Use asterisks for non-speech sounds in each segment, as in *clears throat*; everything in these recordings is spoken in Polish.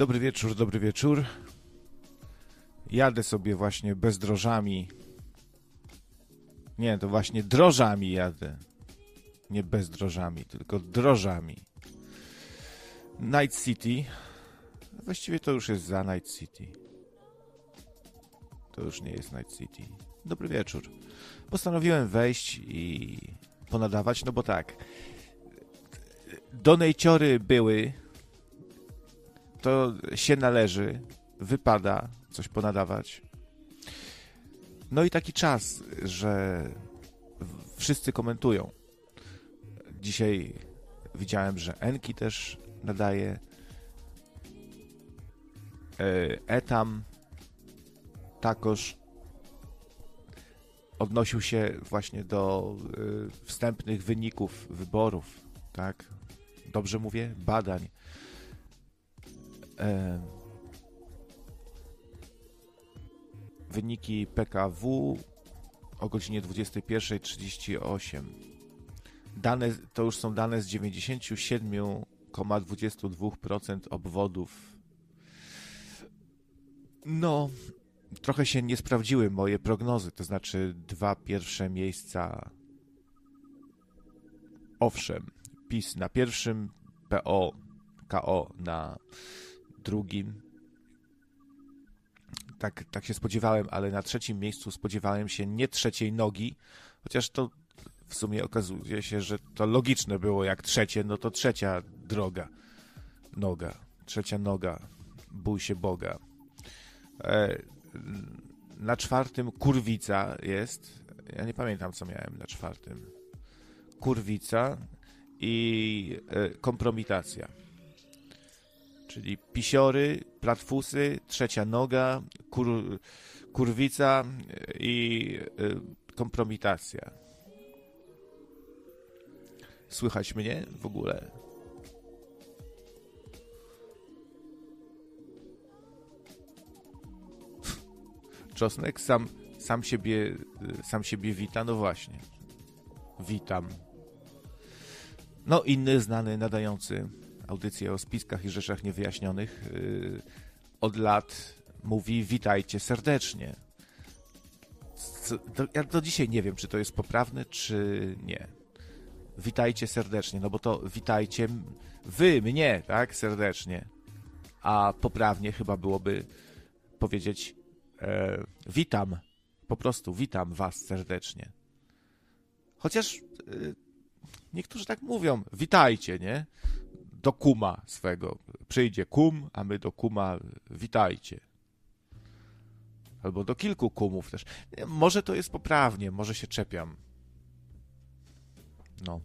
Dobry wieczór, dobry wieczór. Jadę sobie właśnie bezdrożami. Nie, to właśnie drożami jadę. Nie bezdrożami, tylko drożami. Night City. Właściwie to już jest za Night City. To już nie jest Night City. Dobry wieczór. Postanowiłem wejść i ponadawać, no bo tak. Donejciory były. To się należy. Wypada coś ponadawać. No i taki czas, że wszyscy komentują. Dzisiaj widziałem, że Enki też nadaje. E, Etam takoż odnosił się właśnie do y, wstępnych wyników wyborów, tak? Dobrze mówię? Badań. Wyniki PKW o godzinie 21.38. Dane, to już są dane z 97,22% obwodów. No, trochę się nie sprawdziły moje prognozy, to znaczy dwa pierwsze miejsca. Owszem, PiS na pierwszym, PO, KO na drugim. Tak, tak się spodziewałem, ale na trzecim miejscu spodziewałem się nie trzeciej nogi, chociaż to w sumie okazuje się, że to logiczne było jak trzecie, no to trzecia droga, noga, trzecia noga, bój się Boga. E, na czwartym kurwica jest. Ja nie pamiętam, co miałem na czwartym. Kurwica i e, kompromitacja. Czyli pisiory, platfusy, trzecia noga, kur, kurwica i e, kompromitacja. Słychać mnie w ogóle? *laughs* Czosnek sam, sam, siebie, sam siebie wita, no właśnie. Witam. No, inny znany nadający audycję o spiskach i rzeczach niewyjaśnionych yy, od lat mówi witajcie serdecznie. To, ja do dzisiaj nie wiem, czy to jest poprawne, czy nie. Witajcie serdecznie, no bo to witajcie wy, mnie, tak, serdecznie. A poprawnie chyba byłoby powiedzieć E, witam, po prostu witam Was serdecznie. Chociaż e, niektórzy tak mówią, witajcie, nie? Do kuma swego. Przyjdzie kum, a my do kuma witajcie. Albo do kilku kumów też. Może to jest poprawnie, może się czepiam. No.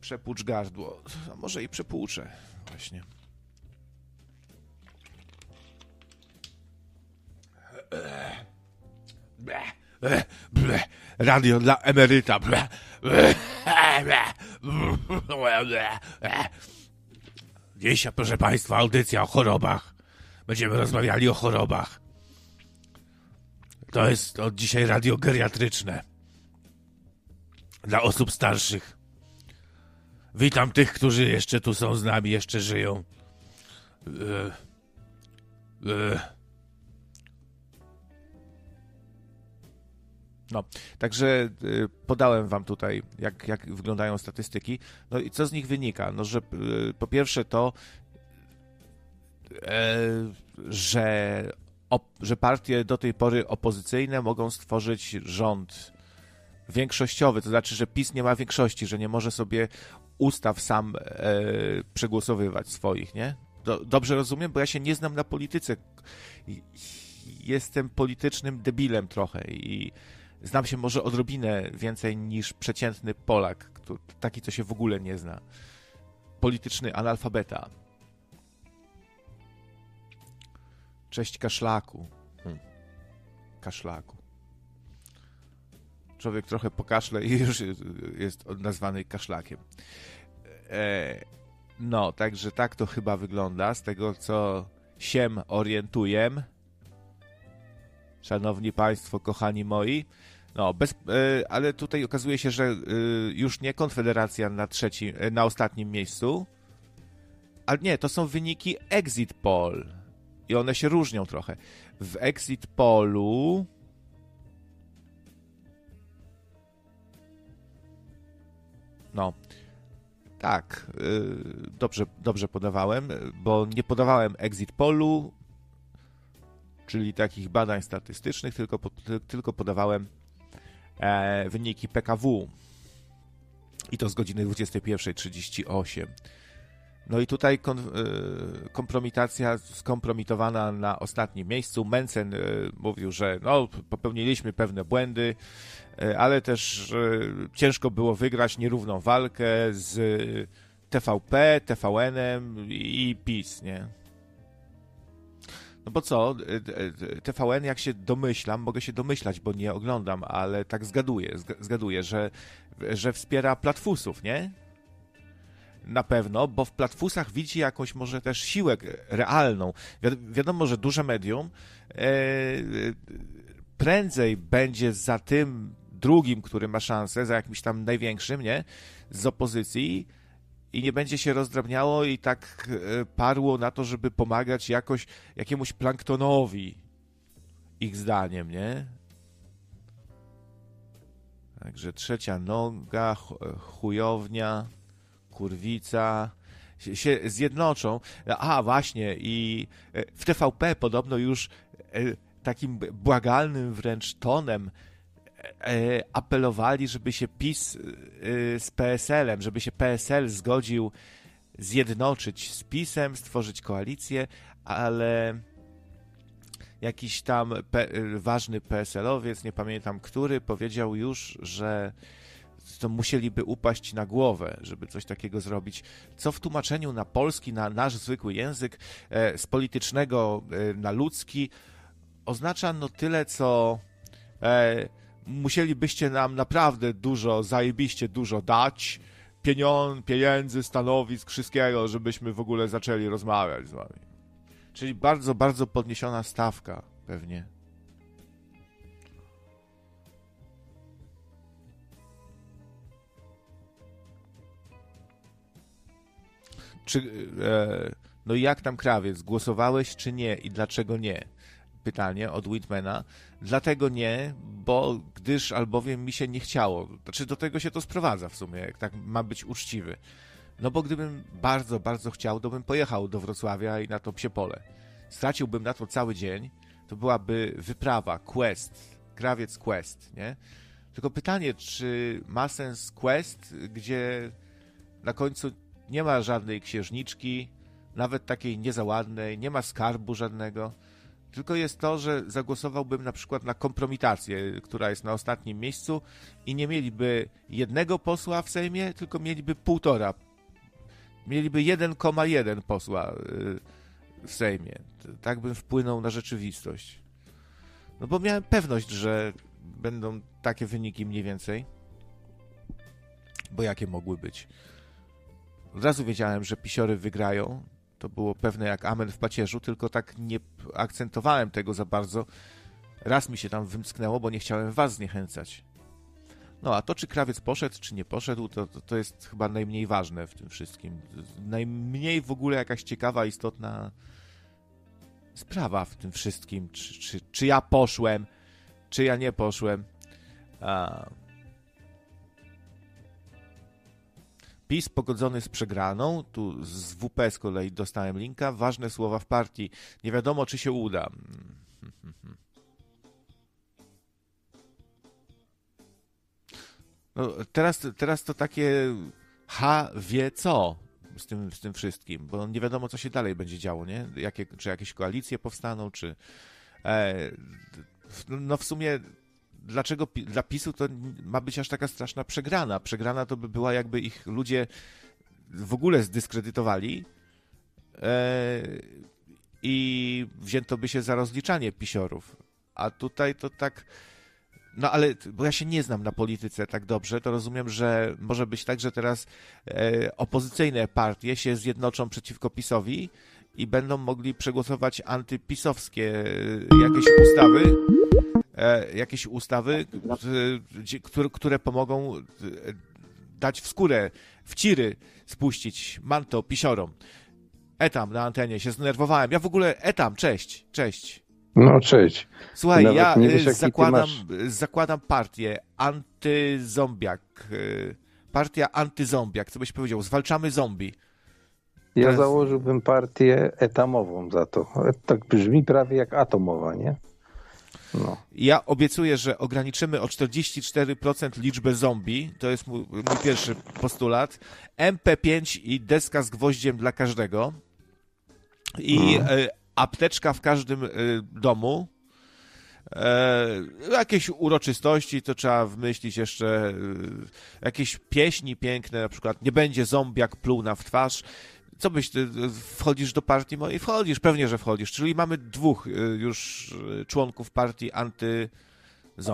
Przepłucz gardło. A może i przepłuczę. Właśnie. Radio dla emeryta. *laughs* Dzisiaj, proszę Państwa, audycja o chorobach. Będziemy rozmawiali o chorobach. To jest od dzisiaj radio geriatryczne. Dla osób starszych. Witam tych, którzy jeszcze tu są z nami, jeszcze żyją. E, e, No, także y, podałem wam tutaj, jak, jak wyglądają statystyki. No i co z nich wynika? No, że y, po pierwsze to, e, że, że partie do tej pory opozycyjne mogą stworzyć rząd większościowy, to znaczy, że PiS nie ma większości, że nie może sobie ustaw sam e, przegłosowywać swoich, nie? Do, dobrze rozumiem, bo ja się nie znam na polityce. Jestem politycznym debilem trochę i znam się może odrobinę więcej niż przeciętny Polak, który, taki, co się w ogóle nie zna. Polityczny analfabeta. Cześć kaszlaku. Hmm. Kaszlaku. Człowiek trochę pokaszle i już jest nazwany kaszlakiem. E, no, także tak to chyba wygląda. Z tego, co się orientuję, szanowni państwo, kochani moi, no, bez, e, ale tutaj okazuje się, że e, już nie Konfederacja na trzecim, e, na ostatnim miejscu, ale nie, to są wyniki exit poll i one się różnią trochę. W exit pollu no, tak, dobrze, dobrze podawałem, bo nie podawałem exit pollu, czyli takich badań statystycznych, tylko, tylko podawałem e, wyniki PKW. I to z godziny 21.38. No i tutaj y, kompromitacja skompromitowana na ostatnim miejscu. Mencen y, mówił, że no, popełniliśmy pewne błędy, y, ale też ciężko było wygrać nierówną walkę z TVP, TVN-em i PiS, nie? No bo co, TVN, jak się domyślam, mogę się domyślać, bo nie oglądam, ale tak zgaduję, zgaduję, że, że wspiera platfusów, nie? na pewno, bo w platfusach widzi jakąś może też siłę realną. Wi wiadomo, że duże medium e, prędzej będzie za tym drugim, który ma szansę, za jakimś tam największym, nie? Z opozycji i nie będzie się rozdrabniało i tak e, parło na to, żeby pomagać jakoś jakiemuś planktonowi, ich zdaniem, nie? Także trzecia noga, chujownia kurwica się zjednoczą. A, właśnie, i e, w TVP podobno już e, takim błagalnym wręcz tonem e, apelowali, żeby się PiS z PSL-em, żeby się PSL zgodził zjednoczyć z PiSem, stworzyć koalicję, ale jakiś tam ważny PSL-owiec, nie pamiętam który, powiedział już, że to musieliby upaść na głowę, żeby coś takiego zrobić. Co w tłumaczeniu na polski, na nasz zwykły język, e, z politycznego e, na ludzki, oznacza no tyle, co e, musielibyście nam naprawdę dużo, zajebiście dużo dać, pieniądz, pieniędzy, stanowisk, wszystkiego, żebyśmy w ogóle zaczęli rozmawiać z wami. Czyli bardzo, bardzo podniesiona stawka pewnie. czy, e, no jak tam krawiec, głosowałeś czy nie i dlaczego nie? Pytanie od Whitmana. Dlatego nie, bo gdyż albowiem mi się nie chciało. Znaczy do tego się to sprowadza w sumie, jak tak ma być uczciwy. No bo gdybym bardzo, bardzo chciał, to bym pojechał do Wrocławia i na to psie pole. Straciłbym na to cały dzień, to byłaby wyprawa, quest, krawiec quest, nie? Tylko pytanie, czy ma sens quest, gdzie na końcu nie ma żadnej księżniczki, nawet takiej niezaładnej, nie ma skarbu żadnego. Tylko jest to, że zagłosowałbym na przykład na kompromitację, która jest na ostatnim miejscu i nie mieliby jednego posła w Sejmie, tylko mieliby półtora. Mieliby 1,1 posła y, w Sejmie. Tak bym wpłynął na rzeczywistość. No bo miałem pewność, że będą takie wyniki mniej więcej. Bo jakie mogły być? Od razu wiedziałem, że pisiory wygrają. To było pewne jak amen w pacierzu, tylko tak nie akcentowałem tego za bardzo. Raz mi się tam wymsknęło, bo nie chciałem was zniechęcać. No a to, czy krawiec poszedł, czy nie poszedł, to, to, to jest chyba najmniej ważne w tym wszystkim. Najmniej w ogóle jakaś ciekawa, istotna sprawa w tym wszystkim. Czy, czy, czy ja poszłem, czy ja nie poszłem. A, PiS pogodzony z przegraną, tu z WP z kolei dostałem linka, ważne słowa w partii. Nie wiadomo, czy się uda. No, teraz, teraz to takie ha wie co z tym, z tym wszystkim, bo nie wiadomo, co się dalej będzie działo, nie? Jakie, czy jakieś koalicje powstaną, czy... E, no w sumie dlaczego dla PiSu to ma być aż taka straszna przegrana? Przegrana to by była jakby ich ludzie w ogóle zdyskredytowali e, i wzięto by się za rozliczanie pisiorów. A tutaj to tak... No ale, bo ja się nie znam na polityce tak dobrze, to rozumiem, że może być tak, że teraz e, opozycyjne partie się zjednoczą przeciwko PiSowi i będą mogli przegłosować antypisowskie e, jakieś ustawy, E, jakieś ustawy, które, które pomogą e, dać w skórę, w ciry spuścić manto pisiorom. Etam na antenie, się zdenerwowałem. Ja w ogóle Etam, cześć, cześć. No cześć. Słuchaj, Nawet ja wiesz, zakładam, zakładam partię antyzombiak. Partia antyzombiak, co byś powiedział? Zwalczamy zombie. Ja jest... założyłbym partię etamową za to. Tak brzmi prawie jak atomowa, nie? No. Ja obiecuję, że ograniczymy o 44% liczbę zombie. To jest mój, mój, pierwszy postulat. MP5 i deska z gwoździem dla każdego. I no. e, apteczka w każdym e, domu. E, jakieś uroczystości, to trzeba wymyślić jeszcze e, jakieś pieśni piękne, na przykład nie będzie zombiak pluna w twarz co byś, ty wchodzisz do partii mojej? Wchodzisz, pewnie, że wchodzisz. Czyli mamy dwóch y, już y, członków partii anty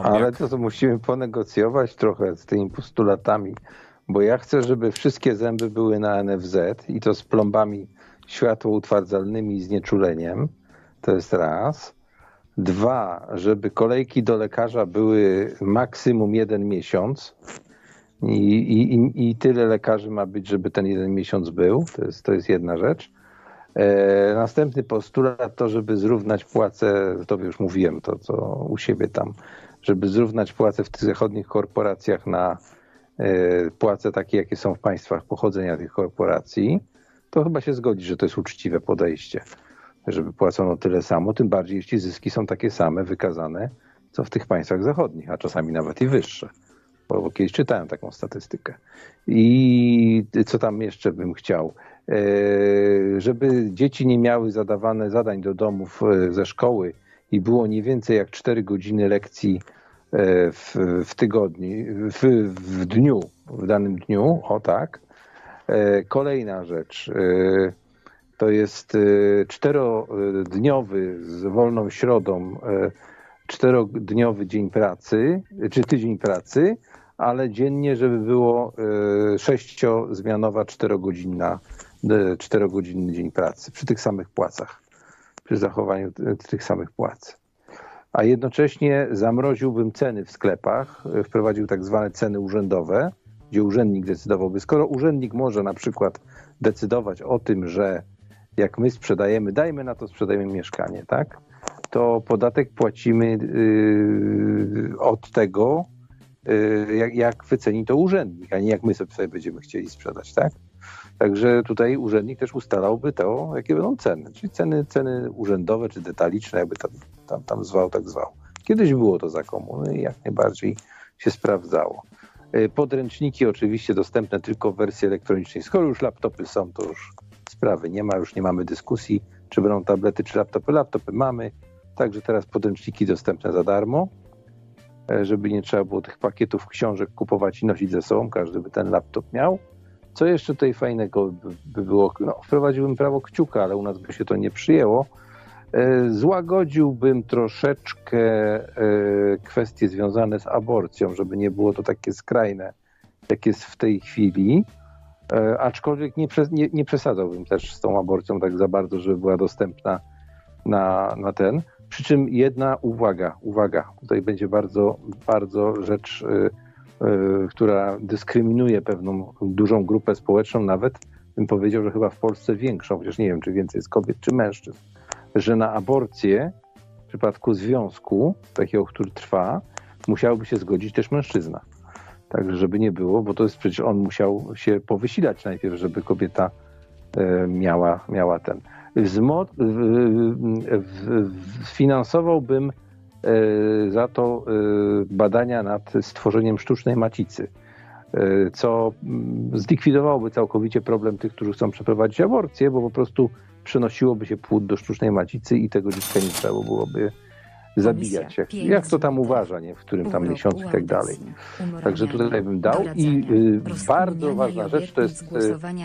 Ale to, to musimy ponegocjować trochę z tymi postulatami, bo ja chcę, żeby wszystkie zęby były na NFZ i to z plombami światłoutwardzalnymi i znieczuleniem. To jest raz. Dwa, żeby kolejki do lekarza były maksimum jeden miesiąc, i, i, I tyle lekarzy ma być, żeby ten jeden miesiąc był. To jest, to jest jedna rzecz. E, następny postulat to, żeby zrównać płace, to już mówiłem to, co u siebie tam, żeby zrównać płace w tych zachodnich korporacjach na e, płace takie, jakie są w państwach pochodzenia tych korporacji, to chyba się zgodzi, że to jest uczciwe podejście, żeby płacono tyle samo, tym bardziej jeśli zyski są takie same, wykazane, co w tych państwach zachodnich, a czasami nawet i wyższe bo kiedyś czytałem taką statystykę. I co tam jeszcze bym chciał? E, żeby dzieci nie miały zadawane zadań do domów e, ze szkoły i było nie więcej jak 4 godziny lekcji e, w, w tygodniu, w, w dniu, w danym dniu, o tak. Kolejna rzecz, to jest czterodniowy z wolną środą, czterodniowy dzień pracy, czy tydzień pracy, ale dziennie, żeby było e, sześciozmianowa, czterogodzinna, e, czterogodzinny dzień pracy przy tych samych płacach, przy zachowaniu tych samych płac. A jednocześnie zamroziłbym ceny w sklepach, wprowadził tak zwane ceny urzędowe, gdzie urzędnik decydowałby. Skoro urzędnik może na przykład decydować o tym, że jak my sprzedajemy, dajmy na to sprzedajemy mieszkanie, tak? To podatek płacimy od tego, Y, jak, jak wyceni to urzędnik, a nie jak my sobie będziemy chcieli sprzedać, tak? Także tutaj urzędnik też ustalałby to, jakie będą ceny, czyli ceny, ceny urzędowe czy detaliczne, jakby tam, tam, tam zwał, tak zwał. Kiedyś było to za komuny i jak najbardziej się sprawdzało. Y, podręczniki oczywiście dostępne tylko w wersji elektronicznej. Skoro już laptopy są, to już sprawy nie ma, już nie mamy dyskusji, czy będą tablety, czy laptopy. Laptopy mamy, także teraz podręczniki dostępne za darmo. E, żeby nie trzeba było tych pakietów książek kupować i nosić ze sobą, każdy by ten laptop miał. Co jeszcze tutaj fajnego by było? No, wprowadziłbym prawo kciuka, ale u nas by się to nie przyjęło. E, złagodziłbym troszeczkę e, kwestie związane z aborcją, żeby nie było to takie skrajne, jak jest w tej chwili. Aczkolwiek nie, nie, nie przesadzałbym też z tą aborcją tak za bardzo, żeby była dostępna na, na ten. Przy czym jedna uwaga, uwaga, tutaj będzie bardzo, bardzo rzecz, y, y, która dyskryminuje pewną dużą grupę społeczną, nawet bym powiedział, że chyba w Polsce większą, chociaż nie wiem, czy więcej jest kobiet, czy mężczyzn, że na aborcję w przypadku związku, takiego, który trwa, musiałby się zgodzić też mężczyzna. Tak, żeby nie było, bo to jest przecież on musiał się powysilać najpierw, żeby kobieta y, miała, miała ten finansowałbym e, za to e, badania nad stworzeniem sztucznej macicy, e, co mm, zlikwidowałoby całkowicie problem tych, którzy chcą przeprowadzić aborcję, bo po prostu przenosiłoby się płód do sztucznej macicy i tego dziecka nie trzeba byłoby zabijać. Jak, jak to tam uważa, nie? w którym tam miesiącu i tak dalej. Także tutaj bym dał. I y, bardzo ważna rzecz to jest y,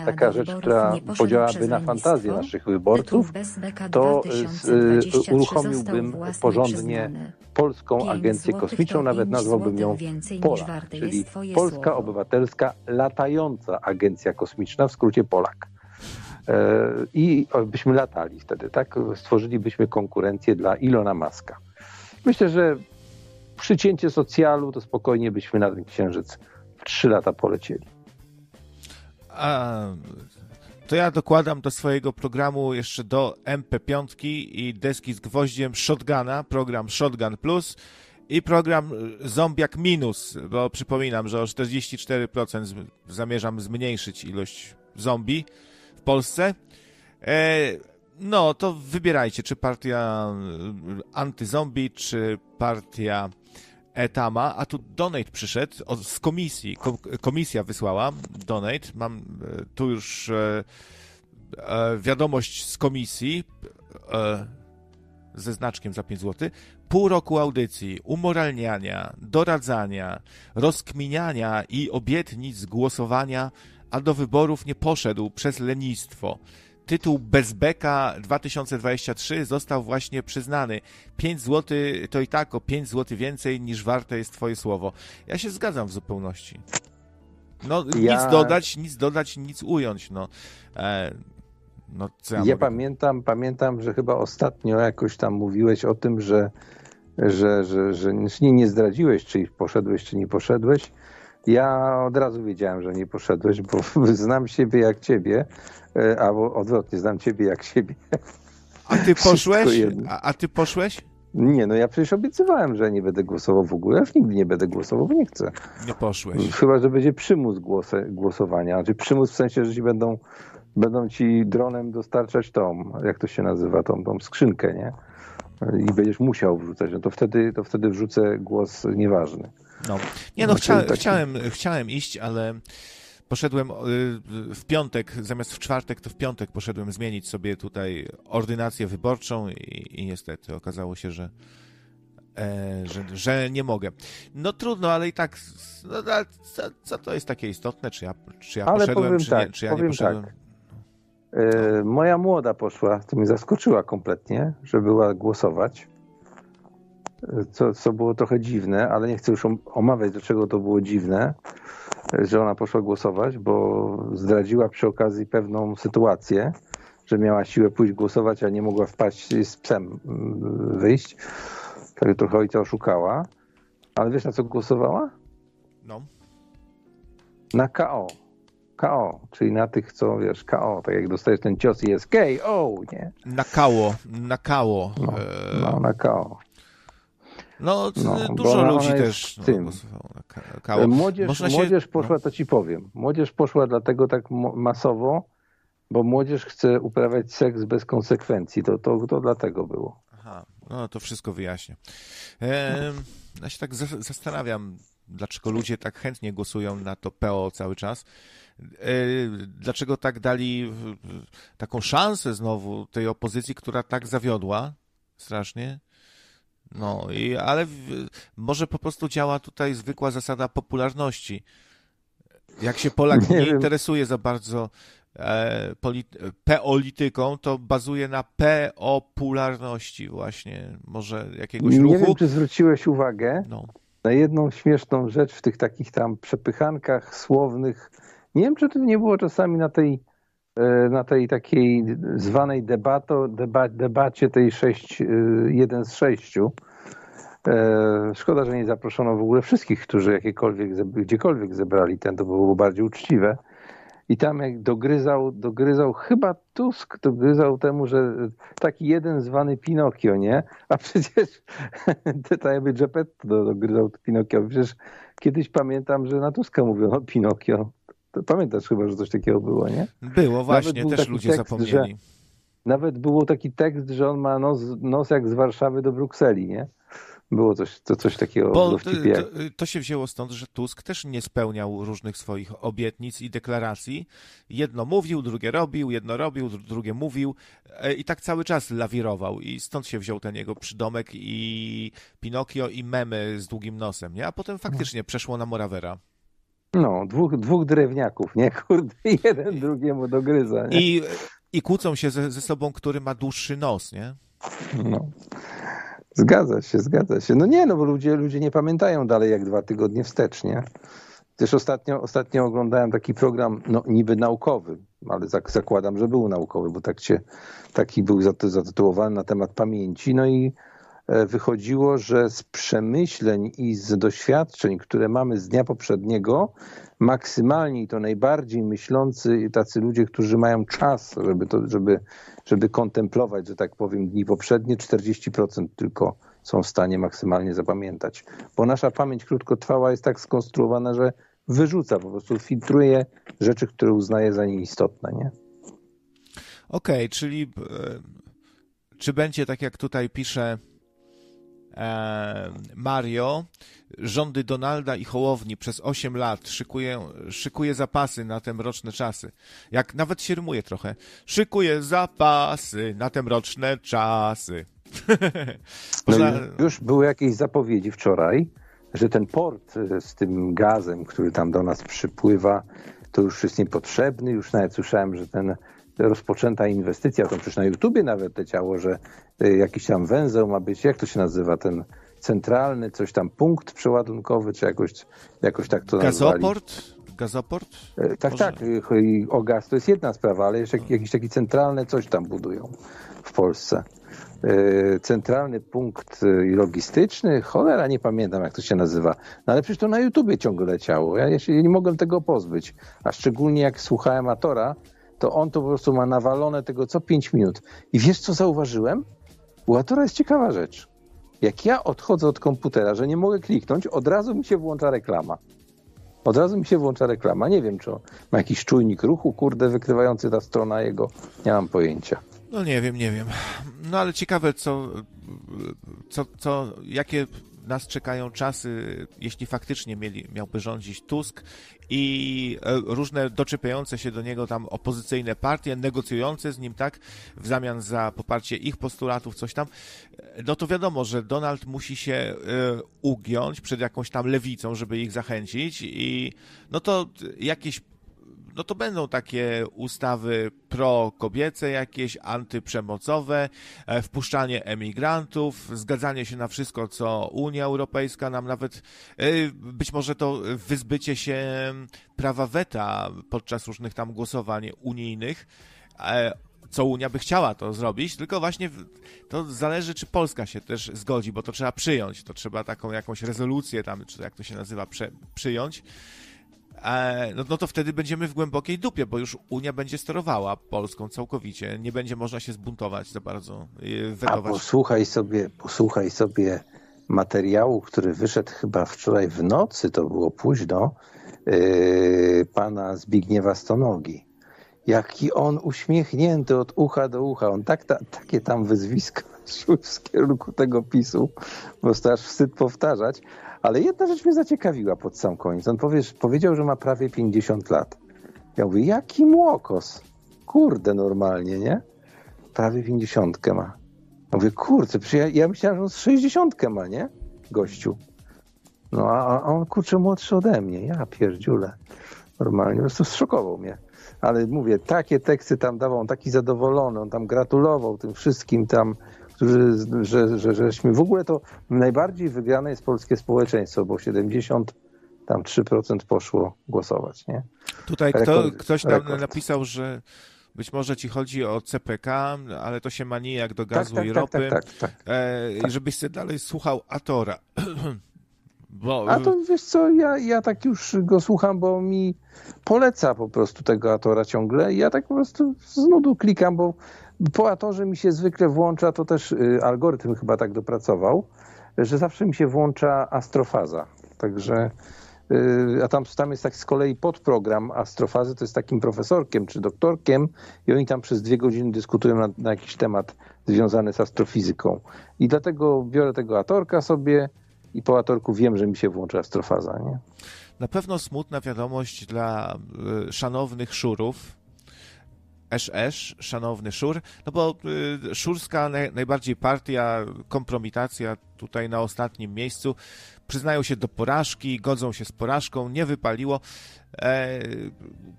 taka rzecz, która podziałaby na fantazję naszych wyborców, to y, uruchomiłbym porządnie Polską Agencję Kosmiczną, nawet nazwałbym ją POLA, czyli Polska Obywatelska Latająca Agencja Kosmiczna, w skrócie Polak. E, I byśmy latali wtedy, tak? Stworzylibyśmy konkurencję dla Ilona Maska. Myślę, że przycięcie socjalu to spokojnie byśmy na ten księżyc w trzy lata polecieli. A to ja dokładam do swojego programu jeszcze do MP5 i deski z gwoździem Shotguna, program Shotgun Plus i program Zombiak Minus, bo przypominam, że o 44% zamierzam zmniejszyć ilość zombie w Polsce. E, no, to wybierajcie, czy partia antyzombie, czy partia Etama, a tu donate przyszedł z komisji. Komisja wysłała donate. Mam e, tu już e, wiadomość z komisji ze znaczkiem za 5 zł. Pół roku audycji, umoralniania, doradzania, rozkminiania i obietnic głosowania, a do wyborów nie poszedł przez lenistwo tytuł Bezbeka 2023 został właśnie przyznany. 5 zł to i tak o 5 zł więcej niż warte jest Twoje słowo. Ja się zgadzam w zupełności. No, ja... nic dodać, nic dodać, nic ująć. No, e, no ja, ja pamiętam, pamiętam, że chyba ostatnio jakoś tam mówiłeś o tym, że, że, że, że nie, nie zdradziłeś, czy poszedłeś, czy nie poszedłeś. Ja od razu wiedziałem, że nie poszedłeś, bo *laughs* znam siebie jak ciebie, albo odwrotnie, znam ciebie jak siebie. A ty poszłeś? A, a, ty poszłeś? Nie, no ja przecież obiecywałem, że nie będę głosował w ogóle. Już nigdy nie będę głosował, bo nie chcę. Nie poszłeś. Chyba, że będzie przymus głosowania. Znaczy przymus w sensie, że ci będą, będą ci dronem dostarczać tą, jak to się nazywa, tą, tą skrzynkę, nie? I będziesz musiał wrzucać, no to wtedy, to wtedy wrzucę głos nieważny. No. Nie no, chcia, chciałem, chciałem iść, ale poszedłem y, w piątek, zamiast w czwartek, to w piątek poszedłem zmienić sobie tutaj ordynację wyborczą i, i niestety okazało się, że, e, że, że nie mogę. No trudno, ale i tak, no, co, co, to jest takie istotne, czy ja, czy ja ale poszedłem, czy, tak, nie, czy ja nie poszedłem? Tak. E, moja młoda poszła, to mnie zaskoczyła kompletnie, że była głosować co, co było trochę dziwne, ale nie chcę już omawiać, dlaczego to było dziwne, że ona poszła głosować, bo zdradziła przy okazji pewną sytuację, że miała siłę pójść głosować, a nie mogła wpaść z psem mm, wyjść. Tak trochę ojca oszukała. Ale wiesz na co głosowała? No. Na KO. KO, czyli na tych, co wiesz, KO, tak jak dostajesz ten cios i jest KO, nie? Na kało, na kało. No, no na KO. No, no dużo ludzi też tym. No, Młodzież, młodzież się... poszła, no. to ci powiem. Młodzież poszła dlatego tak masowo, bo młodzież chce uprawiać seks bez konsekwencji. To, to, to dlatego było. Aha, no to wszystko wyjaśnię. E, ja się tak zastanawiam, dlaczego ludzie tak chętnie głosują na to PO cały czas. E, dlaczego tak dali taką szansę znowu tej opozycji, która tak zawiodła strasznie? No, i, ale w, może po prostu działa tutaj zwykła zasada popularności. Jak się Polak nie, nie interesuje za bardzo e, peolityką, to bazuje na popularności właśnie, może jakiegoś nie ruchu. Nie wiem, czy zwróciłeś uwagę no. na jedną śmieszną rzecz w tych takich tam przepychankach słownych. Nie wiem, czy to nie było czasami na tej na tej takiej zwanej debato, deba, debacie tej 6, 1 e, z 6, E, szkoda, że nie zaproszono w ogóle wszystkich, którzy jakiekolwiek, gdziekolwiek zebrali ten, to było bardziej uczciwe. I tam jak dogryzał, dogryzał, chyba Tusk dogryzał temu, że taki jeden zwany Pinokio, nie? A przecież tak jakby Geppetto dogryzał Pinokio. Przecież kiedyś pamiętam, że na Tuska mówiono Pinokio. Pamiętasz chyba, że coś takiego było, nie? Było, właśnie, też ludzie tekst, zapomnieli. Nawet było taki tekst, że on ma nos, nos jak z Warszawy do Brukseli, nie? Było coś, to coś takiego Bo to, to, to, się wzięło stąd, że Tusk też nie spełniał różnych swoich obietnic i deklaracji. Jedno mówił, drugie robił, jedno robił, drugie mówił e, i tak cały czas lawirował. I stąd się wziął ten jego przydomek i Pinokio i memy z długim nosem, nie? A potem faktycznie przeszło na Morawera. No, dwóch, dwóch drewniaków, nie? *laughs* Kurde, jeden drugiemu dogryza, nie? I, i kłócą się ze, ze sobą, który ma dłuższy nos, nie? No. Zgadza się, zgadza się. No nie, no bo ludzie, ludzie nie pamiętają dalej jak dwa tygodnie wstecz, nie? Też ostatnio, ostatnio oglądałem taki program, no niby naukowy, ale zakładam, że był naukowy, bo tak się, taki był zatytułowany na temat pamięci. No i wychodziło, że z przemyśleń i z doświadczeń, które mamy z dnia poprzedniego, maksymalnie to najbardziej myślący tacy ludzie, którzy mają czas, żeby, to, żeby, żeby kontemplować, że tak powiem, dni poprzednie, 40% tylko są w stanie maksymalnie zapamiętać. Bo nasza pamięć krótkotrwała jest tak skonstruowana, że wyrzuca, po prostu filtruje rzeczy, które uznaje za nieistotne, nie? Okej, okay, czyli e, czy będzie tak jak tutaj pisze e, Mario, rządy Donalda i Hołowni przez 8 lat szykuje, szykuje zapasy na te mroczne czasy. Jak nawet się rymuje trochę. Szykuje zapasy na te mroczne czasy. no *laughs* już były jakieś zapowiedzi wczoraj, że ten port e, z tym gazem, który tam do nas przypływa, to już jest niepotrzebny. Już nawet słyszałem, że ten rozpoczęta inwestycja, to przecież na YouTubie nawet leciało, że e, jakiś tam węzeł ma być, jak to się nazywa, ten centralny, coś tam, punkt przeładunkowy, czy jakoś, jakoś tak to nazwali. Gazoport? Gazoport? E, tak, Może... tak. O gaz to jest jedna sprawa, ale jeszcze jakiś taki centralny coś tam budują w Polsce. E, centralny punkt logistyczny, cholera, nie pamiętam jak to się nazywa, no ale przecież to na YouTubie ciągle leciało. Ja się nie mogłem tego pozbyć, a szczególnie jak słuchałem Atora, to on to po prostu ma nawalone tego co 5 minut. I wiesz, co zauważyłem? U Atora jest ciekawa rzecz. Jak ja odchodzę od komputera, że nie mogę kliknąć, od razu mi się włącza reklama. Od razu mi się włącza reklama. Nie wiem, czy ma jakiś czujnik ruchu, kurde, wykrywający ta strona jego. Nie mam pojęcia. No nie wiem, nie wiem. No ale ciekawe, co, co, co jakie nas czekają czasy, jeśli faktycznie mieli, miałby rządzić Tusk i e, różne doczepiające się do niego tam opozycyjne partie, negocjujące z nim, tak, w zamian za poparcie ich postulatów, coś tam, no to wiadomo, że Donald musi się e, ugiąć przed jakąś tam lewicą, żeby ich zachęcić i no to jakieś no to będą takie ustawy pro-kobiece jakieś, antyprzemocowe, e, wpuszczanie emigrantów, zgadzanie się na wszystko, co Unia Europejska nam nawet, e, być może to wyzbycie się prawa weta podczas różnych tam głosowań unijnych, e, co Unia by chciała to zrobić, tylko właśnie to zależy, czy Polska się też zgodzi, bo to trzeba przyjąć, to trzeba taką jakąś rezolucję tam, czy jak to się nazywa, przyjąć. E, no, no to wtedy będziemy w głębokiej dupie, bo już Unia będzie sterowała Polską całkowicie. Nie będzie można się zbuntować za bardzo, wetować. A posłuchaj sobie, posłuchaj sobie materiału, który wyszedł chyba wczoraj w nocy, to było późno, yy, pana Zbigniewa Stonogi. Jaki on uśmiechnięty od ucha do ucha. On tak, ta, takie tam wyzwiska szły *laughs* w kierunku tego PiSu, bo aż wstyd powtarzać. Ale jedna rzecz mnie zaciekawiła pod sam koniec. On powie, powiedział, że ma prawie 50 lat. Ja mówię, jaki młokos. Kurde, normalnie, nie? Prawie 50 ma. Ja mówię, kurczę, ja, ja myślałem, że on z 60 ma, nie? Gościu. No, a, a on, kurczę, młodszy ode mnie. Ja pierdziule. Normalnie, po prostu zszokował mnie. Ale mówię, takie teksty tam dawał, on taki zadowolony, on tam gratulował tym wszystkim tam którzy, że, że, żeśmy w ogóle to najbardziej wygrane jest polskie społeczeństwo, bo 70 tam 3% poszło głosować, nie? Tutaj kto, ktoś tam rekord. napisał, że być może ci chodzi o CPK, ale to się ma jak do gazu tak, tak, i tak, ropy. Tak, tak, tak, e, żebyś sobie dalej słuchał Atora. *clears throat* Bo... A to wiesz co, ja, ja tak już go słucham, bo mi poleca po prostu tego Atora ciągle i ja tak po prostu z nudu klikam, bo po Atorze mi się zwykle włącza, to też y, algorytm chyba tak dopracował, że zawsze mi się włącza astrofaza. Także y, a tam, tam jest taki z kolei podprogram astrofazy, to jest takim profesorkiem czy doktorkiem i oni tam przez dwie godziny dyskutują na, na jakiś temat związany z astrofizyką. I dlatego biorę tego atorka sobie i po atorku wiem, że mi się włączy astrofaza. Nie? Na pewno smutna wiadomość dla y, szanownych szurów, esz, esz, szanowny Szur, no bo y, szurska naj, najbardziej partia, kompromitacja tutaj na ostatnim miejscu, przyznają się do porażki, godzą się z porażką, nie wypaliło. E,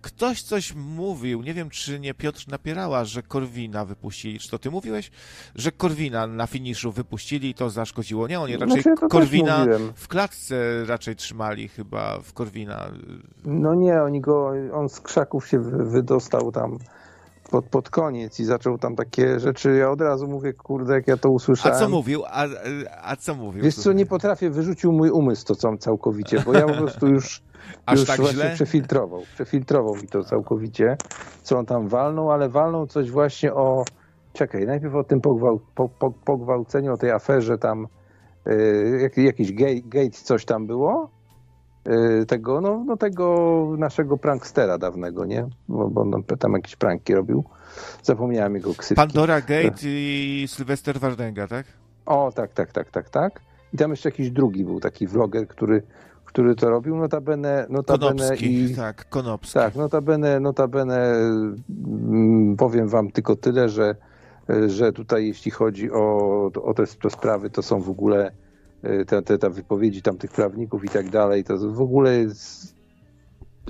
ktoś coś mówił, nie wiem czy nie Piotr Napierała, że Korwina wypuścili. Czy to ty mówiłeś? Że Korwina na finiszu wypuścili i to zaszkodziło. Nie, oni raczej znaczy, Korwina w klatce raczej trzymali chyba w Korwina. No nie, oni go, on z krzaków się wydostał tam pod, pod koniec i zaczął tam takie rzeczy, ja od razu mówię, kurde, jak ja to usłyszałem. A co mówił? A, a co mówił? Wiesz co, nie potrafię, wyrzucił mój umysł to całym całkowicie, bo ja po prostu już, *laughs* Aż już tak właśnie źle? przefiltrował. Przefiltrował mi to całkowicie, co on tam walnął, ale walnął coś właśnie o, czekaj, najpierw o tym pogwał, po, po, pogwałceniu, o tej aferze tam, yy, jak, jakiś gate, gate coś tam było, tego, no, no tego naszego prankstera dawnego, nie? Bo, bo on tam jakieś pranki robił. Zapomniałem jego ksywki. Pandora Gate i Sylwester Wardenga, tak? O, tak, tak, tak, tak, tak. I tam jeszcze jakiś drugi był taki vloger, który, który to robił. Notabene, notabene Konopski, i... tak, Konopski. Tak, notabene, notabene mm, powiem wam tylko tyle, że, że tutaj jeśli chodzi o, o te, te sprawy, to są w ogóle te, te, te wypowiedzi tam tych prawników i tak dalej, to w ogóle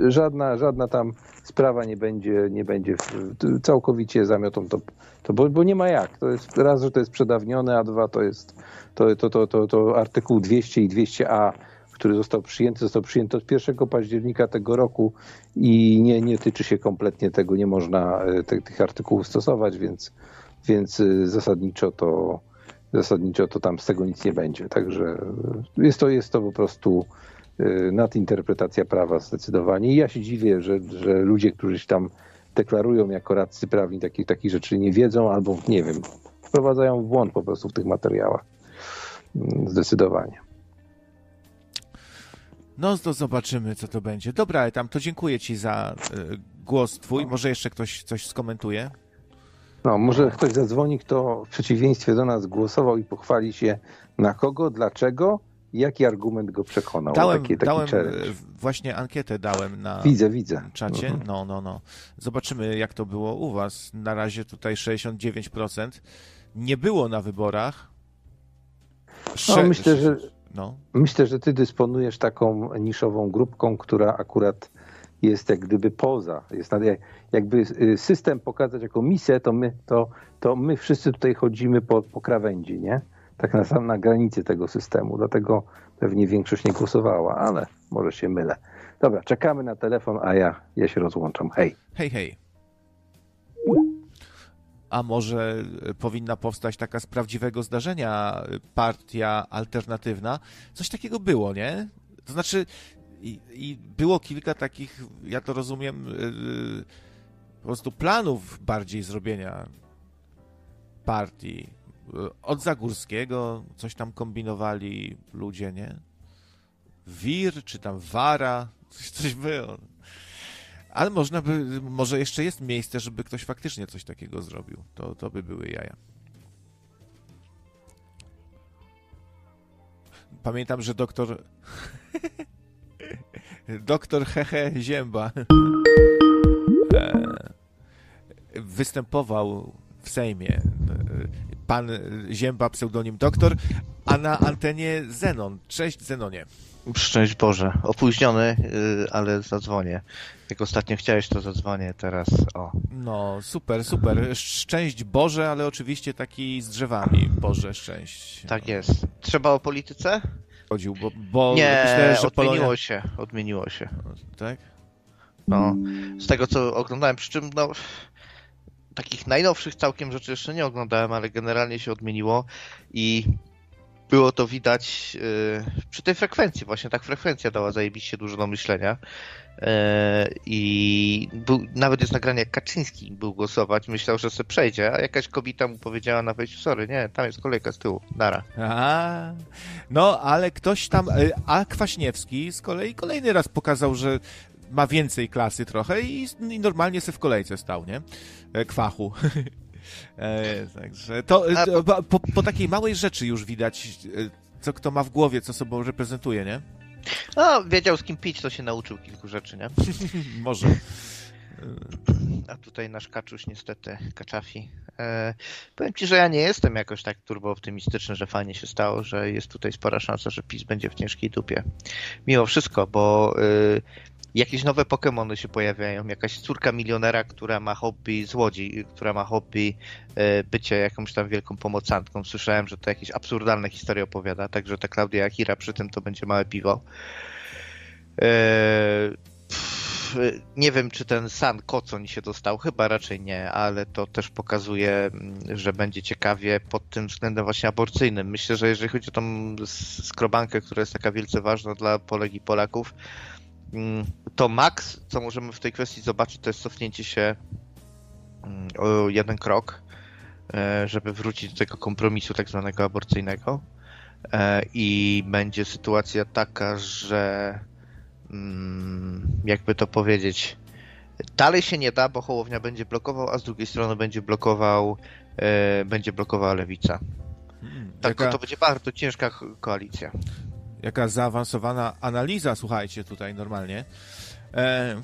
żadna, żadna tam sprawa nie będzie, nie będzie całkowicie zamiotą to, to bo, bo nie ma jak. To jest raz, że to jest przedawnione, a dwa to jest to, to, to, to, to artykuł 200 i 200a, który został przyjęty, został przyjęty od 1 października tego roku i nie, nie tyczy się kompletnie tego, nie można e, te, tych artykułów stosować, więc, więc e, zasadniczo to zasadniczo to tam z tego nic nie będzie. Także e, jest to, jest to po prostu e, nadinterpretacja prawa zdecydowanie. I ja się dziwię, że, że ludzie, którzy się tam deklarują jako radcy prawni takich, takich rzeczy nie wiedzą albo nie wiem, wprowadzają w błąd po prostu w tych materiałach. Mm, Zdecydowanie. No to zobaczymy, co to będzie. Dobra, tam to dziękuję ci za y, głos twój. Może jeszcze ktoś coś skomentuje? No, może ktoś zadzwoni, kto w przeciwieństwie do nas głosował i pochwali się na kogo, dlaczego, jaki argument go przekonał. Dałem, taki, taki dałem y, właśnie ankietę dałem na Widzę, widzę. czacie. Mhm. No, no, no. Zobaczymy, jak to było u was. Na razie tutaj 69%. Nie było na wyborach. Sze- myślę, że- No. Myślę, że ty dysponujesz taką niszową grupką, która akurat jest jak gdyby poza. Jest jakby y, system pokazać jako misję, to my, to, to my wszyscy tutaj chodzimy po, po krawędzi, nie? Tak na sam na granicy tego systemu. Dlatego pewnie większość nie głosowała, ale może się mylę. Dobra, czekamy na telefon, a ja, ja się rozłączam. Hej. Hej, hej. A może y, powinna powstać taka z prawdziwego zdarzenia y, partia alternatywna? Coś takiego było, nie? To znaczy, i, i było kilka takich, ja to rozumiem, y, po prostu planów bardziej zrobienia partii. Y, Od Zagórskiego coś tam kombinowali ludzie, nie? Wir, czy tam Wara, coś, coś było. Ale można by, może jeszcze jest miejsce, żeby ktoś faktycznie coś takiego zrobił. To, to by były jaja. Pamiętam, że doktor. *laughs* doktor Hehe Zięba e, występował w Sejmie. Pan Zięba, pseudonim doktor, a na antenie Zenon. Cześć Zenonie. Szczęść Boże. Opóźniony, yy, ale zadzwonię. Jak ostatnio chciałeś, to zadzwonię teraz. O. No, super, super. Szczęść Boże, ale oczywiście taki z drzewami. Boże, szczęść. Tak jest. Trzeba o polityce? Chodził, bo, bo Nie, myślę, że odmieniło Polonia... się. Odmieniło się. Tak? No. Z tego, co oglądałem, przy czym, no... Takich najnowszych całkiem rzeczy jeszcze nie oglądałem, ale generalnie się odmieniło i było to widać yy, przy tej frekwencji. Właśnie tak frekwencja dała zajebiście dużo do myślenia. Yy, I był, nawet jest nagranie, jak Kaczyński był głosować, myślał, że se przejdzie, a jakaś kobieta mu powiedziała na wejściu, sorry, nie, tam jest kolejka z tyłu, nara. A, no, ale ktoś tam... y, A Kwaśniewski z kolei kolejny raz pokazał, że ma więcej klasy trochę i, i normalnie se w kolejce stał, nie? E, Kwachu. *laughs* E, Także to, to po, po, takiej małej rzeczy już widać, e, co kto ma w głowie, co sobą reprezentuje, nie? No, wiedział z kim pić, to się nauczył kilku rzeczy, nie? *laughs* Może. A tutaj nasz kaczuś niestety, kaczafi. E, powiem ci, że ja nie jestem jakoś tak turbo optymistyczny, że fajnie się stało, że jest tutaj spora szansa, że PiS będzie w ciężkiej dupie. Mimo wszystko, bo y, jakieś nowe Pokémony się pojawiają, jakaś córka milionera, która ma hobby z Łodzi, która ma hobby y, bycie jakąś tam wielką pomocantką. Słyszałem, że to jakieś absurdalne historie opowiada, także ta Klaudia Akira przy tym to będzie małe piwo. E, nie wiem, czy ten San Kocon się dostał, chyba raczej nie, ale to też pokazuje, mm, że będzie ciekawie pod tym względem właśnie aborcyjnym. Myślę, że jeżeli chodzi o tą skrobankę, która jest taka wielce ważna dla Polek i Polaków, to maks, co możemy w tej kwestii zobaczyć, to jest cofnięcie się mm, o jeden krok, e, żeby wrócić do tego kompromisu tak zwanego aborcyjnego. E, I będzie sytuacja taka, że Mm, jakby to powiedzieć, dalej się nie da, bo Hołownia będzie blokował, a z drugiej strony będzie blokował, e, będzie blokowała Lewica. Hmm, tak, to będzie bardzo ciężka koalicja. Jaka zaawansowana analiza, słuchajcie, tutaj normalnie. E,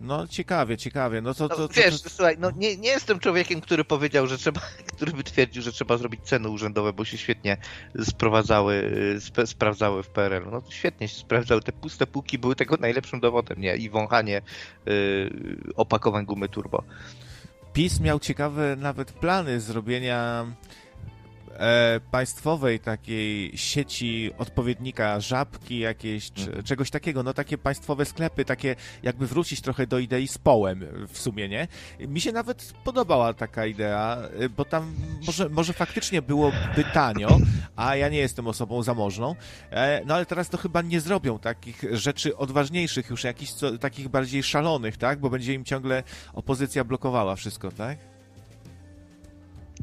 no ciekawie, ciekawie. No to, to, no, wiesz, to, słuchaj, no nie, nie jestem człowiekiem, który powiedział, że trzeba, *laughs* który by twierdził, że trzeba zrobić ceny urzędowe, bo się świetnie sprowadzały, sp sprawdzały w PRL. No to świetnie się sprawdzały. Te puste półki były tego najlepszym dowodem, nie? I wąchanie yy, opakowań gumy turbo. PiS miał ciekawe nawet plany zrobienia e, państwowej takiej sieci odpowiednika żabki jakieś, czy, mhm. czegoś takiego, no takie państwowe sklepy, takie jakby wrócić trochę do idei z połem w sumie, nie? Mi się nawet podobała taka idea, e, bo tam może, może faktycznie byłoby tanio, a ja nie jestem osobą zamożną, e, no ale teraz to chyba nie zrobią takich rzeczy odważniejszych, już jakichś co, takich bardziej szalonych, tak? Bo będzie im ciągle opozycja blokowała wszystko, tak?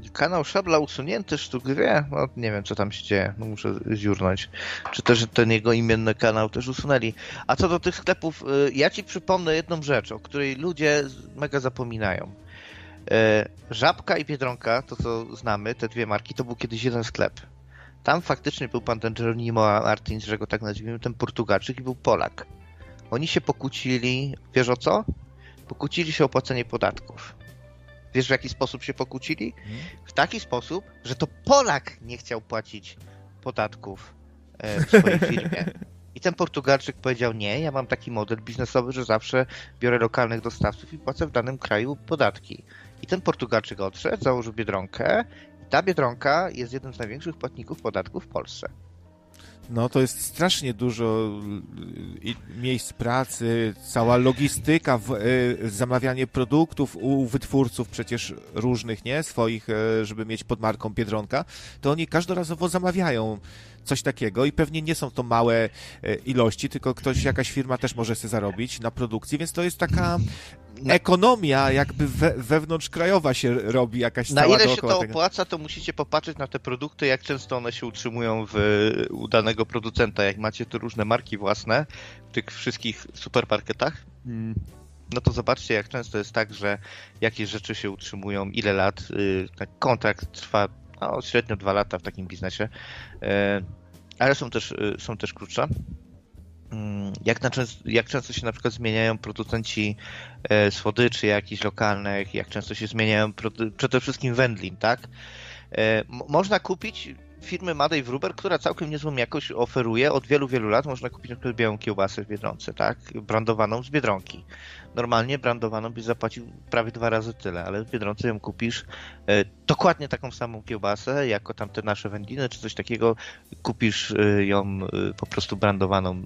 Kanał Szabla usunięty, sztuk wie, no nie wiem co tam się dzieje, no muszę ziurnąć. Czy też ten jego imienny kanał też usunęli. A co do tych sklepów, y, ja ci przypomnę jedną rzecz, o której ludzie mega zapominają. Y, Żabka i Biedronka, to co znamy, te dwie marki, to był kiedyś jeden sklep. Tam faktycznie był pan ten Jeronimo Martins, że go tak nazwijmy, ten Portugalczyk i był Polak. Oni się pokłócili, wiesz o co? Pokłócili się o płacenie podatków. Wiesz, w jaki sposób się pokłócili? W taki sposób, że to Polak nie chciał płacić podatków e, w swojej *laughs* firmie. I ten Portugalczyk powiedział: Nie, ja mam taki model biznesowy, że zawsze biorę lokalnych dostawców i płacę w danym kraju podatki. I ten Portugalczyk odszedł, założył biedronkę, i ta biedronka jest jednym z największych płatników podatków w Polsce. No to jest strasznie dużo y, miejsc pracy, cała logistyka, y, zamawianie produktów u wytwórców przecież różnych, nie? Swoich, y, żeby mieć pod marką Biedronka, to oni każdorazowo zamawiają coś takiego i pewnie nie są to małe ilości, tylko ktoś, jakaś firma też może sobie zarobić na produkcji, więc to jest taka ekonomia jakby we, wewnątrzkrajowa się robi jakaś Na ile się to opłaca, to musicie popatrzeć na te produkty, jak często one się utrzymują w, u danego producenta. Jak macie tu różne marki własne w tych wszystkich supermarketach, mm. no to zobaczcie, jak często jest tak, że jakieś rzeczy się utrzymują, ile lat. Y, kontrakt trwa no, średnio dwa lata w takim biznesie, y, ale są też, y, są też krótsze. Mm, jak, na jak często się na przykład zmieniają producenci e, słodyczy jakichś lokalnych, jak często się zmieniają przede wszystkim wędlin, tak? E, można kupić firmy Madej Wruber, która całkiem niezłą jakość oferuje. Od wielu, wielu lat można kupić na przykład białą kiełbasę w Biedronce, tak? Brandowaną z Biedronki. Normalnie brandowaną byś zapłacił prawie dwa razy tyle, ale w Biedronce ją kupisz e, dokładnie taką samą kiełbasę, jako tamte nasze wędliny, czy coś takiego. Kupisz e, ją e, po prostu brandowaną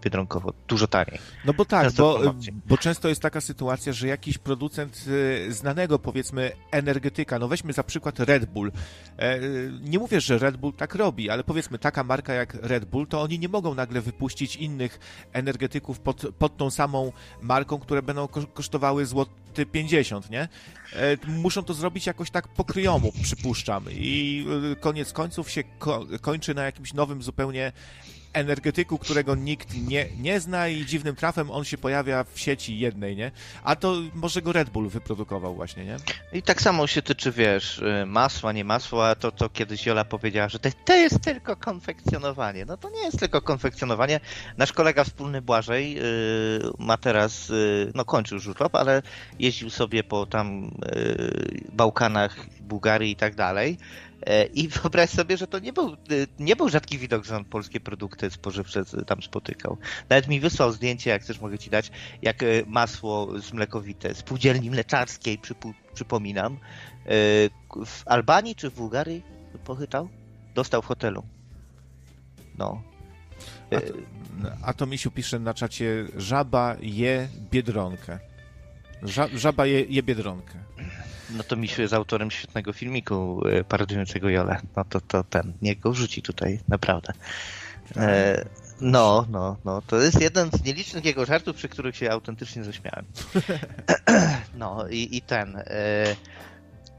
biedronkowo, dużo taniej. No bo tak, bo, bo często jest taka sytuacja, że jakiś producent y, znanego, powiedzmy, energetyka, no weźmy za przykład Red Bull. E, nie mówię, że Red Bull tak robi, ale powiedzmy, taka marka jak Red Bull, to oni nie mogą nagle wypuścić innych energetyków pod, pod tą samą marką, które będą kosztowały złoty 50, nie? E, muszą to zrobić jakoś tak po kryjomu, przypuszczam. I y, koniec końców się ko kończy na jakimś nowym zupełnie energetyku, którego nikt nie, nie zna i dziwnym trafem on się pojawia w sieci jednej, nie? A to może go Red Bull wyprodukował właśnie, nie? I tak samo się tyczy, wiesz, y, masła, nie masła, to, to kiedyś Jola powiedziała, że to, to jest tylko konfekcjonowanie. No to nie jest tylko konfekcjonowanie. Nasz kolega wspólny Błażej yy, ma teraz, yy, no kończył już urlop, ale jeździł sobie po tam yy, Bałkanach, Bułgarii i tak dalej I wyobraź sobie, że to nie był, e, nie był rzadki widok, że on polskie produkty spożywcze tam spotykał. Nawet mi wysłał zdjęcie, jak chcesz mogę ci dać, jak e, masło z mlekowite, spółdzielni mleczarskiej, przypu, przypominam, w Albanii czy w Bułgarii pochytał? Dostał w hotelu. No. To, a to Misiu pisze na czacie, żaba je biedronkę. Ża, żaba je, je biedronkę. No to Misiu jest autorem świetnego filmiku e, paradującego Jole. No to, to ten, niech go rzuci tutaj, naprawdę. E, no, no, no. To jest jeden z nielicznych jego żartów, przy których się autentycznie zaśmiałem. *clears throat* No i, i ten. E,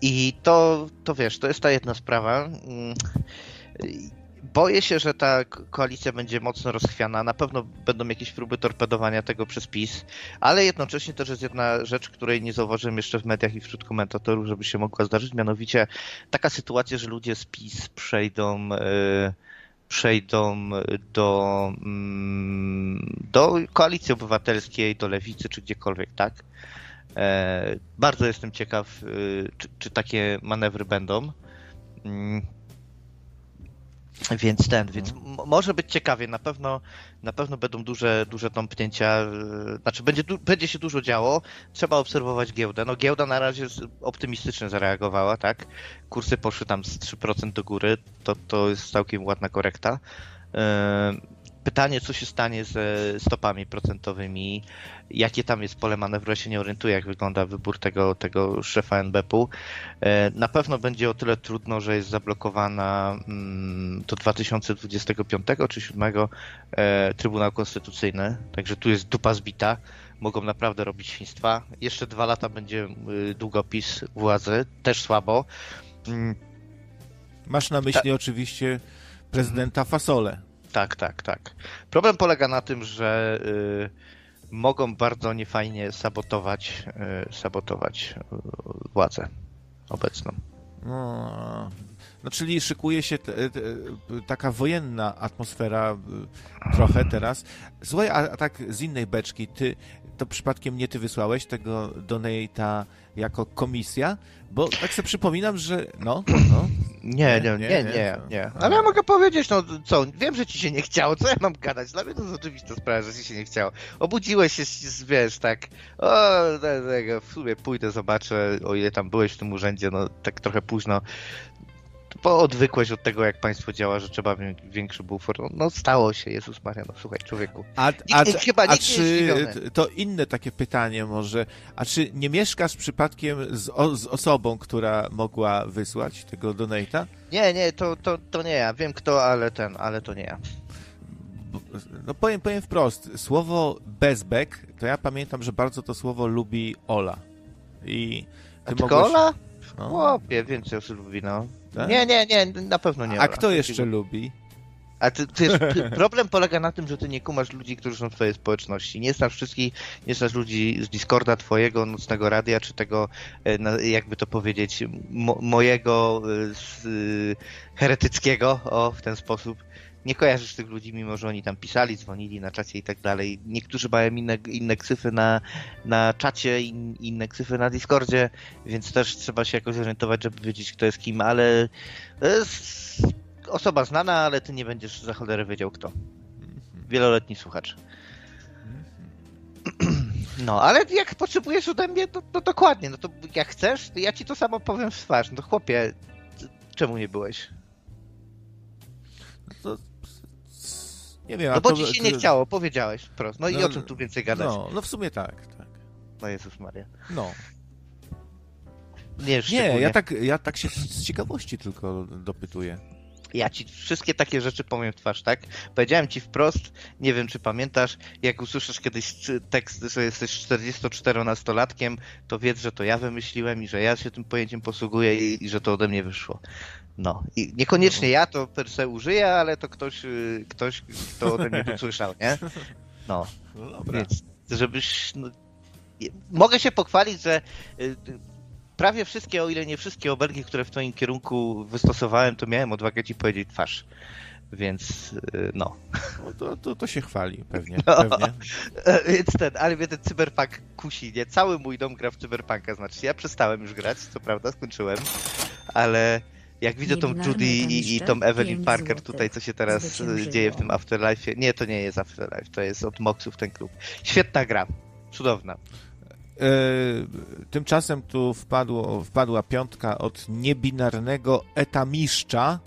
I to, to wiesz, to jest ta jedna sprawa. Mm, boję się, że ta koalicja będzie mocno rozchwiana. Na pewno będą jakieś próby torpedowania tego przez PiS, ale jednocześnie też jest jedna rzecz, której nie zauważyłem jeszcze w mediach i wśród komentatorów, żeby się mogła zdarzyć, mianowicie taka sytuacja, że ludzie z PiS przejdą. Yy, przejdą do, mm, do koalicji obywatelskiej, do lewicy czy gdziekolwiek, tak? E, bardzo jestem ciekaw, y, czy, czy takie manewry będą. Więc ten, więc może być ciekawie, na pewno, na pewno będą duże, duże tąpnięcia, znaczy będzie, będzie się dużo działo, trzeba obserwować giełdę. No giełda na razie optymistycznie zareagowała, tak? Kursy poszły tam z 3% do góry, to, to jest całkiem ładna korekta. Pytanie, co się stanie ze stopami procentowymi, jakie tam jest pole manewru, ja się nie orientuję, jak wygląda wybór tego, tego szefa NBP-u. E, na pewno będzie o tyle trudno, że jest zablokowana mm, do 2025 czy 2007 e, Trybunał Konstytucyjny, także tu jest dupa zbita, mogą naprawdę robić świństwa. Jeszcze dwa lata będzie y, długopis władzy, też słabo. Mm. Masz na myśli Ta... oczywiście prezydenta Fasole. Tak, tak, tak. Problem polega na tym, że y, mogą bardzo niefajnie sabotować, y, sabotować y, władzę obecną. No, no czyli szykuje się taka wojenna atmosfera y, trochę teraz. Słuchaj, a, a, tak z innej beczki, ty to przypadkiem nie ty wysłałeś tego donate'a jako komisja? Bo tak sobie przypominam, że no, no. Nie, nie, nie, nie, nie, nie. Ale ja mogę powiedzieć, no co, wiem, że ci się nie chciało, co ja mam gadać? Dla mnie to jest oczywista sprawa, że ci się nie chciało. Obudziłeś się, wiesz, tak, o, w sumie pójdę, zobaczę, o ile tam byłeś w tym urzędzie, no tak trochę późno, bo odwykłeś od tego, jak państwo działa, że trzeba większy bufor. No, no stało się, Jezus Maria, no słuchaj, człowieku. A, a, nikt, chyba a czy to inne takie pytanie może, a czy nie mieszkasz przypadkiem z, o, z osobą, która mogła wysłać tego donata? Nie, nie, to, to, to nie ja. Wiem kto, ale ten, ale to nie ja. No powiem, powiem wprost, słowo bezbek, to ja pamiętam, że bardzo to słowo lubi Ola. I ty a mogłeś... Ola? No. Chłopie, więcej osób lubi, no. Tak? Nie, nie, nie, na pewno nie. A kto jeszcze lubi? A ty, ty, *laughs* problem polega na tym, że ty nie kumasz ludzi, którzy są w twojej społeczności. Nie znasz wszystkich, nie znasz ludzi z Discorda twojego, nocnego radia, czy tego, e, jakby to powiedzieć, mo, mojego e, z, e, heretyckiego, o, w ten sposób nie kojarzysz tych ludzi, mimo że oni tam pisali, dzwonili na czacie i tak dalej. Niektórzy mają inne, inne ksyfy na, na czacie, in, inne ksyfy na Discordzie, więc też trzeba się jakoś zorientować, żeby wiedzieć, kto jest kim, ale jest osoba znana, ale ty nie będziesz za cholerę wiedział kto. Wieloletni słuchacz. No, ale jak potrzebujesz ode mnie, to, to dokładnie, no to jak chcesz, to ja ci to samo powiem w twarz. No chłopie, czemu nie byłeś? To nie wiem, no bo to, ci się nie chciało, powiedziałeś wprost. No, no i o czym tu więcej gadać? No, no w sumie tak, tak. No Jezus Maria. No. Nie, nie ja, tak, ja tak się z ciekawości tylko dopytuję. Ja ci wszystkie takie rzeczy powiem w twarz, tak? Powiedziałem ci wprost, nie wiem czy pamiętasz, jak usłyszysz kiedyś tekst, że jesteś 44-nastolatkiem, to wiedz, że to ja wymyśliłem i że ja się tym pojęciem posługuję i, i że to ode mnie wyszło. No. I niekoniecznie ja to per se użyję, ale to ktoś, y, ktoś kto ode mnie usłyszał, nie? No. no dobra. Więc, żebyś... No, mogę się pochwalić, że y, prawie wszystkie, o ile nie wszystkie obelgi, które w twoim kierunku wystosowałem, to miałem odwagę ci powiedzieć twarz. Więc y, no. no to, to, to, się chwali, pewnie. No. pewnie. Więc ten, ale mnie ten cyberpunk kusi, nie? Cały mój dom gra w cyberpunka, znaczy ja przestałem już grać, co prawda, skończyłem, ale jak widzę tą Judy i, i tą Evelyn Parker tutaj, co się teraz dzieje w tym Afterlife. Nie, to nie jest Afterlife, to jest od Moxów ten klub. Świetna gra, cudowna. E, tymczasem tu wpadło, wpadła piątka od niebinarnego etamiszcza.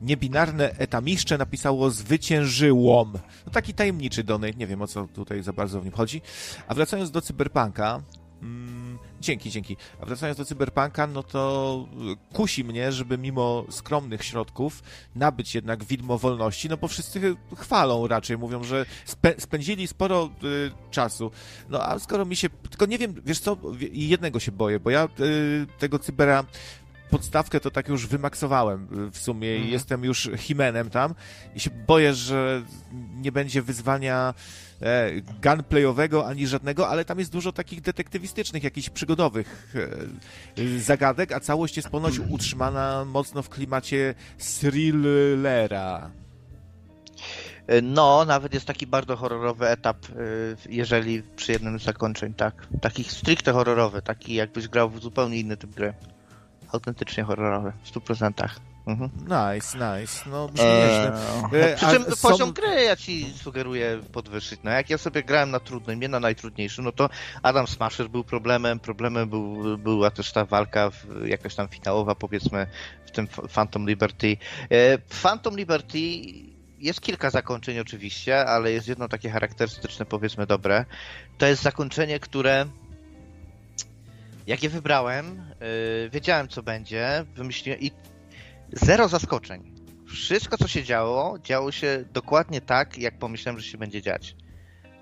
niebinarne etamiszcze napisało zwyciężyłom. No taki tajemniczy donate, nie wiem o co tutaj za bardzo w nim chodzi. A wracając do Cyberpunka, mm, dzięki, dzięki. A wracając do Cyberpunka, no to kusi mnie, żeby mimo skromnych środków nabyć jednak widmo wolności, no bo wszyscy chwalą raczej, mówią, że spe spędzili sporo y, czasu. No a skoro mi się, tylko nie wiem, wiesz co, jednego się boję, bo ja y, tego Cybera podstawkę to tak już wymaksowałem w sumie mm. jestem już Himenem tam i się boję, że nie będzie wyzwania e, gunplayowego ani żadnego, ale tam jest dużo takich detektywistycznych, jakichś przygodowych e, zagadek, a całość jest ponoć utrzymana mocno w klimacie thrillera. No, nawet jest taki bardzo horrorowy etap, e, jeżeli przy jednym z zakończeń, tak. Takich stricte horrorowy, taki jakbyś grał w zupełnie inny typ gry autentycznie horrorowy, w 100%. Mhm. Nice, nice. No, brzmi eee, nieźle. Przy czym są... poziom gry ja ci sugeruję podwyższyć. No, jak ja sobie grałem na trudnym, nie na najtrudniejszym, no to Adam Smasher był problemem, problemem był, była też ta walka w, jakaś tam finałowa, powiedzmy, w tym Phantom Liberty. E, Phantom Liberty jest kilka zakończeń oczywiście, ale jest jedno takie charakterystyczne, powiedzmy, dobre. To jest zakończenie, które jak je wybrałem, yy, wiedziałem co będzie, wymyśliłem i zero zaskoczeń. Wszystko co się działo, działo się dokładnie tak, jak pomyślałem, że się będzie dziać.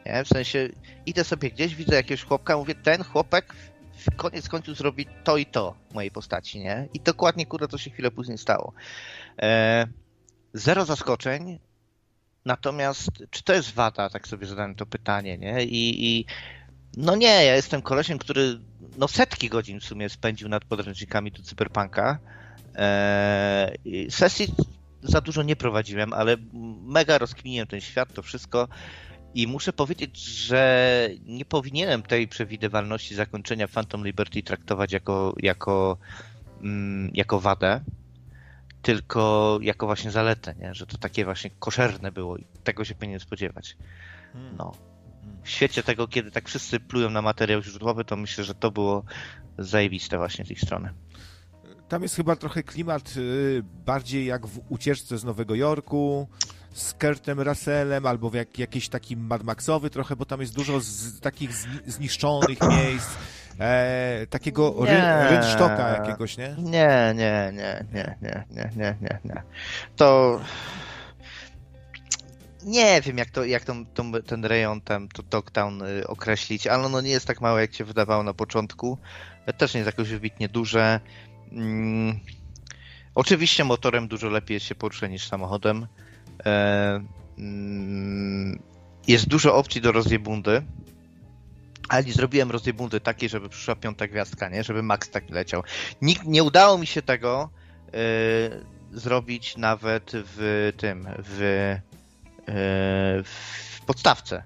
Nie? W sensie idę sobie gdzieś, widzę jakiegoś chłopka, mówię, ten chłopek w koniec końców zrobi to i to mojej postaci, nie? I dokładnie, kurde, to się chwilę później stało. E, zero zaskoczeń, natomiast czy to jest wada, tak sobie zadałem to pytanie, nie? I, i no nie, ja jestem kolesiem, który no setki godzin w sumie spędził nad podręcznikami do cyberpunka. Eee, sesji za dużo nie prowadziłem, ale mega rozkminiłem ten świat, to wszystko. I muszę powiedzieć, że nie powinienem tej przewidywalności zakończenia Phantom Liberty traktować jako, jako, mm, jako wadę, tylko jako właśnie zaletę, nie? że to takie właśnie koszerne było i tego się powinien spodziewać. Hmm. No w świecie tego, kiedy tak wszyscy plują na materiał źródłowy, to myślę, że to było zajebiste właśnie z ich strony. Tam jest chyba trochę klimat y, bardziej jak w ucieczce z Nowego Jorku, z Kurtem Russellem, albo jak, jakiś taki Mad Maxowy trochę, bo tam jest dużo z, takich zniszczonych *coughs* miejsc, e, takiego rynsztoka jakiegoś, nie? Nie, nie, nie, nie, nie, nie, nie, nie. To nie wiem, jak, to, jak tą, tą, ten rejon tam, to Dogtown y, określić, ale ono nie jest tak małe, jak się wydawało na początku. Też nie jest jakoś wybitnie duże. Mm. Oczywiście motorem dużo lepiej się porusza niż samochodem. E, mm, jest dużo opcji do rozjebundy, ale nie zrobiłem rozjebundy takiej, żeby przyszła piąta gwiazdka, nie? Żeby Max tak leciał. Nikt, nie udało mi się tego e, zrobić nawet w tym, w w podstawce.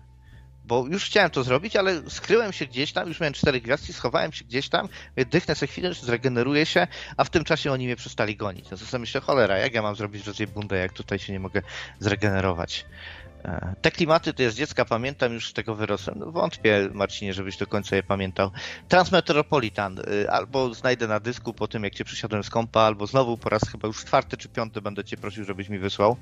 Bo już chciałem to zrobić, ale skryłem się gdzieś tam, już miałem cztery gwiazdki, schowałem się gdzieś tam, dychnę sobie chwilę, zregeneruję się, a w tym czasie oni mnie przestali gonić. No to myślę, cholera, jak ja mam zrobić bundę, jak tutaj się nie mogę zregenerować. E, te klimaty to jest dziecka, pamiętam już z tego wyrosłem. No, wątpię, Marcinie, żebyś do końca je pamiętał. Transmetropolitan, y, albo znajdę na dysku po tym, jak cię przysiadłem z kompa, albo znowu po raz chyba już czwarty czy piąty będę cię prosił, żebyś mi wysłał.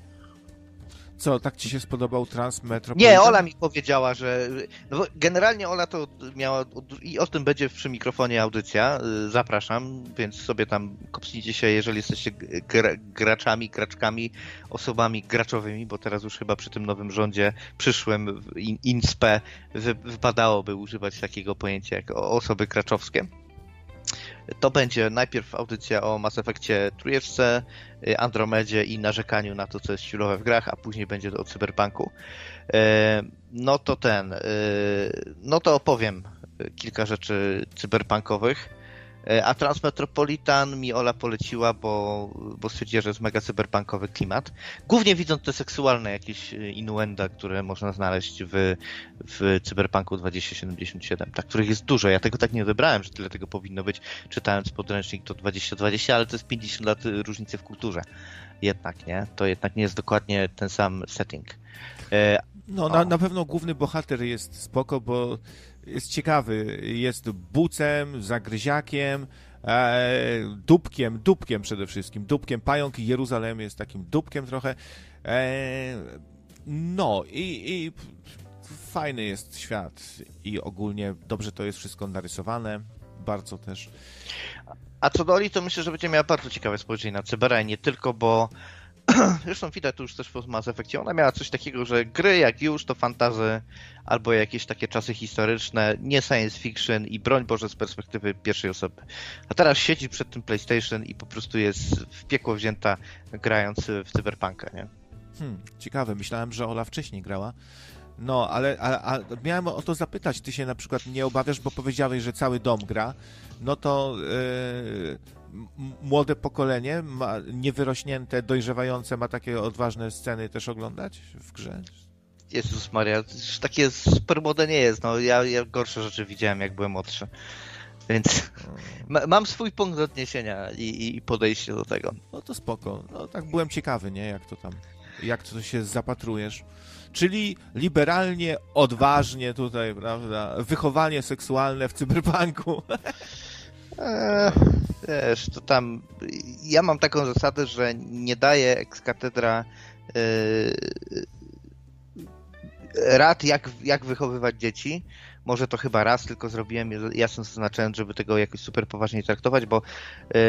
Co, tak ci się spodobał Transmetropolitan? Nie, Ola mi powiedziała, że... No generalnie Ola to miała... I o tym będzie przy mikrofonie audycja. Y, zapraszam, więc sobie tam kopnijcie się, jeżeli jesteście gra, graczami, graczkami, osobami graczowymi, bo teraz już chyba przy tym nowym rządzie przyszłym INSPE wypadałoby używać takiego pojęcia jak osoby graczowskie. To będzie najpierw audycja o Mass Effectie trójeczce, y, Andromedzie i narzekaniu na to, co jest siłowe w grach, a później będzie o cyberpunku. E, no to ten, y, no to opowiem kilka rzeczy cyberpunkowych. E, a Transmetropolitan mi Ola poleciła, bo, bo stwierdziła, że jest mega cyberpunkowy klimat. Głównie widząc te seksualne jakieś e, innuenda, które można znaleźć w, w Cyberpunku 2077, tak, których jest dużo. Ja tego tak nie odebrałem, że tyle tego powinno być, czytając podręcznik to 2020, ale to jest 50 lat różnicy w kulturze. Jednak, nie? To jednak nie jest dokładnie ten sam setting. E, no, na, na pewno główny bohater jest spoko, bo jest ciekawy. Jest bucem, zagryziakiem, e, dupkiem, dupkiem przede wszystkim, dupkiem, pająk Jeruzalem jest takim dupkiem trochę. E, no i, i fajny jest świat i ogólnie dobrze to jest wszystko narysowane, bardzo też. A co do Oli, to myślę, że będzie miała bardzo ciekawe spojrzenie na Cybera, nie tylko, bo *clears throat* zresztą widać to już też w Mass Effectie, ona miała coś takiego, że gry jak już to fantazy albo jakieś takie czasy historyczne, nie science fiction i broń Boże z perspektywy pierwszej osoby. A teraz siedzi przed tym PlayStation i po prostu jest w piekło wzięta grając w Cyberpunka, nie? Hmm, ciekawe, myślałem, że Ola wcześniej grała. No, ale a, a miałem o to zapytać, ty się na przykład nie obawiasz, bo powiedziałeś, że cały dom gra, no to yy, młode pokolenie, ma, niewyrośnięte, dojrzewające, ma takie odważne sceny też oglądać w grze? Jezus Maria, takie super młode nie jest, no ja, ja gorsze rzeczy widziałem, jak byłem młodszy. Więc ma, mam swój punkt odniesienia i, i podejście do tego. No to spoko. No tak byłem ciekawy, nie? Jak to tam, jak to się zapatrujesz. Czyli liberalnie, odważnie tutaj, prawda? Wychowanie seksualne w cyberpunku. *laughs* Eee, wiesz, to tam. Ja mam taką zasadę, że nie daję ex katedra yy, rad, jak, jak wychowywać dzieci. Może to chyba raz tylko zrobiłem, jasno zaznaczając, żeby tego jakoś super poważnie traktować, bo yy,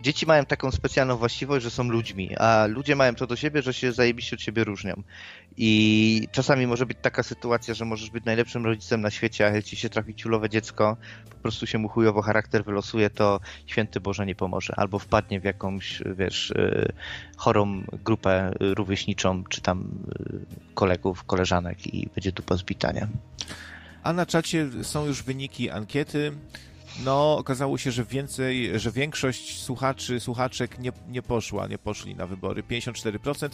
dzieci mają taką specjalną właściwość, że są ludźmi, a ludzie mają to do siebie, że się zajebiście od siebie różnią. I czasami może być taka sytuacja, że możesz być najlepszym rodzicem na świecie, a jak ci się trafi ciulowe dziecko, po prostu się mu chujowo charakter wylosuje, to święty Boże nie pomoże. Albo wpadnie w jakąś, wiesz, y, chorą grupę rówieśniczą, czy tam y, kolegów, koleżanek i będzie tu pozbita, nie? A na czacie są już wyniki ankiety. No, okazało się, że więcej, że większość słuchaczy, słuchaczek nie, nie poszła, nie poszli na wybory. 54%,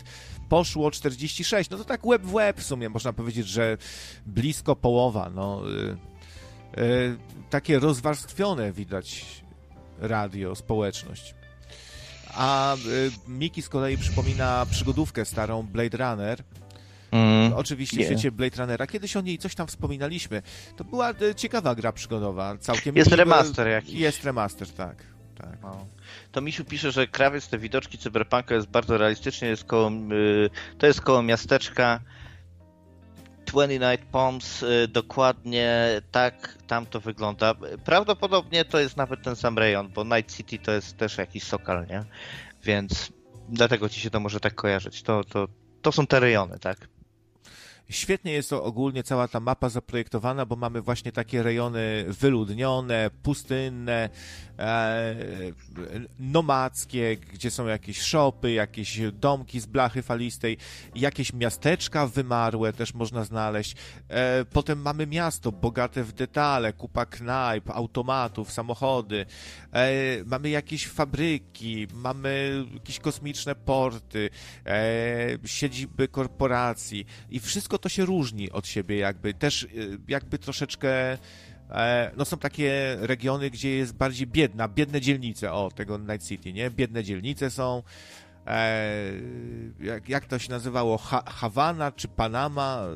poszło 46%. No to tak łeb w łeb w sumie, można powiedzieć, że blisko połowa. No, y, y, takie rozwarstwione widać radio, społeczność. A y, Miki z kolei przypomina przygodówkę starą Blade Runner, Mm, oczywiście w świecie Blade Runnera. Kiedyś o niej coś tam wspominaliśmy. To była e, ciekawa gra przygodowa. Całkiem jest remaster jakiś. Jest remaster, tak. tak. No. To Misiu pisze, że krawiec te widoczki cyberpunka jest bardzo realistycznie. Jest koło, y, to jest koło miasteczka 20 Night Palms. Y, dokładnie tak tam to wygląda. Prawdopodobnie to jest nawet ten sam rejon, bo Night City to jest też jakiś sokal, nie? Więc dlatego ci się to może tak kojarzyć. To, to, to są te rejony, tak? Świetnie jest to ogólnie cała ta mapa zaprojektowana, bo mamy właśnie takie rejony wyludnione, pustynne, e, nomadzkie, gdzie są jakieś szopy, jakieś domki z blachy falistej, jakieś miasteczka wymarłe też można znaleźć. E, potem mamy miasto bogate w detale, kupa knajp, automatów, samochody. E, mamy jakieś fabryki, mamy jakieś kosmiczne porty, e, siedziby korporacji i wszystko to się różni od siebie jakby. Też y, jakby troszeczkę e, no są takie regiony, gdzie jest bardziej biedna, biedne dzielnice, o, tego Night City, nie? Biedne dzielnice są, e, jak, jak to się nazywało, ha Hawana czy Panama,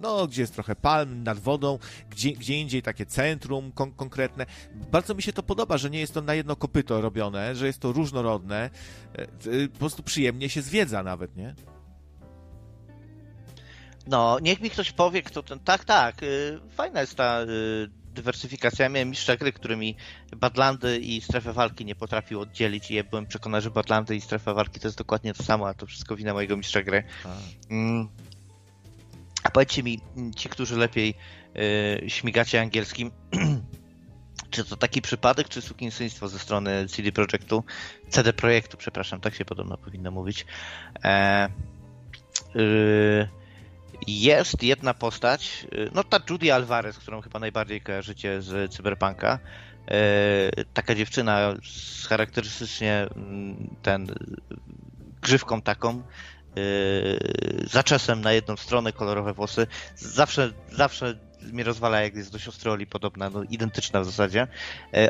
no, gdzie jest trochę palm nad wodą, gdzie, gdzie indziej takie centrum kon konkretne. Bardzo mi się to podoba, że nie jest to na jedno kopyto robione, że jest to różnorodne, e, po prostu przyjemnie się zwiedza nawet, nie? No, niech mi ktoś powie, kto ten. Tak, tak. Y, fajna jest ta y, dywersyfikacja. Ja miałem mistrza gry, który mi Badlandy i strefę walki nie potrafił oddzielić i ja byłem przekonany, że Badlandy i strefa walki to jest dokładnie to samo, a to wszystko wina mojego mistrza gry. Mm. A powiedzcie mi, ci, którzy lepiej y, śmigacie angielskim, *clears throat* czy to taki przypadek, czy sukinsyństwo ze strony CD Projektu, CD Projektu, przepraszam, tak się podobno powinno mówić. E, y, jest jedna postać, y, no ta Judy Alvarez, którą chyba najbardziej kojarzycie z Cyberpunka. Y, taka dziewczyna z charakterystycznie mm, ten grzywką taką, y, zaczesem na jedną stronę, kolorowe włosy. Zawsze, zawsze mnie rozwala, jak jest do siostry Oli podobna, no identyczna w zasadzie.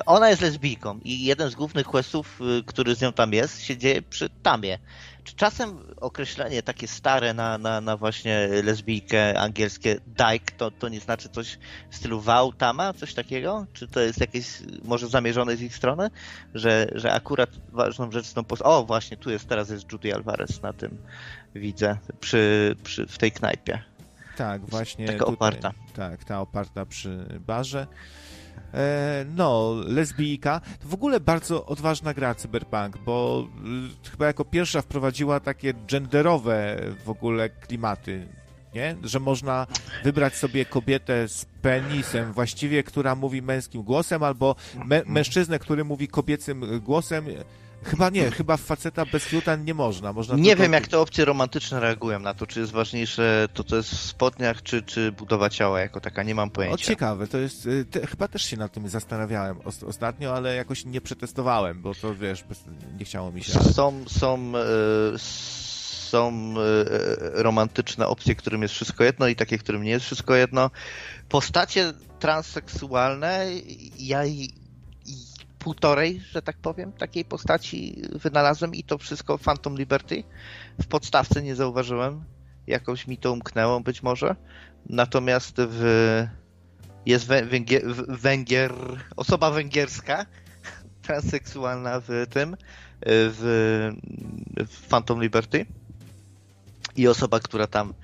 Ona jest lesbijką i jeden z głównych questów, który z nią tam jest, się dzieje przy Tamie czasem określenie takie stare na, na, na właśnie lesbijkę angielskie dyke, to, to nie znaczy coś w stylu wow, tama, coś takiego? Czy to jest jakieś może zamierzone z ich strony? Że, że akurat ważną rzecz są... O, właśnie, tu jest, teraz jest Judy Alvarez na tym, widzę, przy, przy, w tej knajpie. Tak, właśnie. Taka tutaj, oparta. Tak, ta oparta przy barze. E, no, lesbijka. To w ogóle bardzo odważna gra Cyberpunk, bo y, chyba jako pierwsza wprowadziła takie genderowe w ogóle klimaty. Nie? Że można wybrać sobie kobietę z penisem, właściwie, która mówi męskim głosem, albo mężczyznę, który mówi kobiecym głosem. Chyba nie, chyba w faceta bez fiuta nie można. można nie wiem, jak te opcje romantyczne reagują na to, czy jest ważniejsze to, co jest w spodniach, czy, czy budowa ciała jako taka, nie mam pojęcia. O, ciekawe, to jest, y, te, chyba też się nad tym zastanawiałem ostatnio, ale jakoś nie przetestowałem, bo to, wiesz, nie chciało mi się. Są, są, y, są y, romantyczne opcje, którym jest wszystko jedno i takie, którym nie jest wszystko jedno. Postacie transseksualne, ja półtorej, że tak powiem, takiej postaci wynalazłem i to wszystko Phantom Liberty. W podstawce nie zauważyłem. Jakoś mi to umknęło być może. Natomiast w, jest węgier, węgier, osoba węgierska, *laughs* transseksualna w tym, w, w Phantom Liberty. I osoba, która tam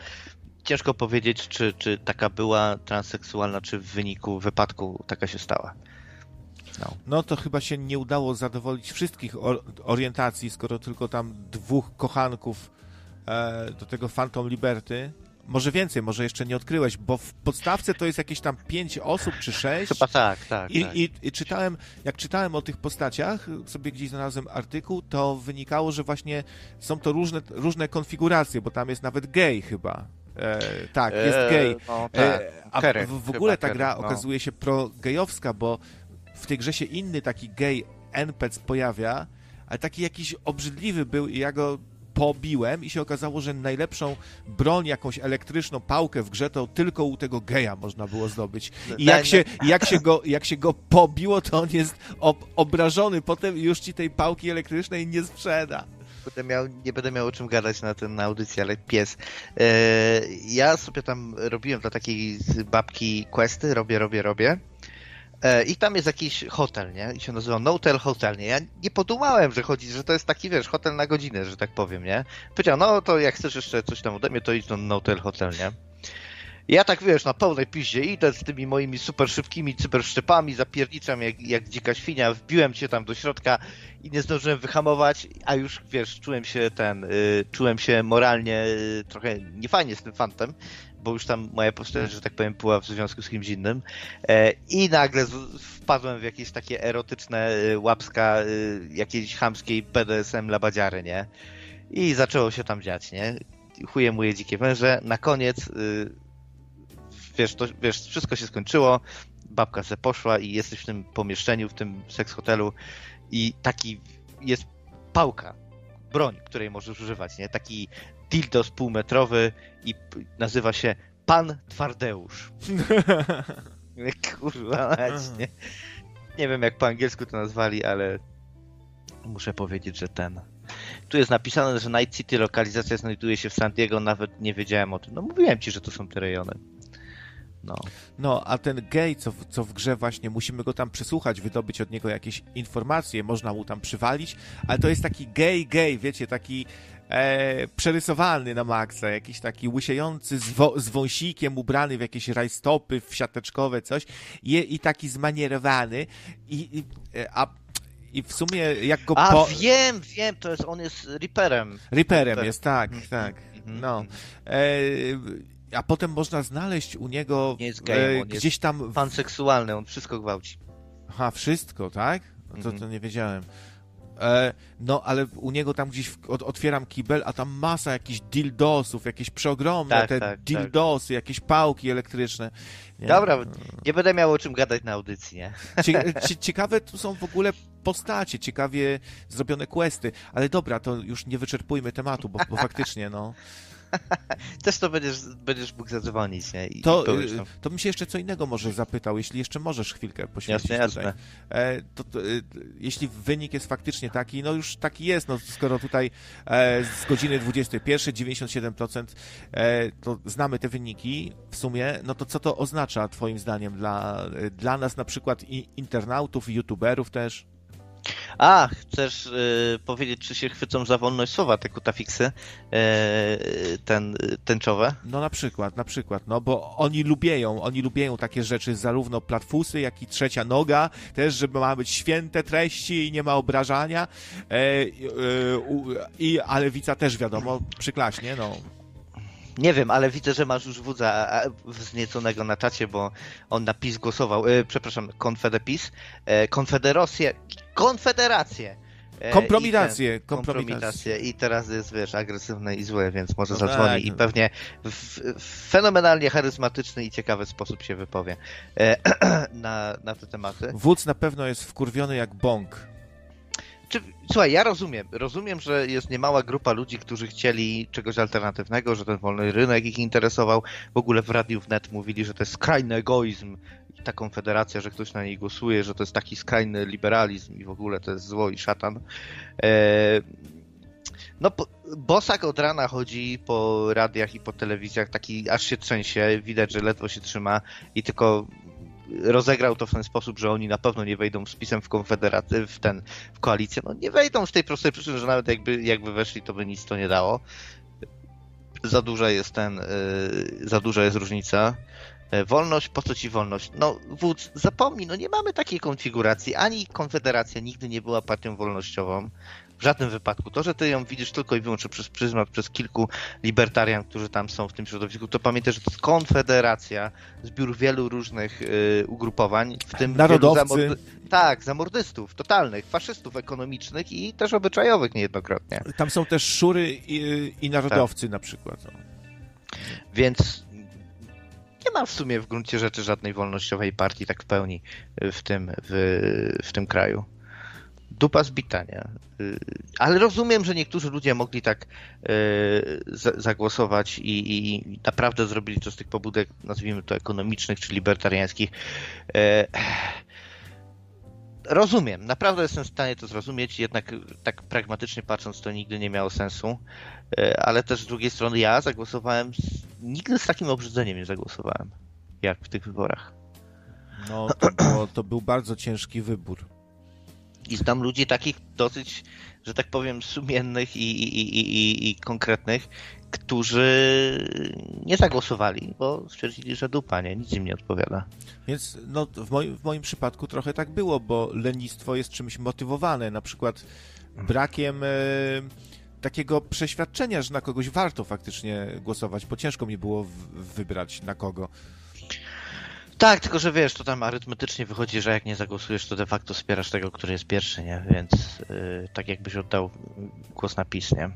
ciężko powiedzieć, czy, czy taka była transseksualna, czy w wyniku wypadku taka się stała. No. no to chyba się nie udało zadowolić wszystkich orientacji, skoro tylko tam dwóch kochanków e, do tego Phantom Liberty. Może więcej, może jeszcze nie odkryłeś, bo w podstawce to jest jakieś tam pięć osób czy sześć. Chyba tak, tak. I, tak. I, I, czytałem, jak czytałem o tych postaciach, sobie gdzieś znalazłem artykuł, to wynikało, że właśnie są to różne, różne konfiguracje, bo tam jest nawet gay chyba. E, tak, jest e, gay. no, tak. E, a w, w ogóle ta gra no. okazuje się pro-gejowska, bo w tej grze się inny taki gay NPC pojawia, ale taki jakiś obrzydliwy był i ja go pobiłem i się okazało, że najlepszą broń, jakąś elektryczną pałkę w grze to tylko u tego geja można było zdobyć. I jak się, jak się, go, jak się go pobiło, to on jest ob obrażony potem już ci tej pałki elektrycznej nie sprzeda. Będę miał, nie będę miał o czym gadać na ten audycji, ale pies. E, ja sobie tam robiłem dla takiej babki questy, robię, robię, robię. E, I tam jest jakiś hotel, nie? I się nazywa Notel Hotel, nie? Ja nie podumałem, że chodzi, że to jest taki, wiesz, hotel na godzinę, że tak powiem, nie? Powiedział, no to jak chcesz jeszcze coś tam ode mnie, to idź do Notel Hotel, nie? Ja tak, wiesz, na pełnej piździe idę z tymi moimi super szybkimi cyberszczepami, zapierniczam jak, jak dzika świnia, wbiłem się tam do środka i nie zdążyłem wyhamować, a już, wiesz, czułem się ten, y, czułem się moralnie y, trochę niefajnie z tym fantem, bo już tam moja postać, że tak powiem, była w związku z kimś innym. E, I nagle wpadłem w jakieś takie erotyczne y, łapska y, jakiejś chamskiej BDSM labadziary, nie? I zaczęło się tam dziać, nie? Chuje moje dzikie węże. Na koniec, y, wiesz, to, wiesz, wszystko się skończyło, babka se poszła i jesteś w tym pomieszczeniu, w tym seks hotelu i taki jest pałka, broń, której możesz używać, nie? Taki dildos półmetrowy i nazywa się Pan Twardeusz. *laughs* *laughs* Kurwa, nie. nie wiem jak po angielsku to nazwali, ale muszę powiedzieć, że ten. Tu jest napisane, że Night City lokalizacja znajduje się w San Diego, nawet nie wiedziałem o tym. No mówiłem ci, że to są te rejony. No. no, a ten gej, co, w, co w grze właśnie, musimy go tam przesłuchać, wydobyć od niego jakieś informacje, można mu tam przywalić, ale to jest taki gej, gej, wiecie, taki e, przerysowany na maksa, jakiś taki łysiejący z, wo, z wąsikiem, ubrany w jakieś rajstopy, w siateczkowe coś i, i taki zmanierowany i, i e, a i w sumie jak go A po... wiem, wiem, to jest, on jest Reaperem. Reaperem jest, tak, mm, tak. Mm, no. Mm. E, a potem można znaleźć u niego nie jest e, gdzieś tam... Pan seksualny, on wszystko gwałci. Aha, wszystko, tak? To, to mhm. nie wiedziałem. E, no, ale u niego tam gdzieś otwieram kibel, a tam masa jakichś dildosów, jakieś przeogromne tak, te tak, tak. dildosy, tak. jakieś pałki elektryczne. Nie? Dobra, nie będę miał o czym gadać na audycji, nie? *laughs* ciekawe tu są w ogóle postacie, ciekawie zrobione questy, ale dobra, to już nie wyczerpujmy tematu, bo, bo faktycznie, no... *laughs* Też to będziesz, będziesz mógł zadzwonić, nie? I to, y, to bym się jeszcze co innego może zapytał, jeśli jeszcze możesz chwilkę poświęcić jasne, tutaj. Jasne. E, to, to, y, jeśli wynik jest faktycznie taki, no już taki jest, no skoro tutaj e, z godziny 21 97% e, to znamy te wyniki w sumie, no to co to oznacza twoim zdaniem dla, dla nas na przykład i internautów, youtuberów też? A, chcesz y, powiedzieć, czy się chwycą za wolność słowa te kutafiksy y, ten, tęczowe? No na przykład, na przykład, no bo oni lubią, oni lubią takie rzeczy, zarówno platfusy, jak i trzecia noga, też, żeby ma być święte treści i nie ma obrażania, e, i, a lewica też wiadomo, przyklaśnie, no. Nie wiem, ale widzę, że masz już wódza wznieconego na czacie, bo on na PiS głosował. E, przepraszam, Konfedepis. E, Konfederację. Konfederację. E, kompromitację, I kompromitację. I teraz jest, wiesz, agresywne i złe, więc może no zadzwoni tak. i pewnie w, w fenomenalnie charyzmatyczny i ciekawy sposób się wypowie e, *clears throat* na, na te tematy. Wódz na pewno jest wkurwiony jak bąk słuchaj, ja rozumiem. Rozumiem, że jest niemała grupa ludzi, którzy chcieli czegoś alternatywnego, że ten wolny rynek ich interesował. W ogóle w Radiu Wnet mówili, że to jest skrajny egoizm ta konfederacja, że ktoś na niej głosuje, że to jest taki skrajny liberalizm i w ogóle to jest zło i szatan. Eee, no, Bosak od rana chodzi po radiach i po telewizjach, taki aż się trzęsie, widać, że ledwo się trzyma i tylko rozegrał to w ten sposób, że oni na pewno nie wejdą z pisem w konfederację, w ten, w koalicję. No nie wejdą z tej prostej przyczyny, że nawet jakby, jakby weszli, to by nic to nie dało. Za duża jest ten, yy, za duża jest różnica. E, wolność, po co ci wolność? No, wódz, zapomnij, no nie mamy takiej konfiguracji. Ani Konfederacja nigdy nie była partią wolnościową. W żadnym wypadku. To, że ty ją widzisz tylko i wyłącznie przez pryzmat, przez kilku libertarian, którzy tam są w tym środowisku, to pamiętaj, że to jest konfederacja, zbiór wielu różnych y, ugrupowań, w tym Narodowcy. Tak, zamordystów, totalnych, faszystów ekonomicznych i też obyczajowych niejednokrotnie. Tam są też szury i, i narodowcy tak. na przykład. No. Więc nie ma w sumie w gruncie rzeczy żadnej wolnościowej partii tak w pełni w tym, w, w tym kraju dupa zbita, nie? Y, ale rozumiem, że niektórzy ludzie mogli tak y, zagłosować i, i naprawdę zrobili to z tych pobudek, nazwijmy to ekonomicznych czy libertariańskich. E, rozumiem, naprawdę jestem w stanie to zrozumieć, jednak tak pragmatycznie patrząc to nigdy nie miało sensu, e, ale też z drugiej strony ja zagłosowałem, nigdy z takim obrzydzeniem nie zagłosowałem, jak w tych wyborach. No, to, było, to był bardzo ciężki wybór. I znam ludzi takich dosyć, że tak powiem, sumiennych i, i, i, i konkretnych, którzy nie zagłosowali, bo stwierdzili, że dupa, nie, nic im nie odpowiada. Więc no, w, moim, w moim przypadku trochę tak było, bo lenistwo jest czymś motywowane, na przykład brakiem e, takiego przeświadczenia, że na kogoś warto faktycznie głosować, bo ciężko mi było wybrać na kogo. Tak, tylko że wiesz, to tam arytmetycznie wychodzi, że jak nie zagłosujesz, to de facto wspierasz tego, który jest pierwszy, nie? Więc yy, tak jakbyś oddał głos na PiS, nie?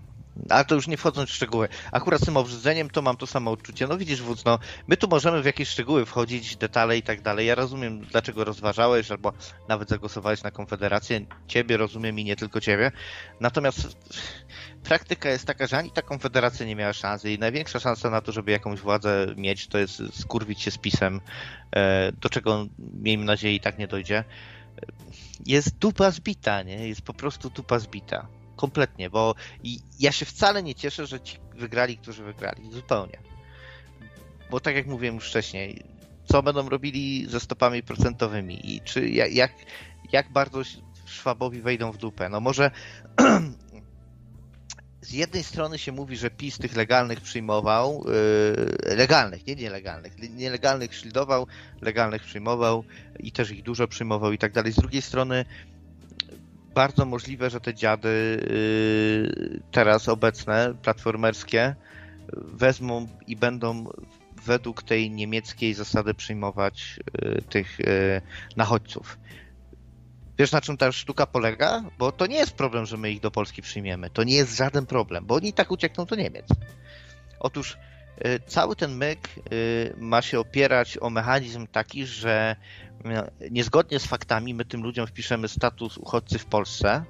Ale to już nie wchodząc w szczegóły. Akurat z tym obrzydzeniem to mam to samo odczucie. No widzisz, wódz, no, my tu możemy w jakieś szczegóły wchodzić, detale i tak dalej. Ja rozumiem, dlaczego rozważałeś, albo nawet zagłosowałeś na Konfederację. Ciebie rozumiem i nie tylko ciebie. Natomiast praktyka jest taka, że ani ta Konfederacja nie miała szansy i największa szansa na to, żeby jakąś władzę mieć, to jest skurwić się z pisem, e, do czego miejmy nadzieję i tak nie dojdzie. Jest dupa zbita, nie? Jest po prostu dupa zbita. Kompletnie, bo ja się wcale nie cieszę, że ci wygrali, którzy wygrali. Zupełnie. Bo tak jak mówiłem już wcześniej, co będą robili ze stopami procentowymi i czy jak, jak bardzo Szwabowi wejdą w dupę. No może *clears throat* z jednej strony się mówi, że PiS tych legalnych przyjmował, yy, legalnych, nie nielegalnych, nielegalnych szlidował, legalnych przyjmował i też ich dużo przyjmował i tak dalej. Z drugiej strony bardzo możliwe, że te dziady yy, teraz obecne, platformerskie, wezmą i będą według tej niemieckiej zasady przyjmować yy, tych yy, nachodźców. Wiesz, na czym ta sztuka polega? Bo to nie jest problem, że my ich do Polski przyjmiemy. To nie jest żaden problem, bo oni tak uciekną do Niemiec. Otóż cały ten myk ma się opierać o mechanizm taki, że niezgodnie z faktami my tym ludziom wpiszemy status uchodźcy w Polsce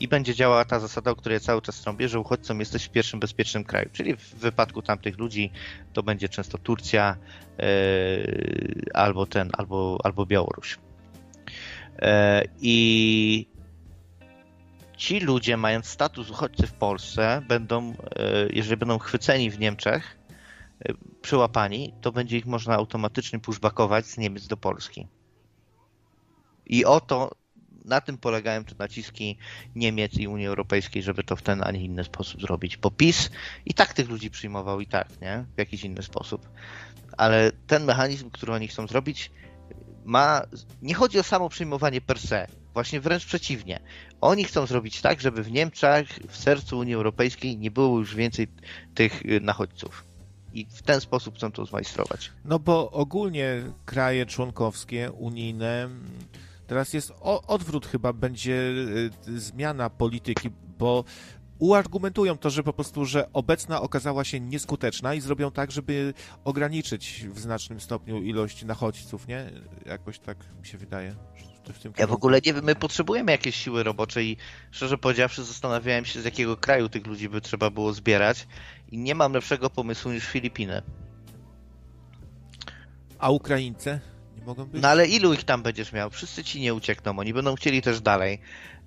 i będzie działała ta zasada, o której ja cały czas trąbię, że uchodźcą jesteś w pierwszym bezpiecznym kraju. Czyli w wypadku tamtych ludzi to będzie często Turcja albo ten, albo, albo Białoruś. I ci ludzie, mając status uchodźcy w Polsce, będą, jeżeli będą chwyceni w Niemczech, przyłapani, to będzie ich można automatycznie pushbackować z Niemiec do Polski. I oto na tym polegają te naciski Niemiec i Unii Europejskiej, żeby to w ten, a nie inny sposób zrobić. Bo PiS i tak tych ludzi przyjmował i tak, nie? W jakiś inny sposób. Ale ten mechanizm, który oni chcą zrobić, ma. Nie chodzi o samo przyjmowanie per se. Właśnie wręcz przeciwnie. Oni chcą zrobić tak, żeby w Niemczech, w sercu Unii Europejskiej nie było już więcej tych nachodźców i w ten sposób chcą to zmajstrować. No bo ogólnie kraje członkowskie, unijne, teraz jest odwrót chyba, będzie y, zmiana polityki, bo uargumentują to, że po prostu, że obecna okazała się nieskuteczna i zrobią tak, żeby ograniczyć w znacznym stopniu ilość nachodźców, nie? Jakoś tak mi się wydaje. W ja w ogóle nie wiem, my potrzebujemy jakiejś siły roboczej i szczerze powiedziawszy zastanawiałem się, z jakiego kraju tych ludzi by trzeba było zbierać i nie mam lepszego pomysłu niż Filipiny. A Ukraińcy? Nie mogą być? No ale ilu ich tam będziesz miał? Wszyscy ci nie uciekną, oni będą chcieli też dalej.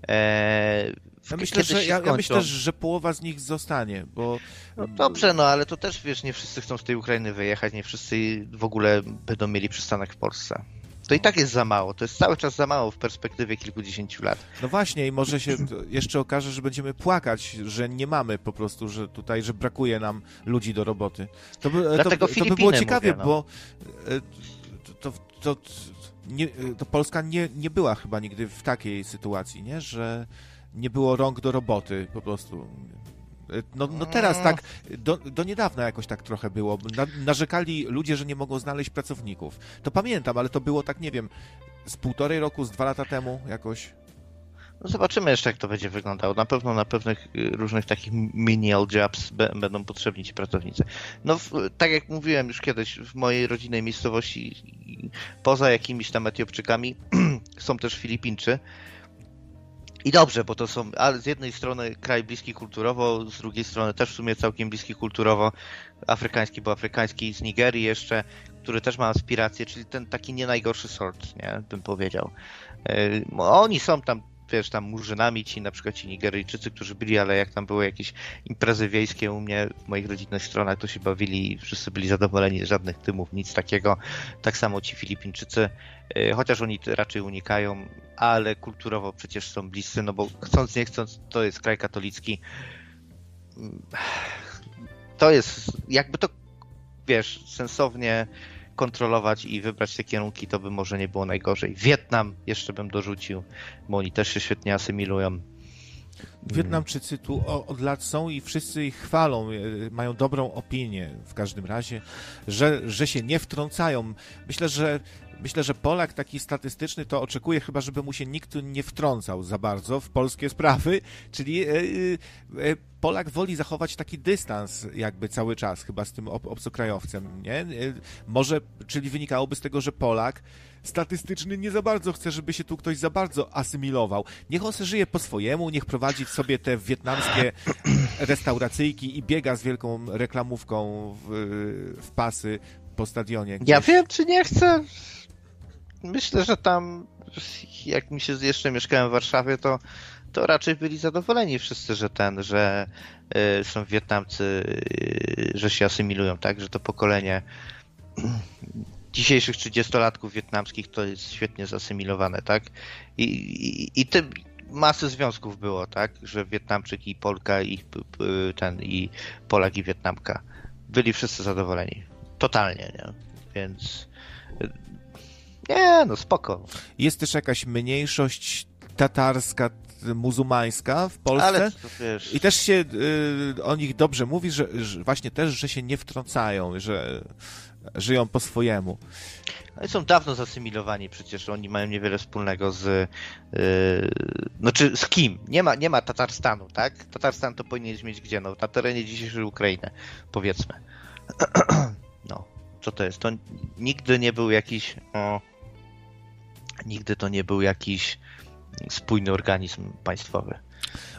Eee, ja myślę, że, ja, ja, myślę, że połowa z nich zostanie, bo... No dobrze, no ale to też, wiesz, nie wszyscy chcą z tej Ukrainy wyjechać, nie wszyscy w ogóle będą mieli przystanek w Polsce. To i tak jest za mało. To jest cały czas za mało w perspektywie kilkudziesięciu lat. No właśnie, i może się jeszcze okaże, że będziemy płakać, że nie mamy po prostu, że tutaj, że brakuje nam ludzi do roboty. To by, to, to by było ciekawie, mówię, no. bo e, to, to, to, nie, to Polska nie, nie była chyba nigdy w takiej sytuacji, nie? że nie było rąk do roboty po prostu. No, no teraz tak, do, do niedawna jakoś tak trochę było. Na, narzekali ludzie, że nie mogą znaleźć pracowników. To pamiętam, ale to było tak, nie wiem, z półtorej roku, z dwa lata temu jakoś. No zobaczymy jeszcze, jak to będzie wyglądało. Na pewno na pewnych różnych takich menial jobs będą potrzebni ci pracownicy. No, w, tak jak mówiłem już kiedyś, w mojej rodzinnej miejscowości, poza jakimiś tam Etiopczykami, *clears throat* są też Filipinczy, i dobrze, bo to są ale z jednej strony kraj bliski kulturowo, z drugiej strony też w sumie całkiem bliski kulturowo, afrykański, bo afrykański z Nigerii jeszcze, który też ma aspiracje, czyli ten taki nie najgorszy sort, nie, bym powiedział. Yy, oni są tam wiesz, tam murzynami ci, na przykład ci Nigeryjczycy, którzy byli, ale jak tam były jakieś imprezy wiejskie u mnie, w moich rodzinnych stronach, to się bawili wszyscy byli zadowoleni, żadnych tymów, nic takiego. Tak samo ci Filipińczycy, chociaż oni raczej unikają, ale kulturowo przecież są bliscy, no bo chcąc nie chcąc, to jest kraj katolicki. To jest, jakby to, wiesz, sensownie kontrolować i wybrać te kierunki, to by może nie było najgorzej. Wietnam jeszcze bym dorzucił, bo oni też się świetnie asymilują. Wietnamczycy tu od lat są i wszyscy ich chwalą, e, mają dobrą opinię w każdym razie, że, że się nie wtrącają. Myślę, że myślę, że Polak taki statystyczny to oczekuje chyba, żeby mu się nikt nie wtrącał za bardzo w polskie sprawy, czyli e, e, Polak woli zachować taki dystans jakby cały czas chyba z tym obcokrajowcem, nie? Może, czyli wynikałoby z tego, że Polak statystyczny nie za bardzo chce, żeby się tu ktoś za bardzo asymilował. Niech on sobie żyje po swojemu, niech prowadzi sobie te wietnamskie restauracyjki i biega z wielką reklamówką w, w pasy po stadionie. Gdzieś. Ja wiem, czy nie chcę. Myślę, że tam, jak mi się jeszcze mieszkałem w Warszawie, to, to raczej byli zadowoleni wszyscy, że ten, że y, są Wietnamcy, y, że się asymilują, tak, że to pokolenie *clears throat* dzisiejszych 30-latków wietnamskich to jest świetnie zasymilowane, tak? I, i, i tym masy związków było, tak? Że Wietnamczyk i Polka i ten i Polak i Wietnamka byli wszyscy zadowoleni. Totalnie, nie? Więc nie, no spoko. Jest też jakaś mniejszość tatarska, muzułmańska w Polsce. Ale wiesz... I też się y, o nich dobrze mówi, że, że, właśnie też, że się nie wtrącają, że żyją po swojemu. Oni są dawno zasymilowani, przecież oni mają niewiele wspólnego z. Yy, znaczy z kim? Nie ma, nie ma Tatarstanu, tak? Tatarstan to powinien mieć gdzie? No, na terenie dzisiejszej Ukrainy, powiedzmy. *clears throat* no, co to jest? To nigdy nie był jakiś. O, nigdy to nie był jakiś spójny organizm państwowy.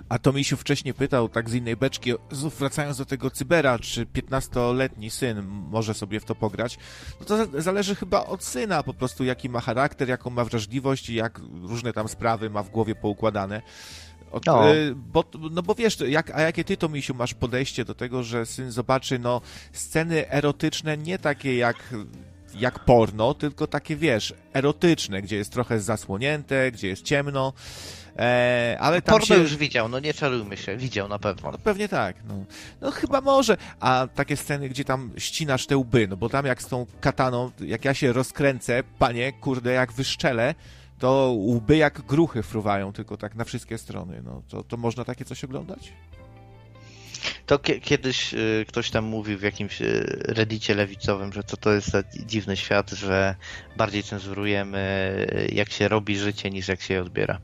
A to Misiu wcześniej pytał, tak z innej beczki, wracając do tego cybera, czy 15-letni syn może sobie w to pograć, no to zależy chyba od syna po prostu, jaki ma charakter, jaką ma wrażliwość i jak różne tam sprawy ma w głowie poukładane. Od, no. Y, bo, no bo wiesz, jak, a jakie ty to, Misiu, masz podejście do tego, że syn zobaczy, no, sceny erotyczne nie takie jak jak porno, tylko takie, wiesz, erotyczne, gdzie jest trochę zasłonięte, gdzie jest ciemno, e, ale tam Porno się... już widział, no nie czarujmy się, widział na pewno. No pewnie tak, no. no chyba może, a takie sceny, gdzie tam ścinasz te łby, no bo tam jak z tą kataną, jak ja się rozkręcę, panie, kurde, jak wyszczelę, to łby jak gruchy fruwają, tylko tak na wszystkie strony, no to, to można takie coś oglądać? To kiedyś y, ktoś tam mówił w jakimś y, reddicie lewicowym, że to, to jest dziwny świat, że bardziej cenzurujemy y, jak się robi życie niż jak się je odbiera.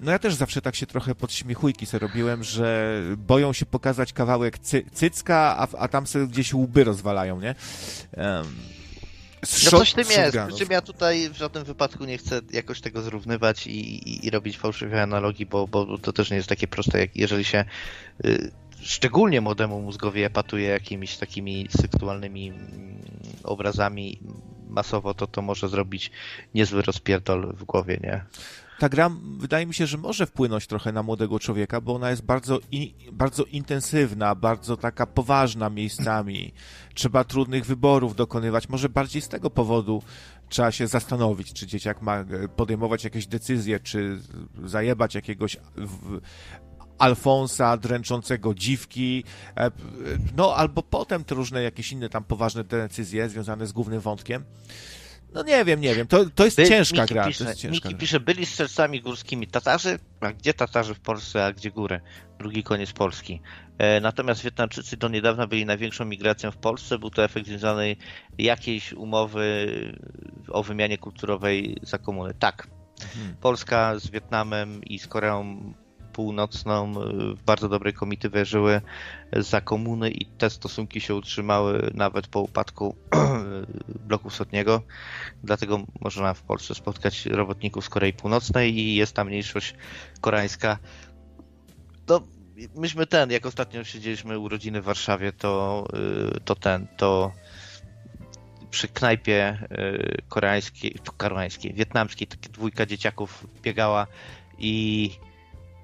No ja też zawsze tak się trochę podśmiechujki sobie robiłem, że boją się pokazać kawałek cy cycka, a, a tam sobie gdzieś łby rozwalają, nie? Um, no coś tym jest, przy czym ja tutaj w żadnym wypadku nie chcę jakoś tego zrównywać i, i, i robić fałszywej analogii, bo, bo to też nie jest takie proste, jak jeżeli się y, szczególnie młodemu mózgowi epatuje jakimiś takimi seksualnymi mm, obrazami masowo, to to może zrobić niezły rozpierdol w głowie, nie? ta gra wydaje mi się, że może wpłynąć trochę na młodego człowieka, bo ona jest bardzo, bardzo intensywna, bardzo taka poważna miejscami. Trzeba trudnych wyborów dokonywać. Może bardziej z tego powodu trzeba się zastanowić, czy dzieciak ma e, podejmować jakieś decyzje, czy zajebać jakiegoś Alfonsa dręczącego dziwki, e, no albo potem te różne jakieś inne tam poważne decyzje związane z głównym wątkiem. No nie wiem, nie wiem. To, to jest By, ciężka Miki gra. Pisze, to jest ciężka Miki gra. pisze, byli strzelcami górskimi Tatarzy, a gdzie Tatarzy w Polsce, a gdzie góry? Drugi koniec Polski. E, natomiast Wietnamczycy do niedawna byli największą migracją w Polsce. Był to efekt związany jakiejś umowy o wymianie kulturowej za komuny. Tak. Mhm. Polska z Wietnamem i z Koreą Północną w bardzo dobrej komitywie żyły za komuny i te stosunki się utrzymały nawet po upadku *clears throat* bloku wschodniego. Dlatego można w Polsce spotkać robotników z Korei Północnej i jest tam mniejszość koreańska. To myśmy ten, jak ostatnio siedzieliśmy urodziny w Warszawie, to, y, to ten, to przy knajpie y, koreańskiej, koreańskiej, wietnamskiej, dwójka dzieciaków biegała i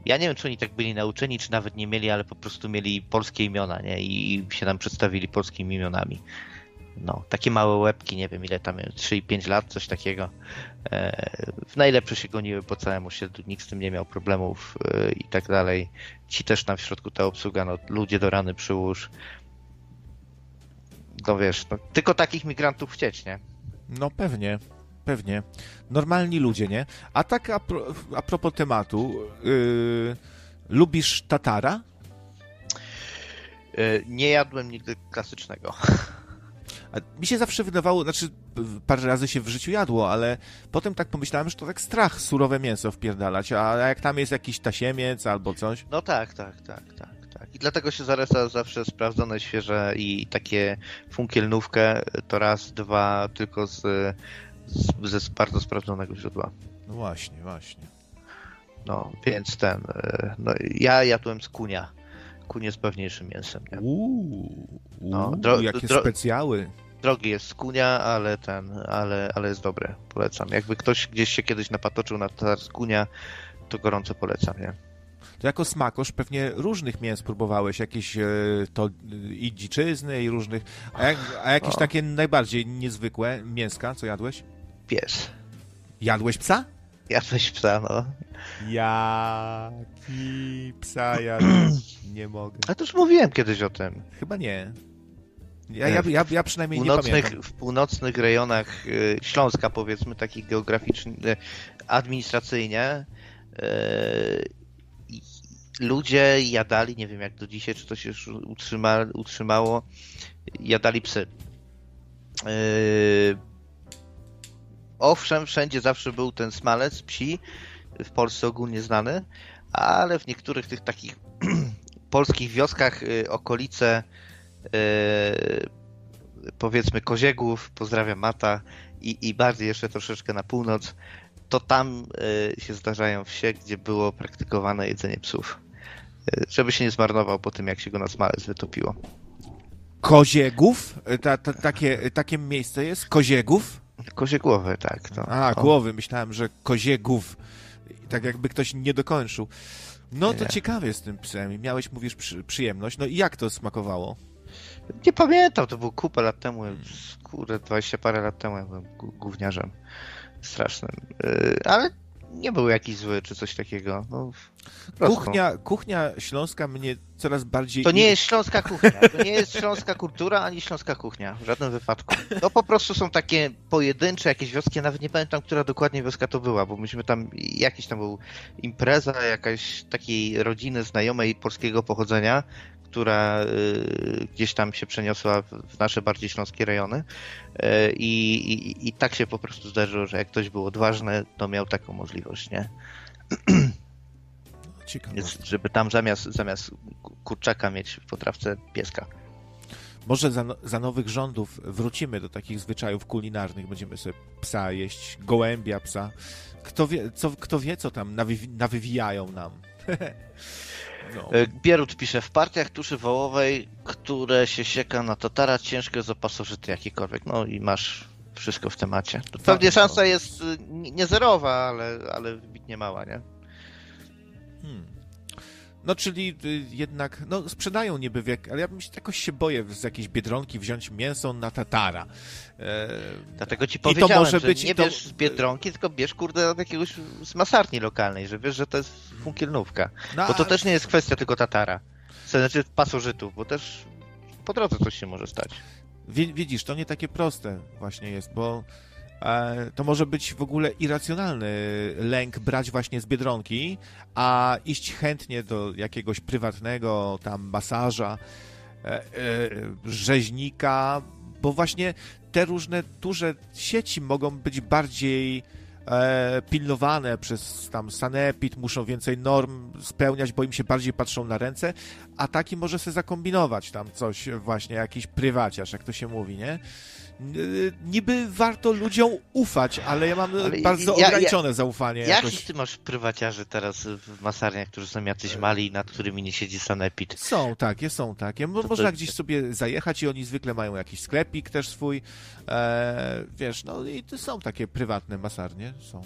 ja nie wiem, czy oni tak byli nauczeni, czy nawet nie mieli, ale po prostu mieli polskie imiona, nie? I się nam przedstawili polskimi imionami. No, takie małe łebki, nie wiem ile tam, 3 i 5 lat, coś takiego. E, w najlepsze się goniły po całym osiedlu, nikt z tym nie miał problemów e, i tak dalej. Ci też tam w środku ta obsługa, no, ludzie do rany przyłóż. No wiesz, no, tylko takich migrantów chcieć, nie? No pewnie, pewnie. Normalni ludzie, nie? A tak a, pro, a propos tematu, yy, lubisz tatara? Yy, nie jadłem nigdy klasycznego. A mi się zawsze wydawało, znaczy parę razy się w życiu jadło, ale potem tak pomyślałem, że to tak strach surowe mięso wpierdalać, a jak tam jest jakiś tasiemiec albo coś? No tak, tak, tak, tak. tak. I dlatego się zareca zawsze sprawdzone, świeże i takie funkielnówkę to raz, dwa tylko z ze bardzo sprawdzonego źródła. No właśnie, właśnie. No, więc ten, e, no ja jadłem z kunia. Kunie jest pewniejszym mięsem, nie? Uuu, no, dro, jakie dro, specjały. Drogi jest z kunia, ale ten, ale, ale jest dobre, polecam. Jakby ktoś gdzieś się kiedyś napatoczył na tatar z kunia, to gorąco polecam, nie? To jako smakosz pewnie różnych mięs próbowałeś, jakieś e, to i dziczyzny i różnych, a, jak, a jakieś takie najbardziej niezwykłe mięska, co jadłeś? Pies. Jadłeś psa? Jadłeś psa, no. Jaki psa jadłeś? *clears throat* Nie mogę. A to już mówiłem kiedyś o tym. Chyba nie. Ja, ja, ja, ja przynajmniej nie pamiętam. W północnych rejonach y, Śląska, powiedzmy, takich geograficznie, y, administracyjnie, y, ludzie jadali, nie wiem jak do dzisiaj, czy to się już utrzyma, utrzymało, jadali psy owszem, wszędzie zawsze był ten smalec psi, w Polsce ogólnie znany, ale w niektórych tych takich *clears throat* polskich wioskach y, okolice y, powiedzmy Koziegów, pozdrawiam Mata i, i bardziej jeszcze troszeczkę na północ, to tam y, się zdarzają wsie, gdzie było praktykowane jedzenie psów. Żeby się nie zmarnował po tym, jak się go na smalec wytopiło. Koziegów? Ta, ta, takie, takie miejsce jest? Koziegów? Kozie głowy, tak. To, A, głowy. Myślałem, że koziegów. Tak jakby ktoś nie dokończył. No to Nie. ciekawie z tym psem. Miałeś, mówisz, przy, przyjemność. No i jak to smakowało? Nie pamiętam, to było kupę lat temu, kurde, 20 parę lat temu, ja byłem gó- gówniarzem strasznym. Y, Ale nie był jakiś zły, czy coś takiego. No. Kuchnia, kuchnia śląska mnie coraz bardziej... To nie jest śląska kuchnia. To nie jest śląska kultura, ani śląska kuchnia. W żadnym wypadku. To po prostu są takie pojedyncze jakieś wioski. Ja nawet nie pamiętam, która dokładnie wioska to była, bo myśmy tam, jakiś tam był impreza jakaś takiej rodziny znajomej polskiego pochodzenia, która y, gdzieś tam się przeniosła w, nasze bardziej śląskie rejony. Y, i, i, I tak się po prostu zdarzyło, że jak ktoś był odważny, to miał taką możliwość, nie? Ciekawe. Więc żeby tam zamiast, zamiast kurczaka mieć w potrawce pieska. Może za, no- za nowych rządów wrócimy do takich zwyczajów kulinarnych. Będziemy sobie psa jeść, gołębia psa. Kto wie, co, kto wie, co tam nawy, nawywijają nam. *laughs* no. E, Bierut pisze, w partiach tuszy wołowej, które się sieka na tatara, ciężko jest o pasożyty jakikolwiek. No i masz wszystko w temacie. To pewnie no. szansa jest y, nie nie zerowa, ale, ale wybitnie mała, nie? Hmm. No, czyli y, jednak, no, sprzedają niby wiek, ale ja bym się jakoś się boję z jakiejś biedronki wziąć mięso na tatara. E, Dlatego ci I to powiedziałem, może że być- nie to- bierz z Biedronki, tylko bierz kurde od jakiegoś z masarni lokalnej, że wiesz, że to jest funkielnówka. no, Bo to też nie jest kwestia tylko tatara. To Znaczy pasożytów, bo też po drodze coś się może stać. Wi- Widzisz, to nie takie proste właśnie jest, bo to może być w ogóle irracjonalny lęk brać właśnie z Biedronki, a iść chętnie do jakiegoś prywatnego tam masaża, e, e, rzeźnika, bo właśnie te różne duże sieci mogą być bardziej e, pilnowane przez tam sanepid, muszą więcej norm spełniać, bo im się bardziej patrzą na ręce, a taki może sobie zakombinować tam coś właśnie, jakiś prywaciarz, jak to się mówi, nie? N- Niby warto ludziom ufać, ale ja mam Ale bardzo ja- ja- ograniczone zaufanie Jakich jakoś. ty masz prywaciarzy teraz w masarniach, którzy są jacyś mali, nad którymi nie siedzi sanepid? Są takie, są takie. Mo- To Można to- gdzieś sobie zajechać i oni zwykle mają jakiś sklepik też swój. E, wiesz, no i to są takie prywatne masarnie. Są.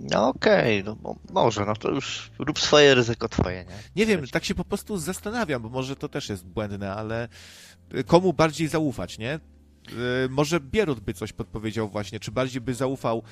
No okej, no mo- może, no to już rób swoje ryzyko twoje, nie? Nie wiem, tak się po prostu zastanawiam, bo może to też jest błędne, ale komu bardziej zaufać, nie? Y, Może Bierut by coś podpowiedział właśnie, czy bardziej by zaufał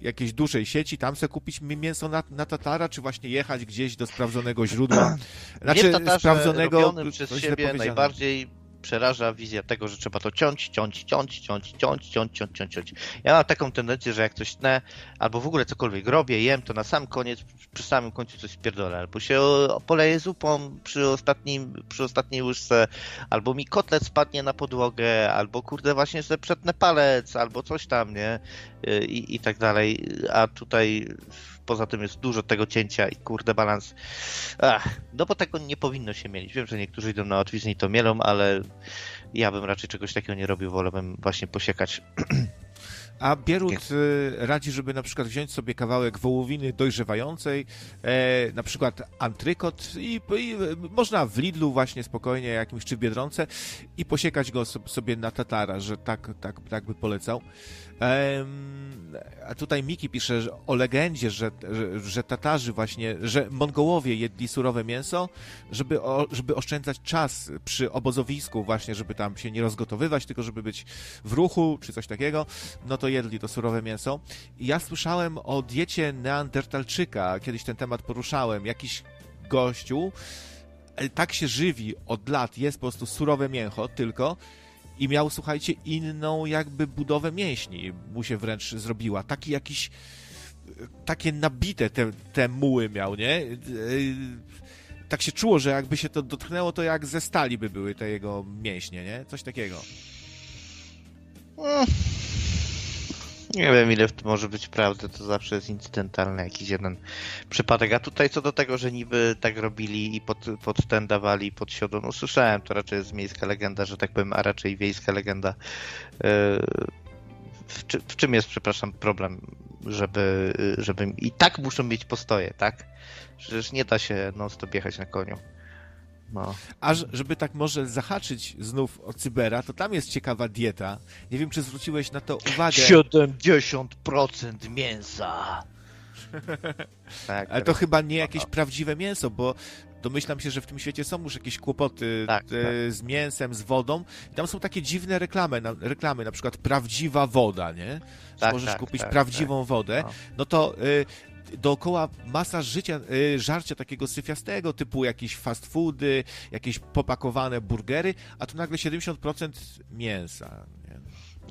jakiejś dużej sieci, tam se kupić mi- mięso na, na tatara, czy właśnie jechać gdzieś do sprawdzonego źródła. *clears throat* W Tatarze sprawdzonego przez siebie najbardziej przeraża wizja tego, że trzeba to ciąć, ciąć, ciąć, ciąć, ciąć, ciąć, ciąć, ciąć, ciąć. Ja mam taką tendencję, że jak coś tnę, albo w ogóle cokolwiek robię, jem, to na sam koniec, przy samym końcu coś spierdolę. Albo się poleję zupą przy, ostatnim, przy ostatniej łyżce, albo mi kotlet spadnie na podłogę, albo kurde właśnie sobie przetnę palec, albo coś tam, nie? I, i tak dalej. A tutaj poza tym jest dużo tego cięcia i kurde balans. Ach, no bo tego nie powinno się mieć. Wiem, że niektórzy idą na łatwiznę i to mielą, ale ja bym raczej czegoś takiego nie robił, wolałbym właśnie posiekać. A Bierut y, radzi, żeby na przykład wziąć sobie kawałek wołowiny dojrzewającej, e, na przykład antrykot i, i można w Lidlu właśnie spokojnie jakimś czy w Biedronce i posiekać go so- sobie na tatara, że tak, tak, tak by polecał. A tutaj Miki pisze o legendzie, że, że, że Tatarzy właśnie, że Mongołowie jedli surowe mięso, żeby, o, żeby oszczędzać czas przy obozowisku właśnie, żeby tam się nie rozgotowywać, tylko żeby być w ruchu czy coś takiego, no to jedli to surowe mięso. I ja słyszałem o diecie Neandertalczyka, kiedyś ten temat poruszałem, jakiś gościu e, tak się żywi od lat, jest po prostu surowe mięcho tylko i miał, słuchajcie, inną jakby budowę mięśni mu się wręcz zrobiła. Taki jakiś takie nabite te, te muły miał, nie? Yy, Tak się czuło, że jakby się to dotknęło, to jak ze stali by były te jego mięśnie, nie? Coś takiego. Nie wiem, ile w tym może być prawdy, to zawsze jest incydentalny jakiś jeden przypadek. A tutaj co do tego, że niby tak robili i pod, pod ten dawali, pod siodą, no słyszałem, to raczej jest miejska legenda, że tak powiem, a raczej wiejska legenda. Yy, W, czy, w czym jest, przepraszam, problem? żeby, żeby i tak muszą mieć postoje, tak? Przecież nie da się non-stop jechać na koniu. No. A żeby tak może zahaczyć znów o Cybera, to tam jest ciekawa dieta. Nie wiem, czy zwróciłeś na to uwagę. 70% mięsa. *laughs* tak, Ale to chyba nie jakieś prawdziwe mięso, bo domyślam się, że w tym świecie są już jakieś kłopoty tak, e, tak. z mięsem, z wodą. I tam są takie dziwne reklamy, na, reklamy, na przykład prawdziwa woda, nie? Tak, możesz tak, kupić tak, prawdziwą tak. wodę. No, no to y, dookoła masa życia, y, żarcia takiego syfiastego, typu jakieś fast foody, jakieś popakowane burgery, a tu nagle 70% mięsa.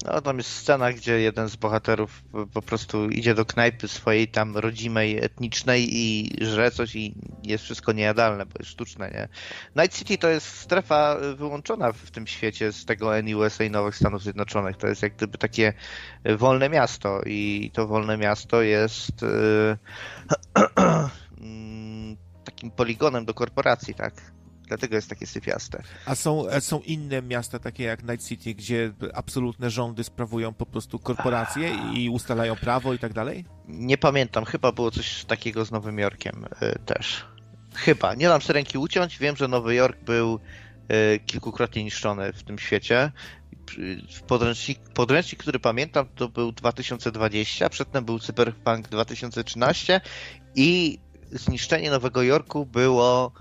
No, tam jest scena, gdzie jeden z bohaterów po prostu idzie do knajpy swojej tam rodzimej, etnicznej i żre coś i jest wszystko niejadalne, bo jest sztuczne, nie? Night City to jest strefa wyłączona w tym świecie z tego NUSA Nowych Stanów Zjednoczonych. To jest jak gdyby takie wolne miasto i to wolne miasto jest yy, *clears throat* takim poligonem do korporacji, tak? Dlatego jest takie syfiaste. A są, są inne miasta, takie jak Night City, gdzie absolutne rządy sprawują po prostu korporacje i ustalają prawo i tak dalej? Nie pamiętam, chyba było coś takiego z Nowym Jorkiem y, też. Chyba. Nie dam sobie ręki uciąć. Wiem, że Nowy Jork był y, kilkukrotnie niszczony w tym świecie. Podręcznik, podręcznik, który pamiętam, to był 2020, przedtem był Cyberpunk 2013 i zniszczenie Nowego Jorku było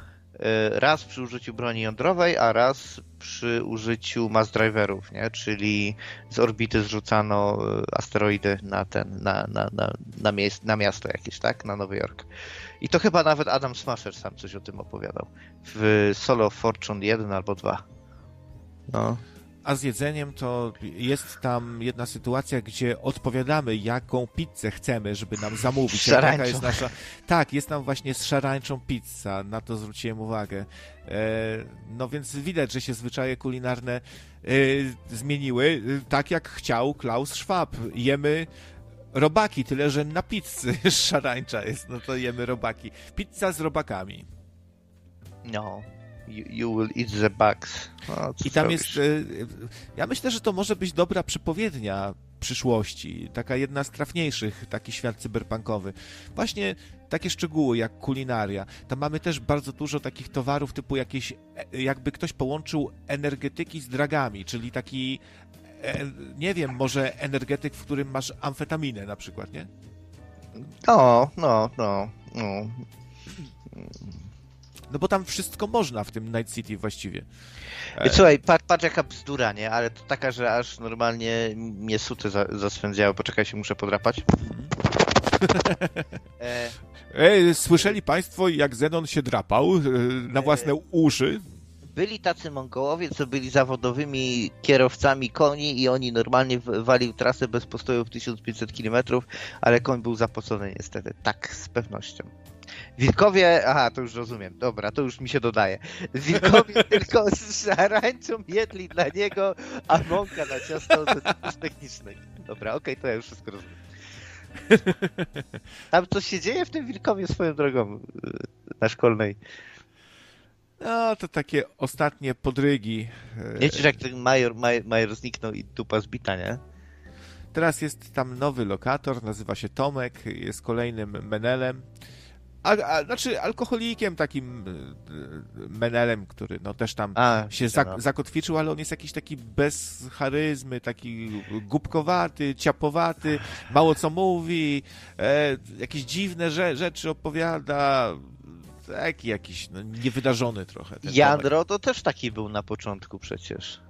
raz przy użyciu broni jądrowej, a raz przy użyciu mass driverów, nie? czyli z orbity zrzucano e, asteroidy na ten, na, na, na, na, na miasto jakieś, tak? Na Nowy Jork. I to chyba nawet Adam Smasher sam coś o tym opowiadał. W Solo Fortune 1 albo 2. No. A z jedzeniem to jest tam jedna sytuacja, gdzie odpowiadamy, jaką pizzę chcemy, żeby nam zamówić. Jaka jest nasza... Tak, jest tam właśnie z szarańczą pizza, na to zwróciłem uwagę. E, no więc widać, że się zwyczaje kulinarne e, zmieniły, tak jak chciał Klaus Schwab. Jemy robaki, tyle że na pizzy *laughs* szarańcza jest, no to jemy robaki. Pizza z robakami. No you, will eat the bugs. No, I tam jest. Y, ja myślę, że to może być dobra przepowiednia przyszłości, taka jedna z trafniejszych, taki świat cyberpunkowy. Właśnie takie szczegóły jak kulinaria. Tam mamy też bardzo dużo takich towarów typu jakieś, e, jakby ktoś połączył energetyki z dragami, czyli taki, e, nie wiem, może energetyk, w którym masz amfetaminę na przykład, nie? No, no, no. no. No bo tam wszystko można w tym Night City właściwie. E, słuchaj, patrz, patrz jaka bzdura, nie? Ale to taka, że aż normalnie mnie suty za, zaswędziały. Poczekaj, się muszę podrapać. e... Ej, słyszeli państwo, jak Zenon się drapał e, na e, własne uszy? Byli tacy Mongołowie, co byli zawodowymi kierowcami koni i oni normalnie walił trasę bez postoju w 1500 km, ale koń był zapocony niestety. Tak, z pewnością. Wilkowie, aha, to już rozumiem, dobra, to już mi się dodaje. Wilkowie *laughs* tylko z szarańczą jedli dla niego, a mąka na ciasto z technicznej. Dobra, okej, okay, to ja już wszystko rozumiem. *laughs* Tam coś się dzieje w tym Wilkowie swoją drogą y, na szkolnej. No, to takie ostatnie podrygi. Nie czy jak ten major, major, major zniknął i dupa zbita, nie? Teraz jest tam nowy lokator, nazywa się Tomek, jest kolejnym menelem. A, a, znaczy alkoholikiem takim e, menelem, który no też tam a, się zak no. zakotwiczył, ale on jest jakiś taki bez charyzmy, taki głupkowaty, ciapowaty, mało co mówi, e, jakieś dziwne rze rzeczy opowiada, taki jakiś no, niewydarzony trochę. Jandro to też taki był na początku przecież.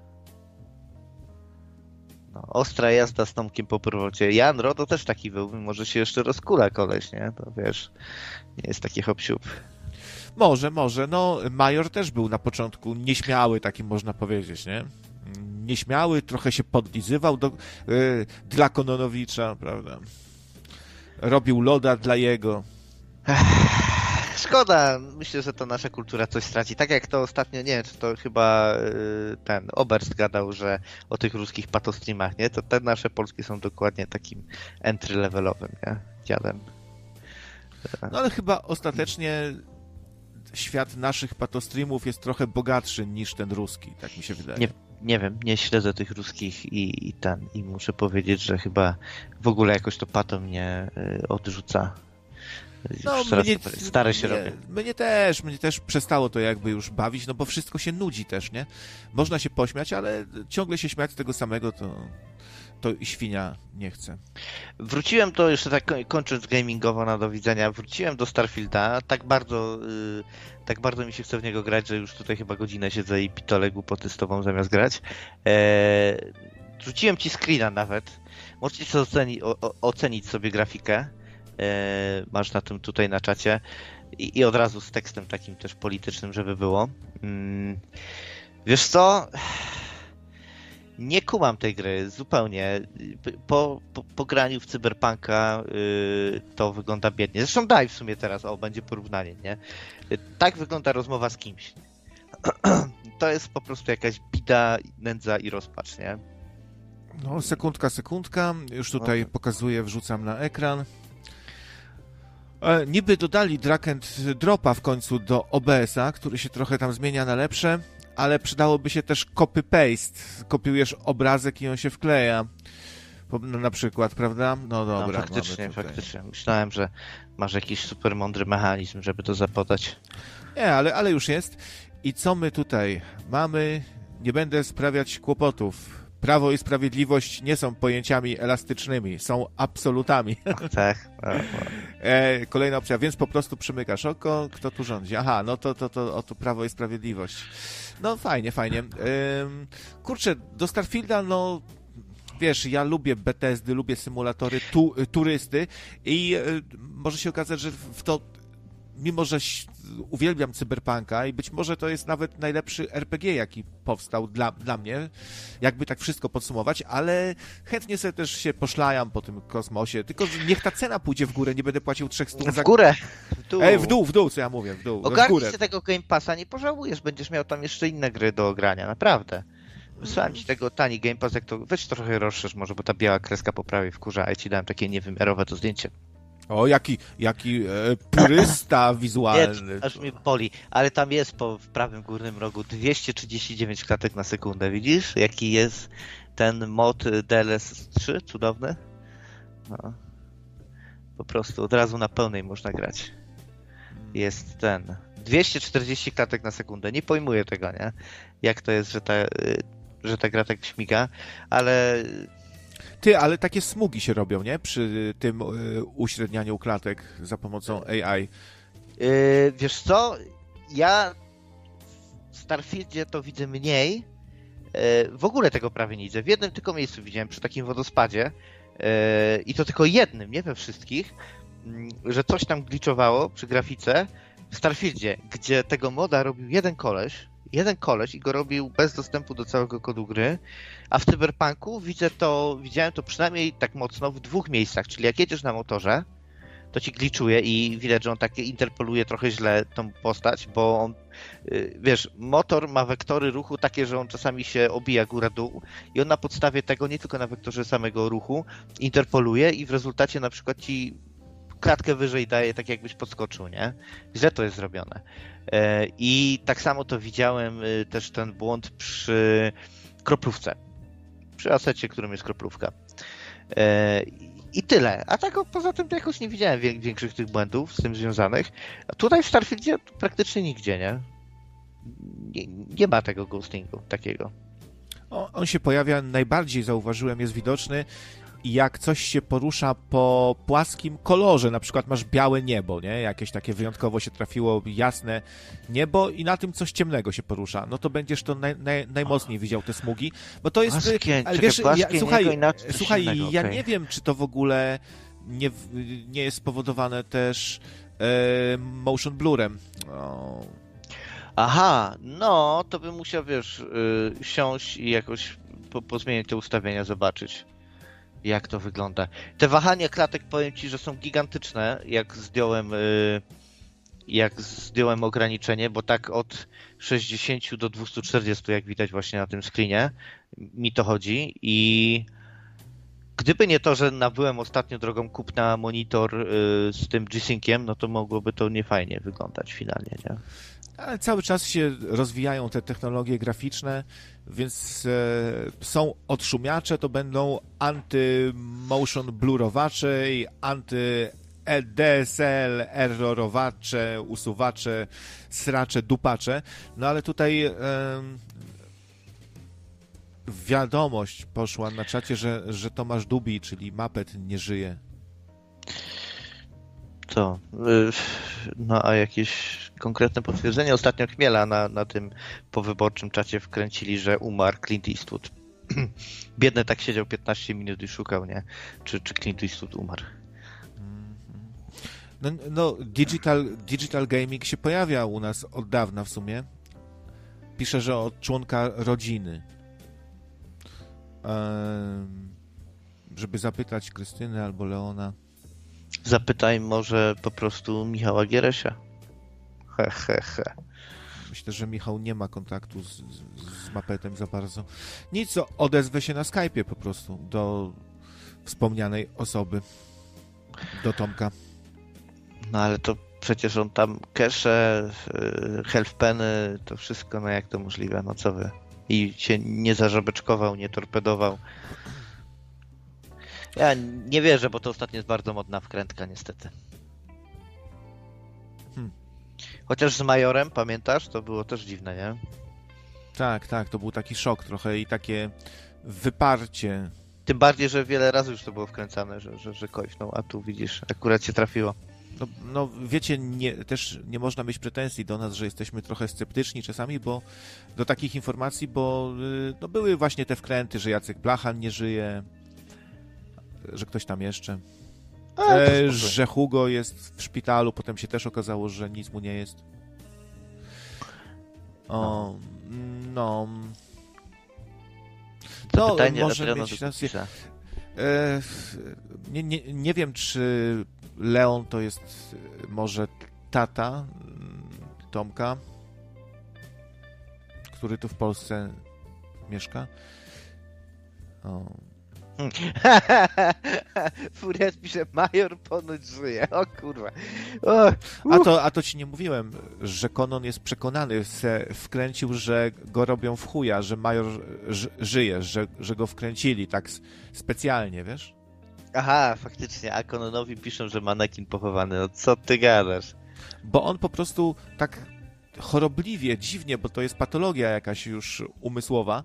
No, ostra jazda z Tomkiem po powrocie. Jan Rodo też taki był, może się jeszcze rozkula koleś, nie? To wiesz, nie jest taki hop Może, może. No, Major też był na początku nieśmiały, taki można powiedzieć, nie? Nieśmiały, trochę się podlizywał do yy, dla Kononowicza, prawda? Robił loda dla jego. Szkoda, myślę, że to nasza kultura coś straci. Tak jak to ostatnio, nie wiem, czy to chyba y, ten Oberst gadał, że o tych ruskich patostreamach, nie? To te nasze polskie są dokładnie takim entry levelowym, nie? Dziadem. No ale chyba ostatecznie świat naszych patostreamów jest trochę bogatszy niż ten ruski, tak mi się wydaje. Nie, nie wiem, nie śledzę tych ruskich i, i ten, i muszę powiedzieć, że chyba w ogóle jakoś to pato mnie y, odrzuca. No, mnie, stare się robię. Mnie też, mnie też przestało to jakby już bawić, no bo wszystko się nudzi też, nie? Można się pośmiać, ale ciągle się śmiać z tego samego, to, to i świnia nie chce. Wróciłem do, jeszcze tak kończąc gamingowo na do widzenia, wróciłem do Starfielda, tak bardzo, yy, tak bardzo mi się chce w niego grać, że już tutaj chyba godzinę siedzę i pitole głupoty z tobą zamiast grać. Eee, rzuciłem ci screena nawet, możecie sobie oceni, o, ocenić sobie grafikę, masz na tym tutaj na czacie i, i, od razu z tekstem takim też politycznym, żeby było. Mm, wiesz co nie kumam tej gry zupełnie. Po, po, po graniu w Cyberpunka yy, to wygląda biednie. Zresztą daj w sumie teraz, o, będzie porównanie, nie? Tak wygląda rozmowa z kimś. *clears throat* to jest po prostu jakaś bida, nędza i rozpacz, nie? No, sekundka, sekundka. Już tutaj pokazuję, wrzucam na ekran. E, niby dodali drag and dropa w końcu do OBS-a, który się trochę tam zmienia na lepsze ale przydałoby się też copy-paste. Kopiujesz obrazek i on się wkleja. No, na przykład, prawda? No dobra. No, faktycznie, faktycznie. Myślałem, że masz jakiś super mądry mechanizm, żeby to zapodać. Nie, ale, ale już jest. I co my tutaj mamy? Nie będę sprawiać kłopotów. Prawo i sprawiedliwość nie są pojęciami elastycznymi, są absolutami. tak. *laughs* e, kolejna opcja, więc po prostu przymykasz oko, kto tu rządzi. Aha, no to, to, to oto Prawo i Sprawiedliwość. No fajnie, fajnie. kurczę, do Starfielda, no wiesz, ja lubię BTSD, lubię symulatory tu, turysty i e, może się okazać, że w to mimo że uwielbiam cyberpunka i być może to jest nawet najlepszy RPG, jaki powstał dla, dla mnie, jakby tak wszystko podsumować, ale chętnie sobie też się poszlajam po tym kosmosie, tylko niech ta cena pójdzie w górę, nie będę płacił 300 za... W górę! W dół. Ej, w dół, w dół, co ja mówię, w dół. Ogarnij się tego Game Passa, nie pożałujesz, będziesz miał tam jeszcze inne gry do ogrania, naprawdę. Wysłałem ci tego tani Game Pass, jak to weź trochę rozszerz może, bo ta biała kreska po prawej wkurza, a ja ci dałem takie niewymiarowe to zdjęcie. O, jaki, jaki e, purysta *laughs* wizualny. Nie, aż mnie boli, ale tam jest po, w prawym górnym rogu 239 klatek na sekundę, widzisz? Jaki jest ten mod DLS3, cudowny? No. Po prostu od razu na pełnej można grać. Jest ten. 240 klatek na sekundę. Nie pojmuję tego, nie? Jak to jest, że ta, że ta gra tak śmiga, ale ty, ale takie smugi się robią, nie? Przy tym y, uśrednianiu klatek za pomocą AI. Yy, wiesz co? Ja w Starfieldzie to widzę mniej. Yy, w ogóle tego prawie nie widzę. W jednym tylko miejscu widziałem przy takim wodospadzie. Yy, I to tylko jednym, nie we wszystkich. Mm, że coś tam gliczowało przy grafice. W Starfieldzie, gdzie tego moda robił jeden koleś, jeden koleś i go robił bez dostępu do całego kodu gry, a w Cyberpunku widzę to, widziałem to przynajmniej tak mocno w dwóch miejscach, czyli jak jedziesz na motorze, to ci gliczuje i widać, że on tak interpoluje trochę źle tą postać, bo on, y, wiesz, motor ma wektory ruchu takie, że on czasami się obija góra-dół i on na podstawie tego, nie tylko na wektorze samego ruchu, interpoluje i w rezultacie na przykład ci klatkę wyżej daje, tak jakbyś podskoczył, nie? Źle to jest zrobione. E, I tak samo to widziałem y, też ten błąd przy kroplówce. Przy asecie, którym jest kroplówka. E, I tyle. A tak poza tym to jakoś nie widziałem większych tych błędów z tym związanych. A tutaj w Starfieldzie praktycznie nigdzie, nie? Nie, nie ma tego ghostingu takiego. On się pojawia, najbardziej zauważyłem, jest widoczny jak coś się porusza po płaskim kolorze, na przykład masz białe niebo, nie? Jakieś takie wyjątkowo się trafiło jasne niebo i na tym coś ciemnego się porusza, no to będziesz to naj, naj, najmocniej widział te smugi, bo to jest... Płaskie, ale wiesz, ja, słuchaj, słuchaj innego, ja okay. nie wiem, czy to w ogóle nie, nie jest spowodowane też e, motion blurem. Aha, no, to bym musiał, wiesz, yy, siąść i jakoś po, pozmieniać te ustawienia, zobaczyć jak to wygląda. Te wahania klatek powiem Ci, że są gigantyczne, jak zdjąłem y, jak zdjąłem ograniczenie, bo tak od 60 do 240, jak widać właśnie na tym screenie, mi to chodzi i gdyby nie to, że nabyłem ostatnio drogą kupna monitor y, z tym G-Synciem, no to mogłoby to niefajnie wyglądać finalnie, nie? Ale cały czas się rozwijają te technologie graficzne, więc e, są odszumiacze, to będą anty-motion blurowacze i anty DSL, errorowacze, usuwacze, sracze, dupacze. No ale tutaj e, wiadomość poszła na czacie, że, że Tomasz Dubi, czyli Mapet, nie żyje. Co? Y, no a jakieś konkretne potwierdzenie? Ostatnio Chmiela na, na tym powyborczym czacie wkręcili, że umarł Clint Eastwood. *clears throat* Biedny tak siedział 15 minut i szukał, nie? Czy, czy Clint Eastwood umarł. No, no digital, digital gaming się pojawia u nas od dawna w sumie. Pisze, że od członka rodziny. Żeby zapytać Krystynę albo Leona. Zapytaj może po prostu Michała Gieresia. He, he, he. Myślę, że Michał nie ma kontaktu z, z, z Mapetem za bardzo. Nic, odezwę się na Skype'ie po prostu do wspomnianej osoby, do Tomka. No ale to przecież on tam kesze, healthpeny, to wszystko, no jak to możliwe, no co wy? I się nie zażabeczkował, nie torpedował. Ja nie wierzę, bo to ostatnio jest bardzo modna wkrętka, niestety. Hmm. Chociaż z Majorem, pamiętasz? To było też dziwne, nie? Tak, tak, to był taki szok trochę i takie wyparcie. Tym bardziej, że wiele razy już to było wkręcane, że, że, że kośnął, a tu widzisz, akurat się trafiło. No, no, wiecie, nie, też nie można mieć pretensji do nas, że jesteśmy trochę sceptyczni czasami, bo do takich informacji, bo y, no, były właśnie te wkręty, że Jacek Blachan nie żyje, że ktoś tam jeszcze. A, e, że Hugo jest w szpitalu, potem się też okazało, że nic mu nie jest. O, no. No, no może mieć rację. E, nie, nie, nie wiem, czy Leon to jest może tata mm, Tomka, który tu w Polsce mieszka. O, *laughs* Furiat pisze, Major ponoć żyje. O kurwa. O, a, to, a to ci nie mówiłem, że Konon jest przekonany, se wkręcił, że go robią w chuja, że Major żyje, że, że go wkręcili tak specjalnie, wiesz? Aha, faktycznie, a Kononowi piszą, że manekin pochowany. No co ty gadasz? Bo on po prostu tak chorobliwie, dziwnie, bo to jest patologia jakaś już umysłowa,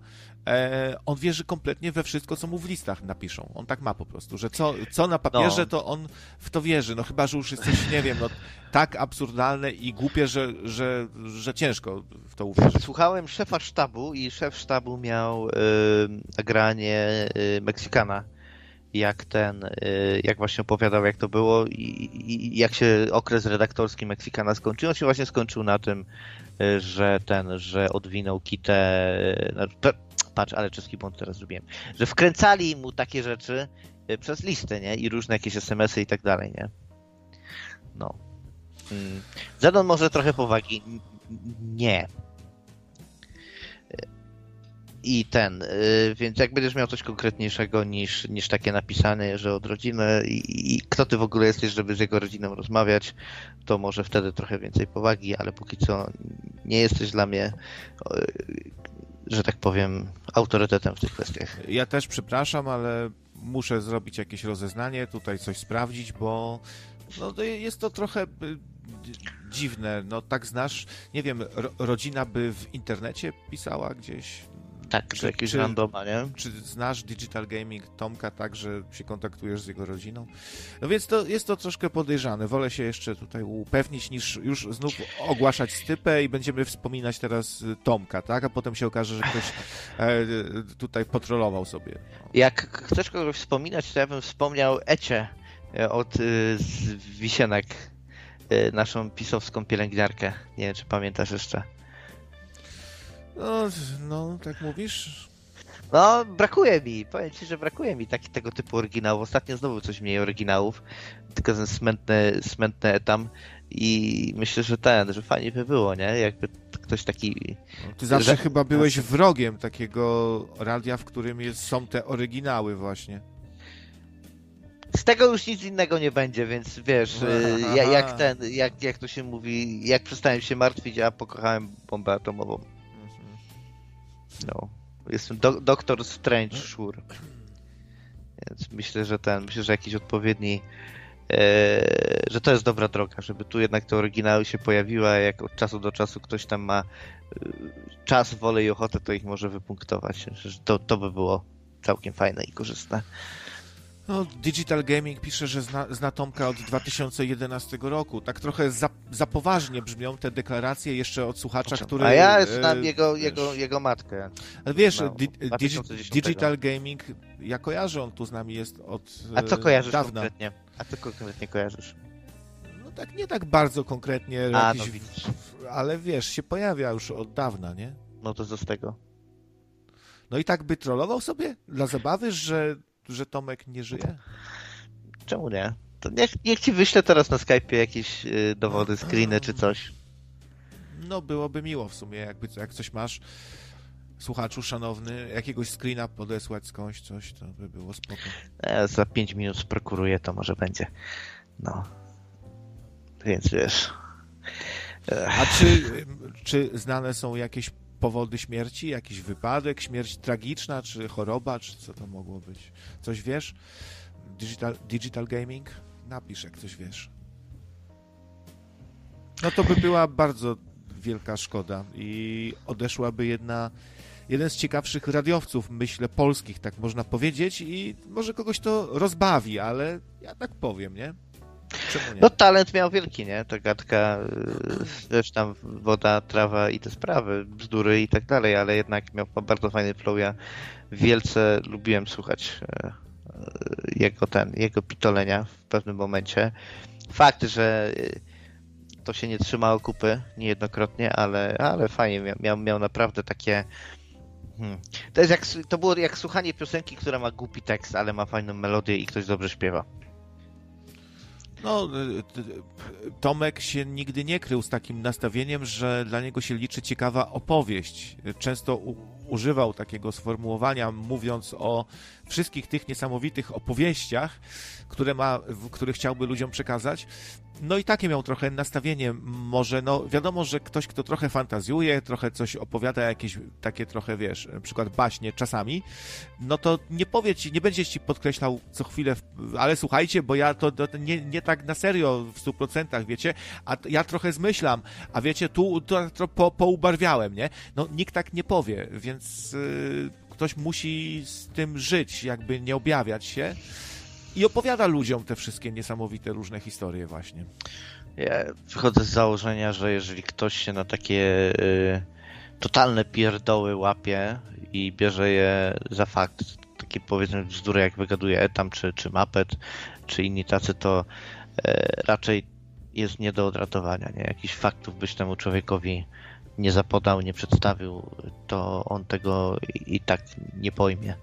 e, on wierzy kompletnie we wszystko, co mu w listach napiszą. On tak ma po prostu, że co, co na papierze, no. to on w to wierzy. No chyba, że już jest coś, nie wiem, no, tak absurdalne i głupie, że, że, że ciężko w to uwierzyć. Słuchałem szefa sztabu i szef sztabu miał y, nagranie y, Meksykana jak ten, y, jak właśnie opowiadał, jak to było i, i, jak się okres redaktorski Meksykana skończył. On się właśnie skończył na tym, że ten, że odwinął kitę, no, patrz, ale czeski błąd teraz zrobiłem, że wkręcali mu takie rzeczy przez listy, nie? I różne jakieś SMS-y i tak dalej, nie? No. Mm. Zenon może trochę powagi. Nie i ten, y, więc jak będziesz miał coś konkretniejszego niż, niż takie napisane, że od rodziny i, i, kto ty w ogóle jesteś, żeby z jego rodziną rozmawiać, to może wtedy trochę więcej powagi, ale póki co nie jesteś dla mnie, y, że tak powiem, autorytetem w tych kwestiach. Ja też przepraszam, ale muszę zrobić jakieś rozeznanie, tutaj coś sprawdzić, bo no, jest to trochę y, dziwne. No tak znasz, nie wiem, ro, rodzina by w internecie pisała gdzieś tak, czy, jakieś czy, randoma, nie? Czy znasz Digital Gaming Tomka tak, że się kontaktujesz z jego rodziną? No więc to jest to troszkę podejrzane. Wolę się jeszcze tutaj upewnić, niż już znów ogłaszać stypę i będziemy wspominać teraz y, Tomka, tak? A potem się okaże, że ktoś e, tutaj potrolował sobie. Jak chcesz kogoś wspominać, to ja bym wspomniał Ecie e, od y, Wisienek, y, naszą pisowską pielęgniarkę. Nie wiem, czy pamiętasz jeszcze. No, no, tak mówisz? No, brakuje mi, powiem ci, że brakuje mi taki, tego typu oryginałów. Ostatnio znowu coś mniej oryginałów, tylko ten smętny, smętny etam i myślę, że ten, że fajnie by było, nie? Jakby ktoś taki... No, ty zawsze że... chyba byłeś wrogiem takiego radia, w którym jest, są te oryginały właśnie. z tego już nic innego nie będzie, więc wiesz, y, ja, jak ten, jak, jak to się mówi, jak przestałem się martwić, a pokochałem bombę atomową. No. Jestem do, doktor Strange Shure. Więc myślę, że ten, myślę, że jakiś odpowiedni e, że to jest dobra droga, żeby tu jednak te oryginały się pojawiły, a jak od czasu do czasu ktoś tam ma e, czas, wolę i ochotę, to ich może wypunktować. To, to by było całkiem fajne i korzystne. No, Digital Gaming pisze, że zna, zna Tomka od 2011 roku. Tak trochę za, za poważnie brzmią te deklaracje jeszcze od słuchacza, który... A ja znam e, jego, jego, jego matkę. Ale wiesz, no, di, Digital Gaming, ja kojarzę, on tu z nami jest od A co kojarzysz dawna. konkretnie? A co konkretnie kojarzysz? No tak, nie tak bardzo konkretnie, A, jakiś, no ale wiesz, się pojawia już od dawna, nie? No to co z tego? No i tak by trollował sobie dla zabawy, że że Tomek nie żyje? Czemu nie? To niech, niech ci wyślę teraz na Skype'ie jakieś y, dowody, screeny czy coś. No, byłoby miło w sumie, jakby jak coś masz, słuchaczu szanowny, jakiegoś screena podesłać skądś, coś, to by było spoko. E, za 5 minut sprokuruję, to może będzie. No. Więc wiesz. A czy, czy znane są jakieś powody śmierci? Jakiś wypadek, śmierć tragiczna, czy choroba, czy co to mogło być? Coś wiesz? Digital, digital gaming? Napisz, jak coś wiesz. No to by była bardzo wielka szkoda i odeszłaby jedna, jeden z ciekawszych radiowców, myślę, polskich, tak można powiedzieć i może kogoś to rozbawi, ale ja tak powiem, nie? No talent miał wielki, nie? Ta gadka, y, wiesz, tam woda, trawa i te sprawy, bzdury i tak dalej, ale jednak miał bardzo fajny flow. Ja wielce lubiłem słuchać e, e, jego ten, jego pitolenia w pewnym momencie. Fakt, że y, to się nie trzymało kupy niejednokrotnie, ale, ale fajnie, miał, miał naprawdę takie Hmm. To, jest jak, to było jak słuchanie piosenki, która ma głupi tekst, ale ma fajną melodię i ktoś dobrze śpiewa. No, Tomek się nigdy nie krył z takim nastawieniem, że dla niego się liczy ciekawa opowieść. Często używał takiego sformułowania, mówiąc o wszystkich tych niesamowitych opowieściach, które ma, które chciałby ludziom przekazać. No i takie miał trochę nastawienie. Może, no wiadomo, że ktoś, kto trochę fantazjuje, trochę coś opowiada, jakieś takie trochę, wiesz, na przykład baśnie czasami, no to nie powie ci, nie będzie ci podkreślał co chwilę, ale słuchajcie, bo ja to, to nie, nie tak na serio w stu procentach, wiecie, a ja trochę zmyślam, a wiecie, tu to, to po, poubarwiałem, nie? No nikt tak nie powie, więc yy, ktoś musi z tym żyć, jakby nie objawiać się i opowiada ludziom te wszystkie niesamowite różne historie właśnie. Ja wychodzę z założenia, że jeżeli ktoś się na takie y, totalne pierdoły łapie i bierze je za fakt, takie powiedzmy bzdury jak wygaduje Etam czy, czy Mapet, czy inni tacy, to y, raczej jest nie do odratowania. Nie? Jakichś faktów byś temu człowiekowi nie zapodał, nie przedstawił, to on tego i, i tak nie pojmie.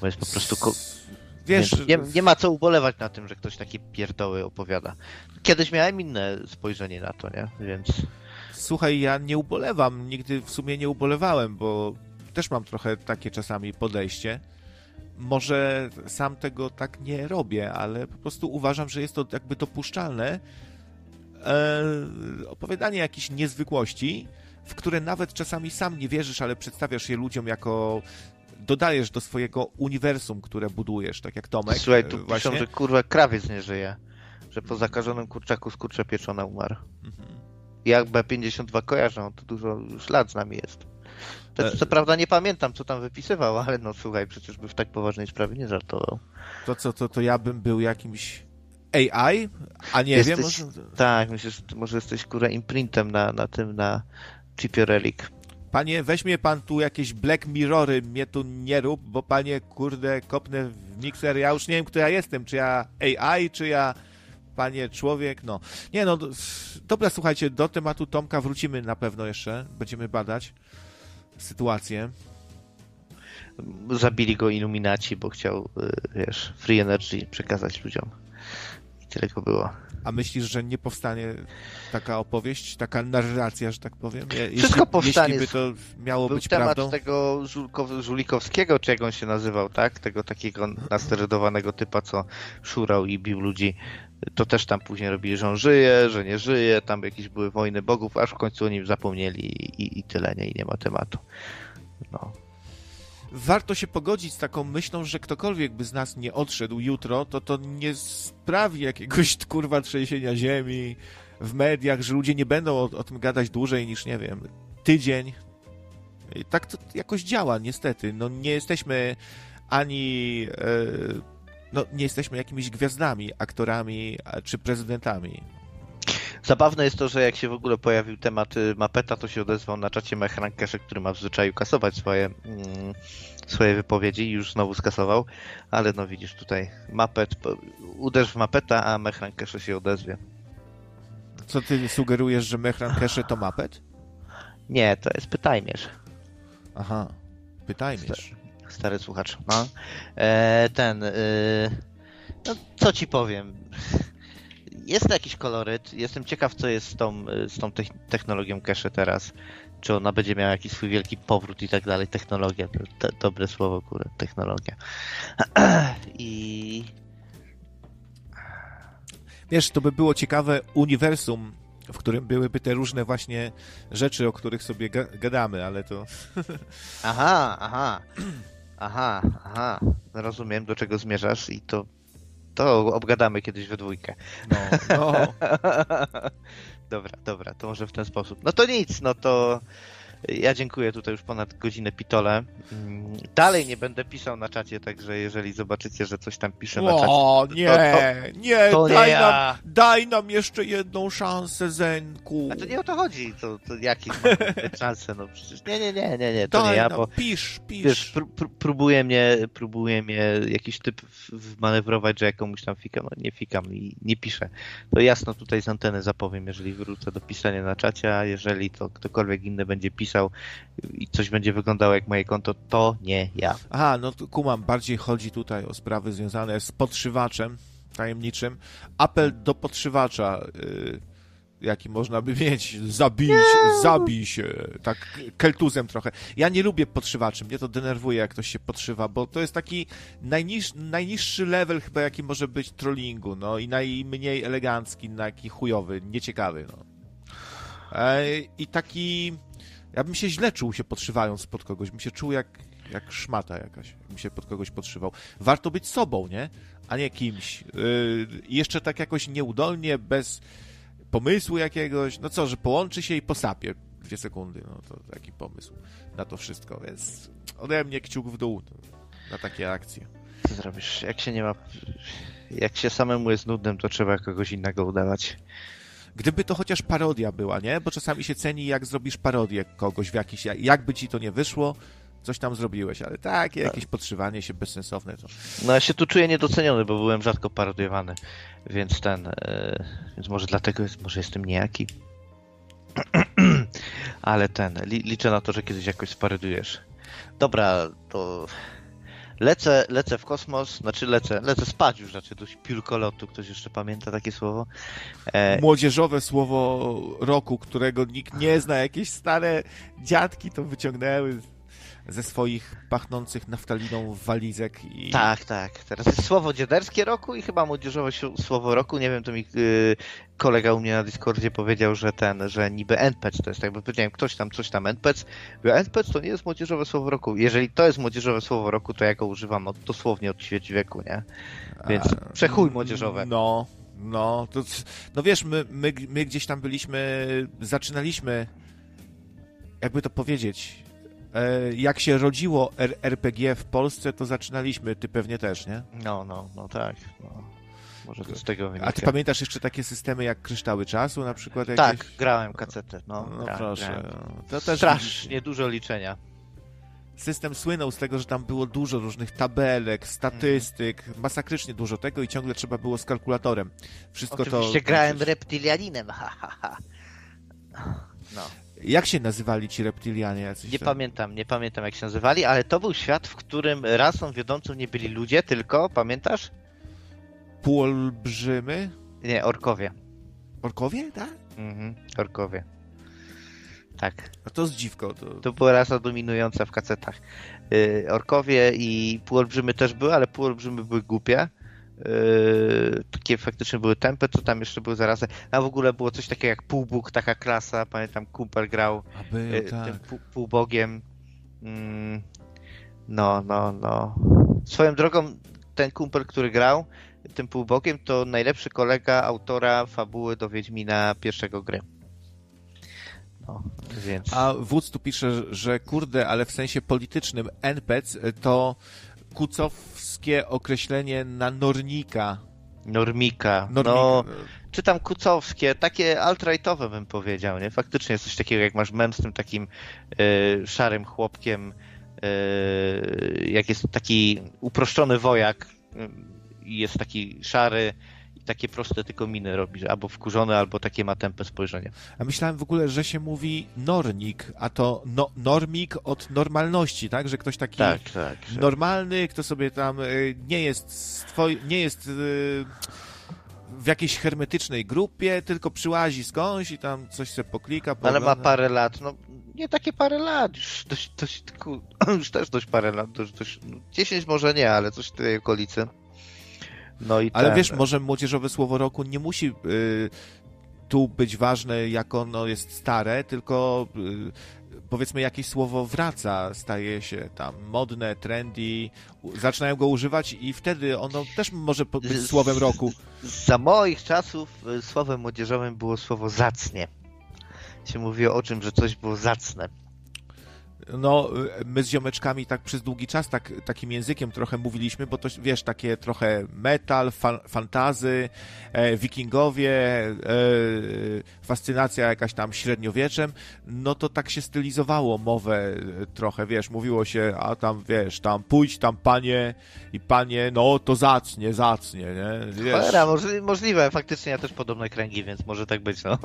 Bo jest po prostu Wiesz, nie, nie, ma co ubolewać na tym, że ktoś takie pierdoły opowiada. Kiedyś miałem inne spojrzenie na to, nie? Więc. Słuchaj, ja nie ubolewam, nigdy w sumie nie ubolewałem, bo też mam trochę takie czasami podejście. Może sam tego tak nie robię, ale po prostu uważam, że jest to jakby dopuszczalne e, opowiadanie jakichś niezwykłości, w które nawet czasami sam nie wierzysz, ale przedstawiasz je ludziom jako dodajesz do swojego uniwersum, które budujesz, tak jak Tomek. Słuchaj, tu właśnie. piszą, że kurwa krawiec nie żyje. Że po zakażonym kurczaku z kurcza pieczona umarł. Mhm. Jak B52 kojarzą, to dużo już lat z nami jest. To, co prawda nie pamiętam, co tam wypisywał, ale no słuchaj, przecież by w tak poważnej sprawie nie żartował. To co, to, to ja bym był jakimś AI, a nie jesteś, wiem. Może... Tak, myślę, że może jesteś kurwa imprintem na, na tym, na chipie Relic. Panie, weźmie pan tu jakieś Black Mirrory, mnie tu nie rób, bo panie, kurde, kopnę w mikser, ja już nie wiem, kto ja jestem, czy ja AI, czy ja, panie, człowiek, no. Nie no, dobra, słuchajcie, do tematu Tomka wrócimy na pewno jeszcze, będziemy badać sytuację. Zabili go iluminaci, bo chciał, y, wiesz, free energy przekazać ludziom. tyle go było. A myślisz, że nie powstanie taka opowieść, taka narracja, że tak powiem? Je- Wszystko jeśli, powstanie. Jeśli by to miało Był być temat prawdą? tego Żulikowskiego, czy jak on się nazywał, tak? Tego takiego nasterydowanego typa, co szurał i bił ludzi. To też tam później robili, że on żyje, że nie żyje, tam jakieś były wojny bogów, aż w końcu o nim zapomnieli i, i, i tyle, nie? I nie ma tematu. No. Warto się pogodzić z taką myślą, że ktokolwiek by z nas nie odszedł jutro, to to nie sprawi jakiegoś *laughs* kurwa trzęsienia ziemi w mediach, że ludzie nie będą o, o tym gadać dłużej niż, nie wiem, tydzień. I tak to jakoś działa, niestety. No nie jesteśmy ani... E, no nie jesteśmy jakimiś gwiazdami, aktorami czy prezydentami. Zabawne jest to, że jak się w ogóle pojawił temat y, Mapeta, to się odezwał na czacie Mechrankerze, który ma w zwyczaju kasować swoje, mm, swoje wypowiedzi i już znowu skasował, ale no widzisz tutaj, Mapet, uderz w Mapeta, a Mechrankerze się odezwie. Co ty sugerujesz, że Mehran Kesze to mapet? Nie, to jest pytajmierz. Aha, pytajmierz. Stary słuchacz. No. E, ten. E, no, co ci powiem? Jest to jakiś koloryt. Jestem ciekaw, co jest z tą, e, z tą techn- technologią cache teraz. Czy ona będzie miała jakiś swój wielki powrót i tak dalej. Technologia, to, to dobre słowo, kurde, technologia. *clears throat* I Wiesz, to by było ciekawe uniwersum, w którym byłyby te różne właśnie rzeczy, o których sobie ga- gadamy, ale to... *laughs* Aha, aha. Aha, aha. Rozumiem, do czego zmierzasz i to, to obgadamy kiedyś we dwójkę. No, no. *laughs* dobra, dobra, to może w ten sposób. No to nic, no to ja dziękuję tutaj już ponad godzinę pitole. Mm, Dalej nie będę pisał na czacie, także jeżeli zobaczycie, że coś tam piszę na czacie. O, to- nie, to- nie, To nie daj, ja. nam, daj nam jeszcze jedną szansę, Zenku. A to nie o to chodzi, to, to mam *laughs* szanse, no przecież. Nie, nie, nie, nie, nie, to daj nie ja, nam, bo pisz, pisz. wiesz, pró- próbuje mnie, próbuje mnie jakiś typ wmanewrować, że ja komuś tam fikam, no nie fikam i nie piszę. To jasno tutaj z anteny zapowiem, jeżeli wrócę do pisania na czacie, a jeżeli to ktokolwiek inny będzie pisał i coś będzie wyglądało jak moje konto, to nie ja. Aha, no kumam, bardziej chodzi tutaj o sprawy związane z podszywaczem tajemniczym. Apel do podszywacza, y, jaki można by mieć, zabić, zabij się, tak keltuzem trochę. Ja nie lubię podszywaczy, mnie to denerwuje, jak ktoś się podszywa, bo to jest taki najniż, najniższy level chyba, jaki może być trollingu, no i najmniej elegancki, taki chujowy, nieciekawy, no. I taki... Ja bym się źle czuł się podszywając pod kogoś, bym się czuł jak, jak szmata jakaś, bym się pod kogoś podszywał. Warto być sobą, nie? A nie kimś. Yy, jeszcze tak jakoś nieudolnie, bez pomysłu jakiegoś. No co, że połączy się i posapie dwie sekundy. No to taki pomysł na to wszystko, więc ode mnie kciuk w dół na takie akcje. Co zrobisz? Jak się nie ma... Jak się samemu jest nudnym, to trzeba kogoś innego udawać. Gdyby to chociaż parodia była, nie? Bo czasami się ceni, jak zrobisz parodię kogoś w jakiś... Jakby ci to nie wyszło, coś tam zrobiłeś, ale takie jakieś podszywanie się bezsensowne to... No ja się tu czuję niedoceniony, bo byłem rzadko parodiowany, więc ten, e, więc może dlatego jest, może jestem niejaki. *clears throat* Ale ten, li, liczę na to, że kiedyś jakoś sparodiujesz. Dobra, to lecę, lecę w kosmos, znaczy lecę, lecę spać już raczej do piórkolotu, ktoś jeszcze pamięta takie słowo? E, młodzieżowe słowo roku, którego nikt nie zna, jakieś stare dziadki to wyciągnęły ze swoich pachnących naftaliną walizek i Tak, tak. Teraz jest słowo dziaderskie roku i chyba młodzieżowe słowo roku. Nie wiem, to mi y, kolega u mnie na Discordzie powiedział, że ten, że niby NPC to jest, jakby powiedziałem, ktoś tam coś tam NPC. NPC to nie jest młodzieżowe słowo roku. Jeżeli to jest młodzieżowe słowo roku, to ja go używam od, dosłownie od ćwierć wieku, nie? Więc A, przechuj młodzieżowe. No, no, to, no wiesz, my, my, my gdzieś tam byliśmy, zaczynaliśmy, jakby to powiedzieć, jak się rodziło RPG w Polsce, to zaczynaliśmy, ty pewnie też, nie? No, no, no tak. No. Może to z tego wynika. A ty pamiętasz jeszcze takie systemy jak Kryształy Czasu na przykład? Jakieś? Tak, grałem kacetę. No, No grałem, proszę, grałem. to też Strasznie dużo liczenia. System słynął z tego, że tam było dużo różnych tabelek, statystyk, Mhm. masakrycznie dużo tego i ciągle trzeba było z kalkulatorem. Wszystko Oczywiście to. grałem reptilianinem, ha, ha, ha. No. Jak się nazywali ci reptilianie? Jacyś Nie tam? pamiętam, nie pamiętam jak się nazywali, ale to był świat, w którym rasą wiodącą nie byli ludzie, tylko, pamiętasz? Półolbrzymy? Nie, orkowie. Orkowie, tak? Mhm, orkowie. Tak. A to z dziwko. To... To była rasa dominująca w kacetach. Yy, orkowie i półolbrzymy też były, ale półolbrzymy były głupie. Yy, takie faktycznie były tępe, co tam jeszcze były zarazem. A w ogóle było coś takiego jak półbóg, taka klasa. Pamiętam, Kumpel grał był, yy, tak. tym pół, półbogiem. Mm, no, no, no. Swoją drogą, ten kumpel, który grał tym półbogiem, to najlepszy kolega autora fabuły do Wiedźmina pierwszego gry. No, więc... A wódz tu pisze, że kurde, ale w sensie politycznym NPC to kucowskie określenie na nornika. Normika. Normik... No, czytam kucowskie, takie alt-rightowe bym powiedział, nie? Faktycznie jest coś takiego, jak masz mem z tym takim y, szarym chłopkiem, y, jak jest taki uproszczony wojak i y, jest taki szary takie proste tylko miny robi, że albo wkurzony, albo takie ma tępe spojrzenie. A myślałem w ogóle, że się mówi nornik, a to no, normik od normalności, tak? Że ktoś taki tak, tak, normalny, kto sobie tam y, nie jest swoj, nie jest y, w jakiejś hermetycznej grupie, tylko przyłazi skądś i tam coś sobie poklika. Ale ma parę lat, no nie takie parę lat, już, dość, dość, *clears throat* już też dość parę lat, dość, dość, no, 10 może nie, ale coś w tej okolicy. No i Ale ten... wiesz, może młodzieżowe słowo roku nie musi y, tu być ważne, jak ono jest stare, tylko y, powiedzmy jakieś słowo wraca, staje się tam modne, trendy, zaczynają go używać i wtedy ono też może być słowem roku. Za moich czasów y, słowem młodzieżowym było słowo zacnie. Się mówiło o czym, że coś było zacne. No, my z ziomeczkami tak przez długi czas tak, takim językiem trochę mówiliśmy, bo to, wiesz, takie trochę metal, fa fantazy, e, wikingowie, e, fascynacja jakaś tam średniowieczem, no to tak się stylizowało mowę trochę, wiesz, mówiło się, a tam, wiesz, tam pójdź tam panie i panie, no to zacnie, zacnie, nie? Wiesz. Cholera, możliwe, faktycznie ja też podobne kręgi, więc może tak być, no.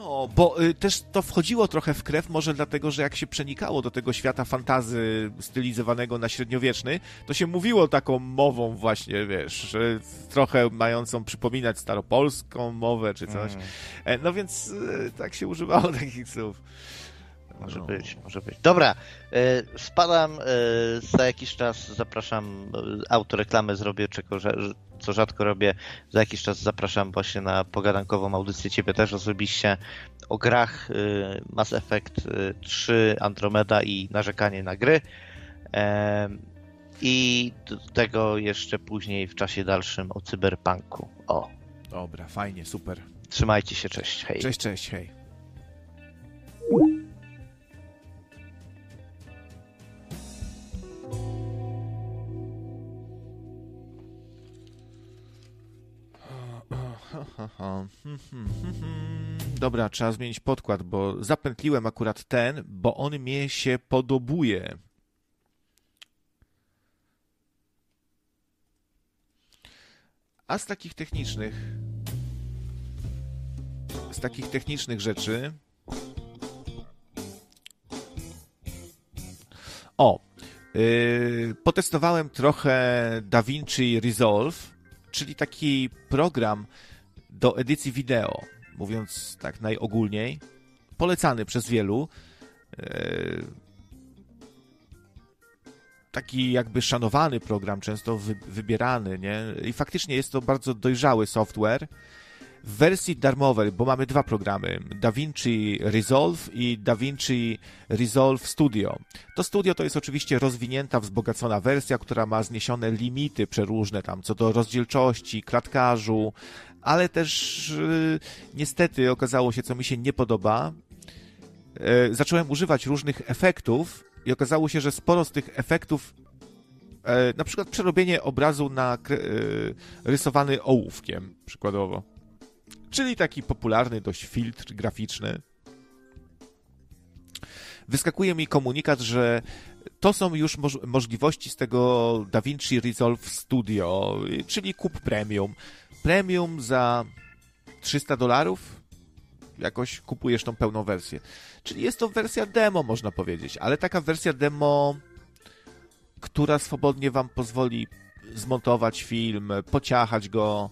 No, bo y, też to wchodziło trochę w krew, może dlatego, że jak się przenikało do tego świata fantazy stylizowanego na średniowieczny, to się mówiło taką mową właśnie, wiesz, że trochę mającą przypominać staropolską mowę czy coś. Mm. E, no więc y, tak się używało takich słów. Może no. być, może być. Dobra, y, spadam, za jakiś czas zapraszam, autoreklamę zrobię, czego, co rzadko robię, za jakiś czas zapraszam właśnie na pogadankową audycję Ciebie też osobiście o grach Mass Effect 3, Andromeda i narzekanie na gry. I do tego jeszcze później w czasie dalszym o cyberpunku. O. Dobra, fajnie, super. Trzymajcie się, cześć, hej. Cześć, cześć, hej. Dobra, trzeba zmienić podkład, bo zapętliłem akurat ten, bo on mnie się podobuje. A z takich technicznych z takich technicznych rzeczy o yy, potestowałem trochę DaVinci Resolve czyli taki program do edycji wideo, mówiąc tak najogólniej, polecany przez wielu. E, taki jakby szanowany program, często wybierany, nie? I faktycznie jest to bardzo dojrzały software w wersji darmowej, bo mamy dwa programy, DaVinci Resolve i DaVinci Resolve Studio. To Studio to jest oczywiście rozwinięta, wzbogacona wersja, która ma zniesione limity przeróżne tam, co do rozdzielczości, klatkarzu, ale też yy, niestety okazało się, co mi się nie podoba. Yy, zacząłem używać różnych efektów i okazało się, że sporo z tych efektów yy, na przykład przerobienie obrazu na rysowany ołówkiem, przykładowo czyli taki popularny dość filtr graficzny. Wyskakuje mi komunikat, że to są już moż możliwości z tego DaVinci Resolve Studio, czyli kup premium. Premium za 300 dolarów jakoś kupujesz tą pełną wersję. Czyli jest to wersja demo, można powiedzieć, ale taka wersja demo, która swobodnie wam pozwoli zmontować film, pociachać go,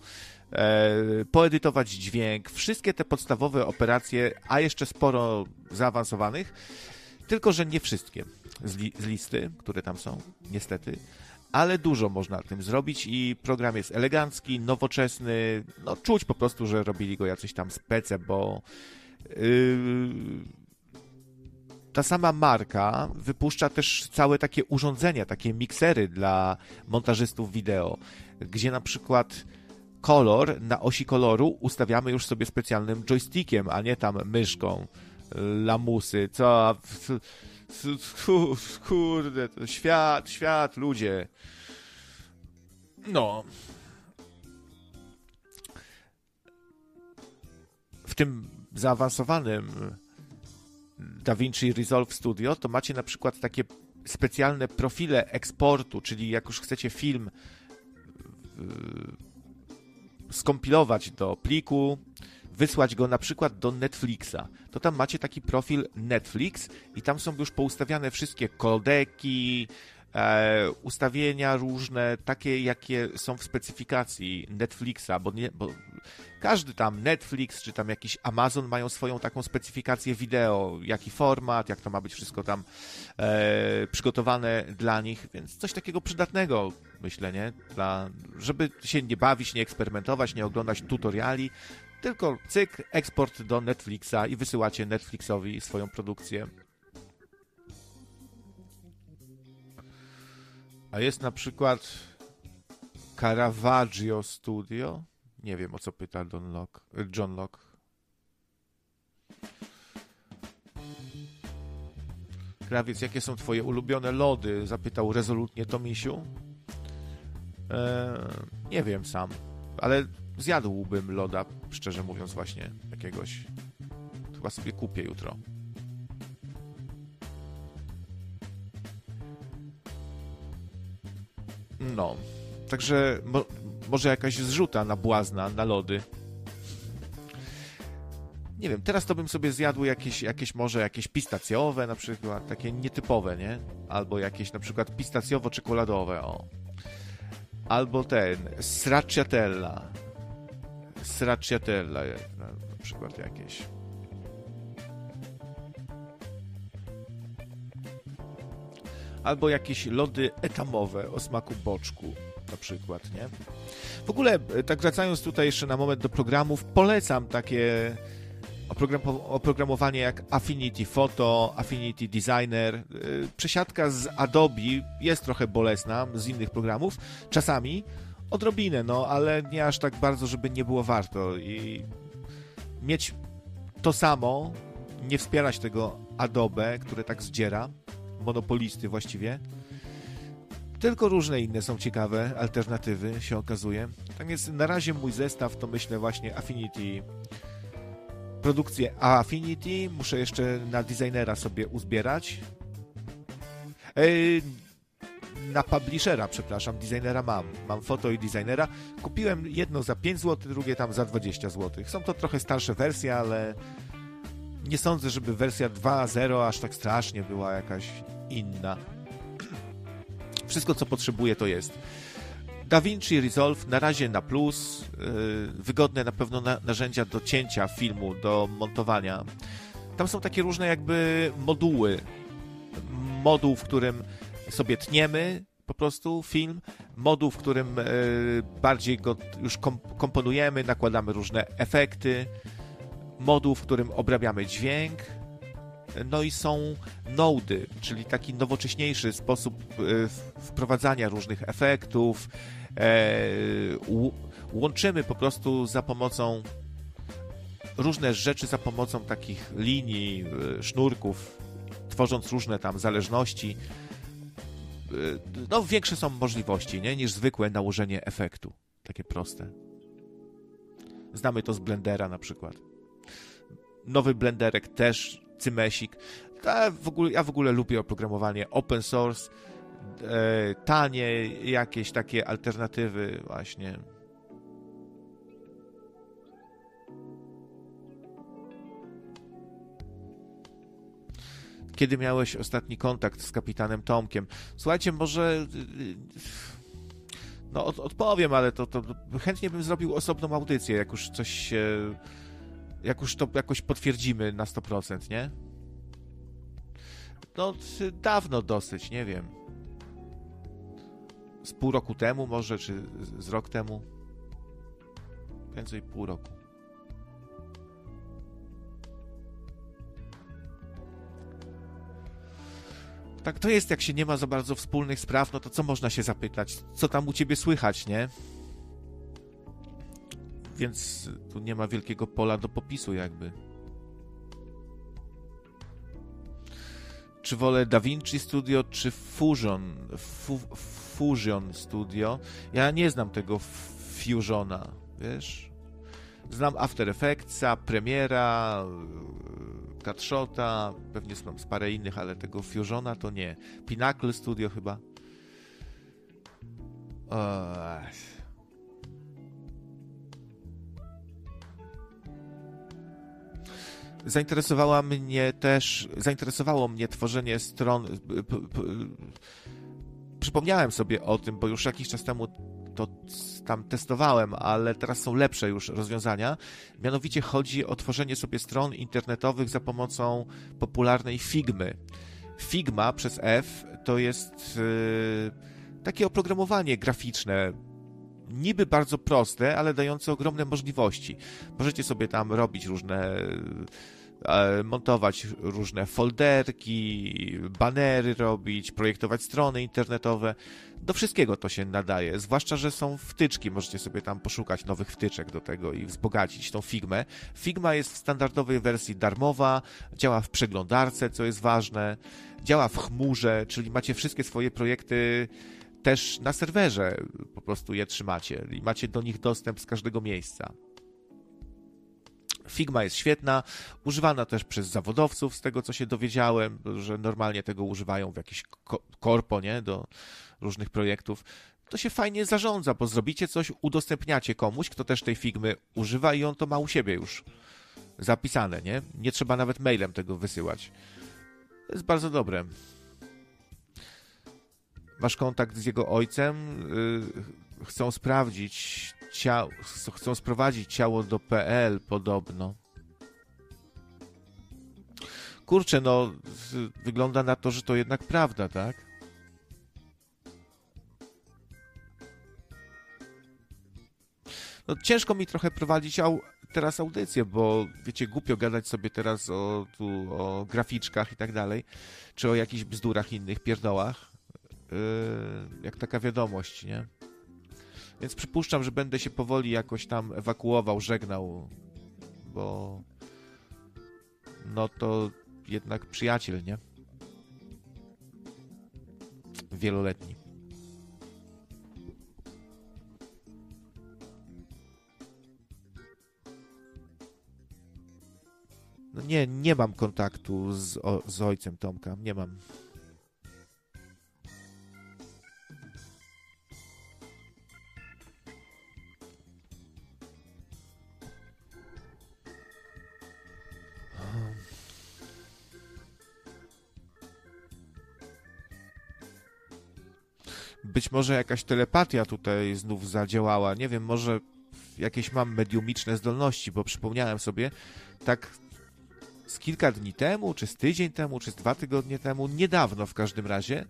e, poedytować dźwięk, wszystkie te podstawowe operacje, a jeszcze sporo zaawansowanych, tylko że nie wszystkie z, li, z listy, które tam są, niestety ale dużo można tym zrobić i program jest elegancki, nowoczesny, no czuć po prostu, że robili go jacyś tam spece, bo yy, ta sama marka wypuszcza też całe takie urządzenia, takie miksery dla montażystów wideo, gdzie na przykład kolor na osi koloru ustawiamy już sobie specjalnym joystickiem, a nie tam myszką, lamusy, co... Kurde, to świat, świat, ludzie. No. W tym zaawansowanym DaVinci Resolve Studio to macie na przykład takie specjalne profile eksportu, czyli jak już chcecie film skompilować do pliku, wysłać go na przykład do Netflixa, to tam macie taki profil Netflix i tam są już poustawiane wszystkie kodeki, e, ustawienia różne, takie jakie są w specyfikacji Netflixa, bo, nie, bo każdy tam Netflix czy tam jakiś Amazon mają swoją taką specyfikację wideo, jaki format, jak to ma być wszystko tam e, przygotowane dla nich, więc coś takiego przydatnego, myślę, nie? Dla, żeby się nie bawić, nie eksperymentować, nie oglądać tutoriali, tylko cyk, eksport do Netflixa i wysyłacie Netflixowi swoją produkcję. A jest na przykład Caravaggio Studio. Nie wiem o co pyta Don Locke, John Locke. Krawiec, jakie są twoje ulubione lody? Zapytał rezolutnie Tomisiu. Eee, nie wiem sam, ale zjadłbym loda, szczerze mówiąc, właśnie jakiegoś. Chyba sobie kupię jutro. No, także mo może jakaś zrzuta na błazna, na lody. Nie wiem, teraz to bym sobie zjadł jakieś, jakieś może jakieś pistacjowe na przykład, takie nietypowe, nie? Albo jakieś na przykład pistacjowo-czekoladowe, o. Albo ten, stracciatella. Stracciatella na, na przykład jakieś. albo jakieś lody etamowe o smaku boczku na przykład, nie? W ogóle, e, tak wracając tutaj jeszcze na moment do programów, polecam takie oprogramowanie jak Affinity Photo, Affinity Designer. E, przesiadka z Adobe jest trochę bolesna z innych programów, czasami odrobinę, no, ale nie aż tak bardzo, żeby nie było warto i mieć to samo, nie wspierać tego Adobe, które tak zdziera, monopolisty właściwie. Tylko różne inne są ciekawe alternatywy, się okazuje. Tak więc na razie mój zestaw to myślę właśnie Affinity. Produkcję Affinity muszę jeszcze na designera sobie uzbierać. Na publishera, przepraszam, designera mam. Mam foto i designera. Kupiłem jedno za 5 zł, drugie tam za 20 zł. Są to trochę starsze wersje, ale nie sądzę, żeby wersja 2.0 aż tak strasznie była jakaś inna. Wszystko, co potrzebuję, to jest DaVinci Resolve na razie na plus, yy, wygodne na pewno na, narzędzia do cięcia filmu, do montowania. Tam są takie różne jakby moduły. Moduł, w którym sobie tniemy po prostu film, moduł, w którym yy, bardziej go już komponujemy, nakładamy różne efekty, moduł, w którym obrabiamy dźwięk, no i są nody, czyli taki nowocześniejszy sposób e, wprowadzania różnych efektów. E, łączymy po prostu za pomocą różne rzeczy za pomocą takich linii, e, sznurków, tworząc różne tam zależności. No, większe są możliwości nie? niż zwykłe nałożenie efektu. Takie proste. Znamy to z Blendera na przykład. Nowy Blenderek też cymesik. W ogóle, ja w ogóle lubię oprogramowanie open source, e, tanie, jakieś takie alternatywy właśnie. Kiedy miałeś ostatni kontakt z kapitanem Tomkiem? Słuchajcie, może No od, odpowiem, ale to, to chętnie bym zrobił osobną audycję, jak już coś się... Jak już to jakoś potwierdzimy na 100%, nie? No, dawno dosyć, nie wiem. Z pół roku temu może, czy z rok temu. Więcej pół roku. Tak to jest, jak się nie ma za bardzo wspólnych spraw, no to co można się zapytać? Co tam u ciebie słychać, nie? Więc tu nie ma wielkiego pola do popisu, jakby. Czy wolę DaVinci Studio, czy Fusion, Fu, Fusion Studio? Ja nie znam tego Fusiona, wiesz? Znam After Effectsa, Premiera, Catshota, pewnie znam z parę innych, ale tego Fusiona to nie. Pinnacle Studio chyba. Zainteresowała mnie też, zainteresowało mnie tworzenie stron. Przypomniałem sobie o tym, bo już jakiś czas temu to tam testowałem, ale teraz są lepsze już rozwiązania. Mianowicie chodzi o tworzenie sobie stron internetowych za pomocą popularnej Figmy. Figma przez F to jest yy, takie oprogramowanie graficzne, niby bardzo proste, ale dające ogromne możliwości. Możecie sobie tam robić różne montować różne folderki, banery robić, projektować strony internetowe. Do wszystkiego to się nadaje, zwłaszcza, że są wtyczki, możecie sobie tam poszukać nowych wtyczek do tego i wzbogacić tą Figmę. Figma jest w standardowej wersji darmowa, działa w przeglądarce, co jest ważne, działa w chmurze, czyli macie wszystkie swoje projekty też na serwerze, po prostu je trzymacie i macie do nich dostęp z każdego miejsca. Figma jest świetna, używana też przez zawodowców, z tego co się dowiedziałem, że normalnie tego używają w jakiś korpo, nie, do różnych projektów. To się fajnie zarządza, bo zrobicie coś, udostępniacie komuś, kto też tej Figmy używa i on to ma u siebie już zapisane, nie? Nie trzeba nawet mailem tego wysyłać. To jest bardzo dobre. Masz kontakt z jego ojcem, yy, chcą sprawdzić, ciało, chcą sprowadzić ciało do PL podobno. Kurczę, no wygląda na to, że to jednak prawda, tak? No ciężko mi trochę prowadzić au teraz audycję, bo wiecie, głupio gadać sobie teraz o, tu, o graficzkach i tak dalej, czy o jakichś bzdurach innych, pierdołach, yy, jak taka wiadomość, nie? Więc przypuszczam, że będę się powoli jakoś tam ewakuował, żegnał, bo no to jednak przyjaciel, nie? Wieloletni. No nie, nie mam kontaktu z, o, z ojcem Tomka, nie mam. Być może jakaś telepatia tutaj znów zadziałała. Nie wiem, może jakieś mam mediumiczne zdolności, bo przypomniałem sobie, tak z kilka dni temu, czy z tydzień temu, czy z dwa tygodnie temu, niedawno w każdym razie,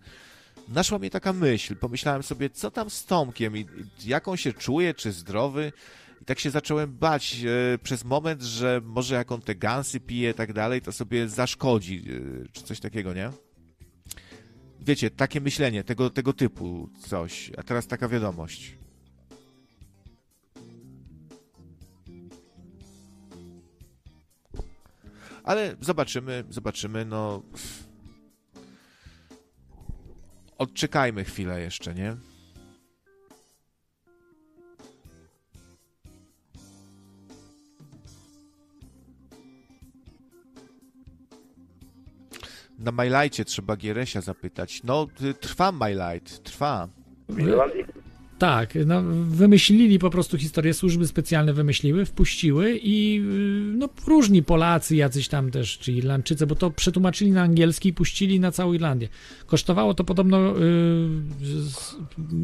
naszła mnie taka myśl. Pomyślałem sobie, co tam z Tomkiem i, jak on się czuje, czy zdrowy. I tak się zacząłem bać e, przez moment, że może jak on te gansy pije i tak dalej, to sobie zaszkodzi, e, czy coś takiego, nie? Wiecie, takie myślenie, tego, tego typu coś. A teraz taka wiadomość. Ale zobaczymy, zobaczymy, no. Odczekajmy chwilę jeszcze, nie? Na MyLightie trzeba Gieresia zapytać. No, trwa MyLight, trwa. Tak, no, wymyślili po prostu historię, służby specjalne wymyśliły, wpuściły i y, no, różni Polacy, jacyś tam też, czy Irlandczycy, bo to przetłumaczyli na angielski i puścili na całą Irlandię. Kosztowało to podobno y, z,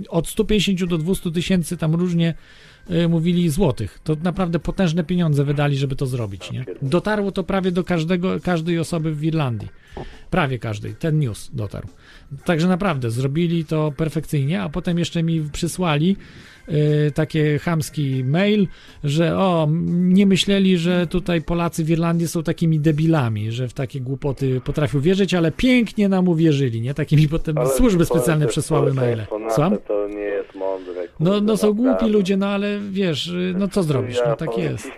od 150 do 200 tysięcy, tam różnie y, mówili złotych. To naprawdę potężne pieniądze wydali, żeby to zrobić. Nie? Dotarło to prawie do każdego, każdej osoby w Irlandii. Prawie każdej. Ten news dotarł. Także naprawdę zrobili to perfekcyjnie, a potem jeszcze mi przysłali y, taki chamski mail, że o, nie myśleli, że tutaj Polacy w Irlandii są takimi debilami, że w takie głupoty potrafią wierzyć, ale pięknie nam uwierzyli, nie? Takimi potem Ale służby specjalne przesłały maile. Słucham? To nie jest mądre. No, no są głupi ludzie, no ale wiesz, y, no co zrobisz, no tak jest.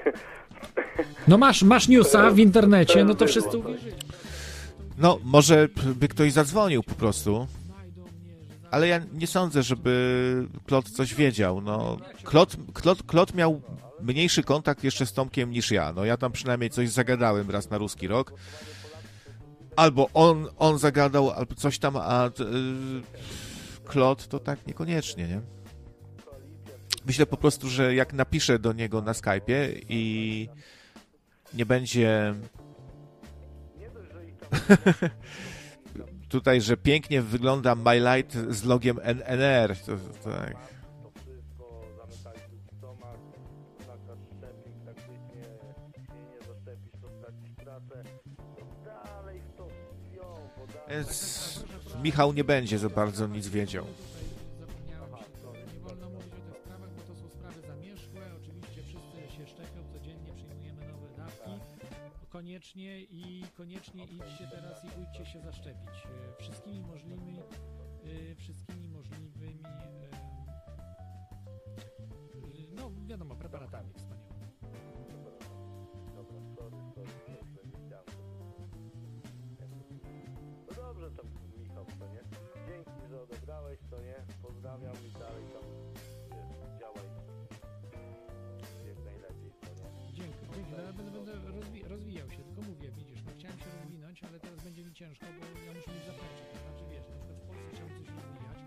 No masz, masz newsa w internecie, no to wszyscy uwierzyli. No, może by ktoś zadzwonił po prostu. Ale ja nie sądzę, żeby Klot coś wiedział. No, Klot, Klot, Klot miał mniejszy kontakt jeszcze z Tomkiem niż ja. No, ja tam przynajmniej coś zagadałem raz na ruski rok. Albo on, on zagadał, albo coś tam, a y, Klot to tak niekoniecznie, nie? Myślę po prostu, że jak napiszę do niego na Skype'ie i nie będzie *laughs* tutaj, że pięknie wygląda My Light z logiem NNR. To, to, tak. Więc Michał nie będzie za bardzo nic wiedział. Koniecznie i koniecznie idźcie teraz i bójcie się zaszczepić. E, Wszystkimi możliwymi, e, wszystkimi możliwymi, e, no wiadomo, preparatami wspaniałymi. No dobrze tam Michał, to nie? Dzięki, że odebrałeś, to nie? Pozdrawiam i dalej tam ale teraz będzie mi ciężko, bo ja muszę mieć zaplecze. To znaczy, wiesz, na przykład w Polsce chciałbym coś rozwijać,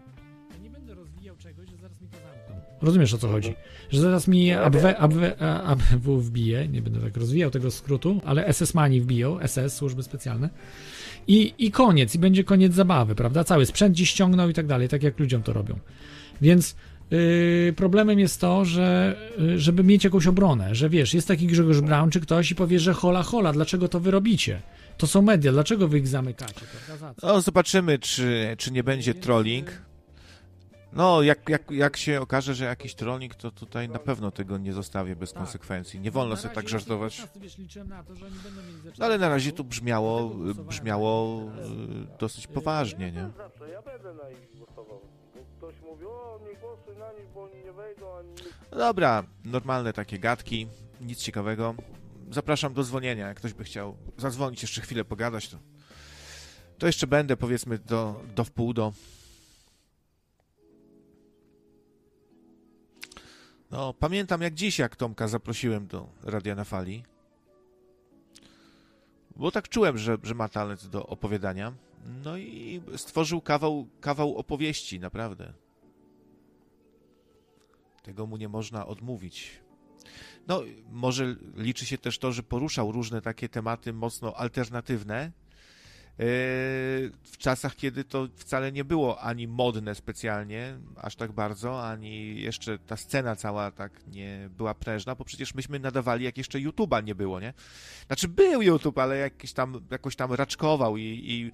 ja nie będę rozwijał czegoś, że zaraz mi to zamkną. Rozumiesz o co chodzi? Że zaraz mi ABW, ABW, ABW wbije, nie będę tak rozwijał tego skrótu, ale SS-mani wbiją, SS, służby specjalne i, i koniec, i będzie koniec zabawy, prawda? Cały sprzęt dziś ściągnął i tak dalej, tak jak ludziom to robią. Więc Yy, problemem jest to, że yy, żeby mieć jakąś obronę, że wiesz, jest taki Grzegorz Braun czy ktoś i powie, że hola hola, dlaczego to wy robicie? To są media, dlaczego wy ich zamykacie? No, zobaczymy, czy, czy nie będzie trolling. No, jak, jak, jak się okaże, że jakiś trolling, to tutaj na pewno tego nie zostawię bez Tak. konsekwencji. Nie wolno Na sobie tak żartować. No, ale na razie to brzmiało, brzmiało y, dosyć poważnie, nie? Ja będę na ich głosował. Bo ktoś mówi, o nie głosuj na nich, bo oni nie wejdą, ani. No dobra, normalne takie gadki, nic ciekawego. Zapraszam do dzwonienia, jak ktoś by chciał zadzwonić, jeszcze chwilę pogadać, to, to jeszcze będę, powiedzmy, do, do wpół do. No, pamiętam jak dziś, jak Tomka zaprosiłem do Radia na Fali. Bo tak czułem, że, że ma talent do opowiadania. No i stworzył kawał, kawał opowieści, naprawdę. Tego mu nie można odmówić. No, może liczy się też to, że poruszał różne takie tematy mocno alternatywne. yy, W czasach, kiedy to wcale nie było ani modne specjalnie, aż tak bardzo, ani jeszcze ta scena cała tak nie była prężna, bo przecież myśmy nadawali, jak jeszcze YouTube'a nie było, nie? Znaczy był YouTube, ale jakiś tam, jakoś tam raczkował i, i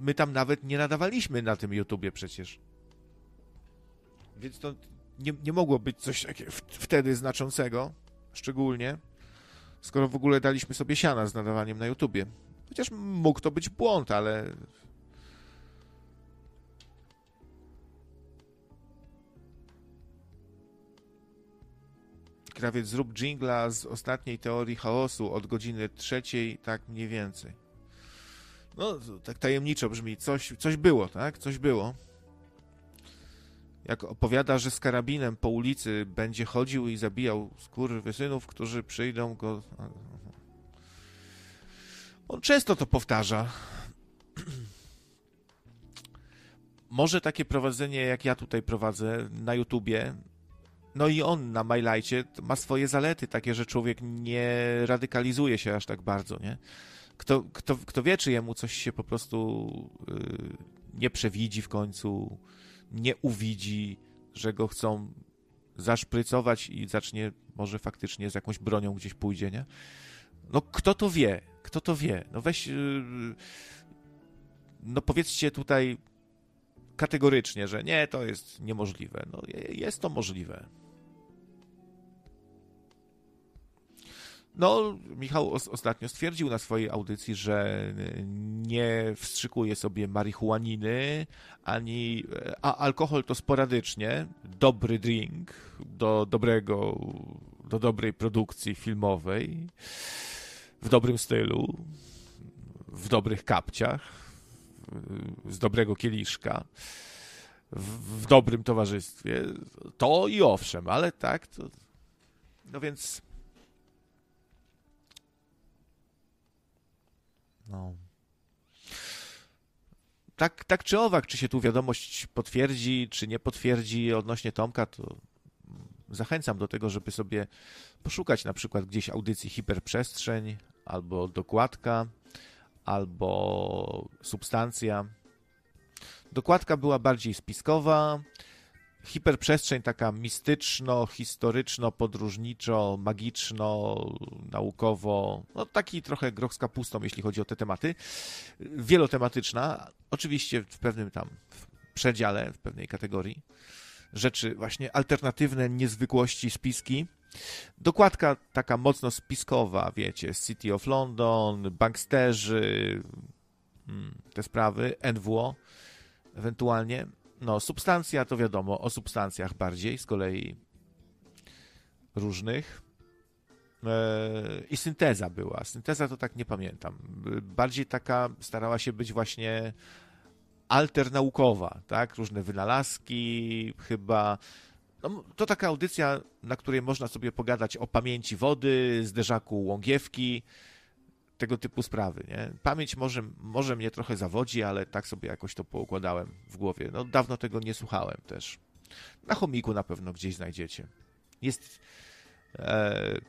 my tam nawet nie nadawaliśmy na tym YouTubie przecież. Więc to nie, nie mogło być coś takiego wtedy znaczącego, szczególnie, skoro w ogóle daliśmy sobie siana z nadawaniem na YouTubie. Chociaż mógł to być błąd, ale. Krawiec, zrób jingla z ostatniej teorii chaosu od godziny trzeciej, tak mniej więcej. No, tak tajemniczo brzmi. Coś, coś było, tak? Coś było jak opowiada, że z karabinem po ulicy będzie chodził i zabijał skurwysynów, którzy przyjdą go... On często to powtarza. *clears throat* może takie prowadzenie, jak ja tutaj prowadzę na YouTubie, no i on na MyLightie ma swoje zalety, takie, że człowiek nie radykalizuje się aż tak bardzo, nie? Kto, kto, kto wie, czy jemu coś się po prostu yy, nie przewidzi w końcu, nie uwidzi, że go chcą zaszprycować i zacznie może faktycznie z jakąś bronią gdzieś pójdzie, nie? No kto to wie? Kto to wie? No weź... Yy, no powiedzcie tutaj kategorycznie, że nie, to jest niemożliwe. No jest to możliwe. No, Michał ostatnio stwierdził na swojej audycji, że nie wstrzykuje sobie marihuaniny, ani a alkohol to sporadycznie, dobry drink do dobrego, do dobrej produkcji filmowej, w dobrym stylu, w dobrych kapciach, z dobrego kieliszka, w, w dobrym towarzystwie, to i owszem, ale tak, to, no więc No. Tak, tak czy owak, czy się tu wiadomość potwierdzi, czy nie potwierdzi odnośnie Tomka, to zachęcam do tego, żeby sobie poszukać na przykład gdzieś audycji Hiperprzestrzeń, albo Dokładka, albo Substancja. Dokładka była bardziej spiskowa, hiperprzestrzeń taka mistyczno, historyczno, podróżniczo, magiczno, naukowo, no taki trochę groch z kapustą, jeśli chodzi o te tematy. Wielotematyczna, oczywiście w pewnym tam przedziale, w pewnej kategorii. Rzeczy właśnie alternatywne, niezwykłości, spiski. Dokładka taka mocno spiskowa, wiecie, City of London, banksterzy, hmm, te sprawy, NWO ewentualnie. No, substancja to wiadomo, o substancjach bardziej, z kolei różnych. E, I synteza była. Synteza to tak nie pamiętam. Bardziej taka starała się być właśnie alternaukowa, tak? Różne wynalazki, chyba. No, to taka audycja, na której można sobie pogadać o pamięci wody, zderzaku łągiewki, tego typu sprawy, nie? Pamięć może, może mnie trochę zawodzi, ale tak sobie jakoś to poukładałem w głowie. No dawno tego nie słuchałem też. Na chomiku na pewno gdzieś znajdziecie. Jest... E,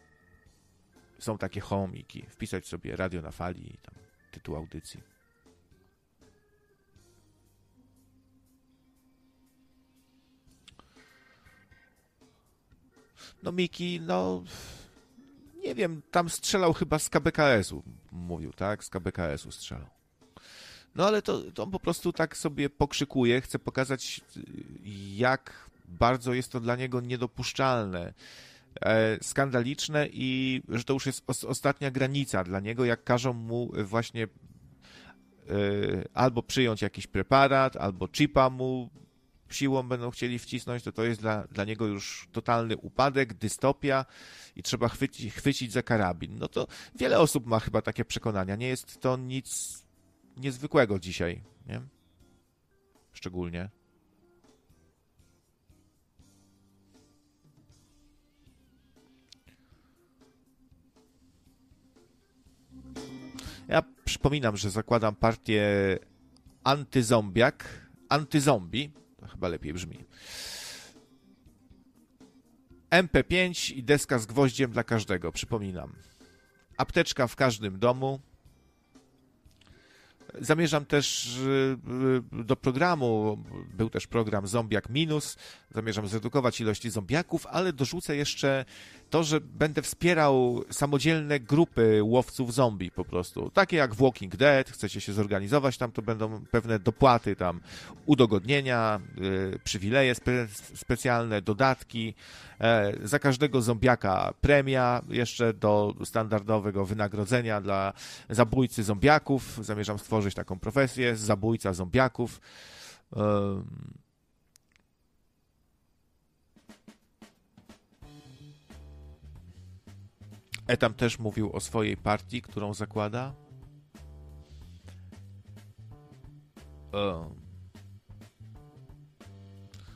są takie chomiki. Wpisać sobie radio na fali i tam tytuł audycji. No Miki, no nie wiem, tam strzelał chyba z KBKS-u, mówił, tak? Z KBKS-u strzelał. No ale to, to on po prostu tak sobie pokrzykuje, chce pokazać, jak bardzo jest to dla niego niedopuszczalne, e, skandaliczne i że to już jest os ostatnia granica dla niego, jak każą mu właśnie e, albo przyjąć jakiś preparat, albo chipa mu siłą będą chcieli wcisnąć, to to jest dla, dla niego już totalny upadek, dystopia i trzeba chwycić, chwycić za karabin. No to wiele osób ma chyba takie przekonania. Nie jest to nic niezwykłego dzisiaj, nie? Szczególnie. Ja przypominam, że zakładam partię antyzombiak, antyzombie, chyba lepiej brzmi. MP5 i deska z gwoździem dla każdego, przypominam. Apteczka w każdym domu. Zamierzam też y, do programu, był też program Zombiak Minus, zamierzam zredukować ilości zombiaków, ale dorzucę jeszcze to, że będę wspierał samodzielne grupy łowców zombie po prostu. Takie jak Walking Dead, chcecie się zorganizować, tam to będą pewne dopłaty, tam udogodnienia, yy, przywileje spe specjalne, dodatki. E, za każdego zombiaka premia jeszcze do standardowego wynagrodzenia dla zabójcy zombiaków. Zamierzam stworzyć taką profesję, zabójca zombiaków. Yy Etam też mówił o swojej partii, którą zakłada.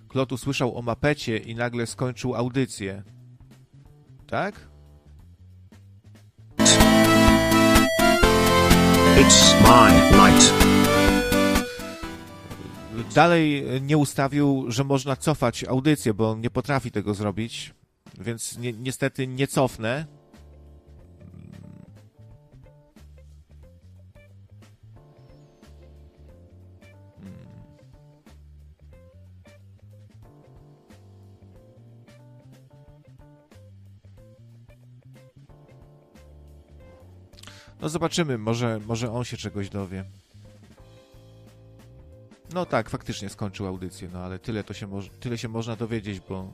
Klot usłyszał o mapecie i nagle skończył audycję. Tak? It's my dalej nie ustawił, że można cofać audycję, bo on nie potrafi tego zrobić, więc ni niestety nie cofnę. No zobaczymy, może, może on się czegoś dowie. No tak, faktycznie skończył audycję, no ale tyle, to się, tyle się można dowiedzieć, bo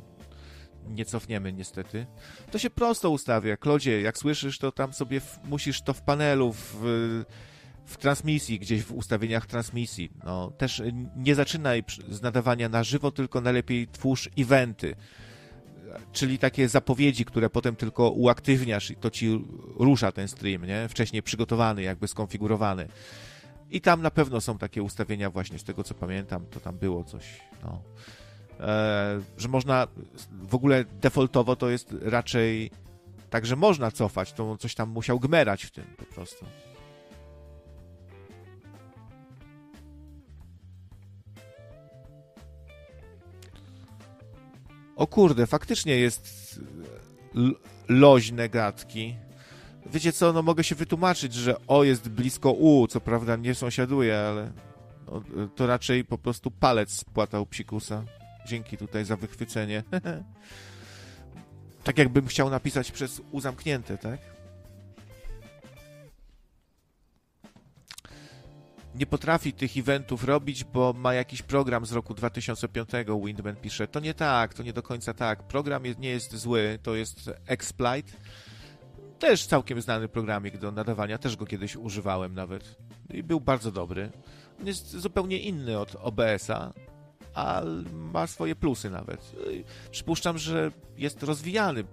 nie cofniemy niestety. To się prosto ustawia. Klodzie, jak słyszysz, to tam sobie musisz to w panelu, w, w transmisji, gdzieś w ustawieniach transmisji. No, też nie zaczynaj z nadawania na żywo, tylko najlepiej twórz eventy. Czyli takie zapowiedzi, które potem tylko uaktywniasz i to ci rusza ten stream, nie? Wcześniej przygotowany, jakby skonfigurowany. I tam na pewno są takie ustawienia właśnie, z tego co pamiętam, to tam było coś, no. E, że można, w ogóle defaultowo to jest raczej tak, że można cofać, to coś tam musiał gmerać w tym po prostu. O kurde, faktycznie jest loźne gadki. Wiecie co, no mogę się wytłumaczyć, że O jest blisko U, co prawda nie sąsiaduje, ale no, to raczej po prostu palec spłatał psikusa. Dzięki tutaj za wychwycenie. *laughs* tak jakbym chciał napisać przez U zamknięte, tak? Nie potrafi tych eventów robić, bo ma jakiś program z roku 2005, Windman pisze. To nie tak, to nie do końca tak. Program nie jest zły, to jest Exploit. Też całkiem znany programik do nadawania, też go kiedyś używałem nawet. I był bardzo dobry. On jest zupełnie inny od OBS-a, a ma swoje plusy nawet. Przypuszczam, że jest rozwijany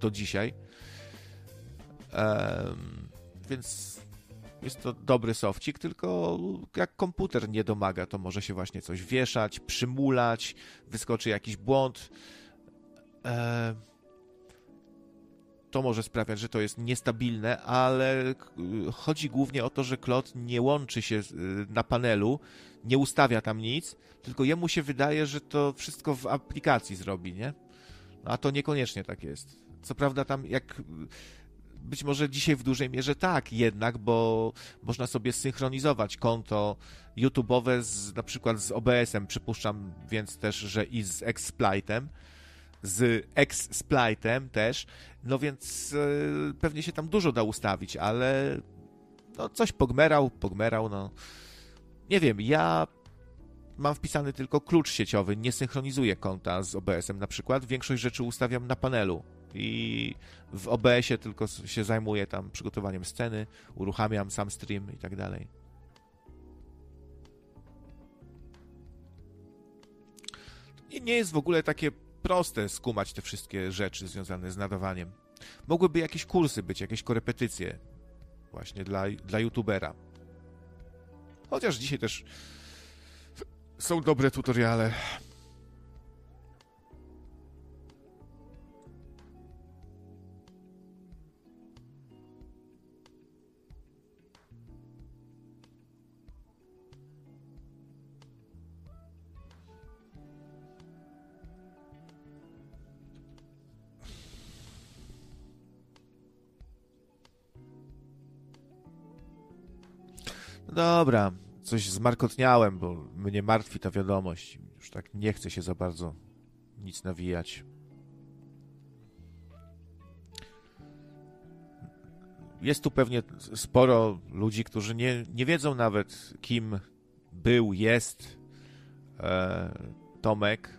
do dzisiaj. Um, więc jest to dobry sofcik, tylko jak komputer nie domaga, to może się właśnie coś wieszać, przymulać, wyskoczy jakiś błąd. E, to może sprawiać, że to jest niestabilne, ale chodzi głównie o to, że Klot nie łączy się na panelu, nie ustawia tam nic, tylko jemu się wydaje, że to wszystko w aplikacji zrobi, nie? No, a to niekoniecznie tak jest. Co prawda tam jak być może dzisiaj w dużej mierze tak jednak, bo można sobie synchronizować konto YouTube'owe z, na przykład z OBS-em, przypuszczam więc też, że i z Xsplite'em, z Xsplite'em też, no więc yy, pewnie się tam dużo da ustawić, ale no coś pogmerał, pogmerał, no. Nie wiem, ja mam wpisany tylko klucz sieciowy, nie synchronizuję konta z OBS-em na przykład, większość rzeczy ustawiam na panelu, i w OBS-ie tylko się zajmuję tam przygotowaniem sceny, uruchamiam sam stream i tak dalej. I nie jest w ogóle takie proste skumać te wszystkie rzeczy związane z nadawaniem. Mogłyby jakieś kursy być, jakieś korepetycje właśnie dla, dla youtubera. Chociaż dzisiaj też są dobre tutoriale. Dobra, coś zmarkotniałem, bo mnie martwi ta wiadomość. Już tak nie chce się za bardzo nic nawijać. Jest tu pewnie sporo ludzi, którzy nie, nie wiedzą nawet, kim był, jest e, Tomek,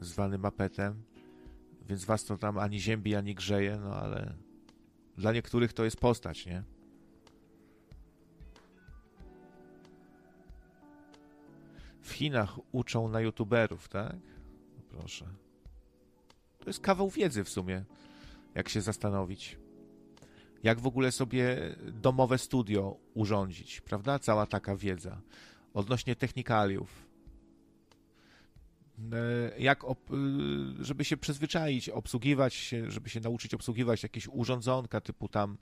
zwany Mapetem, więc was to tam ani ziębi, ani grzeje, no ale dla niektórych to jest postać, nie? W Chinach uczą na youtuberów, tak? No proszę. To jest kawał wiedzy w sumie, jak się zastanowić. Jak w ogóle sobie domowe studio urządzić, prawda? Cała taka wiedza odnośnie technikaliów. E, jak, y, żeby się przyzwyczaić, obsługiwać żeby się nauczyć obsługiwać jakieś urządzonka typu tam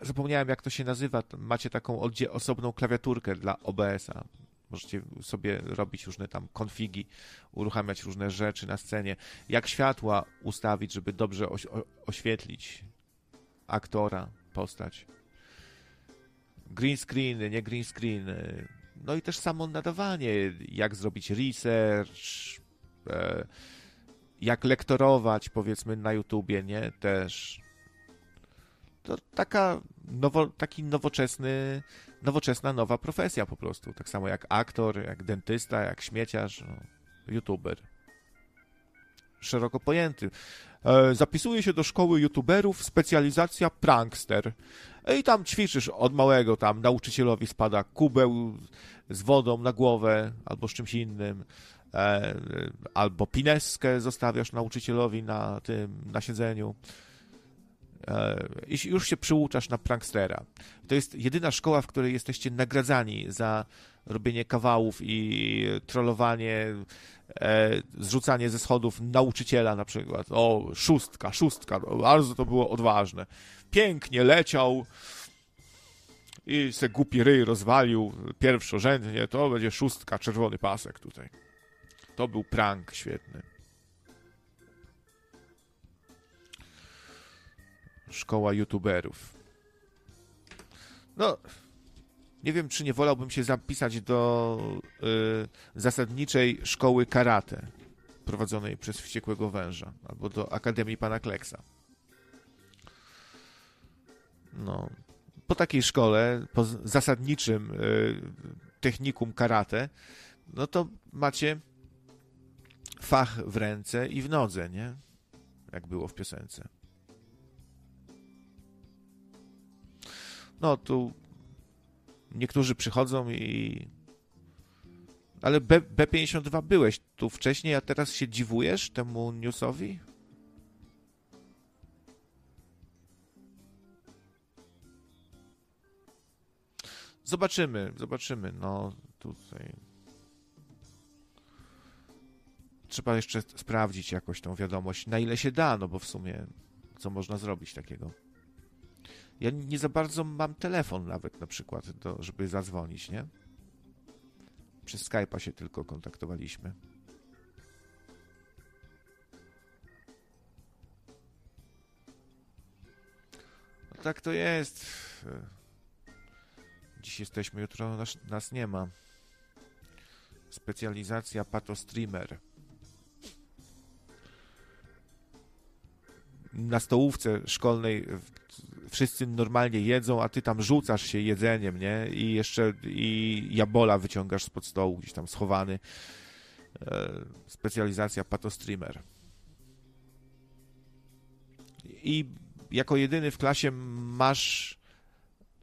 zapomniałem jak to się nazywa, macie taką osobną klawiaturkę dla OBS-a Możecie sobie robić różne tam konfigi, uruchamiać różne rzeczy na scenie. Jak światła ustawić, żeby dobrze oś oświetlić aktora, postać. Green screen, nie green screen. No i też samo nadawanie, jak zrobić research, e, jak lektorować, powiedzmy, na YouTubie, nie? Też. To taka nowo, taki nowoczesny, nowoczesna nowa profesja po prostu. Tak samo jak aktor, jak dentysta, jak śmieciarz, no, youtuber. Szeroko pojęty. E, zapisuje się do szkoły youtuberów specjalizacja prankster. I tam ćwiczysz od małego, tam nauczycielowi spada kubeł z wodą na głowę albo z czymś innym, e, albo pineskę zostawiasz nauczycielowi na tym, na siedzeniu. E, I już się przyuczasz na prankstera. To jest jedyna szkoła, w której jesteście nagradzani za robienie kawałów i trollowanie, e, zrzucanie ze schodów nauczyciela na przykład. O, szóstka, szóstka, bardzo to było odważne. Pięknie leciał i se głupi ryj rozwalił pierwszorzędnie, to będzie szóstka, czerwony pasek tutaj. To był prank świetny. Szkoła youtuberów. No, nie wiem, czy nie wolałbym się zapisać do y, zasadniczej szkoły karate prowadzonej przez Wściekłego Węża albo do Akademii Pana Kleksa. No, po takiej szkole, po zasadniczym y, technikum karate, no to macie fach w ręce i w nodze, nie? Jak było w piosence. No, tu niektórzy przychodzą i. Ale B, B52 byłeś tu wcześniej, a teraz się dziwujesz temu newsowi? Zobaczymy, zobaczymy. No, tutaj. Trzeba jeszcze sprawdzić jakoś tą wiadomość, na ile się da, no bo w sumie co można zrobić takiego. Ja nie za bardzo mam telefon nawet na przykład, do, żeby zadzwonić, nie? Przez Skype'a się tylko kontaktowaliśmy. No tak to jest. Dziś jesteśmy, jutro nas, nas nie ma. Specjalizacja patostreamer. Na stołówce szkolnej wszyscy normalnie jedzą, a ty tam rzucasz się jedzeniem, nie? I jeszcze i jabola wyciągasz spod stołu, gdzieś tam schowany. E, specjalizacja patostreamer. I jako jedyny w klasie masz,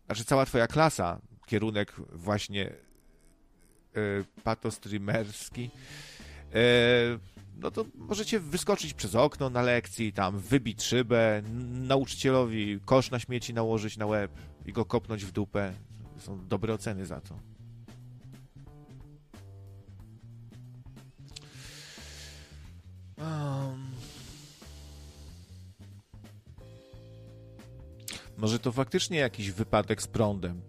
znaczy cała twoja klasa, kierunek właśnie e, patostreamerski, e, no to możecie wyskoczyć przez okno na lekcji, tam wybić szybę, nauczycielowi kosz na śmieci nałożyć na łeb i go kopnąć w dupę. Są dobre oceny za to. Um. Może to faktycznie jakiś wypadek z prądem.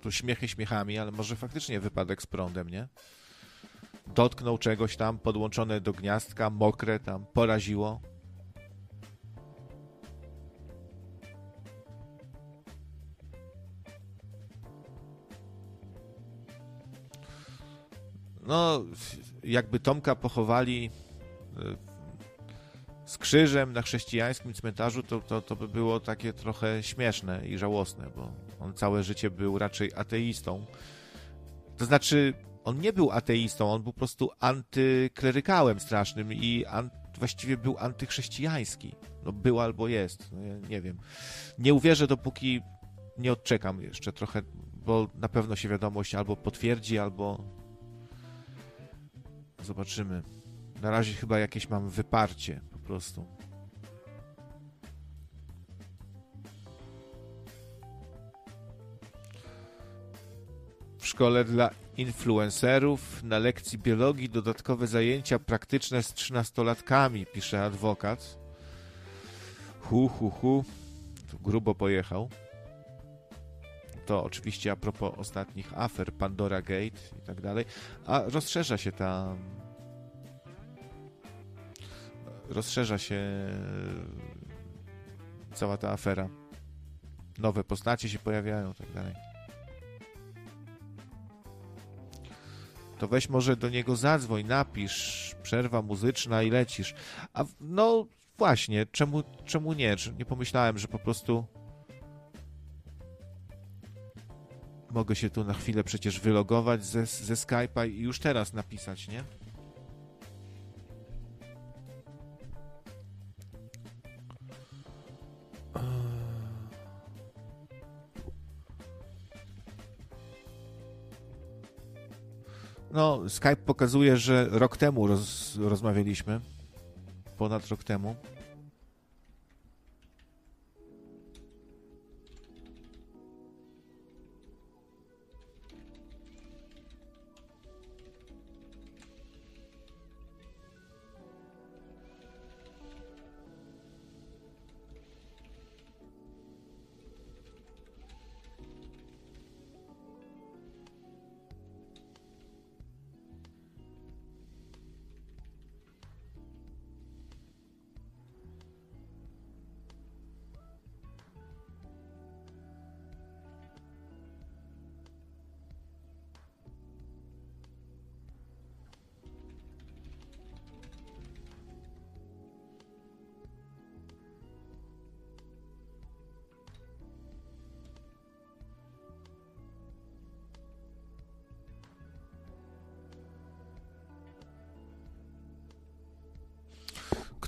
Tu śmiechy śmiechami, ale może faktycznie wypadek z prądem, nie? Dotknął czegoś tam, podłączone do gniazdka, mokre tam, poraziło. No, jakby Tomka pochowali e, z krzyżem na chrześcijańskim cmentarzu, to, to, to by było takie trochę śmieszne i żałosne, bo on całe życie był raczej ateistą. To znaczy, on nie był ateistą, on był po prostu antyklerykałem strasznym i an, właściwie był antychrześcijański. No był albo jest, no, ja nie wiem. Nie uwierzę, dopóki nie odczekam jeszcze trochę, bo na pewno się wiadomość albo potwierdzi, albo zobaczymy. Na razie chyba jakieś mam wyparcie po prostu. W szkole dla influencerów, na lekcji biologii dodatkowe zajęcia praktyczne z trzynastolatkami, pisze adwokat. Hu, hu, hu. Tu grubo pojechał. to oczywiście a propos ostatnich afer, Pandora Gate i tak dalej, a rozszerza się ta rozszerza się cała ta afera. Nowe postacie się pojawiają i tak dalej. To weź może do niego zadzwoń, napisz, przerwa muzyczna i lecisz. A no właśnie, czemu, czemu nie? Nie pomyślałem, że po prostu mogę się tu na chwilę przecież wylogować ze, ze Skype'a i już teraz napisać, nie? No, Skype pokazuje, że rok temu roz, rozmawialiśmy. Ponad rok temu.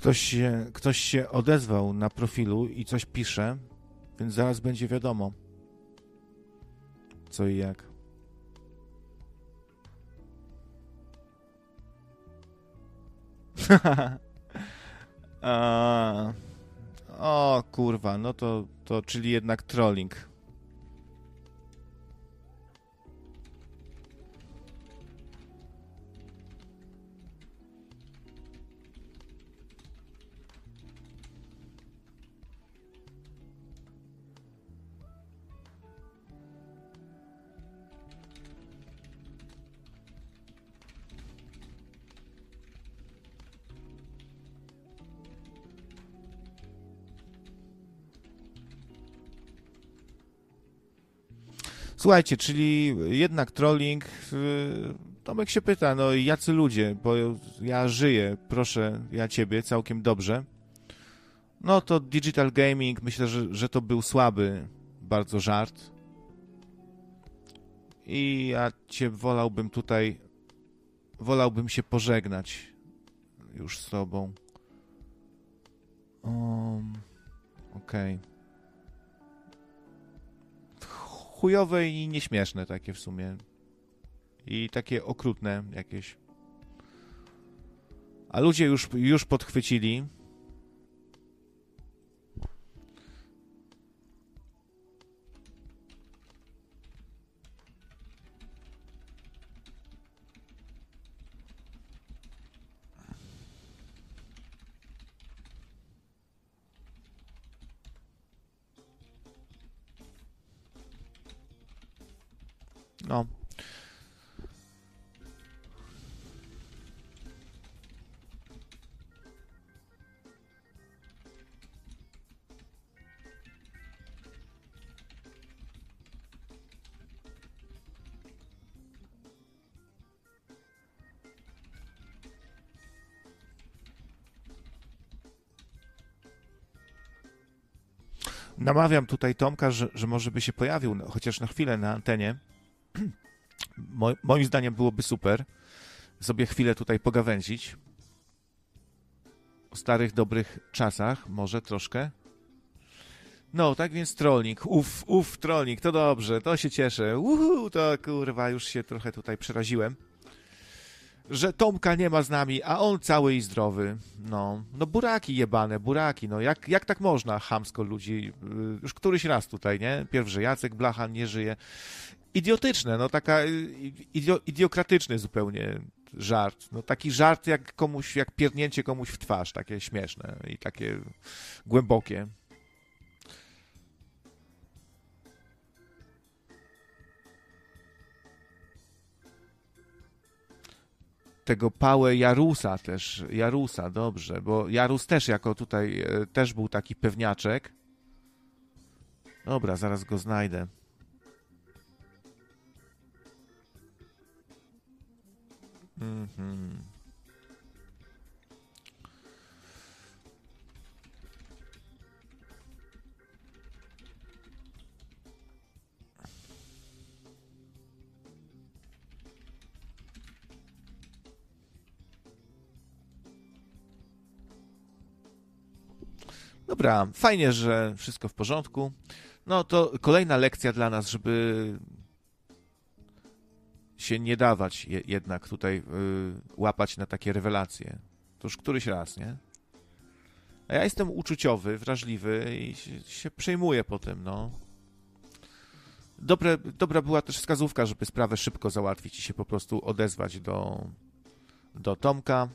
Ktoś się, ktoś się odezwał na profilu i coś pisze, więc zaraz będzie wiadomo, co i jak. *laughs* O kurwa, no to, to czyli jednak trolling. Słuchajcie, czyli jednak trolling. yy, Tomek się pyta, no jacy ludzie, bo ja żyję, proszę, ja ciebie, całkiem dobrze. No to Digital Gaming, myślę, że, że to był słaby bardzo żart. I ja cię wolałbym tutaj, wolałbym się pożegnać już z tobą. Um, Okej. Chujowe i nieśmieszne takie w sumie. I takie okrutne jakieś. A ludzie już, już podchwycili. Namawiam tutaj Tomka, że, że może by się pojawił, no, chociaż na chwilę na antenie. *clears throat* Mo, moim zdaniem byłoby super sobie chwilę tutaj pogawędzić o starych, dobrych czasach, może troszkę. No, tak więc trolling, uf, uf, trolling, to dobrze, to się cieszę. Uhu, to kurwa, już się trochę tutaj przeraziłem. Że Tomka nie ma z nami, a on cały i zdrowy. No, no buraki jebane, buraki, no jak, jak tak można chamsko ludzi, y, już któryś raz tutaj, nie? Pierw, że Jacek Blachan nie żyje idiotyczne, no taka y, idio, idiokratyczny zupełnie żart. No taki żart jak komuś, jak pierdnięcie komuś w twarz, takie śmieszne i takie głębokie. Tego Pałę Jarusa też, Jarusa, dobrze, bo Jarus też jako tutaj, e, też był taki pewniaczek. Dobra, zaraz go znajdę. Mhm. Dobra, fajnie, że wszystko w porządku. No to kolejna lekcja dla nas, żeby się nie dawać je, jednak tutaj y, łapać na takie rewelacje. To już któryś raz, nie? A ja jestem uczuciowy, wrażliwy i się, się przejmuję po tym, no. Dobre, dobra była też wskazówka, żeby sprawę szybko załatwić i się po prostu odezwać do, do Tomka.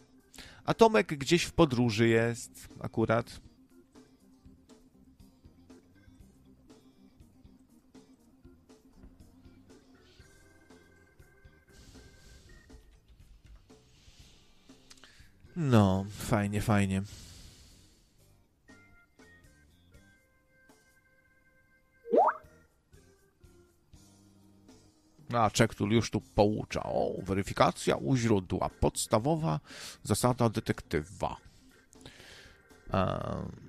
A Tomek gdzieś w podróży jest akurat. No, fajnie, fajnie. A Czektul już tu poucza. O, weryfikacja u źródła. Podstawowa zasada detektywa. Ehm.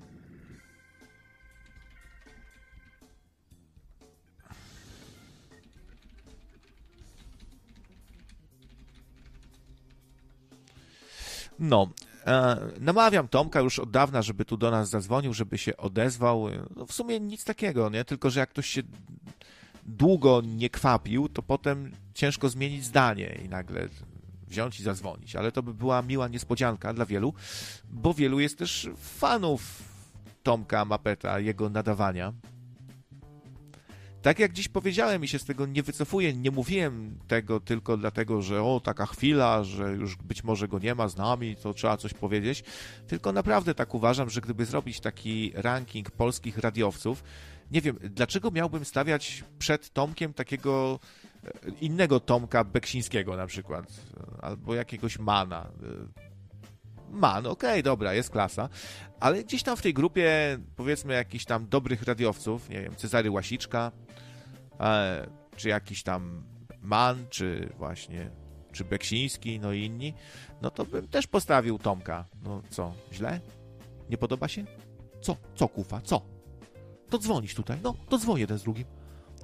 No, e, namawiam Tomka już od dawna, żeby tu do nas zadzwonił, żeby się odezwał. No, w sumie nic takiego, nie? Tylko, że jak ktoś się długo nie kwapił, to potem ciężko zmienić zdanie i nagle wziąć i zadzwonić. Ale to by była miła niespodzianka dla wielu, bo wielu jest też fanów Tomka Mapeta, jego nadawania. Tak jak dziś powiedziałem i się z tego nie wycofuję, nie mówiłem tego tylko dlatego, że o, taka chwila, że już być może go nie ma z nami, to trzeba coś powiedzieć, tylko naprawdę tak uważam, że gdyby zrobić taki ranking polskich radiowców, nie wiem, dlaczego miałbym stawiać przed Tomkiem takiego e, innego Tomka Beksińskiego na przykład, albo jakiegoś Mana. Man, okej, okay, dobra, jest klasa, ale gdzieś tam w tej grupie, powiedzmy, jakichś tam dobrych radiowców, nie wiem, Cezary Łasiczka, czy jakiś tam Man, czy właśnie, czy Beksiński, no i inni, no to bym też postawił Tomka. No co, źle? Nie podoba się? Co? Co, kufa? Co? To dzwonisz tutaj, no, to dzwoń jeden z drugim.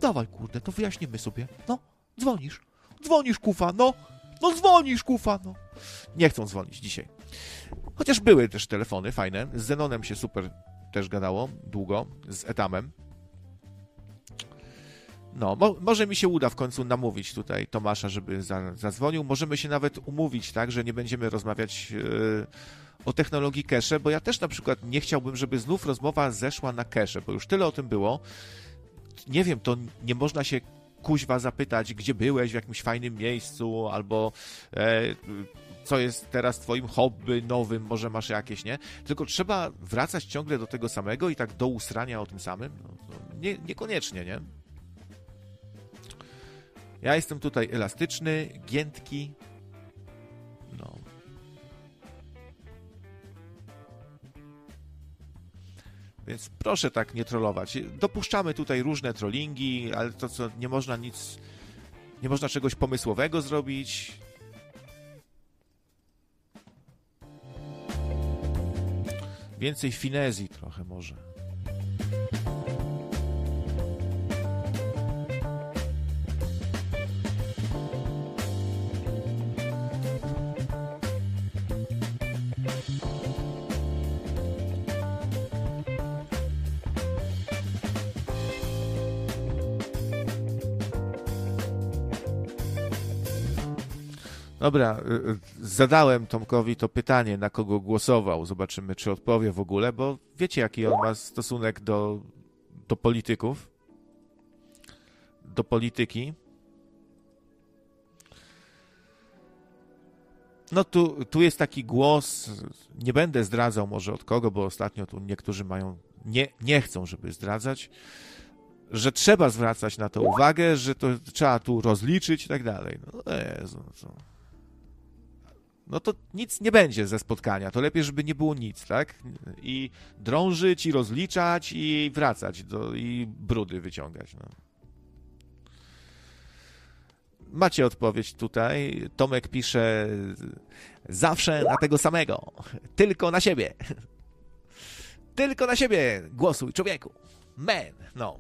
Dawaj, kurde, to wyjaśnimy sobie. No, dzwonisz. Dzwonisz, kufa, no. No dzwonisz, kufa, no. Nie chcą dzwonić dzisiaj. Chociaż były też telefony fajne. Z Zenonem się super też gadało, długo, z Etamem. No, mo może mi się uda w końcu namówić tutaj Tomasza, żeby za zadzwonił. Możemy się nawet umówić, tak, że nie będziemy rozmawiać yy, o technologii cache, bo ja też na przykład nie chciałbym, żeby znów rozmowa zeszła na cache, bo już tyle o tym było. Nie wiem, to nie można się kuźwa zapytać, gdzie byłeś, w jakimś fajnym miejscu, albo e, co jest teraz twoim hobby nowym, może masz jakieś, nie? Tylko trzeba wracać ciągle do tego samego i tak do usrania o tym samym? No, no, nie, niekoniecznie, nie? Ja jestem tutaj elastyczny, giętki. No. Więc proszę tak nie trollować. Dopuszczamy tutaj różne trollingi, ale to co nie można nic, nie można czegoś pomysłowego zrobić. Więcej finezji trochę może. Dobra, y, y, zadałem Tomkowi to pytanie, na kogo głosował. Zobaczymy, czy odpowie w ogóle, bo wiecie, jaki on ma stosunek do, do polityków, do polityki. No tu, tu jest taki głos, nie będę zdradzał może od kogo, bo ostatnio tu niektórzy mają, nie, nie chcą, żeby zdradzać, że trzeba zwracać na to uwagę, że to trzeba tu rozliczyć i tak dalej. No Jezu, co... no to nic nie będzie ze spotkania. To lepiej, żeby nie było nic, tak? I drążyć, i rozliczać, i wracać, do, i brudy wyciągać. No. Macie odpowiedź tutaj. Tomek pisze zawsze na tego samego. Tylko na siebie. Tylko na siebie głosuj, człowieku. Man. No.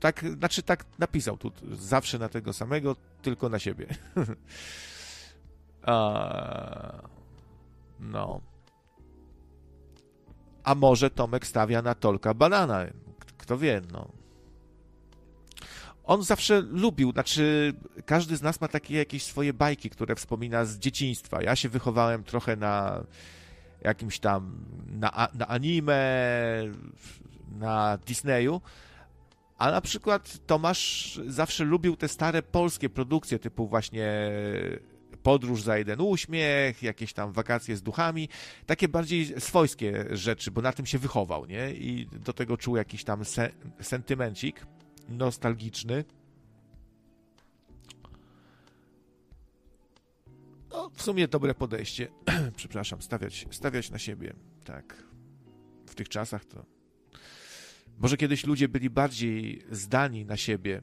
Tak, znaczy tak napisał tu. Zawsze na tego samego, tylko na siebie. *laughs* A, no. A może Tomek stawia na Tolka Banana? Kto wie, no. On zawsze lubił, znaczy każdy z nas ma takie jakieś swoje bajki, które wspomina z dzieciństwa. Ja się wychowałem trochę na jakimś tam, na, na anime, na Disneyu, a na przykład Tomasz zawsze lubił te stare polskie produkcje typu właśnie podróż za jeden uśmiech, jakieś tam wakacje z duchami, takie bardziej swojskie rzeczy, bo na tym się wychował, nie? I do tego czuł jakiś tam se sentymencik nostalgiczny. No, w sumie dobre podejście. *clears throat* Przepraszam, stawiać, stawiać na siebie, tak. W tych czasach to. Może kiedyś ludzie byli bardziej zdani na siebie,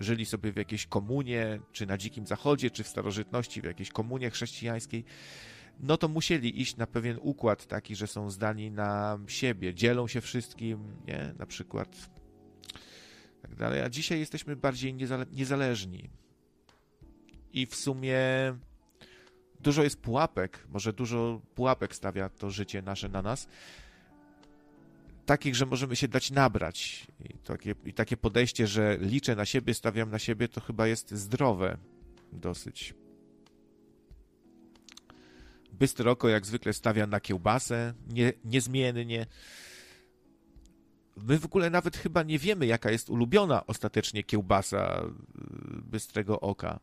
żyli sobie w jakiejś komunie, czy na Dzikim Zachodzie, czy w starożytności, w jakiejś komunie chrześcijańskiej, no to musieli iść na pewien układ taki, że są zdani na siebie, dzielą się wszystkim, nie? Na przykład tak dalej. A dzisiaj jesteśmy bardziej niezale niezależni. I w sumie dużo jest pułapek, może dużo pułapek stawia to życie nasze na nas, takich, że możemy się dać nabrać. I takie, I takie podejście, że liczę na siebie, stawiam na siebie, to chyba jest zdrowe dosyć. Bystry oko jak zwykle stawia na kiełbasę, nie, niezmiennie. My w ogóle nawet chyba nie wiemy, jaka jest ulubiona ostatecznie kiełbasa y, Bystrego Oka.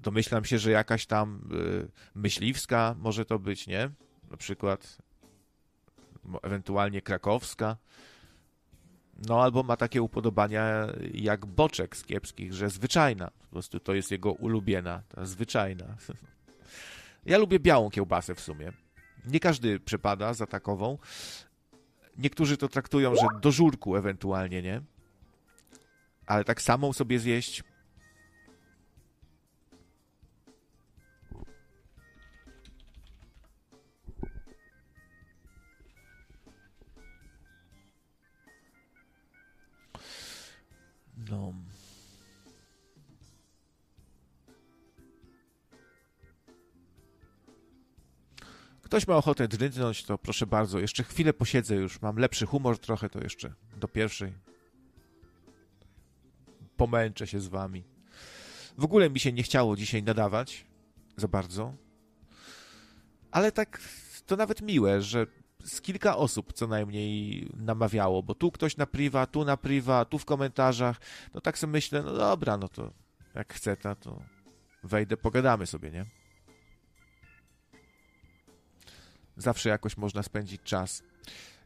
Domyślam się, że jakaś tam y, myśliwska może to być, nie? Na przykład ewentualnie krakowska. No albo ma takie upodobania jak Boczek z kiepskich, że zwyczajna. Po prostu to jest jego ulubiona, ta zwyczajna. *laughs* Ja lubię białą kiełbasę w sumie. Nie każdy przepada za takową. Niektórzy to traktują, że do żurku ewentualnie, nie? Ale tak samą sobie zjeść No. Ktoś ma ochotę drynąć, to proszę bardzo, jeszcze chwilę posiedzę już, mam lepszy humor trochę, to jeszcze do pierwszej. Pomęczę się z wami. W ogóle mi się nie chciało dzisiaj nadawać za bardzo, ale tak to nawet miłe, że z kilka osób co najmniej namawiało, bo tu ktoś na priwa, tu na priwa, tu w komentarzach. No tak sobie myślę, no dobra, no to jak chce, to, to wejdę, pogadamy sobie, nie? Zawsze jakoś można spędzić czas.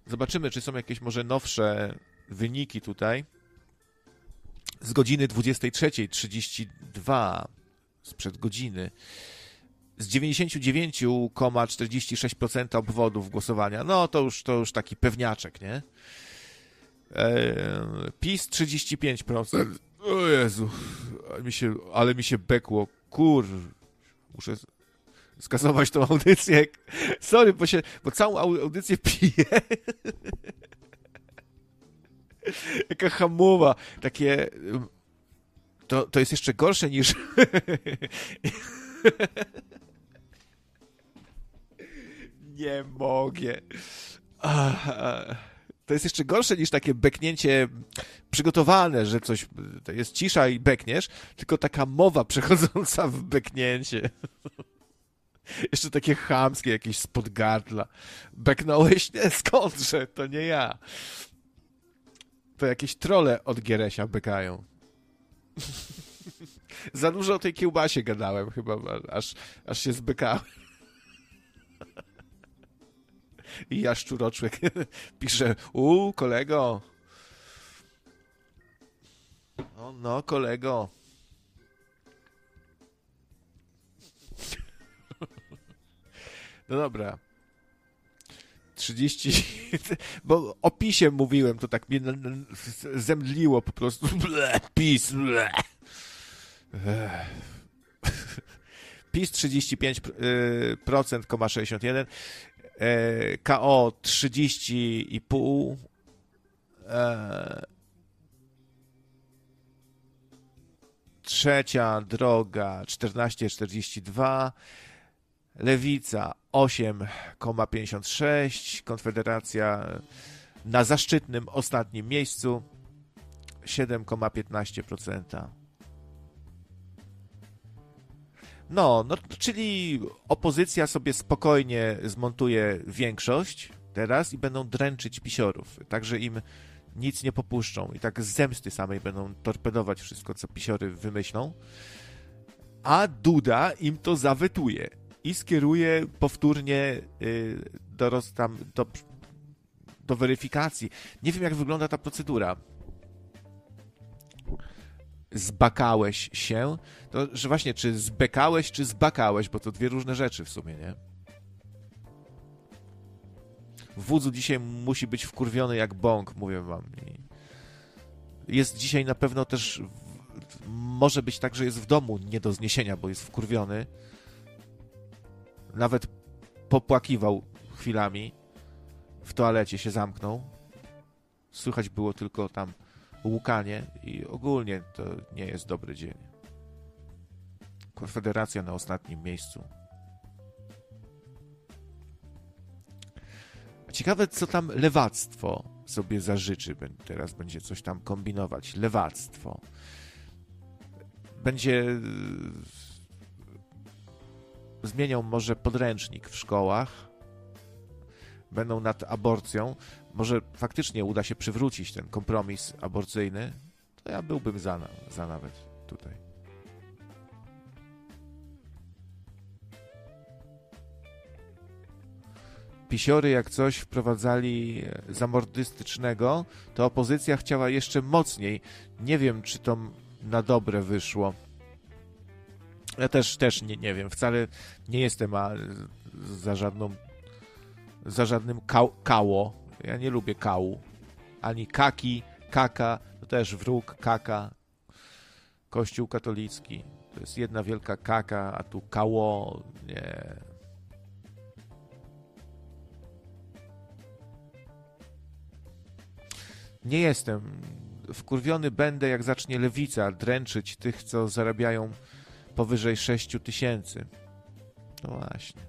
Zobaczymy, czy są jakieś może nowsze wyniki tutaj. Z godziny 23.32 sprzed godziny z 99,46% obwodów głosowania, no to już, to już taki pewniaczek, nie? E, PiS 35%. O Jezu, mi się, ale mi się bekło. Kur, muszę skasować tą audycję. Sorry, bo, się, bo całą audycję piję. *laughs* Jaka hamowa. Takie... To, to jest jeszcze gorsze niż... *laughs* Nie mogę. To jest jeszcze gorsze niż takie beknięcie przygotowane, że coś jest cisza i bekniesz, tylko taka mowa przechodząca w beknięcie. *laughs* Jeszcze takie chamskie, jakieś spod gardla. Beknąłeś? Nie, skądże? To nie ja. To jakieś trole od Gieresia bekają. *laughs* Za dużo o tej kiełbasie gadałem chyba, aż, aż się zbykałem. *laughs* I ja szczuroczłek *laughs* piszę, u kolego. No, no, kolego. No dobra. 30, *laughs* bo o pisie mówiłem, to tak mnie zemdliło po prostu. *laughs* Ble, pis, ble. PiS 35%, yy, KO 30,5, e, trzecia droga 14,42, Lewica 8,56, Konfederacja na zaszczytnym ostatnim miejscu 7,15%. No, no, czyli opozycja sobie spokojnie zmontuje większość teraz i będą dręczyć pisiorów. Także im nic nie popuszczą i tak z zemsty samej będą torpedować wszystko, co pisiory wymyślą. A Duda im to zawetuje i skieruje powtórnie y, do, roz, tam, do, do weryfikacji. Nie wiem, jak wygląda ta procedura zbakałeś się, to że właśnie, czy zbekałeś, czy zbakałeś, bo to dwie różne rzeczy w sumie, nie? Wódzu dzisiaj musi być wkurwiony jak bąk, mówię wam. Jest dzisiaj na pewno też, może być tak, że jest w domu nie do zniesienia, bo jest wkurwiony. Nawet popłakiwał chwilami. W toalecie się zamknął. Słychać było tylko tam łukanie i ogólnie to nie jest dobry dzień. Konfederacja na ostatnim miejscu. Ciekawe, co tam lewactwo sobie zażyczy. Teraz będzie coś tam kombinować. Lewactwo. Będzie. y, Zmienią może podręcznik w szkołach. Będą nad aborcją może faktycznie uda się przywrócić ten kompromis aborcyjny, to ja byłbym za, za nawet tutaj. Pisiory jak coś wprowadzali e, zamordystycznego, to opozycja chciała jeszcze mocniej. Nie wiem, czy to na dobre wyszło. Ja też, też nie, nie wiem. Wcale nie jestem a, za żadną za żadnym kał, kało. Ja nie lubię kału. Ani kaki, kaka, to też wróg, kaka. Kościół katolicki. To jest jedna wielka kaka, a tu kało. Nie. Nie jestem. Wkurwiony będę, jak zacznie lewica dręczyć tych, co zarabiają powyżej 6 tysięcy. No właśnie.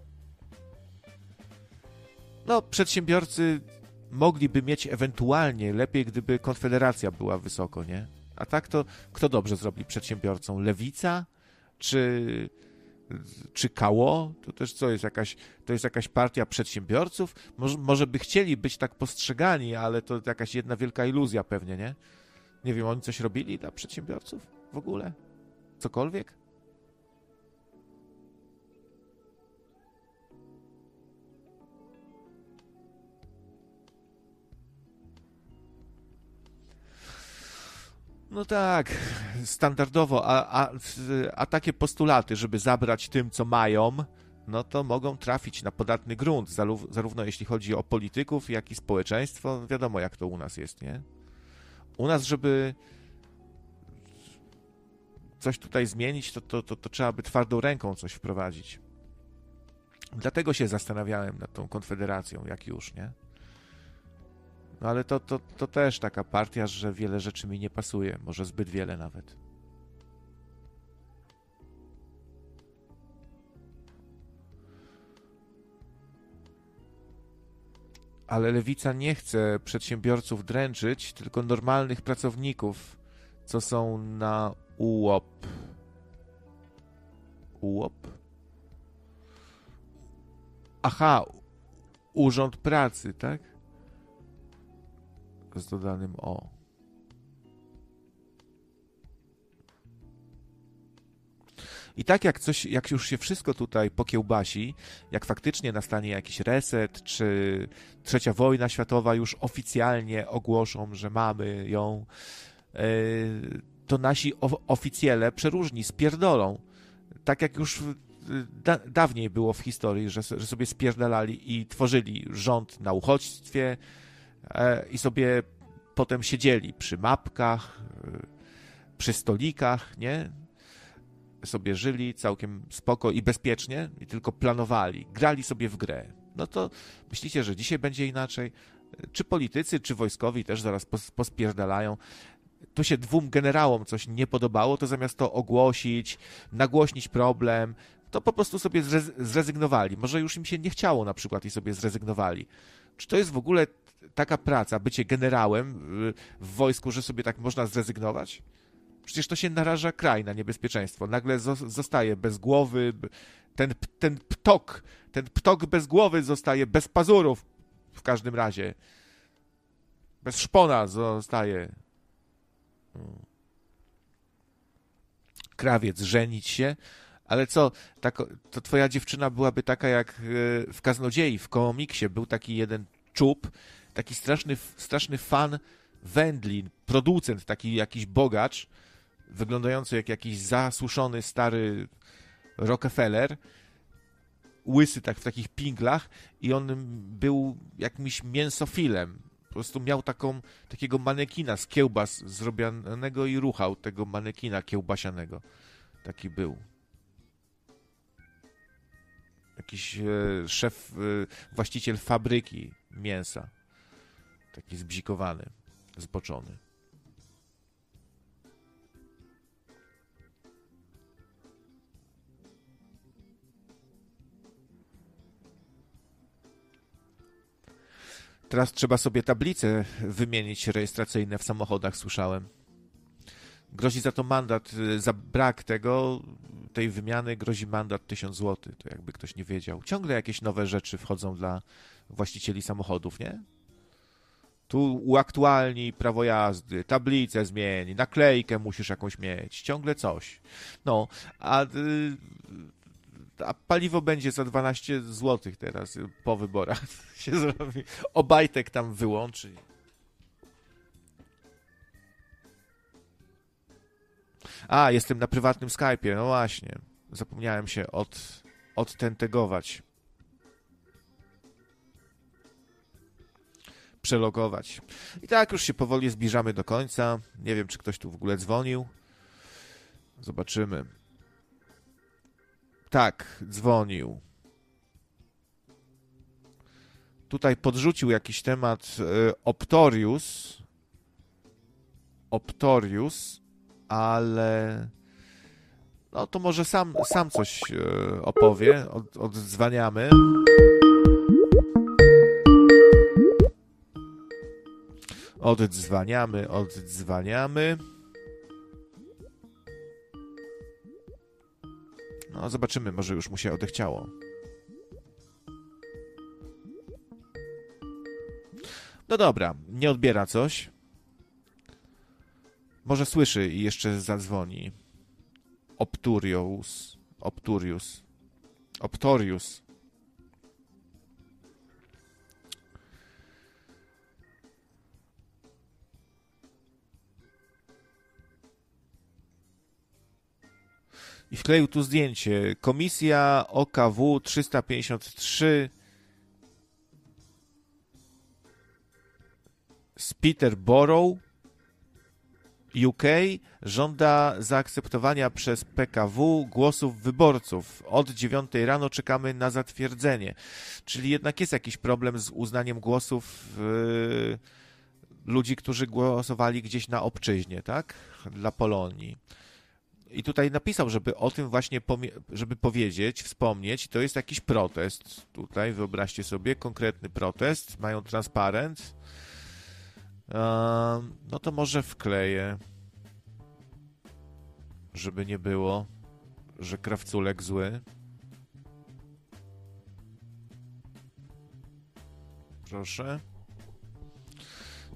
No, przedsiębiorcy mogliby mieć ewentualnie lepiej, gdyby Konfederacja była wysoko, nie? A tak to kto dobrze zrobi przedsiębiorcą? Lewica? Czy, czy Kało? To też co jest jakaś, to jest jakaś partia przedsiębiorców? Może, może by chcieli być tak postrzegani, ale to jakaś jedna wielka iluzja pewnie, nie? Nie wiem, oni coś robili dla przedsiębiorców w ogóle? Cokolwiek? No tak, standardowo, a, a, a takie postulaty, żeby zabrać tym, co mają, no to mogą trafić na podatny grunt, zarów- zarówno jeśli chodzi o polityków, jak i społeczeństwo. Wiadomo, jak to u nas jest, nie? U nas, żeby coś tutaj zmienić, to, to, to, to trzeba by twardą ręką coś wprowadzić. Dlatego się zastanawiałem nad tą konfederacją, jak już, nie? No ale to, to, to też taka partia, że wiele rzeczy mi nie pasuje, może zbyt wiele nawet. Ale lewica nie chce przedsiębiorców dręczyć, tylko normalnych pracowników, co są na UOP. UOP? Aha, Urząd Pracy, tak? Z dodanym o. I tak jak coś, jak już się wszystko tutaj pokiełbasi, jak faktycznie nastanie jakiś reset, czy trzecia wojna światowa już oficjalnie ogłoszą, że mamy ją, yy, to nasi oficjele przeróżni spierdolą. Tak jak już da, dawniej było w historii, że, że sobie spierdalali i tworzyli rząd na uchodźstwie i sobie potem siedzieli przy mapkach, e, przy stolikach, nie? Sobie żyli całkiem spoko i bezpiecznie i tylko planowali, grali sobie w grę. No to myślicie, że dzisiaj będzie inaczej? Czy politycy, czy wojskowi też zaraz pos, pospierdalają? tu się dwóm generałom coś nie podobało, to zamiast to ogłosić, nagłośnić problem, to po prostu sobie zrezygnowali. Może już im się nie chciało na przykład i sobie zrezygnowali. Czy to jest w ogóle taka praca, bycie generałem y, w wojsku, że sobie tak można zrezygnować? Przecież to się naraża kraj na niebezpieczeństwo. Nagle zostaje bez głowy, ten, ten ptok, ten ptok bez głowy zostaje bez pazurów w każdym razie. Bez szpona zostaje krawiec, żenić się, ale co, to twoja dziewczyna byłaby taka jak e, w Kaznodziei, w komiksie, był taki jeden czub, taki straszny, straszny fan wędlin, producent, taki jakiś bogacz, wyglądający jak jakiś zasuszony stary Rockefeller, łysy tak w takich pinglach i on był jakimś mięsofilem, prostu miał taką, takiego manekina z kiełbas zrobionego i ruchał tego manekina kiełbasianego. Taki był. Jakiś e, szef, e, właściciel fabryki mięsa. Taki zbzikowany, zboczony. Teraz trzeba sobie tablice wymienić rejestracyjne w samochodach, słyszałem. Grozi za to mandat, y, za brak tego, tej wymiany grozi mandat 1000 zł, to jakby ktoś nie wiedział. Ciągle jakieś nowe rzeczy wchodzą dla właścicieli samochodów, nie? Tu uaktualnij prawo jazdy, tablicę zmień, naklejkę musisz jakąś mieć, ciągle coś. No, a y, a paliwo będzie za 12 zł teraz po wyborach *laughs* się zrobi. Obajtek tam wyłączy. A, jestem na prywatnym Skype'ie, no właśnie. Zapomniałem się od, odtentegować. Przelogować. I tak już się powoli zbliżamy do końca. Nie wiem, czy ktoś tu w ogóle dzwonił. Zobaczymy. Tak, dzwonił. Tutaj podrzucił jakiś temat e, Optorius. Optorius, ale no to może sam, sam coś e, opowie. Od, odzwaniamy. Oddzwaniamy, oddzwaniamy. No, zobaczymy, może już mu się odechciało. No dobra, nie odbiera coś. Może słyszy i jeszcze zadzwoni. Opturius. Opturius. Optorius. I wkleił tu zdjęcie. Komisja OKW 353 z Peterborough, UK żąda zaakceptowania przez PKW głosów wyborców. Od 9 rano czekamy na zatwierdzenie. Czyli jednak jest jakiś problem z uznaniem głosów yy, ludzi, którzy głosowali gdzieś na obczyźnie, tak? Dla Polonii. I tutaj napisał, żeby o tym właśnie, żeby powiedzieć, wspomnieć, to jest jakiś protest. Tutaj wyobraźcie sobie konkretny protest, mają transparent. No to może wkleję, żeby nie było, że krawculek zły. Proszę.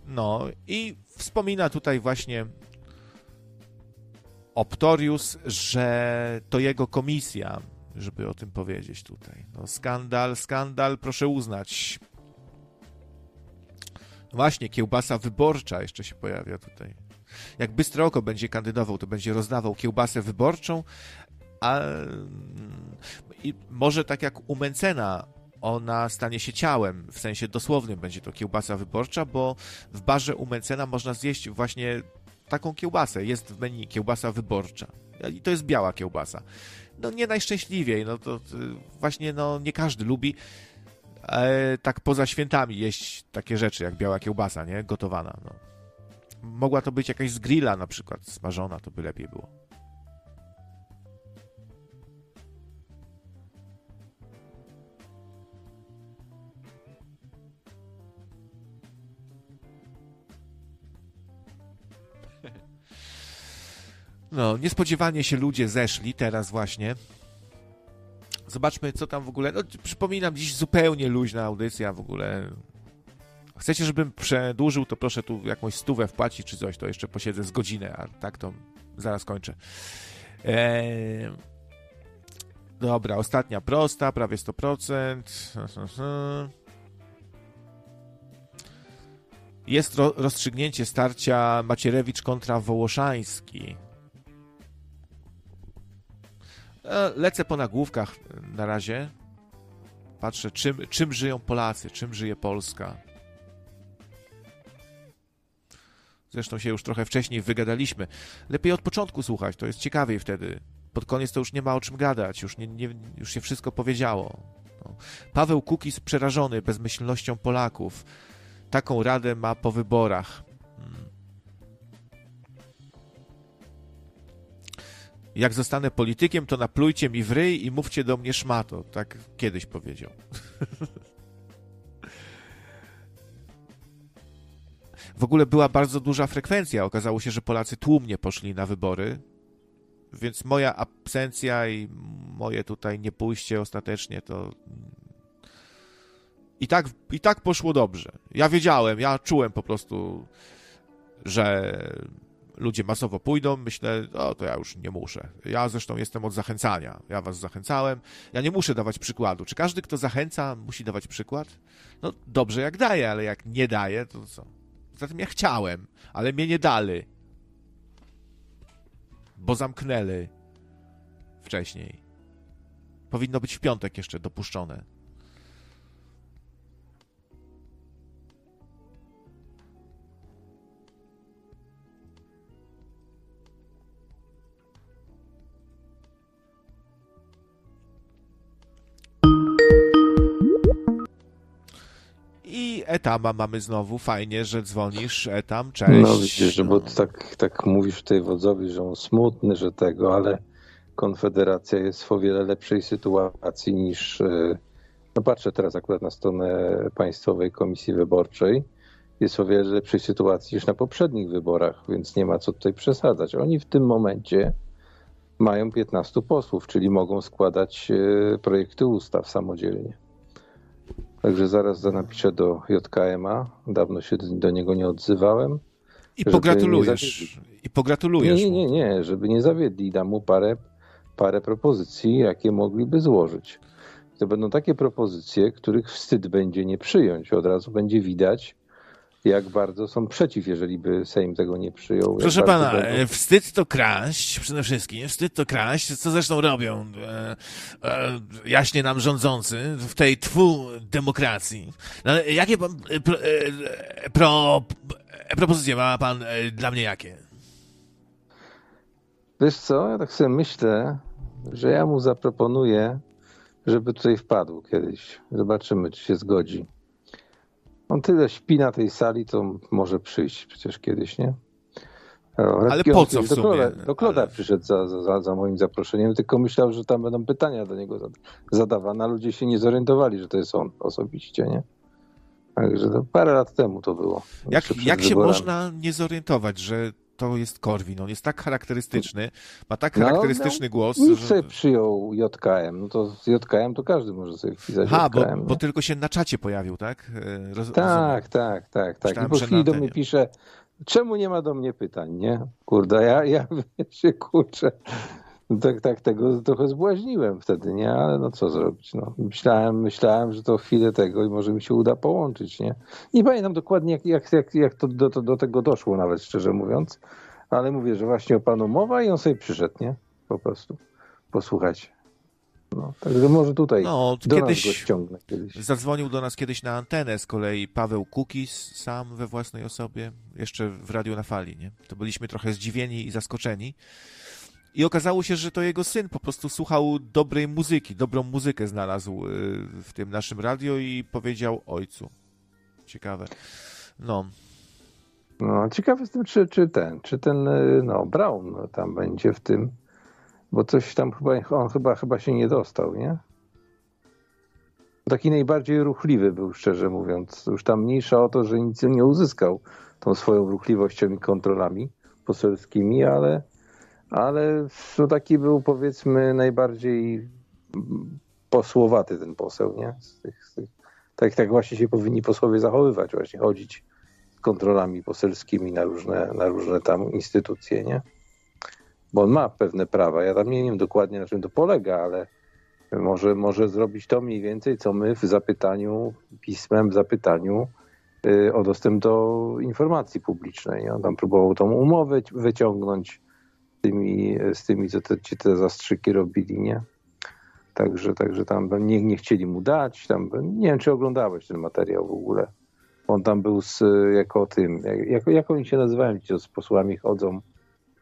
No i wspomina tutaj właśnie Optorius, że to jego komisja, żeby o tym powiedzieć tutaj. No, skandal, skandal, proszę uznać. Właśnie, kiełbasa wyborcza jeszcze się pojawia tutaj. Jak Bystre Oko będzie kandydował, to będzie rozdawał kiełbasę wyborczą, a i może tak jak u Mencena ona stanie się ciałem, w sensie dosłownym będzie to kiełbasa wyborcza, bo w barze u Mencena można zjeść właśnie taką kiełbasę. Jest w menu kiełbasa wyborcza. I to jest biała kiełbasa. No nie najszczęśliwiej, no to, to właśnie no nie każdy lubi e, tak poza świętami jeść takie rzeczy jak biała kiełbasa, nie? Gotowana, no. Mogła to być jakaś z grilla na przykład, smażona, to by lepiej było. No, niespodziewanie się ludzie zeszli teraz właśnie. Zobaczmy, co tam w ogóle. No, przypominam, dziś zupełnie luźna audycja w ogóle. Chcecie, żebym przedłużył, to proszę tu jakąś stówę wpłacić czy coś, to jeszcze posiedzę z godzinę, a tak to zaraz kończę. Eee... Dobra, ostatnia prosta, prawie 100%. Jest ro rozstrzygnięcie starcia Macierewicz kontra Wołoszański. E, lecę po nagłówkach na razie. Patrzę, czym, czym żyją Polacy, czym żyje Polska. Zresztą się już trochę wcześniej wygadaliśmy. Lepiej od początku słuchać, to jest ciekawiej wtedy. Pod koniec to już nie ma o czym gadać, już, nie, nie, już się wszystko powiedziało. No. Paweł Kukiz przerażony bezmyślnością Polaków. Taką radę ma po wyborach. Jak zostanę politykiem, to naplujcie mi w ryj i mówcie do mnie szmato. Tak kiedyś powiedział. *laughs* W ogóle była bardzo duża frekwencja. Okazało się, że Polacy tłumnie poszli na wybory, więc moja absencja i moje tutaj niepójście ostatecznie to. I tak, I tak poszło dobrze. Ja wiedziałem, ja czułem po prostu, że ludzie masowo pójdą, myślę, o to ja już nie muszę. Ja zresztą jestem od zachęcania. Ja was zachęcałem. Ja nie muszę dawać przykładu. Czy każdy, kto zachęca, musi dawać przykład? No dobrze, jak daje, ale jak nie daje, to co? Zatem ja chciałem, ale mnie nie dali. Bo zamknęli wcześniej. Powinno być w piątek jeszcze dopuszczone. I Etama mamy znowu. Fajnie, że dzwonisz. Etam, cześć. No widzisz, że bo tak, tak mówisz tutaj wodzowi, że on smutny, że tego, ale Konfederacja jest w o wiele lepszej sytuacji niż. e, No patrzę teraz akurat na stronę Państwowej Komisji Wyborczej. Jest w o wiele lepszej sytuacji niż na poprzednich wyborach, więc nie ma co tutaj przesadzać. Oni w tym momencie mają 15 posłów, czyli mogą składać e, projekty ustaw samodzielnie. Także zaraz napiszę do JKM-a. Dawno się do niego nie odzywałem. I pogratulujesz. I pogratulujesz. Nie, nie, nie, nie, żeby nie zawiedli. Dam mu parę, parę propozycji, jakie mogliby złożyć. To będą takie propozycje, których wstyd będzie nie przyjąć. Od razu będzie widać, jak bardzo są przeciw, jeżeli by Sejm tego nie przyjął. Proszę pana, będą- e, wstyd to kraść, przede wszystkim. Wstyd to kraść, co zresztą robią e, e, jaśnie nam rządzący w tej twu demokracji. No, jakie pan, e, pro, e, pro, propozycje ma pan dla mnie jakie? Wiesz co, ja tak sobie myślę, że ja mu zaproponuję, żeby tutaj wpadł kiedyś. Zobaczymy, czy się zgodzi. On tyle śpi na tej sali, to może przyjść przecież kiedyś, nie? Ale po co w do sumie? Kloda, do Kloda Ale- przyszedł za, za, za moim zaproszeniem, tylko myślał, że tam będą pytania do niego zada- zadawane, a ludzie się nie zorientowali, że to jest on osobiście, nie? Także to parę lat temu to było. Jak, jak się można nie zorientować, że to jest Korwin? On jest tak charakterystyczny, ma tak No, charakterystyczny głos, Nikt że... sobie przyjął JKM, no to z JKM to każdy może sobie wpisać Ha, bo, JKM. bo nie? tylko się na czacie pojawił, tak? Roz, Tak, tak, tak, tak. I Myślałem, po że chwili do mnie pisze, czemu nie ma do mnie pytań, nie? Kurde, ja, ja *laughs* się kurczę. Tak, tak, tego trochę zbłaźniłem wtedy, nie? Ale no co zrobić, no. Myślałem, myślałem, że to chwilę tego i może mi się uda połączyć, nie? Nie pamiętam dokładnie, jak, jak, jak, jak to do, to do tego doszło nawet, szczerze mówiąc. Ale mówię, że właśnie o panu mowa i on sobie przyszedł, nie? Po prostu. posłuchać. No, także może tutaj No, do kiedyś nas go ściągnę kiedyś. zadzwonił do nas kiedyś na antenę z kolei Paweł Kukis sam we własnej osobie, jeszcze w Radiu na Fali, nie? To byliśmy trochę zdziwieni i zaskoczeni. I okazało się, że to jego syn po prostu słuchał dobrej muzyki, dobrą muzykę znalazł y, w tym naszym radio i powiedział ojcu. Ciekawe. No, No, ciekawe jestem, czy, czy ten, czy ten, y, no, Brown tam będzie w tym, bo coś tam chyba, on chyba, chyba się nie dostał, nie? Taki najbardziej ruchliwy był, szczerze mówiąc. Już tam mniejsza o to, że nic nie uzyskał tą swoją ruchliwością i kontrolami poselskimi, ale, ale no taki był powiedzmy najbardziej posłowaty ten poseł, nie? Z tych, z tych, tak, tak właśnie się powinni posłowie zachowywać, właśnie chodzić kontrolami poselskimi na różne, na różne tam instytucje, nie? Bo on ma pewne prawa. Ja tam nie wiem dokładnie na czym to polega, ale może, może zrobić to mniej więcej, co my w zapytaniu, pismem w zapytaniu y, o dostęp do informacji publicznej. On tam próbował tą umowę wyciągnąć tymi, z tymi co te, ci te zastrzyki robili, nie? Także, także tam nie, nie chcieli mu dać. Tam, nie wiem, czy oglądałeś ten materiał w ogóle. On tam był z, jako tym, jak, jak oni się nazywają, ci co z posłami chodzą,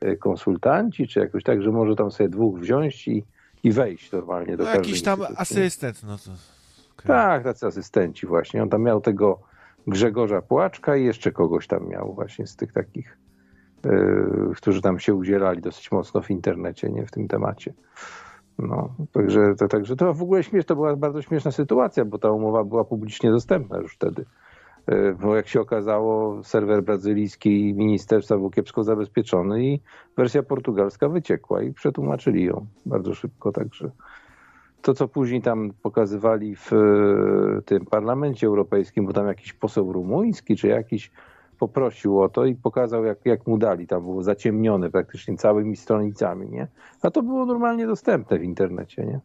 y, konsultanci, czy jakoś tak, że może tam sobie dwóch wziąć i, i wejść normalnie do no każdej jakiś tam instytucji. asystent, no to... okej. Tak, tacy asystenci właśnie. On tam miał tego Grzegorza Płaczka i jeszcze kogoś tam miał właśnie z tych takich, którzy tam się udzielali dosyć mocno w internecie, nie w tym temacie. No, także to, także to w ogóle śmiesz, to była bardzo śmieszna sytuacja, bo ta umowa była publicznie dostępna już wtedy. Yy, Bo jak się okazało, serwer brazylijski ministerstwa był kiepsko zabezpieczony i wersja portugalska wyciekła i przetłumaczyli ją bardzo szybko, także to, co później tam pokazywali w e, tym parlamencie europejskim, bo tam jakiś poseł rumuński czy jakiś poprosił o to i pokazał, jak, jak mu dali. Tam było zaciemnione praktycznie całymi stronicami, nie? A to było normalnie dostępne w internecie, nie?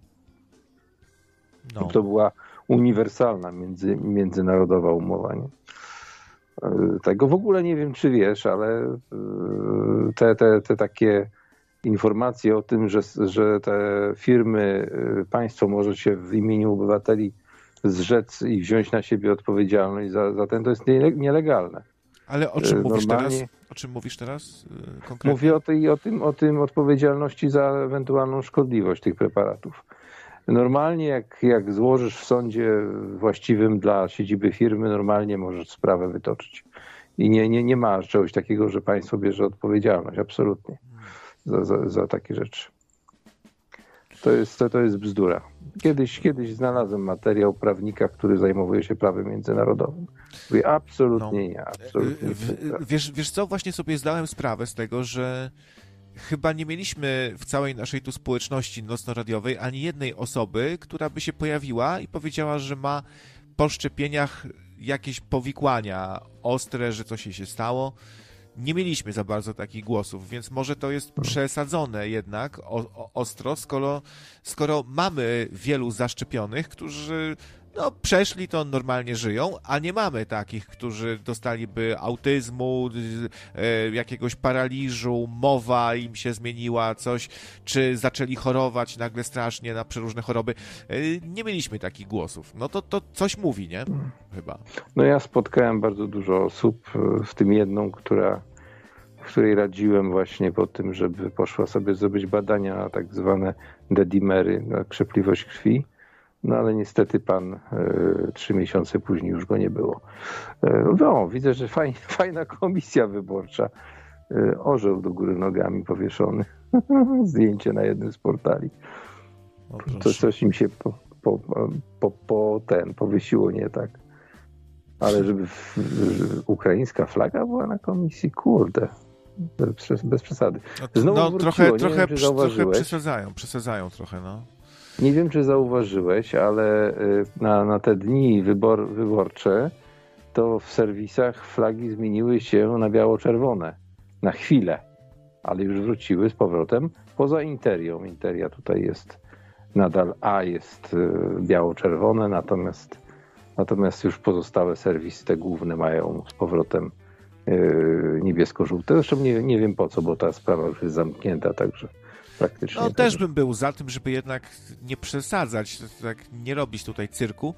No. To była uniwersalna między, międzynarodowa umowa, nie? E, Tego w ogóle nie wiem, czy wiesz, ale e, te, te, te takie informacje o tym, że, że te firmy, e, państwo może się w imieniu obywateli zrzec i wziąć na siebie odpowiedzialność za, za ten, to jest niele- nielegalne. Ale o czym mówisz teraz? O czym mówisz teraz konkretnie? Mówię o, tej, o, tym, o tym odpowiedzialności za ewentualną szkodliwość tych preparatów. Normalnie jak, jak złożysz w sądzie właściwym dla siedziby firmy, normalnie możesz sprawę wytoczyć. I nie, nie, nie ma czegoś takiego, że państwo bierze odpowiedzialność, absolutnie, za, za, za takie rzeczy. To jest, to, to jest bzdura. Kiedyś, kiedyś znalazłem materiał prawnika, który zajmuje się prawem międzynarodowym. Absolutnie nie, absolutnie W- w- Wiesz, wiesz co, właśnie sobie zdałem sprawę z tego, że chyba nie mieliśmy w całej naszej tu społeczności nocno-radiowej ani jednej osoby, która by się pojawiła i powiedziała, że ma po szczepieniach jakieś powikłania ostre, że coś jej się stało. Nie mieliśmy za bardzo takich głosów, więc może to jest przesadzone jednak o, o, ostro, skoro, skoro mamy wielu zaszczepionych, którzy no, przeszli to normalnie żyją, a nie mamy takich, którzy dostaliby autyzmu, y, e, jakiegoś paraliżu, mowa im się zmieniła, coś, czy zaczęli chorować nagle strasznie na przeróżne choroby. E, Nie mieliśmy takich głosów. No to, to coś mówi, nie? Chyba. No ja spotkałem bardzo dużo osób, e, w tym jedną, która, której radziłem właśnie po tym, żeby poszła sobie zrobić badania na tak zwane dedimery, na krzepliwość krwi. No ale niestety pan e, trzy miesiące później już go nie było. E, no, widzę, że fajna, *laughs* fajna komisja wyborcza. E, orzeł do góry nogami powieszony. *laughs* Zdjęcie na jednym z portali. To coś im się po, po, po, po ten powiesiło nie tak. Ale żeby w, że ukraińska flaga była na komisji, kurde. Bez, bez przesady. No, Znowu no wróciło, trochę, trochę, wiem, trochę przesadzają, przesadzają trochę, no. Nie wiem, czy zauważyłeś, ale y, na, na te dni wybor, wyborcze to w serwisach flagi zmieniły się na biało-czerwone. Na chwilę. Ale już wróciły z powrotem poza Interią. Interia tutaj jest nadal A jest y, biało-czerwone, natomiast, natomiast już pozostałe serwisy, te główne mają z powrotem y, niebiesko-żółte. Zresztą nie, nie wiem po co, bo ta sprawa już jest zamknięta, także praktycznie. No też bym był za tym, żeby jednak nie przesadzać, tak nie robić tutaj cyrku.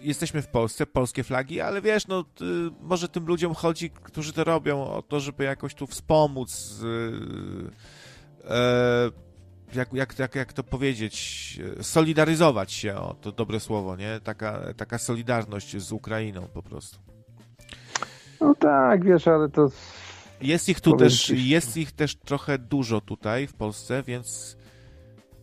Jesteśmy w Polsce, polskie flagi, ale wiesz, no y, może tym ludziom chodzi, którzy to robią, o to, żeby jakoś tu wspomóc y, e, jak, jak, jak, jak to powiedzieć, solidaryzować się, o to dobre słowo, nie? Taka, taka solidarność z Ukrainą po prostu. No tak, wiesz, ale to jest ich tu Powiem też, ci... jest ich też trochę dużo tutaj w Polsce, więc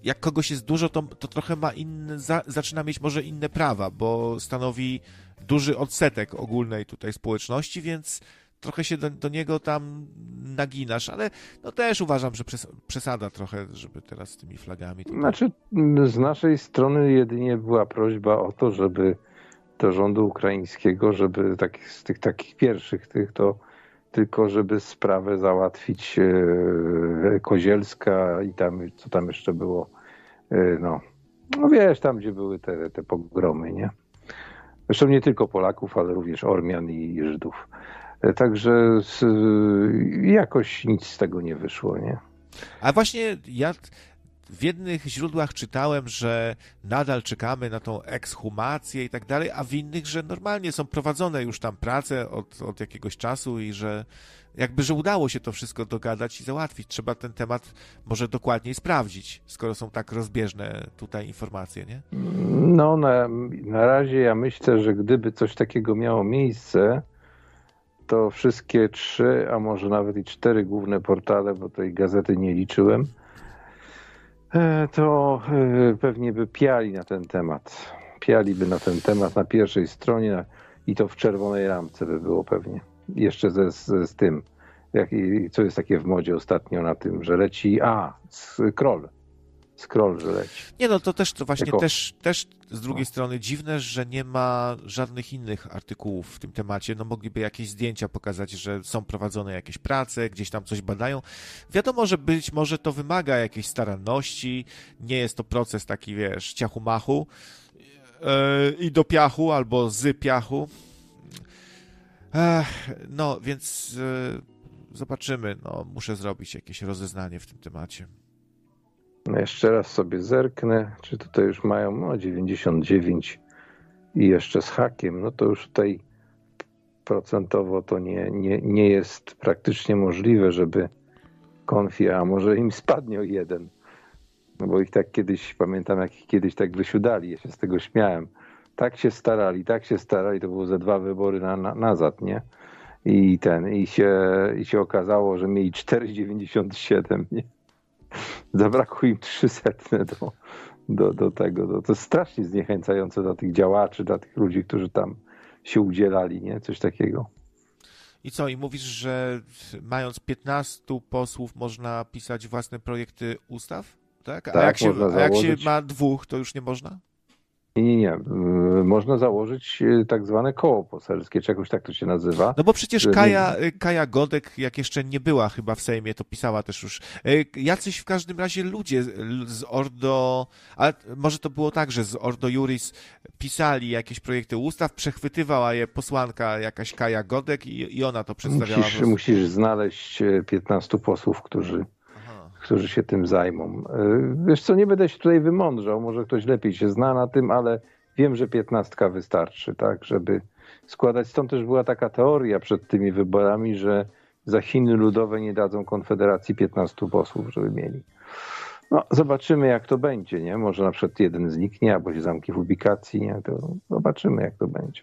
jak kogoś jest dużo, to, to trochę ma inne, za, zaczyna mieć może inne prawa, bo stanowi duży odsetek ogólnej tutaj społeczności, więc trochę się do, do niego tam naginasz, ale no też uważam, że przesada trochę, żeby teraz z tymi flagami. Tutaj... Znaczy, z naszej strony jedynie była prośba o to, żeby do rządu ukraińskiego, żeby tak, z tych takich pierwszych tych to tylko żeby sprawę załatwić e, Kozielska i tam, co tam jeszcze było, e, no, no wiesz, tam gdzie były te, te pogromy, nie? Zresztą nie tylko Polaków, ale również Ormian i Żydów. E, także z, jakoś nic z tego nie wyszło, nie? A właśnie ja w jednych źródłach czytałem, że nadal czekamy na tą ekshumację i tak dalej, a w innych, że normalnie są prowadzone już tam prace od, od jakiegoś czasu i że jakby, że udało się to wszystko dogadać i załatwić. Trzeba ten temat może dokładniej sprawdzić, skoro są tak rozbieżne tutaj informacje, nie? No, na, na razie ja myślę, że gdyby coś takiego miało miejsce, to wszystkie trzy, a może nawet i cztery główne portale, bo tej gazety nie liczyłem, to e, pewnie by piali na ten temat. Pialiby na ten temat na pierwszej stronie i to w czerwonej ramce by było pewnie. Jeszcze ze, z, z tym, jak, co jest takie w modzie ostatnio na tym, że leci, a, scroll scroll, że leci. Nie no, to też to właśnie jako... też, też z drugiej no. strony dziwne, że nie ma żadnych innych artykułów w tym temacie. No mogliby jakieś zdjęcia pokazać, że są prowadzone jakieś prace, gdzieś tam coś badają. Wiadomo, że być może to wymaga jakiejś staranności, nie jest to proces taki, wiesz, ciachu-machu yy, i do piachu albo z piachu. Ech, no, więc yy, zobaczymy. No, muszę zrobić jakieś rozeznanie w tym temacie. No jeszcze raz sobie zerknę, czy tutaj już mają no, 99 i jeszcze z hakiem, no to już tutaj procentowo to nie, nie, nie jest praktycznie możliwe, żeby konfi, a może im spadnie o jeden. No bo ich tak kiedyś, pamiętam jak ich kiedyś tak wysiudali, ja się z tego śmiałem. Tak się starali, tak się starali, to było ze dwa wybory na, na, nazad, nie? I ten, i się, i się okazało, że mieli 4,97, nie? Zabrakło im 300 do, do, do tego. Do, to jest strasznie zniechęcające dla tych działaczy, dla tych ludzi, którzy tam się udzielali, nie? Coś takiego. I co, i mówisz, że mając 15 posłów można pisać własne projekty ustaw? Tak? A, tak, jak, się, a jak się ma dwóch, to już nie można? Nie, nie, nie. Y, można założyć y, tak zwane koło poselskie, czy jakoś tak to się nazywa. No bo przecież Kaja, y, Kaja Godek, jak jeszcze nie była chyba w Sejmie, to pisała też już. Jacyś w każdym razie ludzie z Ordo, ale może to było tak, że z Ordo Juris pisali jakieś projekty ustaw, przechwytywała je posłanka jakaś Kaja Godek i, i ona to przedstawiała. Musisz, musisz znaleźć 15 posłów, którzy którzy się tym zajmą. E, wiesz co, nie będę się tutaj wymądrzał, może ktoś lepiej się zna na tym, ale wiem, że piętnastka wystarczy, tak, żeby składać. Stąd też była taka teoria przed tymi wyborami, że za Chiny Ludowe nie dadzą Konfederacji 15 posłów, żeby mieli. No, zobaczymy, jak to będzie, nie? Może na przykład jeden zniknie, albo się zamknie w ubikacji, nie? To zobaczymy, jak to będzie.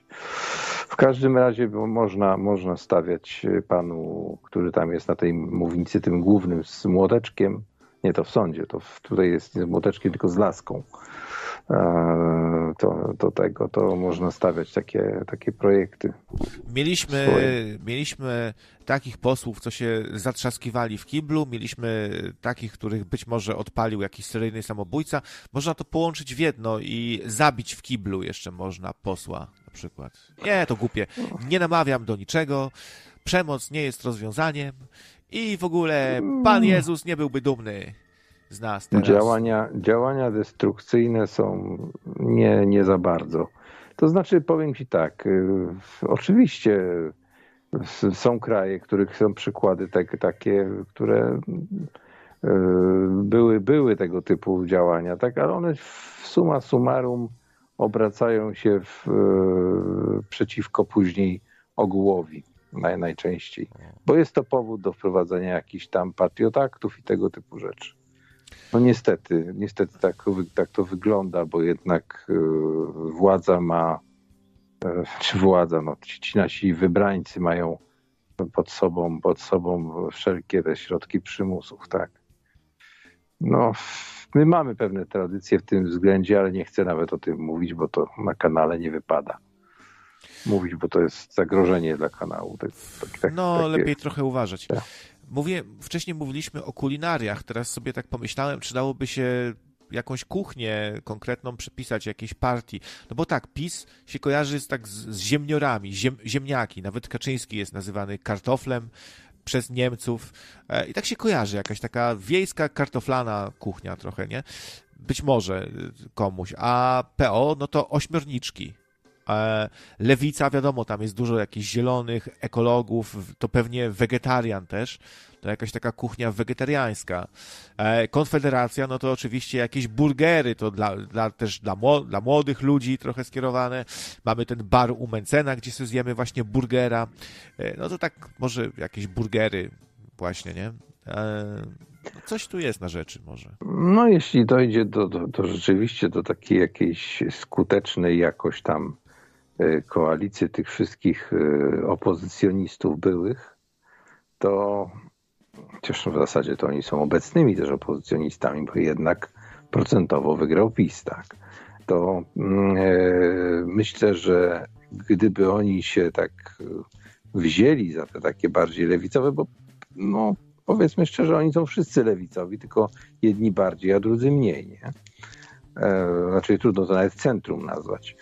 W każdym razie można, można stawiać panu, który tam jest na tej mównicy, tym głównym z młoteczkiem, nie to w sądzie, to tutaj jest nie z młoteczkiem, tylko z laską. E, to, to tego, to można stawiać takie, takie projekty. Mieliśmy, mieliśmy takich posłów, co się zatrzaskiwali w kiblu, mieliśmy takich, których być może odpalił jakiś seryjny samobójca. Można to połączyć w jedno i zabić w kiblu jeszcze można posła na przykład. Nie, to głupie. Nie namawiam do niczego. Przemoc nie jest rozwiązaniem i w ogóle Pan Jezus nie byłby dumny z nas teraz. Działania, działania destrukcyjne są nie, nie za bardzo. To znaczy, powiem Ci tak, y, oczywiście są kraje, których są przykłady tak, takie, które były, były tego typu działania, tak, ale one w suma summarum obracają się w, przeciwko później ogółowi naj, najczęściej, bo jest to powód do wprowadzenia jakichś tam patriotaktów i tego typu rzeczy. No niestety, niestety tak, tak to wygląda, bo jednak władza ma, czy władza, no ci, ci nasi wybrańcy mają pod sobą, pod sobą wszelkie te środki przymusów, tak. No, my mamy pewne tradycje w tym względzie, ale nie chcę nawet o tym mówić, bo to na kanale nie wypada mówić, bo to jest zagrożenie dla kanału. Tak, tak, tak, no, lepiej trochę uważać. Tak. Mówię, wcześniej mówiliśmy o kulinariach, teraz sobie tak pomyślałem, czy dałoby się jakąś kuchnię konkretną przypisać jakiejś partii. No bo tak, PiS się kojarzy z, tak z, z ziemniorami, ziem, ziemniaki. Nawet Kaczyński jest nazywany kartoflem przez Niemców. E, I tak się kojarzy, jakaś taka wiejska kartoflana kuchnia trochę, nie? Być może komuś. A PO, no to ośmiorniczki. E, lewica, wiadomo, tam jest dużo jakichś zielonych, ekologów, to pewnie wegetarian też, to jakaś taka kuchnia wegetariańska. E, Konfederacja, no to oczywiście jakieś burgery, to dla, dla też dla, dla młodych ludzi trochę skierowane. Mamy ten bar u Mencena, gdzie sobie zjemy właśnie burgera. E, no to tak może jakieś burgery właśnie, nie? Coś tu jest na rzeczy może. No jeśli dojdzie do, do, do rzeczywiście do takiej jakiejś skutecznej jakoś tam koalicję tych wszystkich e, opozycjonistów byłych, to chociaż w zasadzie to oni są obecnymi też opozycjonistami, bo jednak procentowo wygrał PiS, tak. To mm, e, myślę, że gdyby oni się tak wzięli za te takie bardziej lewicowe, bo no, powiedzmy szczerze, oni są wszyscy lewicowi, tylko jedni bardziej, a drudzy mniej, nie? Znaczy trudno to nawet centrum nazwać.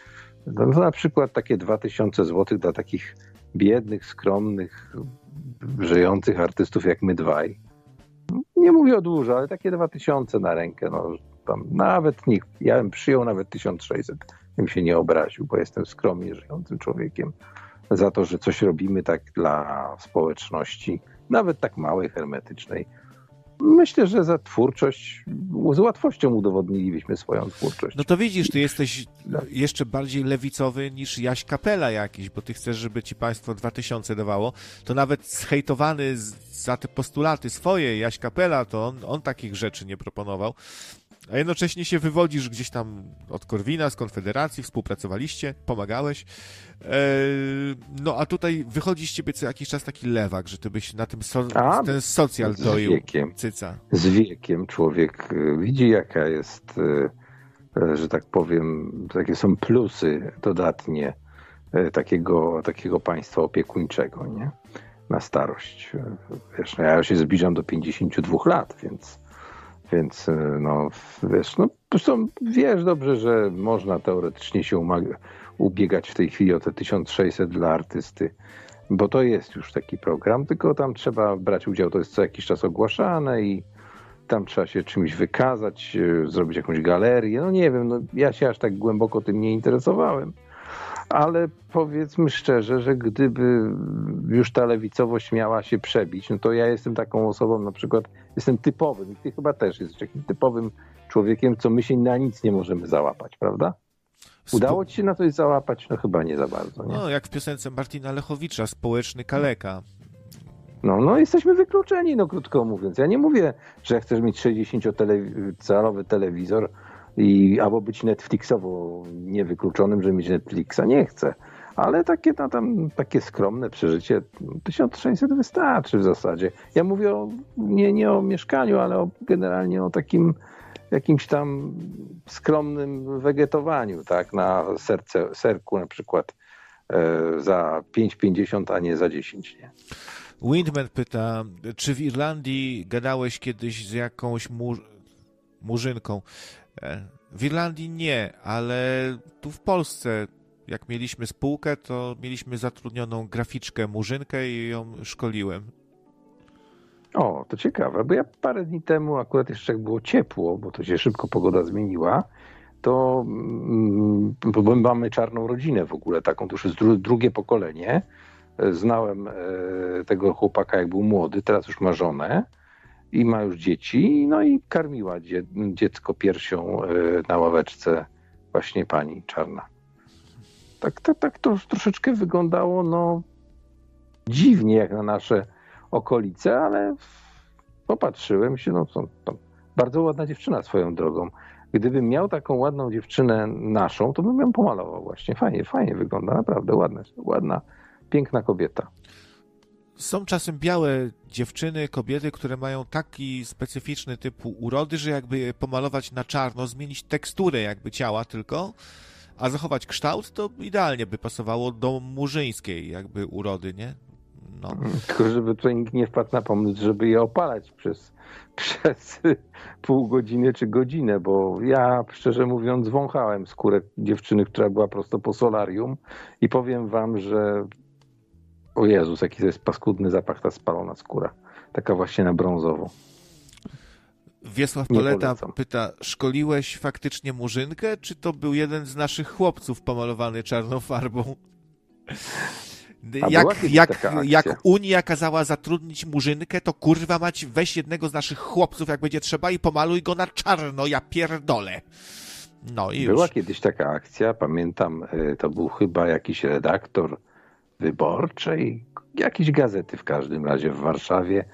No, no, na przykład takie 2000 zł dla takich biednych, skromnych, żyjących artystów jak my dwaj. Nie mówię o dużo, ale takie 2000 na rękę. No, tam nawet nikt, ja bym przyjął nawet 1600, bym się nie obraził, bo jestem skromnie żyjącym człowiekiem za to, że coś robimy tak dla społeczności, nawet tak małej, hermetycznej Myślę, że za twórczość, z łatwością udowodnilibyśmy swoją twórczość. No to widzisz, ty jesteś jeszcze bardziej lewicowy niż Jaś Kapela jakiś, bo ty chcesz, żeby ci państwo 2000 dawało. To nawet zhejtowany za te postulaty swoje Jaś Kapela, to on, on takich rzeczy nie proponował a jednocześnie się wywodzisz gdzieś tam od Korwina, z Konfederacji, współpracowaliście, pomagałeś. E, no a tutaj wychodzi z ciebie co jakiś czas taki lewak, że ty byś na tym so, a, ten socjal doił wiekiem, cyca. Z wiekiem człowiek e, widzi jaka jest, e, że tak powiem, jakie są plusy dodatnie takiego, takiego państwa opiekuńczego, nie? Na starość. Wiesz, no ja się zbliżam do 52 lat, więc więc e, no, wiesz, no, zresztą wiesz dobrze, że można teoretycznie się ubiegać w tej chwili o te 1600 dla artysty, bo to jest już taki program, tylko tam trzeba brać udział, to jest co jakiś czas ogłaszane i tam trzeba się czymś wykazać, e, zrobić jakąś galerię. No nie wiem, no, ja się aż tak głęboko tym nie interesowałem ale powiedzmy szczerze, że gdyby już ta lewicowość miała się przebić, no to ja jestem taką osobą, na przykład jestem typowym, i ty chyba też jesteś takim typowym człowiekiem, co my się na nic nie możemy załapać, prawda? Udało ci się na coś załapać? No chyba nie za bardzo. Nie? No, jak w piosence Martina Lechowicza, społeczny kaleka. No, no jesteśmy wykluczeni, no krótko mówiąc. Ja nie mówię, że chcesz mieć 60-calowy telewizor, i albo być Netflixowo niewykluczonym, że mieć Netflixa. Nie chcę. Ale takie, no, tam, takie skromne przeżycie, 1600 wystarczy w zasadzie. Ja mówię o, nie, nie o mieszkaniu, ale o, generalnie o takim jakimś tam skromnym wegetowaniu, tak, na serce, serku na przykład e, za 5,50, a nie za 10, nie? Windman pyta, czy w Irlandii gadałeś kiedyś z jakąś mur murzynką? W Irlandii nie, ale tu w Polsce, jak mieliśmy spółkę, to mieliśmy zatrudnioną graficzkę Murzynkę i ją szkoliłem. O, to ciekawe, bo ja parę dni temu, akurat jeszcze jak było ciepło, bo to się szybko pogoda zmieniła, to mm, bo mamy czarną rodzinę w ogóle, taką, to już jest drugie pokolenie. Znałem e, tego chłopaka, jak był młody, teraz już ma żonę i ma już dzieci, no i karmiła dzie, dziecko piersią e, na ławeczce właśnie pani czarna. Tak, tak, tak to troszeczkę wyglądało, no dziwnie jak na nasze okolice, ale popatrzyłem się, no to, to bardzo ładna dziewczyna swoją drogą. Gdybym miał taką ładną dziewczynę naszą, to bym ją pomalował właśnie. Fajnie, fajnie wygląda, naprawdę ładna, ładna, piękna kobieta. Są czasem białe dziewczyny, kobiety, które mają taki specyficzny typu urody, że jakby pomalować na czarno, zmienić teksturę jakby ciała tylko, a zachować kształt, to idealnie by pasowało do murzyńskiej jakby urody, nie? No. Tylko żeby tutaj nikt nie wpadł na pomysł, żeby je opalać przez, *laughs* przez pół godziny czy godzinę, bo ja szczerze mówiąc wąchałem skórę dziewczyny, która była prosto po solarium i powiem wam, że o Jezus, jaki to jest paskudny zapach ta spalona skóra. Taka właśnie na brązowo. Wiesław Poleta pyta, szkoliłeś faktycznie murzynkę, czy to był jeden z naszych chłopców pomalowany czarną farbą? A Jak, jak, jak Unia kazała zatrudnić murzynkę, to kurwa mać, weź jednego z naszych chłopców, jak będzie trzeba i pomaluj go na czarno, ja pierdolę. No i już. Była kiedyś taka akcja, pamiętam, y, to był chyba jakiś redaktor wyborczej, jakiejś gazety w każdym razie w Warszawie.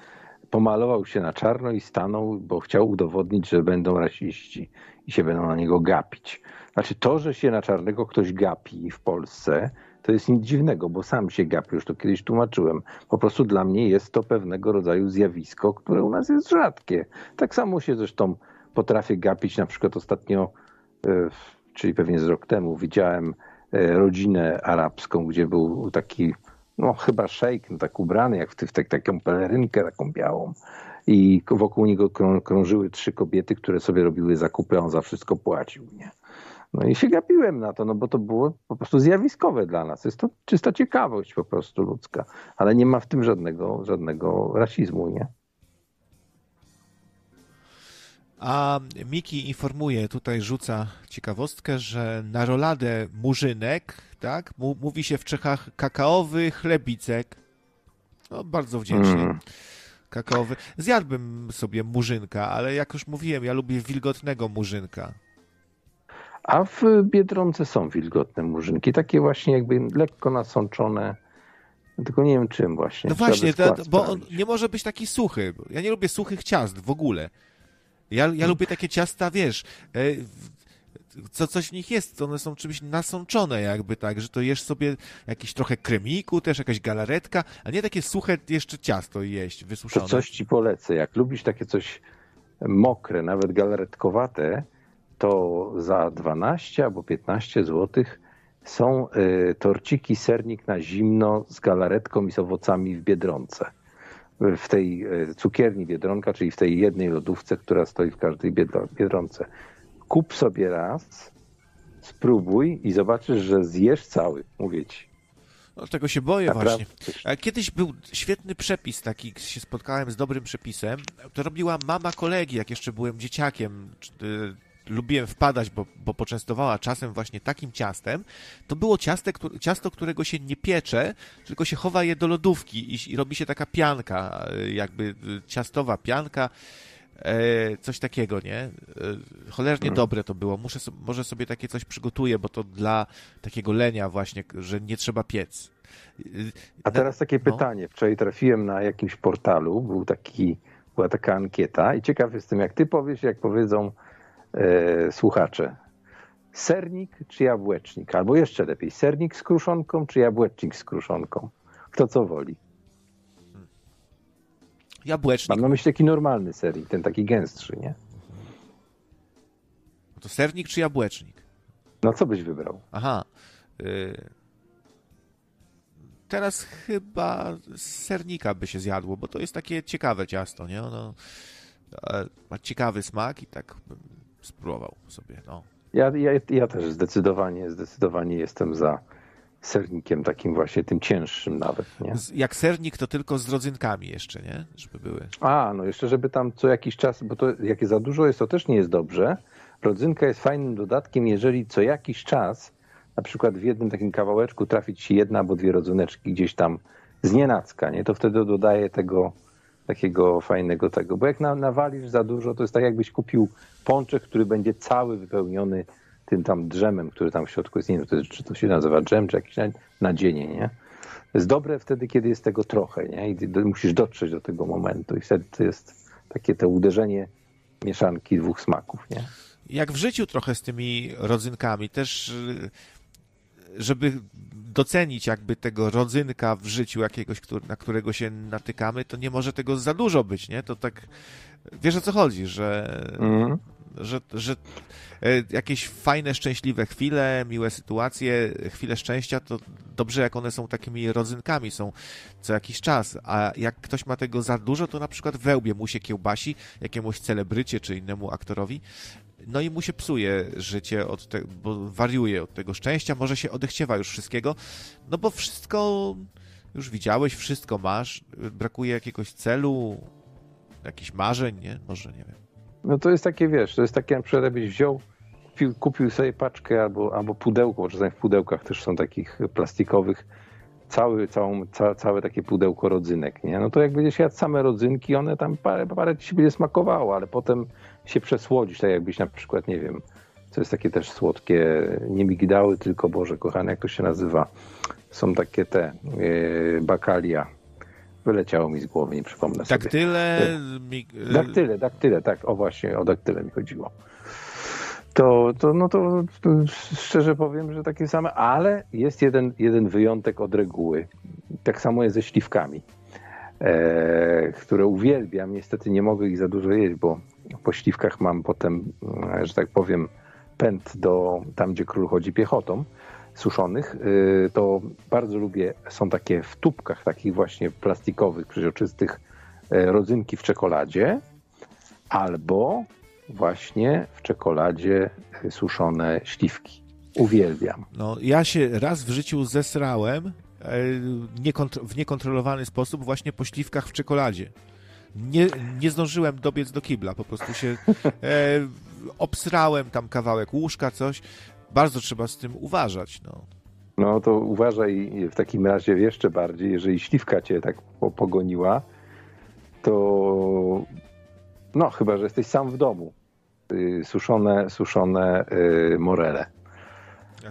Pomalował się na czarno i stanął, bo chciał udowodnić, że będą rasiści i się będą na niego gapić. Znaczy to, że się na czarnego ktoś gapi w Polsce, to jest nic dziwnego, bo sam się gapi, już to kiedyś tłumaczyłem. Po prostu dla mnie jest to pewnego rodzaju zjawisko, które u nas jest rzadkie. Tak samo się zresztą potrafię gapić, na przykład ostatnio, e, czyli pewnie z rok temu, widziałem rodzinę arabską, gdzie był taki, no chyba szejk, no, tak ubrany, jak w, w tak, taką pelerynkę taką białą. I wokół niego krą, krążyły trzy kobiety, które sobie robiły zakupy, a on za wszystko płacił. Nie? No i się gapiłem na to, no bo to było po prostu zjawiskowe dla nas. Jest to czysta ciekawość po prostu ludzka, ale nie ma w tym żadnego, żadnego rasizmu, nie? A Miki informuje, tutaj rzuca ciekawostkę, że na roladę murzynek, tak, mówi się w Czechach kakaowy chlebicek. No, bardzo wdzięcznie. Mm. Kakaowy. Zjadłbym sobie murzynka, ale jak już mówiłem, ja lubię wilgotnego murzynka. A w Biedronce są wilgotne murzynki, takie właśnie jakby lekko nasączone, tylko nie wiem czym właśnie. No właśnie, skład bo on nie może być taki suchy. Ja nie lubię suchych ciast w ogóle. Ja, ja lubię takie ciasta, wiesz, e, co coś w nich jest, one są czymś nasączone jakby tak, że to jesz sobie jakieś trochę kremiku, też jakaś galaretka, a nie takie suche jeszcze ciasto jeść, To wysuszone. coś ci polecę. Jak lubisz takie coś mokre, nawet galaretkowate, to za 12 albo 15 zł są y, torciki sernik na zimno z galaretką i z owocami w Biedronce. W tej y, cukierni Biedronka, czyli w tej jednej lodówce, która stoi w każdej Biedro- Biedronce. Kup sobie raz, spróbuj i zobaczysz, że zjesz cały, mówię ci. No, tego się boję Naprawdę. właśnie. A Kiedyś był świetny przepis taki, się spotkałem z dobrym przepisem. To robiła mama kolegi, jak jeszcze byłem dzieciakiem. Lubiłem wpadać, bo, bo poczęstowała czasem właśnie takim ciastem. To było ciasto, które, ciasto, którego się nie piecze, tylko się chowa je do lodówki i, i robi się taka pianka, y, jakby y, ciastowa pianka. E, coś takiego, nie? E, cholernie dobre to było. Muszę, może sobie takie coś przygotuję, bo to dla takiego lenia właśnie, że nie trzeba piec. A teraz takie no. pytanie. Wczoraj trafiłem na jakimś portalu, był taki, była taka ankieta i ciekaw jestem, jak ty powiesz, jak powiedzą e, słuchacze. Sernik czy jabłecznik? Albo jeszcze lepiej, sernik z kruszonką czy jabłecznik z kruszonką? Kto co woli? Jabłecznik. Mam na myśli taki normalny sernik, ten taki gęstszy, nie? To sernik czy jabłecznik? No co byś wybrał? Aha. Y... Teraz chyba sernika by się zjadło, bo to jest takie ciekawe ciasto, nie? Ono ma ciekawy smak i tak spróbował sobie, no. Ja, ja, ja też zdecydowanie, zdecydowanie jestem za sernikiem takim właśnie, tym cięższym nawet, nie? Jak sernik, to tylko z rodzynkami jeszcze, nie? Żeby były. A, no jeszcze, żeby tam co jakiś czas, bo to jak za dużo jest, to też nie jest dobrze. Rodzynka jest fajnym dodatkiem, jeżeli co jakiś czas, na przykład w jednym takim kawałeczku trafić ci jedna albo dwie rodzyneczki gdzieś tam z nienacka, nie? To wtedy dodaje tego takiego fajnego tego. Bo jak na, nawalisz za dużo, to jest tak jakbyś kupił pączek, który będzie cały wypełniony tym tam drzemem, który tam w środku jest. Nie wiem, to jest, czy to się nazywa drzem, czy jakieś nadzienie, nie? Jest dobre wtedy, kiedy jest tego trochę, nie? I ty musisz dotrzeć do tego momentu i wtedy to jest takie to uderzenie mieszanki dwóch smaków, nie? Jak w życiu trochę z tymi rodzynkami, też żeby docenić jakby tego rodzynka w życiu jakiegoś, który, na którego się natykamy, to nie może tego za dużo być, nie? To tak, wiesz o co chodzi, że, mm. że, że e, jakieś fajne, szczęśliwe chwile, miłe sytuacje, chwile szczęścia, to dobrze jak one są takimi rodzynkami, są co jakiś czas, a jak ktoś ma tego za dużo, to na przykład wełbie mu się kiełbasi jakiemuś celebrycie czy innemu aktorowi, no i mu się psuje życie, od te, bo wariuje od tego szczęścia, może się odechciewa już wszystkiego, no bo wszystko już widziałeś, wszystko masz, brakuje jakiegoś celu, jakichś marzeń, nie? Może, nie wiem. No to jest takie, wiesz, to jest takie, jakbyś wziął, kupił, kupił sobie paczkę albo, albo pudełko, bo czasami w pudełkach też są takich plastikowych, cały, całą, ca, całe takie pudełko rodzynek, nie? No to jak będziesz jadł same rodzynki, one tam parę, parę ci się będzie smakowało, ale potem się przesłodzić, tak jakbyś na przykład, nie wiem, co jest takie też słodkie, nie migdały, tylko Boże kochane, jak to się nazywa? Są takie te yy, bakalia. Wyleciało mi z głowy, nie przypomnę daktyle, sobie. Daktyle? Daktyle, daktyle, tak, o właśnie, o daktyle mi chodziło. To, to, no to, to szczerze powiem, że takie same, ale jest jeden, jeden wyjątek od reguły. Tak samo jest ze śliwkami, e, które uwielbiam. Niestety nie mogę ich za dużo jeść, bo po śliwkach mam potem, że tak powiem, pęd do tam, gdzie król chodzi piechotą, suszonych, y, to bardzo lubię, są takie w tubkach takich właśnie plastikowych, przeźroczystych e, rodzynki w czekoladzie albo właśnie w czekoladzie suszone śliwki. Uwielbiam. No, ja się raz w życiu zesrałem e, w niekontrolowany sposób właśnie po śliwkach w czekoladzie nie, nie zdążyłem dobiec do kibla, po prostu się e, obsrałem tam kawałek łóżka, coś. Bardzo trzeba z tym uważać, no. No to uważaj w takim razie jeszcze bardziej, jeżeli śliwka cię tak pogoniła, to no chyba, że jesteś sam w domu. Y, suszone, suszone y, morele.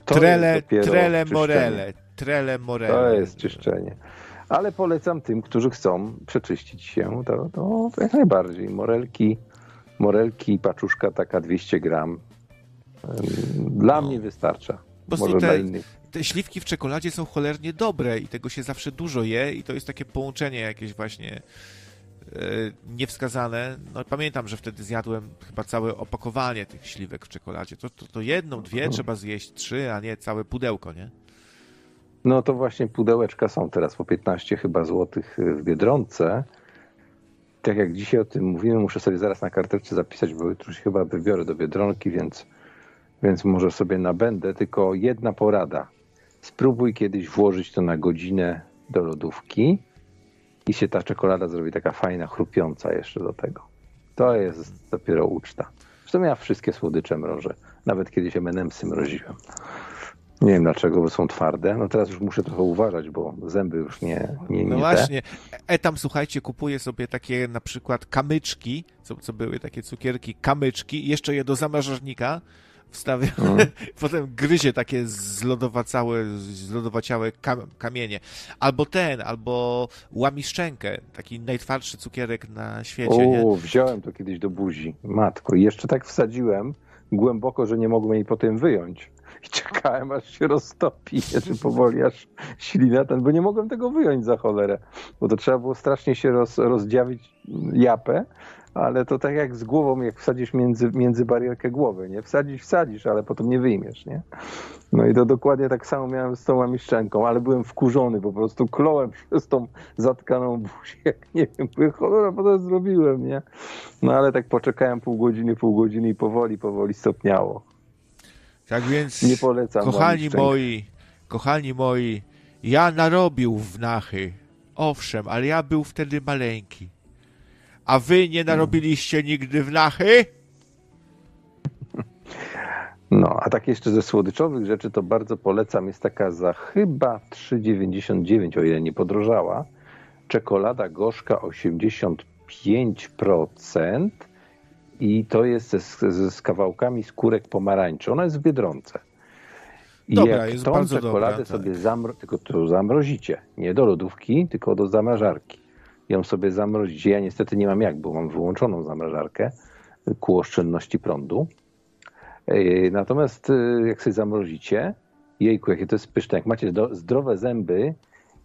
To trele, trele morele. Trele morele. To jest czyszczenie ale polecam tym, którzy chcą przeczyścić się, to, to, jak najbardziej. Morelki, morelki, paczuszka taka 200 gram. Dla no. mnie wystarcza. Po Może te, dla innych. Te śliwki w czekoladzie są cholernie dobre i tego się zawsze dużo je i to jest takie połączenie jakieś właśnie niewskazane. No pamiętam, że wtedy zjadłem chyba całe opakowanie tych śliwek w czekoladzie. To, to, to jedną, dwie mhm. trzeba zjeść, trzy, a nie całe pudełko, nie? No to właśnie pudełeczka są teraz po 15 chyba złotych w Biedronce. Tak jak dzisiaj o tym mówimy, muszę sobie zaraz na karteczce zapisać, bo jutro się chyba wybiorę do Biedronki, więc, więc może sobie nabędę. Tylko jedna porada. Spróbuj kiedyś włożyć to na godzinę do lodówki i się ta czekolada zrobi taka fajna, chrupiąca jeszcze do tego. To jest dopiero uczta. Zresztą ja wszystkie słodycze mrożę. Nawet kiedyś M&M'sy mroziłem. Nie wiem dlaczego, bo są twarde. No teraz już muszę trochę uważać, bo zęby już nie, nie, nie No właśnie. E tam słuchajcie, kupuję sobie takie na przykład kamyczki, co, co były takie cukierki, kamyczki, jeszcze je do zamrażarnika wstawiam, mm. *laughs* potem gryzie takie zlodowacałe, zlodowaciałe kam kamienie. Albo ten, albo łamiszczenkę, taki najtwardszy cukierek na świecie. O, wziąłem to kiedyś do buzi. Matko, jeszcze tak wsadziłem głęboko, że nie mogłem jej potem wyjąć i czekałem, aż się roztopi, *laughs* czy powoli aż ślina ten, bo nie mogłem tego wyjąć za cholerę, bo to trzeba było strasznie się roz, rozdziawić japę, ale to tak jak z głową, jak wsadzisz między, między barierkę głowy, nie? Wsadzisz, wsadzisz, ale potem nie wyjmiesz, nie? No i to dokładnie tak samo miałem z tą łamiszczenką, ale byłem wkurzony, po prostu klołem przez tą zatkaną buzię, jak nie wiem, cholera, potem zrobiłem, nie? No ale tak poczekałem pół godziny, pół godziny i powoli, powoli stopniało. Tak więc, nie polecam kochani moi, kochani moi, ja narobił w nachy. Owszem, ale ja był wtedy maleńki. A wy nie narobiliście nigdy w nachy? No, a tak jeszcze ze słodyczowych rzeczy to bardzo polecam. Jest taka za chyba 3,99, o ile nie podrożała. czekolada gorzka 85% i to jest ze, ze, z kawałkami skórek pomarańczy. Ona jest w Biedronce. I Dobra, jak tą czekoladę dobra, tak. sobie zamro... tylko to zamrozicie, nie do lodówki, tylko do zamrażarki. Ją sobie zamrozicie. Ja niestety nie mam jak, bo mam wyłączoną zamrażarkę ku oszczędności prądu. Yy, Natomiast yy, jak sobie zamrozicie, jejku, jakie to jest pyszne. Jak macie zdrowe zęby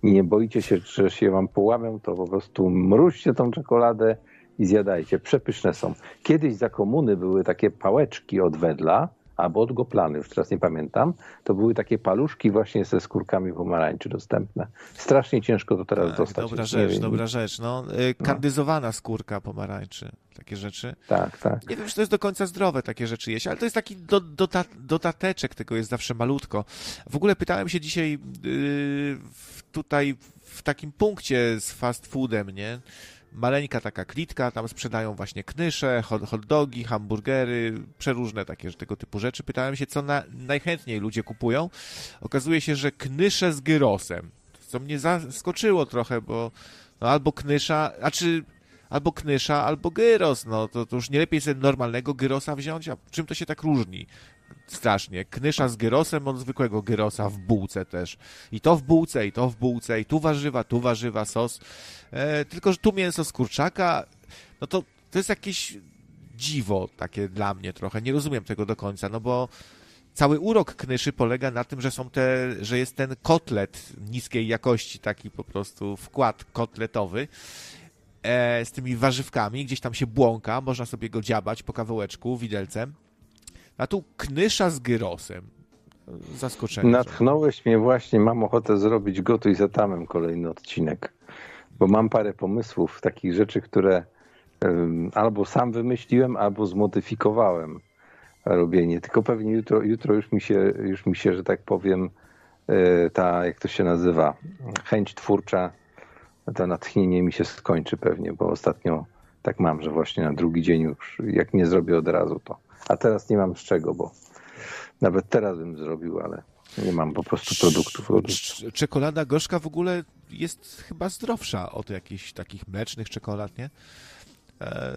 i nie boicie się, że się wam połamią, to po prostu mruźcie tą czekoladę i zjadajcie. Przepyszne są. Kiedyś za komuny były takie pałeczki od wedla, albo od goplany, już teraz nie pamiętam. To były takie paluszki właśnie ze skórkami pomarańczy dostępne. Strasznie ciężko to teraz Tak, dostać. dobra rzecz, wiem. dobra rzecz. No, kandyzowana skórka pomarańczy, takie rzeczy. Tak, tak. Nie wiem, czy to jest do końca zdrowe takie rzeczy jeść, ale to jest taki do, dota, dodateczek, tego jest zawsze malutko. W ogóle pytałem się dzisiaj yy, tutaj w takim punkcie z fast foodem, nie? Maleńka taka klitka, tam sprzedają właśnie knysze, hot, hot dogi, hamburgery, przeróżne takie tego typu rzeczy. Pytałem się, co na, najchętniej ludzie kupują. Okazuje się, że knysze z gyrosem. Co mnie zaskoczyło trochę, bo no albo knysza, a czy albo knysza, albo gyros, no to, to już nie lepiej sobie normalnego gyrosa wziąć, a czym to się tak różni? Strasznie. Knysza z gyrosem od zwykłego gyrosa w bułce też. I to w bułce, i to w bułce, i tu warzywa, tu warzywa, sos. E, tylko, że tu mięso z kurczaka, no to, to jest jakieś dziwo takie dla mnie trochę. Nie rozumiem tego do końca, no bo cały urok knyszy polega na tym, że są te, że jest ten kotlet niskiej jakości, taki po prostu wkład kotletowy e, z tymi warzywkami, gdzieś tam się błąka, można sobie go dziabać po kawałeczku widelcem. A tu knysza z gyrosem. Zaskoczenie. Natchnąłeś mnie właśnie, mam ochotę zrobić gotuj za tamem kolejny odcinek, bo mam parę pomysłów, takich rzeczy, które albo sam wymyśliłem, albo zmodyfikowałem robienie. Tylko pewnie jutro, jutro już mi się, już mi się, że tak powiem, e, ta, jak to się nazywa, chęć twórcza, to natchnienie mi się skończy pewnie, bo ostatnio tak mam, że właśnie na drugi dzień już, jak nie zrobię od razu, to. A teraz nie mam z czego, bo nawet teraz bym zrobił, ale nie mam po prostu produktów. Cz- Czekolada gorzka w ogóle jest chyba zdrowsza od jakichś takich mlecznych czekolad, nie? E,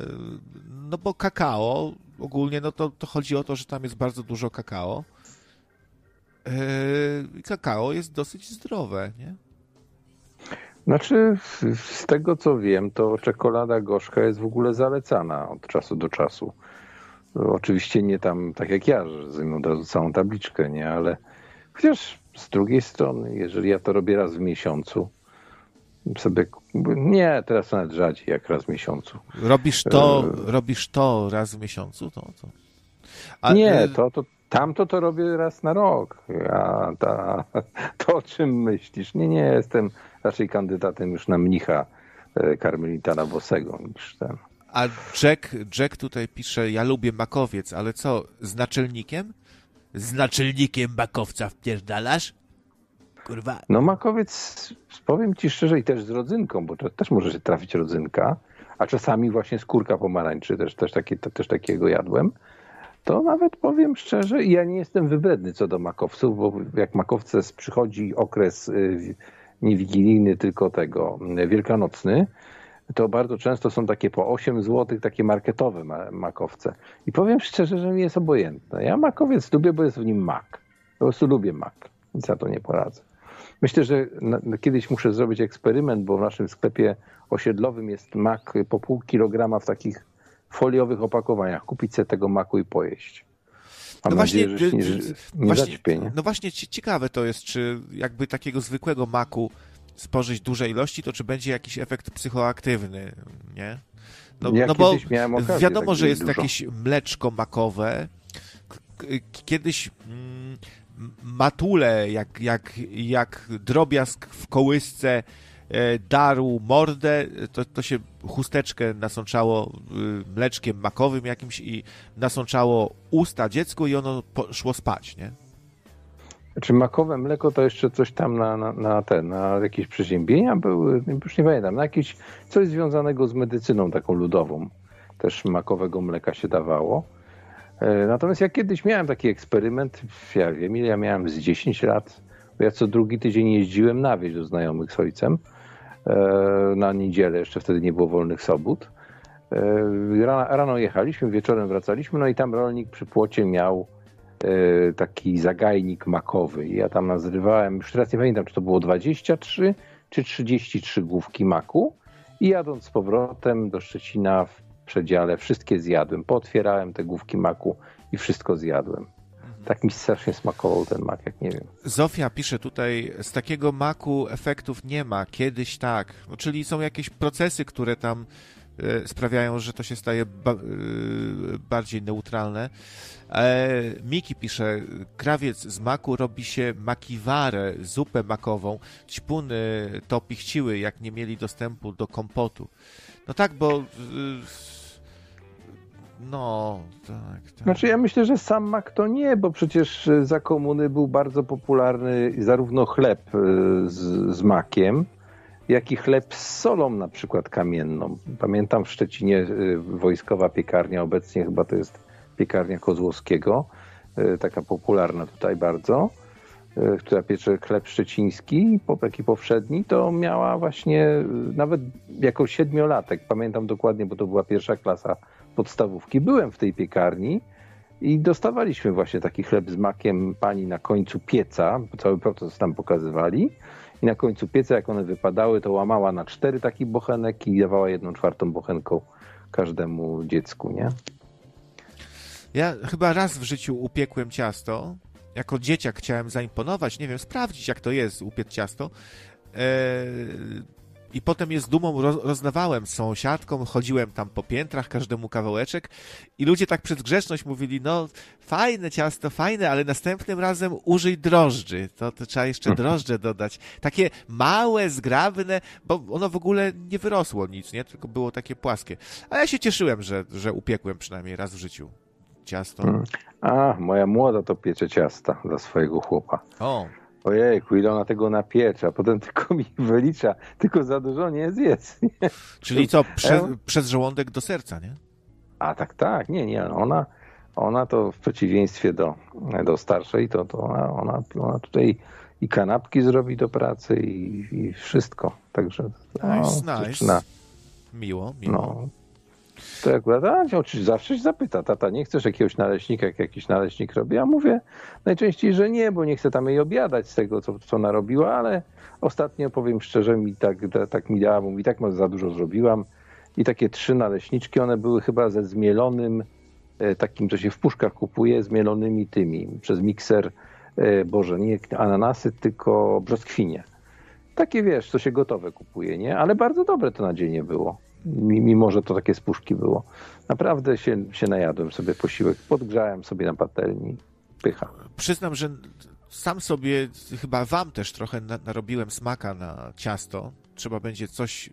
No bo kakao ogólnie, no to, to chodzi o to, że tam jest bardzo dużo kakao. E, I kakao jest dosyć zdrowe, nie? Znaczy, z tego co wiem, to czekolada gorzka jest w ogóle zalecana od czasu do czasu. No, Oczywiście nie tam tak jak ja, że zajmę od razu całą tabliczkę, nie, ale chociaż z drugiej strony, jeżeli ja to robię raz w miesiącu, sobie, nie, teraz nawet rzadziej jak raz w miesiącu. Robisz to, E. robisz to raz w miesiącu? To, to. A, nie, e, to, to tamto to robię raz na rok. A ta, *laughs* to o czym myślisz? Nie, nie, jestem raczej kandydatem już na mnicha e, karmelitana Bosego niż ten. A Jack, Jack tutaj pisze, ja lubię makowiec, ale co, z naczelnikiem? Z naczelnikiem makowca wpierdalasz? Kurwa. No makowiec, powiem ci szczerze, i też z rodzynką, bo też może się trafić rodzynka, a czasami właśnie skórka pomarańczy, też, też, takie, to, też takiego jadłem. To nawet powiem szczerze, ja nie jestem wybredny co do makowców, bo jak makowce przychodzi okres y, nie wigilijny, tylko tego y, wielkanocny, to bardzo często są takie po 8 zł, takie marketowe ma- makowce. I powiem szczerze, że mi jest obojętne. Ja makowiec lubię, bo jest w nim mak. Po prostu lubię mak. Nic na to nie poradzę. Myślę, że kiedyś muszę zrobić eksperyment, bo w naszym sklepie osiedlowym jest mak po pół kilograma w takich foliowych opakowaniach. Kupić sobie tego maku i pojeść. Mam No właśnie, nadzieję, że się nie, y, y, nie właśnie, nie? no właśnie ci- ciekawe to jest, czy jakby takiego zwykłego maku spożyć duże ilości, to czy będzie jakiś efekt psychoaktywny, nie? No, Ja no bo okazję wiadomo, tak że jest dużo. jakieś mleczko makowe. Kiedyś mm, matule, jak, jak, jak drobiazg w kołysce e, darł mordę, to, to się chusteczkę nasączało y, mleczkiem makowym jakimś i nasączało usta dziecku i ono poszło spać, nie? Czy makowe mleko to jeszcze coś tam na, na, na te, na jakieś przeziębienia były? Już nie pamiętam. Na jakieś coś związanego z medycyną taką ludową. Też makowego mleka się dawało. E, Natomiast ja kiedyś miałem taki eksperyment, ja wiem ja miałem z 10 lat, bo ja co drugi tydzień jeździłem na wieś do znajomych z ojcem e, na niedzielę, jeszcze wtedy nie było wolnych sobót. E, Rano, jechaliśmy, wieczorem wracaliśmy, no i tam rolnik przy płocie miał taki zagajnik makowy. Ja tam nazrywałem, już teraz nie pamiętam, czy to było 23 czy 33 główki maku. I jadąc z powrotem do Szczecina w przedziale, wszystkie zjadłem. Pootwierałem te główki maku i wszystko zjadłem. Tak mi strasznie smakował ten mak, jak nie wiem. Zofia pisze tutaj, z takiego maku efektów nie ma, kiedyś tak. No, czyli są jakieś procesy, które tam e, sprawiają, że to się staje ba e, bardziej neutralne. E, Miki pisze, krawiec z maku robi się makiwarę, zupę makową. Ćpuny to pichciły, jak nie mieli dostępu do kompotu. No tak, bo... e, No, tak, tak. Znaczy ja myślę, że sam mak to nie, bo przecież e, za komuny był bardzo popularny zarówno chleb e, z, z makiem, jak i chleb z solą na przykład kamienną. Pamiętam w Szczecinie e, wojskowa piekarnia, obecnie chyba to jest piekarnia Kozłowskiego, e, taka popularna tutaj bardzo, e, która piecze chleb szczeciński, taki powszedni, to miała właśnie nawet jako siedmiolatek, pamiętam dokładnie, bo to była pierwsza klasa podstawówki. Byłem w tej piekarni i dostawaliśmy właśnie taki chleb z makiem pani na końcu pieca, cały proces tam pokazywali. I na końcu pieca, jak one wypadały, to łamała na cztery taki bochenek i dawała jedną czwartą bochenką każdemu dziecku, nie? Ja chyba raz w życiu upiekłem ciasto. Jako dzieciak chciałem zaimponować, nie wiem, sprawdzić jak to jest upiec ciasto. Eee, I potem je z dumą roz, rozdawałem sąsiadkom, chodziłem tam po piętrach, każdemu kawałeczek i ludzie tak przez grzeczność mówili, no fajne ciasto, fajne, ale następnym razem użyj drożdży. To, to trzeba jeszcze drożdże dodać. Takie małe, zgrabne, bo ono w ogóle nie wyrosło nic, nie? Tylko było takie płaskie. A ja się cieszyłem, że, że upiekłem przynajmniej raz w życiu ciasto. Mm. A, moja młoda to piecze ciasta dla swojego chłopa. O, Ojejku, ile ona tego napiecze, a potem *laughs* tylko mi wylicza, tylko za dużo nie zjedz. czyli co, prze, E? przez żołądek do serca, nie? A tak, tak, nie, nie, ona, ona to w przeciwieństwie do, do starszej, to, to ona, ona, ona tutaj i kanapki zrobi do pracy i, i wszystko. Także no, Nice, nice. dziewczyna, Miło, miło. no. To akurat, a, oczywiście zawsze się zapyta, tata, nie chcesz jakiegoś naleśnika, jak jakiś naleśnik robi? Ja mówię najczęściej, że nie, bo nie chcę tam jej obiadać z tego, co, co narobiła, ale ostatnio, powiem szczerze, mi tak, tak, mi dała, mówi, tak za dużo zrobiłam i takie trzy naleśniczki, one były chyba ze zmielonym, e, takim, co się w puszkach kupuje, zmielonymi tymi, przez mikser, e, boże, nie ananasy, tylko brzoskwinie. Takie, wiesz, co się gotowe kupuje, nie? Ale bardzo dobre to nadzienie było mimo że to takie z puszki było. Naprawdę się, się najadłem sobie posiłek, podgrzałem sobie na patelni, pycha. Przyznam, że sam sobie, chyba wam też trochę na, narobiłem smaka na ciasto. Trzeba będzie coś y,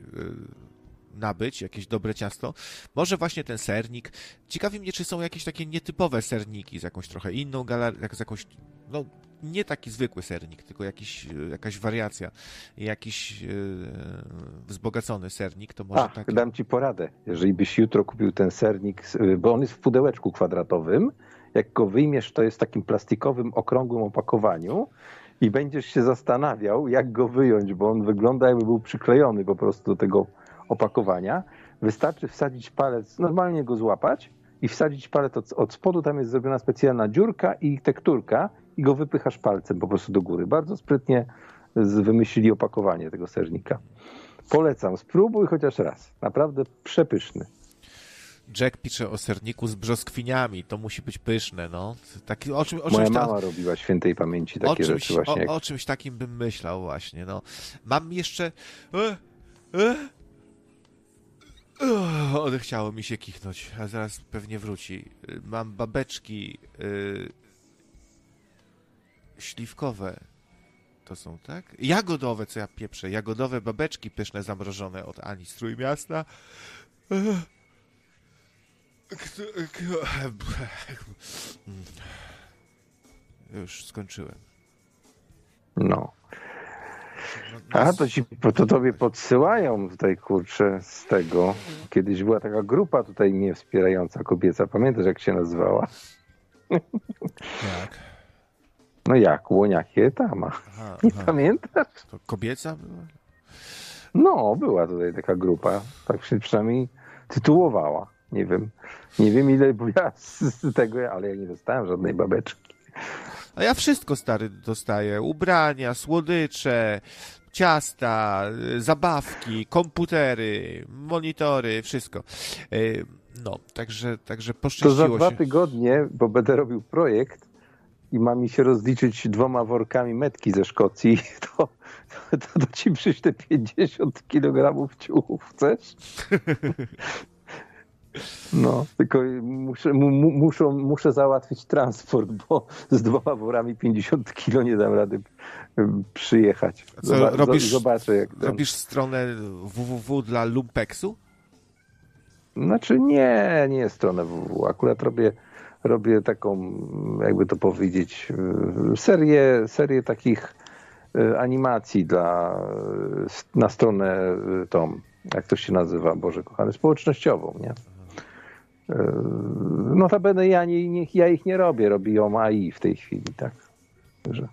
nabyć, jakieś dobre ciasto. Może właśnie ten sernik. Ciekawi mnie, czy są jakieś takie nietypowe serniki z jakąś trochę inną galerią, z jakąś, no nie taki zwykły sernik, tylko jakiś, y, jakaś wariacja, jakiś y, wzbogacony sernik, to może A, taki... dam ci poradę. Jeżeli byś jutro kupił ten sernik, z- bo on jest w pudełeczku kwadratowym, jak go wyjmiesz, to jest w takim plastikowym, okrągłym opakowaniu i będziesz się zastanawiał, jak go wyjąć, bo on wygląda jakby był przyklejony po prostu do tego opakowania. Wystarczy wsadzić palec, normalnie go złapać i wsadzić palec od, od spodu, tam jest zrobiona specjalna dziurka i tekturka i go wypychasz palcem po prostu do góry. Bardzo sprytnie wymyślili opakowanie tego sernika. Polecam, spróbuj chociaż raz. Naprawdę przepyszny. Jack pisze o serniku z brzoskwiniami, to musi być pyszne, no. Taki, o, czym, o, Moja mama robiła świętej pamięci o, takie czymś, rzeczy właśnie. o, o czymś takim bym myślał właśnie, no. Mam jeszcze... E, e, e, odechciało mi się kichnąć, a zaraz pewnie wróci. Mam babeczki y, śliwkowe. To są, tak? Jagodowe, co ja pieprzę. Jagodowe babeczki pyszne, zamrożone od Ani z Trójmiasta. Kto- kto- Już skończyłem. No. A to ci to tobie podsyłają tutaj kurczę z tego. Kiedyś była taka grupa tutaj mnie wspierająca kobieca. Pamiętasz jak się nazywała? Jak? No jak? Łoniakie tam. Aha, *laughs* Nie aha. pamiętasz? To kobieca była? No, była tutaj taka grupa, tak się przynajmniej tytułowała. Nie wiem, nie wiem ile ja z, tego, ale ja nie dostałem żadnej babeczki. A ja wszystko, stary, dostaję. Ubrania, słodycze, ciasta, y, zabawki, komputery, monitory, wszystko. Y, No, także, także To poszczęściło za dwa się. tygodnie, bo będę robił projekt i ma mi się rozliczyć dwoma workami metki ze Szkocji, *laughs* to, to, to ci przyślę 50 kg ciuchów. Chcesz? *laughs* No, tylko muszę, mu, mu- muszą, muszę załatwić transport, bo z dwoma worami 50 kg nie dam rady przyjechać. A co, Zoba- robisz- Zobaczę, jak ten... Robisz stronę www dla Lumpeksu? Znaczy nie, nie stronę www. Akurat robię, robię taką, jakby to powiedzieć, y, serię, serię takich y, animacji dla, y, na stronę tą, jak to się nazywa, Boże kochany, społecznościową, nie? Notabene ja, nie, nie, ja ich nie robię, robi ją AI w tej chwili, tak. Że,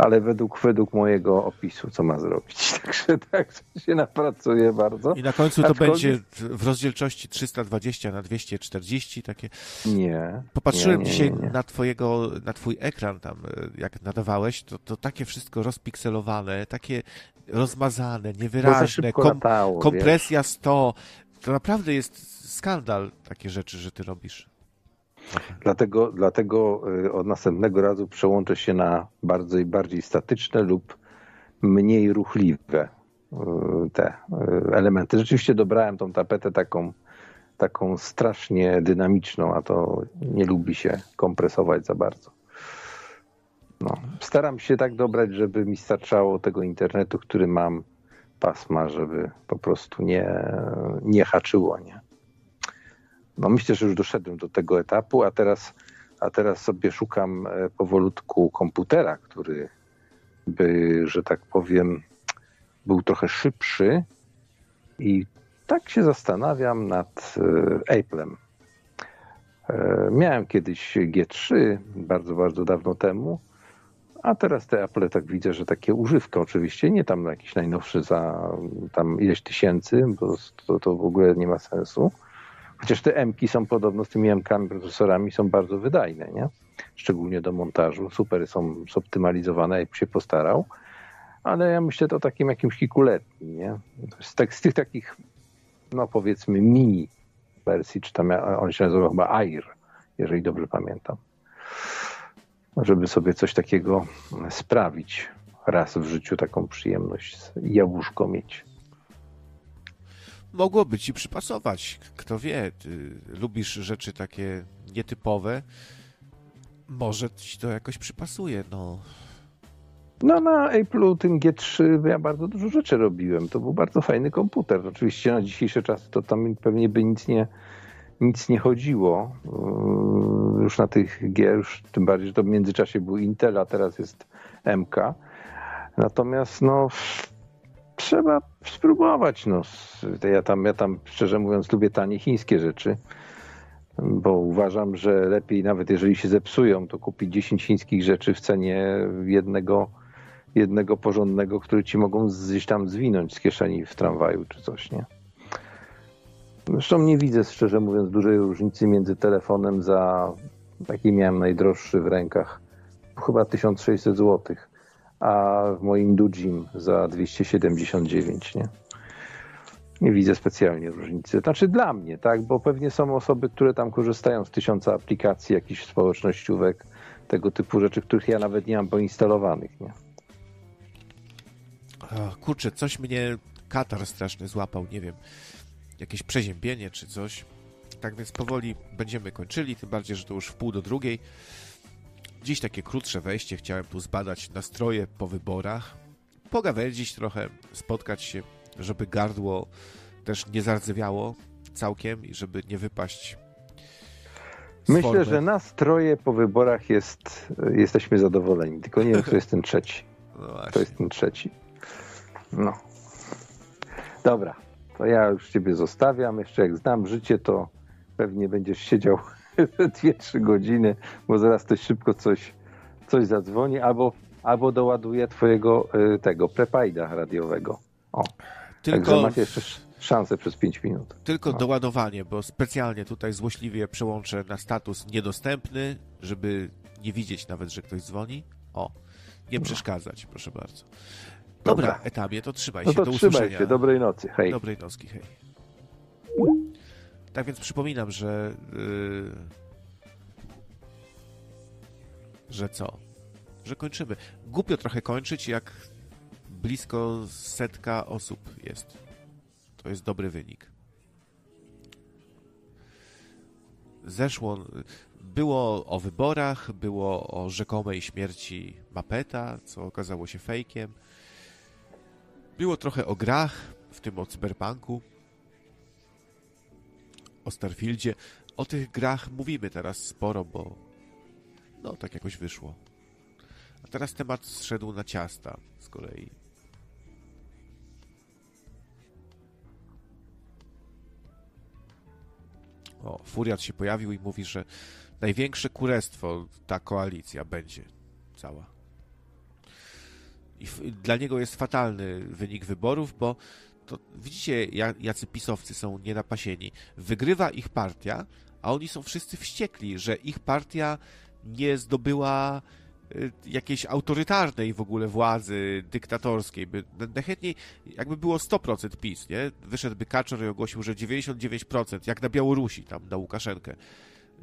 ale według, według mojego opisu, co ma zrobić. *laughs* Także, także się napracuję bardzo. I na końcu to Aczkolwiek- będzie w rozdzielczości 320 na 240 takie. Nie. Popatrzyłem nie, nie, dzisiaj nie, na twojego, na twój ekran tam, e, jak nadawałeś, to, to takie wszystko rozpikselowane, takie rozmazane, niewyraźne, kom, latało, wiesz. kompresja 100. To naprawdę jest skandal takie rzeczy, że ty robisz. Dlatego, dlatego y, od następnego razu przełączę się na bardzo i bardziej statyczne lub mniej ruchliwe y, te y, elementy. Rzeczywiście dobrałem tą tapetę taką, taką strasznie dynamiczną, a to nie lubi się kompresować za bardzo. No, staram się tak dobrać, żeby mi starczało tego internetu, który mam, pasma, żeby po prostu nie, nie haczyło, nie? No myślę, że już doszedłem do tego etapu, a teraz, a teraz sobie szukam e, powolutku komputera, który by, że tak powiem, był trochę szybszy i tak się zastanawiam nad e, Apple'em. E, Miałem kiedyś G3 bardzo, bardzo dawno temu, a teraz te Apple tak widzę, że takie używka oczywiście, nie tam jakiś najnowszy za tam ileś tysięcy, bo to, to w ogóle nie ma sensu. Chociaż te M-ki są podobno z tymi M-kami, procesorami są bardzo wydajne, nie? Szczególnie do montażu. Super są zoptymalizowane, jak się postarał. Ale ja myślę to o takim jakimś kilkuletnim, nie? Z, tak, z tych takich, no powiedzmy, mini wersji, czy tam on się nazywa chyba Air, jeżeli dobrze pamiętam. Żeby sobie coś takiego sprawić raz w życiu, taką przyjemność, jabłuszko mieć. Mogłoby ci przypasować. Kto wie, lubisz rzeczy takie nietypowe. Może ci to jakoś przypasuje, no. No na Apple'u tym G3 ja bardzo dużo rzeczy robiłem. To był bardzo fajny komputer. Oczywiście na dzisiejsze czasy to tam pewnie by nic nie, nic nie chodziło. Yy, Już na tych G, już tym bardziej, że to w międzyczasie był Intel, a teraz jest MK. Natomiast no trzeba spróbować. No. Ja tam, ja tam szczerze mówiąc lubię tanie chińskie rzeczy, bo uważam, że lepiej nawet jeżeli się zepsują, to kupić 10 chińskich rzeczy w cenie jednego, jednego porządnego, który ci mogą gdzieś tam zwinąć z kieszeni w tramwaju czy coś, nie? Zresztą nie widzę, szczerze mówiąc, dużej różnicy między telefonem za, taki miałem najdroższy w rękach, chyba 1600 zł, a w moim Dujim za 279, nie? Nie widzę specjalnie różnicy. Znaczy dla mnie, tak? Bo pewnie są osoby, które tam korzystają z tysiąca aplikacji, jakichś społecznościówek, tego typu rzeczy, których ja nawet nie mam poinstalowanych, nie? Kurczę, coś mnie katar straszny złapał, nie wiem. Jakieś przeziębienie czy coś. Tak więc powoli będziemy kończyli, tym bardziej, że to już w pół do drugiej. Dziś takie krótsze wejście, chciałem tu zbadać nastroje po wyborach, pogawędzić trochę, spotkać się, żeby gardło też nie zardzewiało całkiem i żeby nie wypaść Myślę, formy. że nastroje po wyborach jest, jesteśmy zadowoleni, tylko nie wiem, kto jest ten *laughs* trzeci. No To jest ten trzeci. No. Dobra, to ja już ciebie zostawiam. Jeszcze jak znam życie, to pewnie będziesz siedział *laughs* 2-3 godziny, bo zaraz ktoś szybko coś, coś zadzwoni, albo, albo doładuje twojego y, tego prepajda radiowego. O, Tylko, Także macie jeszcze sz- szansę przez 5 minut. tylko no. doładowanie, bo specjalnie tutaj złośliwie przełączę na status niedostępny, żeby nie widzieć nawet, że ktoś dzwoni. O, nie przeszkadzać, proszę bardzo. Dobra, Dobra. etabie, to trzymaj No się, to do trzymaj usłyszenia. się, dobrej nocy, hej. Dobrej nocki, hej. Tak więc przypominam, że. Yy, że co? Że kończymy. Głupio trochę kończyć, jak blisko setka osób jest. To jest dobry wynik. Zeszło. Było o wyborach, było o rzekomej śmierci Mapeta, co okazało się fejkiem. Było trochę o grach, w tym o cyberpunku, o Starfieldzie. O tych grach mówimy teraz sporo, bo no tak jakoś wyszło. A teraz temat zszedł na ciasta z kolei. O, Furiat się pojawił i mówi, że największe kurestwo ta koalicja będzie cała. I dla niego jest fatalny wynik wyborów, bo to widzicie, ja- jacy pisowcy są nienapasieni. Wygrywa ich partia, a oni są wszyscy wściekli, że ich partia nie zdobyła y, jakiejś autorytarnej w ogóle władzy dyktatorskiej. By, najchętniej, jakby było 100% PiS, nie? Wyszedłby Kaczor i ogłosił, że 99%, jak na Białorusi, tam na Łukaszenkę.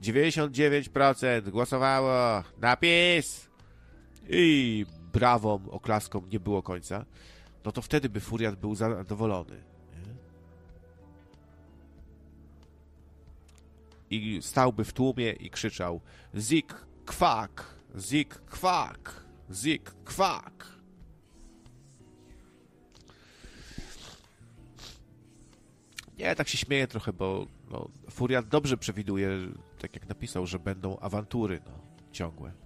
99% głosowało na PiS! I brawom, oklaskom nie było końca. No to wtedy by Furiat był zadowolony. I stałby w tłumie i krzyczał Zik kwak, zik kwak, zik kwak. Nie, tak się śmieję trochę, bo no, Furiat dobrze przewiduje, tak jak napisał, że będą awantury no, ciągłe.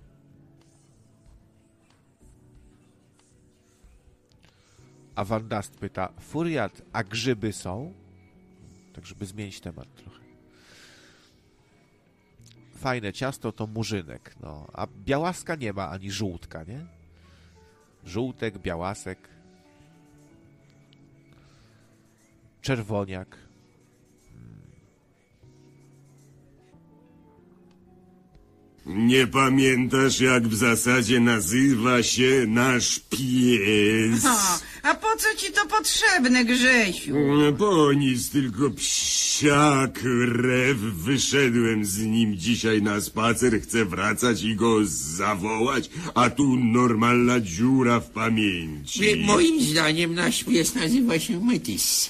A Van Dast pyta, Furiat, a grzyby są? Tak, żeby zmienić temat trochę. Fajne ciasto to murzynek, no. A białaska nie ma ani żółtka, nie? Żółtek, białasek. Czerwoniak. Nie pamiętasz, jak w zasadzie nazywa się nasz pies? A po co ci to potrzebne, Grzesiu? Po nic, tylko psiak rew. Wyszedłem z nim dzisiaj na spacer, chcę wracać i go zawołać, a tu normalna dziura w pamięci. Moim zdaniem nasz pies nazywa się Metis.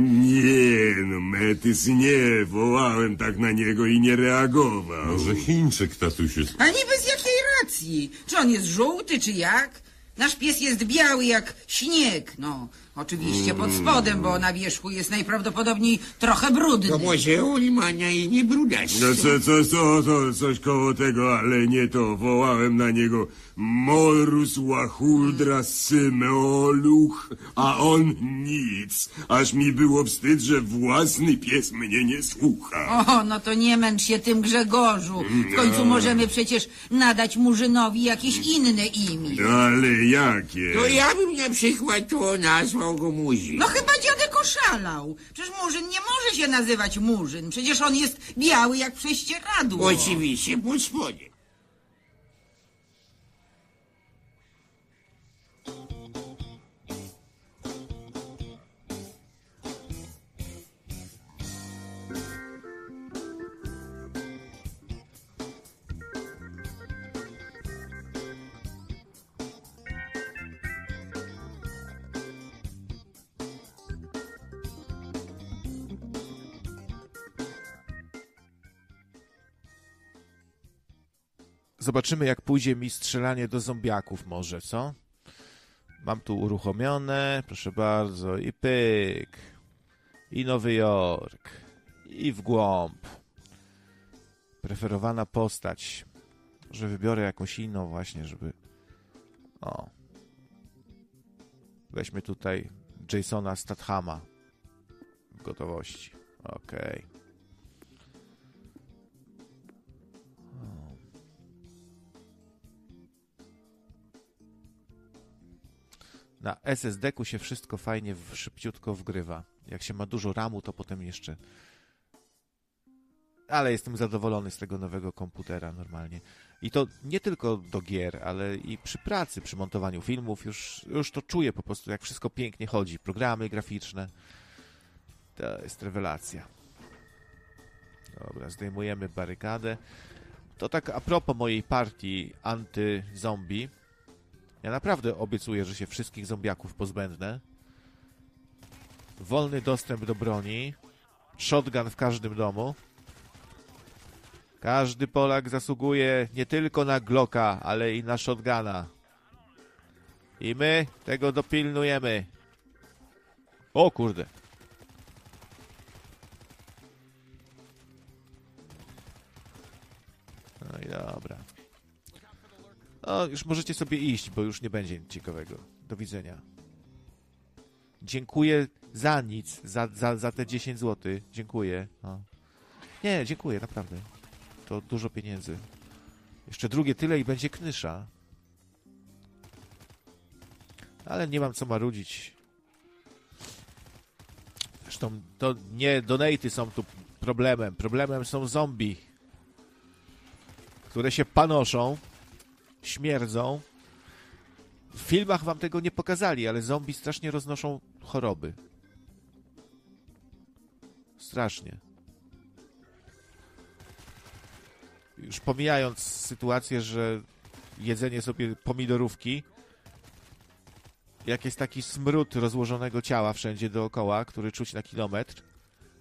Nie, no Metys nie, wołałem tak na niego i nie reagował. Może Chińczyk, tatusiu. A niby z jakiej racji? Czy on jest żółty, czy jak? Nasz pies jest biały jak śnieg, no. Oczywiście pod spodem, bo na wierzchu jest najprawdopodobniej trochę brudny. To może on ma na imię Brudas. No co, co, co, to coś koło tego, ale nie to. Wołałem na niego Morus Wachuldra Symeoluch, a on nic. Aż mi było wstyd, że własny pies mnie nie słucha. O, no to nie męcz się tym Grzegorzu. W końcu możemy przecież nadać Murzynowi jakieś inne imię. Ale jakie? To ja bym na przykład to nazwał go Muzi. No chyba dziadek oszalał. Przecież Murzyn nie może się nazywać Murzyn. Przecież on jest biały jak prześcieradło. Oczywiście, pod spodem. Zobaczymy, jak pójdzie mi strzelanie do zombiaków może, co? Mam tu uruchomione, proszę bardzo, i pyk. I Nowy Jork. I w głąb. Preferowana postać. Może wybiorę jakąś inną właśnie, żeby... O. Weźmy tutaj Jasona Stathama w gotowości. Okej. Na SSD-ku się wszystko fajnie, szybciutko wgrywa. Jak się ma dużo RAMu, to potem jeszcze... Ale jestem zadowolony z tego nowego komputera normalnie. I to nie tylko do gier, ale i przy pracy, przy montowaniu filmów. Już, już to czuję po prostu, jak wszystko pięknie chodzi. Programy graficzne. To jest rewelacja. Dobra, zdejmujemy barykadę. To tak a propos mojej partii anty-zombie. Ja naprawdę obiecuję, że się wszystkich zombiaków pozbędę. Wolny dostęp do broni. Shotgun w każdym domu. Każdy Polak zasługuje nie tylko na Glocka, ale i na shotguna. I my tego dopilnujemy. O kurde. No i dobra. No, już możecie sobie iść, bo już nie będzie nic ciekawego. Do widzenia. Dziękuję za nic, za, za, za te 10 zł. Dziękuję. No. Nie, dziękuję, naprawdę. To dużo pieniędzy. Jeszcze drugie tyle i będzie knysza. Ale nie mam co marudzić. Zresztą to nie donaty są tu problemem. Problemem są zombie, które się panoszą, śmierdzą. W filmach wam tego nie pokazali, ale zombie strasznie roznoszą choroby. Strasznie. Już pomijając sytuację, że jedzenie sobie pomidorówki, jak jest taki smród rozłożonego ciała wszędzie dookoła, który czuć na kilometr.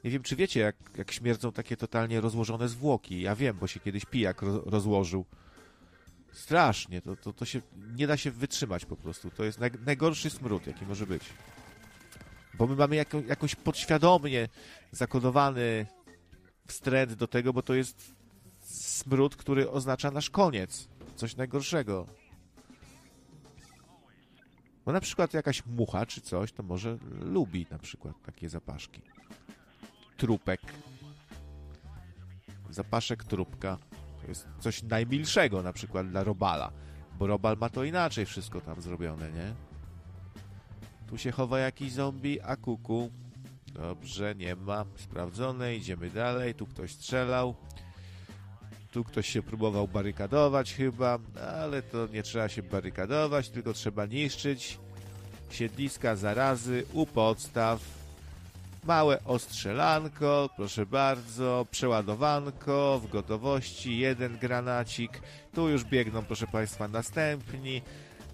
Nie wiem, czy wiecie, jak, jak śmierdzą takie totalnie rozłożone zwłoki. Ja wiem, bo się kiedyś pijak ro rozłożył. Strasznie, to, to, to się nie da się wytrzymać po prostu. To jest naj, najgorszy smród, jaki może być. Bo my mamy jako, jakoś podświadomie zakodowany wstręt do tego, bo to jest smród, który oznacza nasz koniec. Coś najgorszego. Bo na przykład jakaś mucha czy coś, to może lubi na przykład takie zapaszki. Trupek. Zapaszek trupka. To jest coś najmilszego na przykład dla robala. Bo robal ma to inaczej wszystko tam zrobione, nie? Tu się chowa jakiś zombie, a kuku. Dobrze, nie ma. Sprawdzone, idziemy dalej. Tu ktoś strzelał. Tu ktoś się próbował barykadować chyba, ale to nie trzeba się barykadować, tylko trzeba niszczyć siedliska zarazy u podstaw. Małe ostrzelanko, proszę bardzo, przeładowanko, w gotowości, jeden granacik. Tu już biegną, proszę Państwa, następni.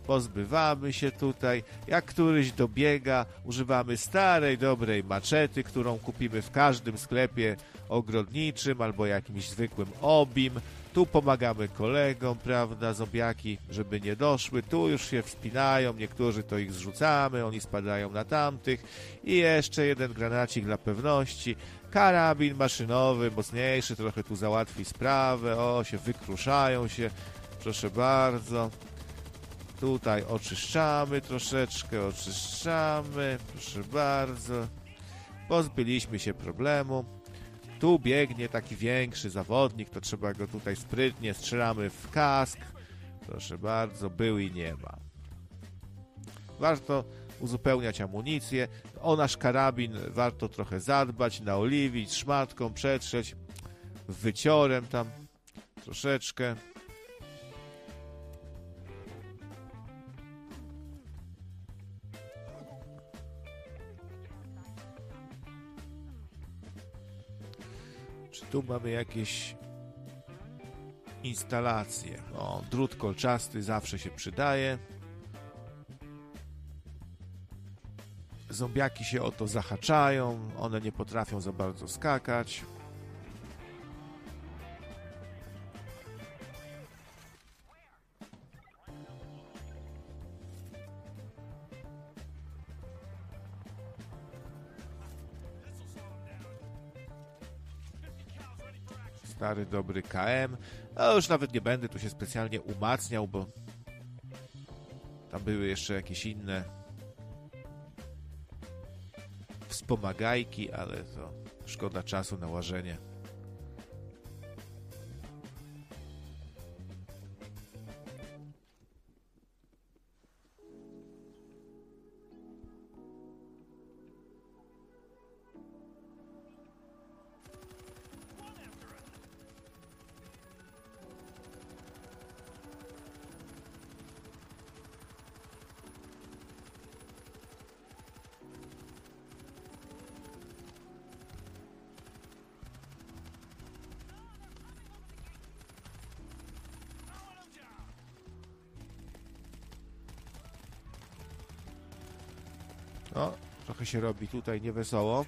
Pozbywamy się tutaj. Jak któryś dobiega, używamy starej, dobrej maczety, którą kupimy w każdym sklepie ogrodniczym albo jakimś zwykłym obim. Tu pomagamy kolegom, prawda, zombiaki, żeby nie doszły. Tu już się wspinają, niektórzy to ich zrzucamy, oni spadają na tamtych. I jeszcze jeden granacik dla pewności. Karabin maszynowy, mocniejszy, trochę tu załatwi sprawę. O, się wykruszają się. Proszę bardzo. Tutaj oczyszczamy troszeczkę, oczyszczamy. Proszę bardzo. Pozbyliśmy się problemu. Tu biegnie taki większy zawodnik, to trzeba go tutaj sprytnie, strzelamy w kask. Proszę bardzo, był i nie ma. Warto uzupełniać amunicję. O nasz karabin warto trochę zadbać, naoliwić, szmatką, przetrzeć, wyciorem tam troszeczkę. Tu mamy jakieś instalacje? O, drut kolczasty zawsze się przydaje. Zombiaki się o to zahaczają, one nie potrafią za bardzo skakać. Stary, dobry KM. No już nawet nie będę tu się specjalnie umacniał, bo tam były jeszcze jakieś inne wspomagajki, ale to szkoda czasu na łażenie. Się robi tutaj niewesoło.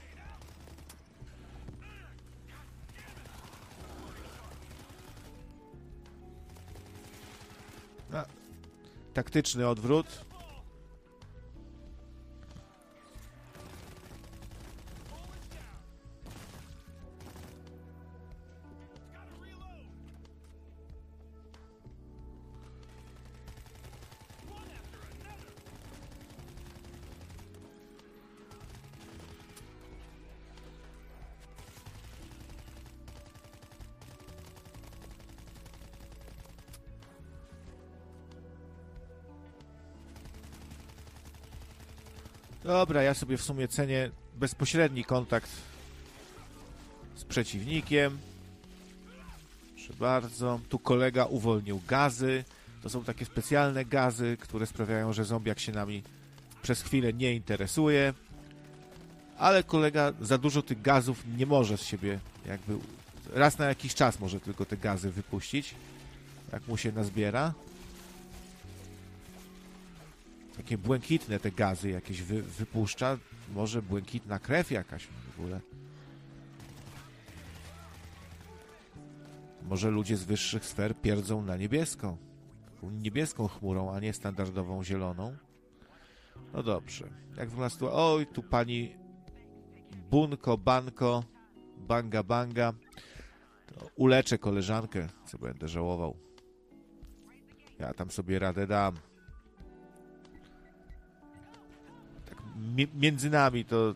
No, taktyczny odwrót. Dobra, ja sobie w sumie cenię bezpośredni kontakt z przeciwnikiem. Proszę bardzo. Tu kolega uwolnił gazy. To są takie specjalne gazy, które sprawiają, że zombiak się nami przez chwilę nie interesuje. Ale kolega za dużo tych gazów nie może z siebie jakby raz na jakiś czas może tylko te gazy wypuścić, jak mu się nazbiera takie błękitne te gazy jakieś wy, wypuszcza. Może błękitna krew jakaś w ogóle. Może ludzie z wyższych sfer pierdzą na niebieską. Niebieską chmurą, a nie standardową zieloną. No dobrze. Jak wygląda? Oj, tu pani Bunko, Banko, Banga, Banga. Uleczę koleżankę, co będę żałował. Ja tam sobie radę dam. Między nami to y,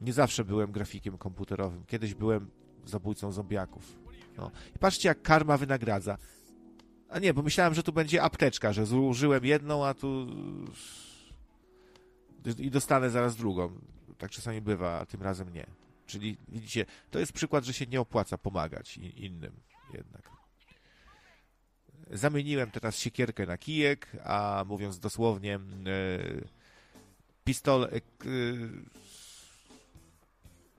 nie zawsze byłem grafikiem komputerowym. Kiedyś byłem zabójcą zombiaków. No. I patrzcie, jak karma wynagradza. A nie, bo myślałem, że tu będzie apteczka, że zużyłem jedną, a tu i dostanę zaraz drugą. Tak czasami bywa, a tym razem nie. Czyli widzicie, to jest przykład, że się nie opłaca pomagać innym jednak. Zamieniłem teraz siekierkę na kijek, a mówiąc dosłownie, yy, pistolet, yy,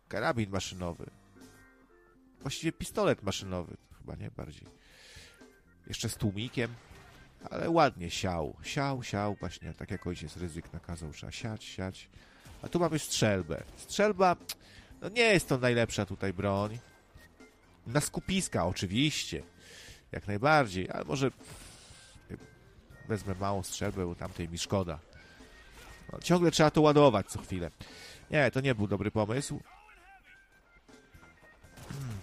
karabin maszynowy. Właściwie pistolet maszynowy, chyba nie bardziej. Jeszcze z tłumikiem, ale ładnie siał. Siał, siał, właśnie tak jak ojciec ryzyk nakazał, trzeba siać, siać. A tu mamy strzelbę. Strzelba, no nie jest to najlepsza tutaj broń. Na skupiska oczywiście, jak najbardziej, ale może wezmę małą strzelbę, bo tamtej mi szkoda. Ciągle trzeba to ładować co chwilę. Nie, to nie był dobry pomysł. Hmm.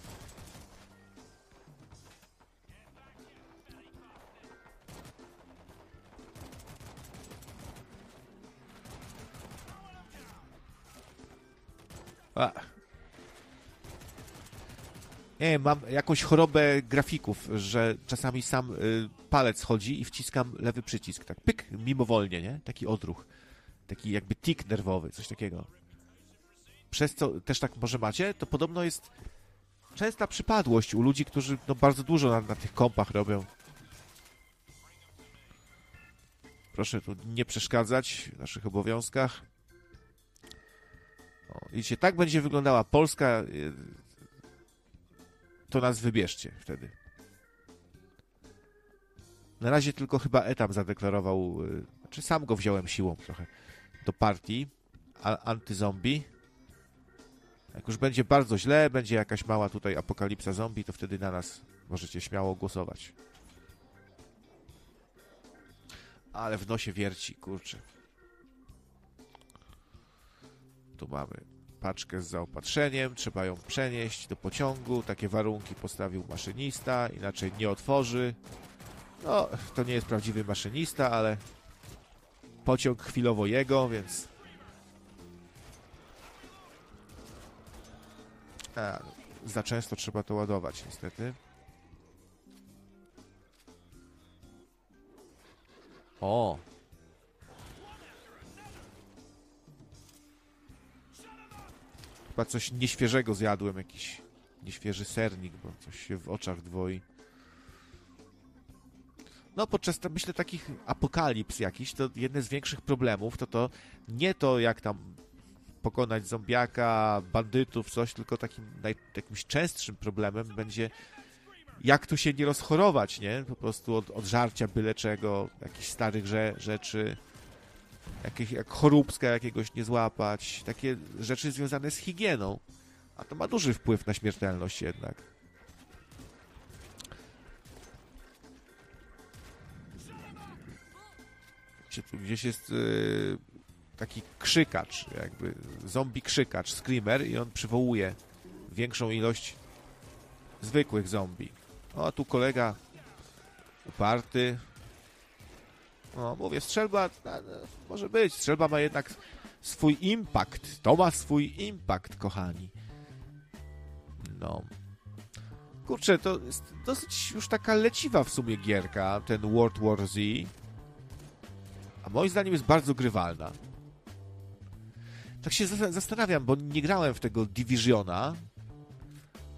A. Nie mam jakąś chorobę grafików, że czasami sam y, palec chodzi i wciskam lewy przycisk, tak pyk, mimowolnie, nie? Taki odruch. Taki jakby tik nerwowy, coś takiego. Przez co też tak może macie, to podobno jest częsta przypadłość u ludzi, którzy no, bardzo dużo na, na tych kompach robią. Proszę tu nie przeszkadzać w naszych obowiązkach. O, widzicie, tak będzie wyglądała Polska. y, To nas wybierzcie wtedy. Na razie tylko chyba etap zadeklarował, y, znaczy sam go wziąłem siłą trochę do partii antyzombie. Jak już będzie bardzo źle, będzie jakaś mała tutaj apokalipsa zombie, to wtedy na nas możecie śmiało głosować. Ale w nosie wierci, kurczę. Tu mamy paczkę z zaopatrzeniem, trzeba ją przenieść do pociągu. Takie warunki postawił maszynista, inaczej nie otworzy. No, to nie jest prawdziwy maszynista, ale pociąg chwilowo jego, więc. A, za często trzeba to ładować, niestety. O! Chyba coś nieświeżego zjadłem, jakiś nieświeży sernik, bo coś się w oczach dwoi. No, podczas, myślę, takich apokalips jakichś, to jedne z większych problemów to to nie to, jak tam pokonać zombiaka, bandytów, coś, tylko takim naj, jakimś częstszym problemem będzie jak tu się nie rozchorować, nie? Po prostu od, od żarcia byle czego, jakichś starych rze, rzeczy. jakich, jak choróbska jakiegoś nie złapać, takie rzeczy związane z higieną. A to ma duży wpływ na śmiertelność jednak. Gdzieś jest yy, taki krzykacz, jakby zombie krzykacz, screamer i on przywołuje większą ilość zwykłych zombie. O, a tu kolega uparty. No, mówię, strzelba no, może być. Strzelba ma jednak swój impact. To ma swój impact, kochani. No. Kurczę, to jest dosyć już taka leciwa w sumie gierka, ten World War Z. A moim zdaniem jest bardzo grywalna. Tak się zas- zastanawiam, bo nie grałem w tego Divisiona,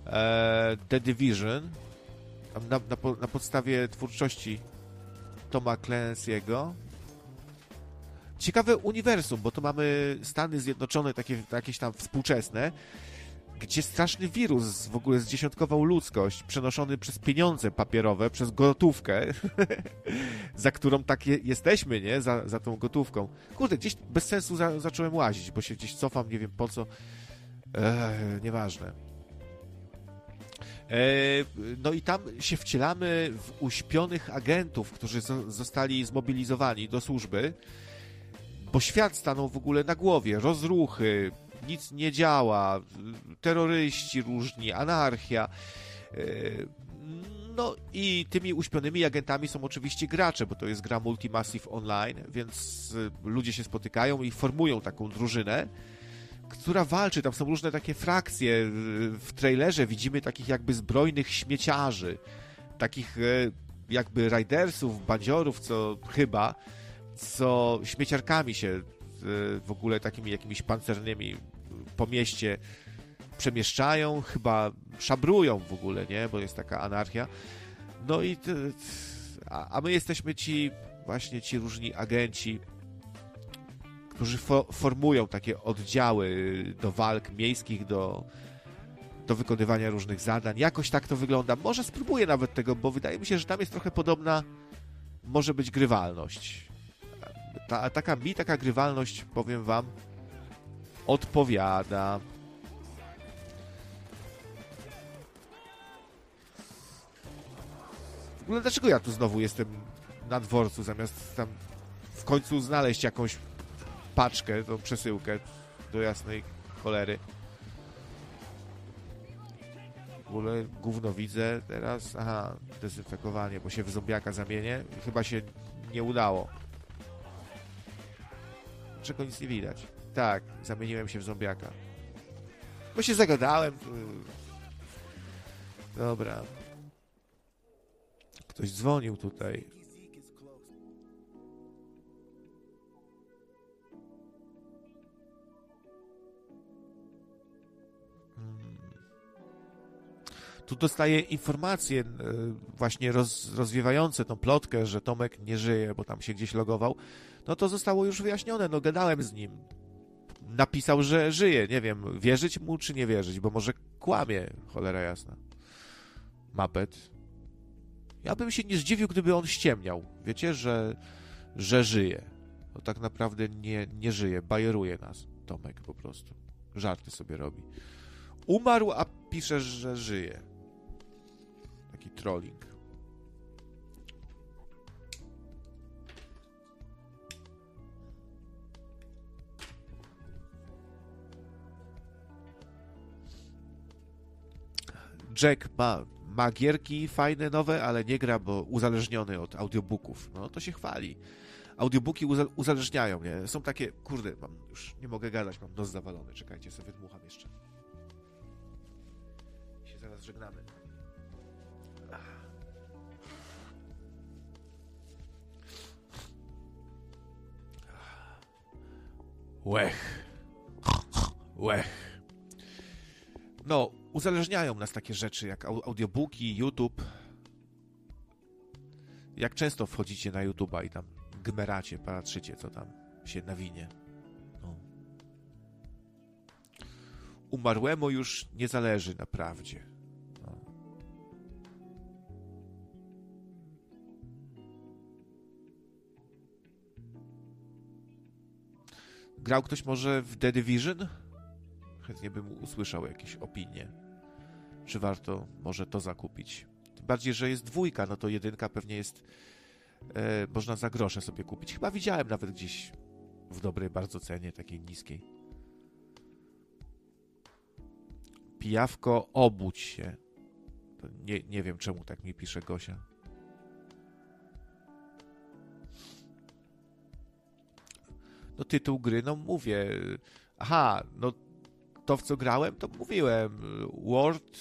e, The Division, na, na, na podstawie twórczości Toma Clancy'ego. Ciekawe uniwersum, bo to mamy Stany Zjednoczone, takie jakieś tam współczesne, gdzie straszny wirus w ogóle zdziesiątkował ludzkość, przenoszony przez pieniądze papierowe, przez gotówkę, *laughs* za którą tak je, jesteśmy, nie? Za, za tą gotówką. Kurde, gdzieś bez sensu za, zacząłem łazić, bo się gdzieś cofam, nie wiem po co. Eee, nieważne. Eee, no i tam się wcielamy w uśpionych agentów, którzy zo- zostali zmobilizowani do służby, bo świat stanął w ogóle na głowie. Rozruchy, nic nie działa, terroryści różni, anarchia. Eee, No i tymi uśpionymi agentami są oczywiście gracze, bo to jest gra Multimassive Online, więc y, ludzie się spotykają i formują taką drużynę, która walczy. Tam są różne takie frakcje. Y, W trailerze widzimy takich jakby zbrojnych śmieciarzy, takich jakby ridersów, bandziorów, co chyba, co śmieciarkami się w ogóle takimi jakimiś pancernymi po mieście przemieszczają, chyba szabrują w ogóle, nie? Bo jest taka anarchia. No i t- t- a, a my jesteśmy ci właśnie ci różni agenci, którzy fo formują takie oddziały do walk miejskich, do, do wykonywania różnych zadań. Jakoś tak to wygląda. Może spróbuję nawet tego, bo wydaje mi się, że tam jest trochę podobna może być grywalność. Ta, taka mi taka grywalność, powiem wam, odpowiada. W ogóle dlaczego ja tu znowu jestem na dworcu, zamiast tam w końcu znaleźć jakąś paczkę, tą przesyłkę do jasnej cholery. W ogóle gówno widzę teraz. Aha, dezynfekowanie, bo się w zombiaka zamienię. Chyba się nie udało. Czego nic nie widać. Tak, zamieniłem się w zombiaka. Bo się zagadałem. Dobra. Ktoś dzwonił tutaj. Hmm. Tu dostaję informacje e, właśnie roz, rozwiewające tą plotkę, że Tomek nie żyje, bo tam się gdzieś logował. No to zostało już wyjaśnione, no gadałem z nim. Napisał, że żyje, nie wiem, wierzyć mu czy nie wierzyć, bo może kłamie, cholera jasna. Mapet. Ja bym się nie zdziwił, gdyby on ściemniał. Wiecie, że, że żyje. No tak naprawdę nie, nie żyje, bajeruje nas Tomek po prostu. Żarty sobie robi. Umarł, a pisze, że żyje. Taki trolling. Jack ma, ma gierki fajne, nowe, ale nie gra, bo uzależniony od audiobooków. No to się chwali. Audiobooki uza uzależniają, nie? Są takie, kurde, mam, już nie mogę gadać, mam nos zawalony. Czekajcie, sobie dmucham jeszcze. I się zaraz żegnamy. Łech. Łech. No, uzależniają nas takie rzeczy jak au- audiobooki, YouTube. Jak często wchodzicie na YouTube'a i tam gmeracie, patrzycie, co tam się nawinie. No. Umarłemu już nie zależy na prawdzie. No. Grał ktoś może w The Division? Chętnie bym usłyszał jakieś opinie. Czy warto może to zakupić? Tym bardziej, że jest dwójka, no to jedynka pewnie jest... E, można za grosze sobie kupić. Chyba widziałem nawet gdzieś w dobrej bardzo cenie, takiej niskiej. Pijawko, obudź się. Nie, nie wiem, czemu tak mi pisze Gosia. No tytuł gry, no mówię. Aha, no to w co grałem, to mówiłem. World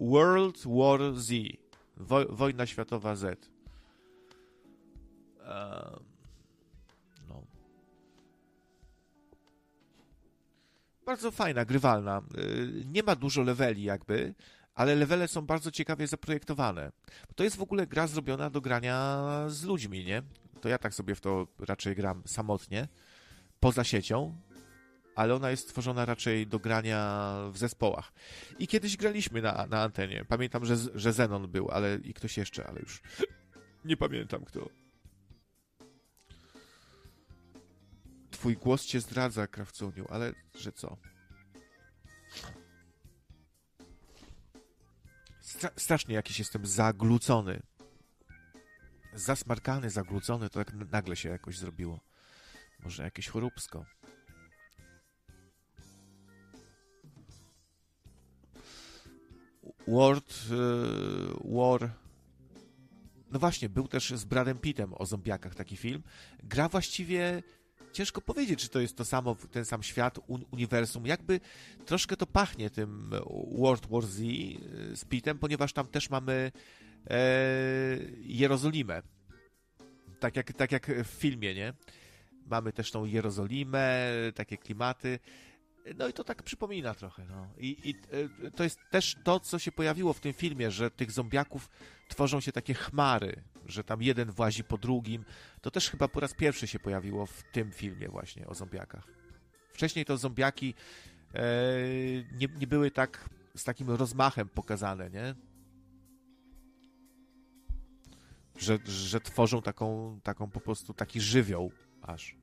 World War Z. Wo Wojna Światowa Z. No. Bardzo fajna, grywalna. Y, Nie ma dużo leveli jakby, ale levele są bardzo ciekawie zaprojektowane. To jest w ogóle gra zrobiona do grania z ludźmi, nie? To ja tak sobie w to raczej gram samotnie, poza siecią, ale ona jest stworzona raczej do grania w zespołach. I kiedyś graliśmy na, na antenie. Pamiętam, że, że Zenon był, ale i ktoś jeszcze, ale już *laughs* nie pamiętam kto. Twój głos cię zdradza, Krawcuniu, ale że co? Stra strasznie jakiś jestem zaglucony. Zasmarkany, zaglucony, to tak nagle się jakoś zrobiło. Może jakieś choróbsko. World y, War. No właśnie, był też z Bradem Pittem o zombiakach taki film. Gra właściwie ciężko powiedzieć, czy to jest to samo, ten sam świat, un uniwersum. Jakby troszkę to pachnie tym World War Z y, z Pittem, ponieważ tam też mamy e, Jerozolimę. Tak jak, tak jak w filmie, nie? Mamy też tą Jerozolimę, takie klimaty. No i to tak przypomina trochę. No. I, I e, to jest też to, co się pojawiło w tym filmie, że tych zombiaków tworzą się takie chmary, że tam jeden włazi po drugim. To też chyba po raz pierwszy się pojawiło w tym filmie właśnie o zombiakach. Wcześniej to zombiaki e, nie, nie były tak z takim rozmachem pokazane, nie? Że, że tworzą taką, taką po prostu taki żywioł aż.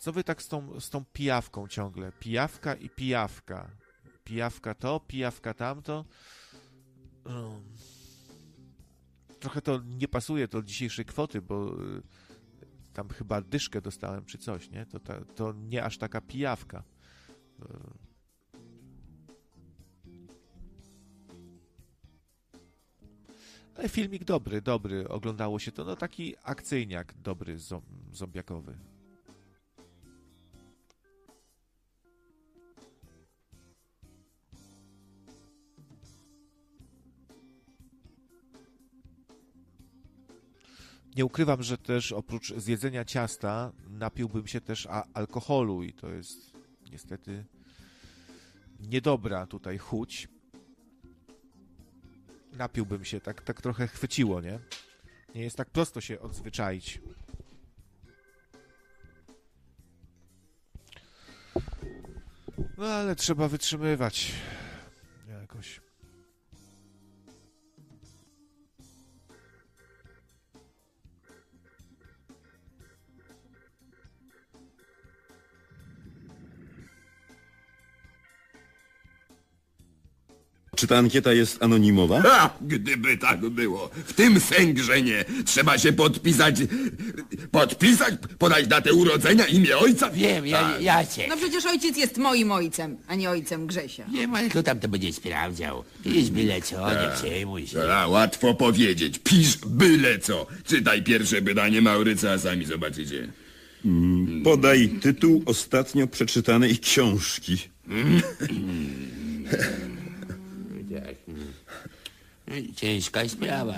Co wy tak z tą, z tą pijawką ciągle? Pijawka i pijawka. Pijawka to, pijawka tamto. Um. Trochę to nie pasuje do dzisiejszej kwoty, bo y, tam chyba dyszkę dostałem czy coś, nie? To, ta, to nie aż taka pijawka. Y. Ale filmik dobry, dobry. Oglądało się to, no taki akcyjniak dobry, zom, zombiakowy. Nie ukrywam, że też oprócz zjedzenia ciasta napiłbym się też alkoholu i to jest niestety niedobra tutaj chuć. Napiłbym się, tak, tak trochę chwyciło, nie? Nie jest tak prosto się odzwyczaić. No ale trzeba wytrzymywać Czy ta ankieta jest anonimowa? Ha! Gdyby tak było. W tym sęgrze nie. Trzeba się podpisać... Podpisać? Podać datę urodzenia, imię ojca? Wiem, ja, ja cię. No przecież ojciec jest moim ojcem, a nie ojcem Grzesia. Wiem, ale kto tam to będzie sprawdzał? Pisz byle co, nie przejmuj się. A, łatwo powiedzieć. Pisz byle co. Czytaj pierwsze wydanie Mauryca, a sami zobaczycie. Podaj tytuł ostatnio przeczytanej książki. Tak. Ciężka sprawa.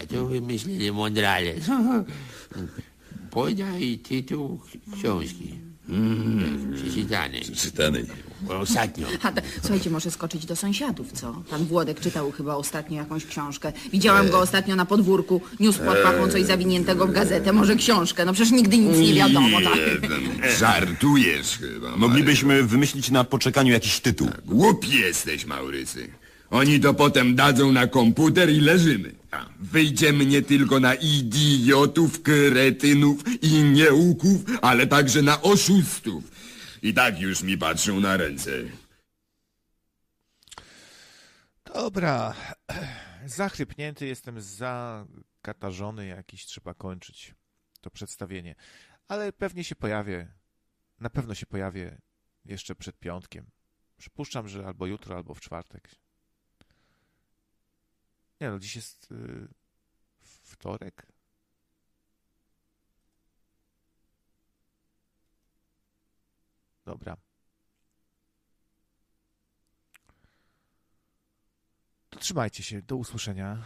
Ja to wymyślili mądrale. *laughs* Podaj tytuł książki. Tak, Przeczytanej. Czytanej. Ostatnio. A, słuchajcie, może skoczyć do sąsiadów, co? Pan Włodek czytał chyba ostatnio jakąś książkę. Widziałam go ostatnio na podwórku. Niósł pod pachą coś zawiniętego w gazetę, może książkę. No przecież nigdy nic nie wiadomo, tak? Jeden. Żartujesz chyba. Moglibyśmy wymyślić na poczekaniu jakiś tytuł. Głupi jesteś, Maurycy. Oni to potem dadzą na komputer i leżymy. Wyjdzie mnie tylko na idiotów, kretynów i nieuków, ale także na oszustów. I tak już mi patrzą na ręce. Dobra. *clears throat* Zachrypnięty jestem, zakatarzony jakiś, trzeba kończyć to przedstawienie. Ale pewnie się pojawię, na pewno się pojawię jeszcze przed piątkiem. Przypuszczam, że albo jutro, albo w czwartek. Nie no, dziś jest yy, wtorek? Dobra. To trzymajcie się. Do usłyszenia.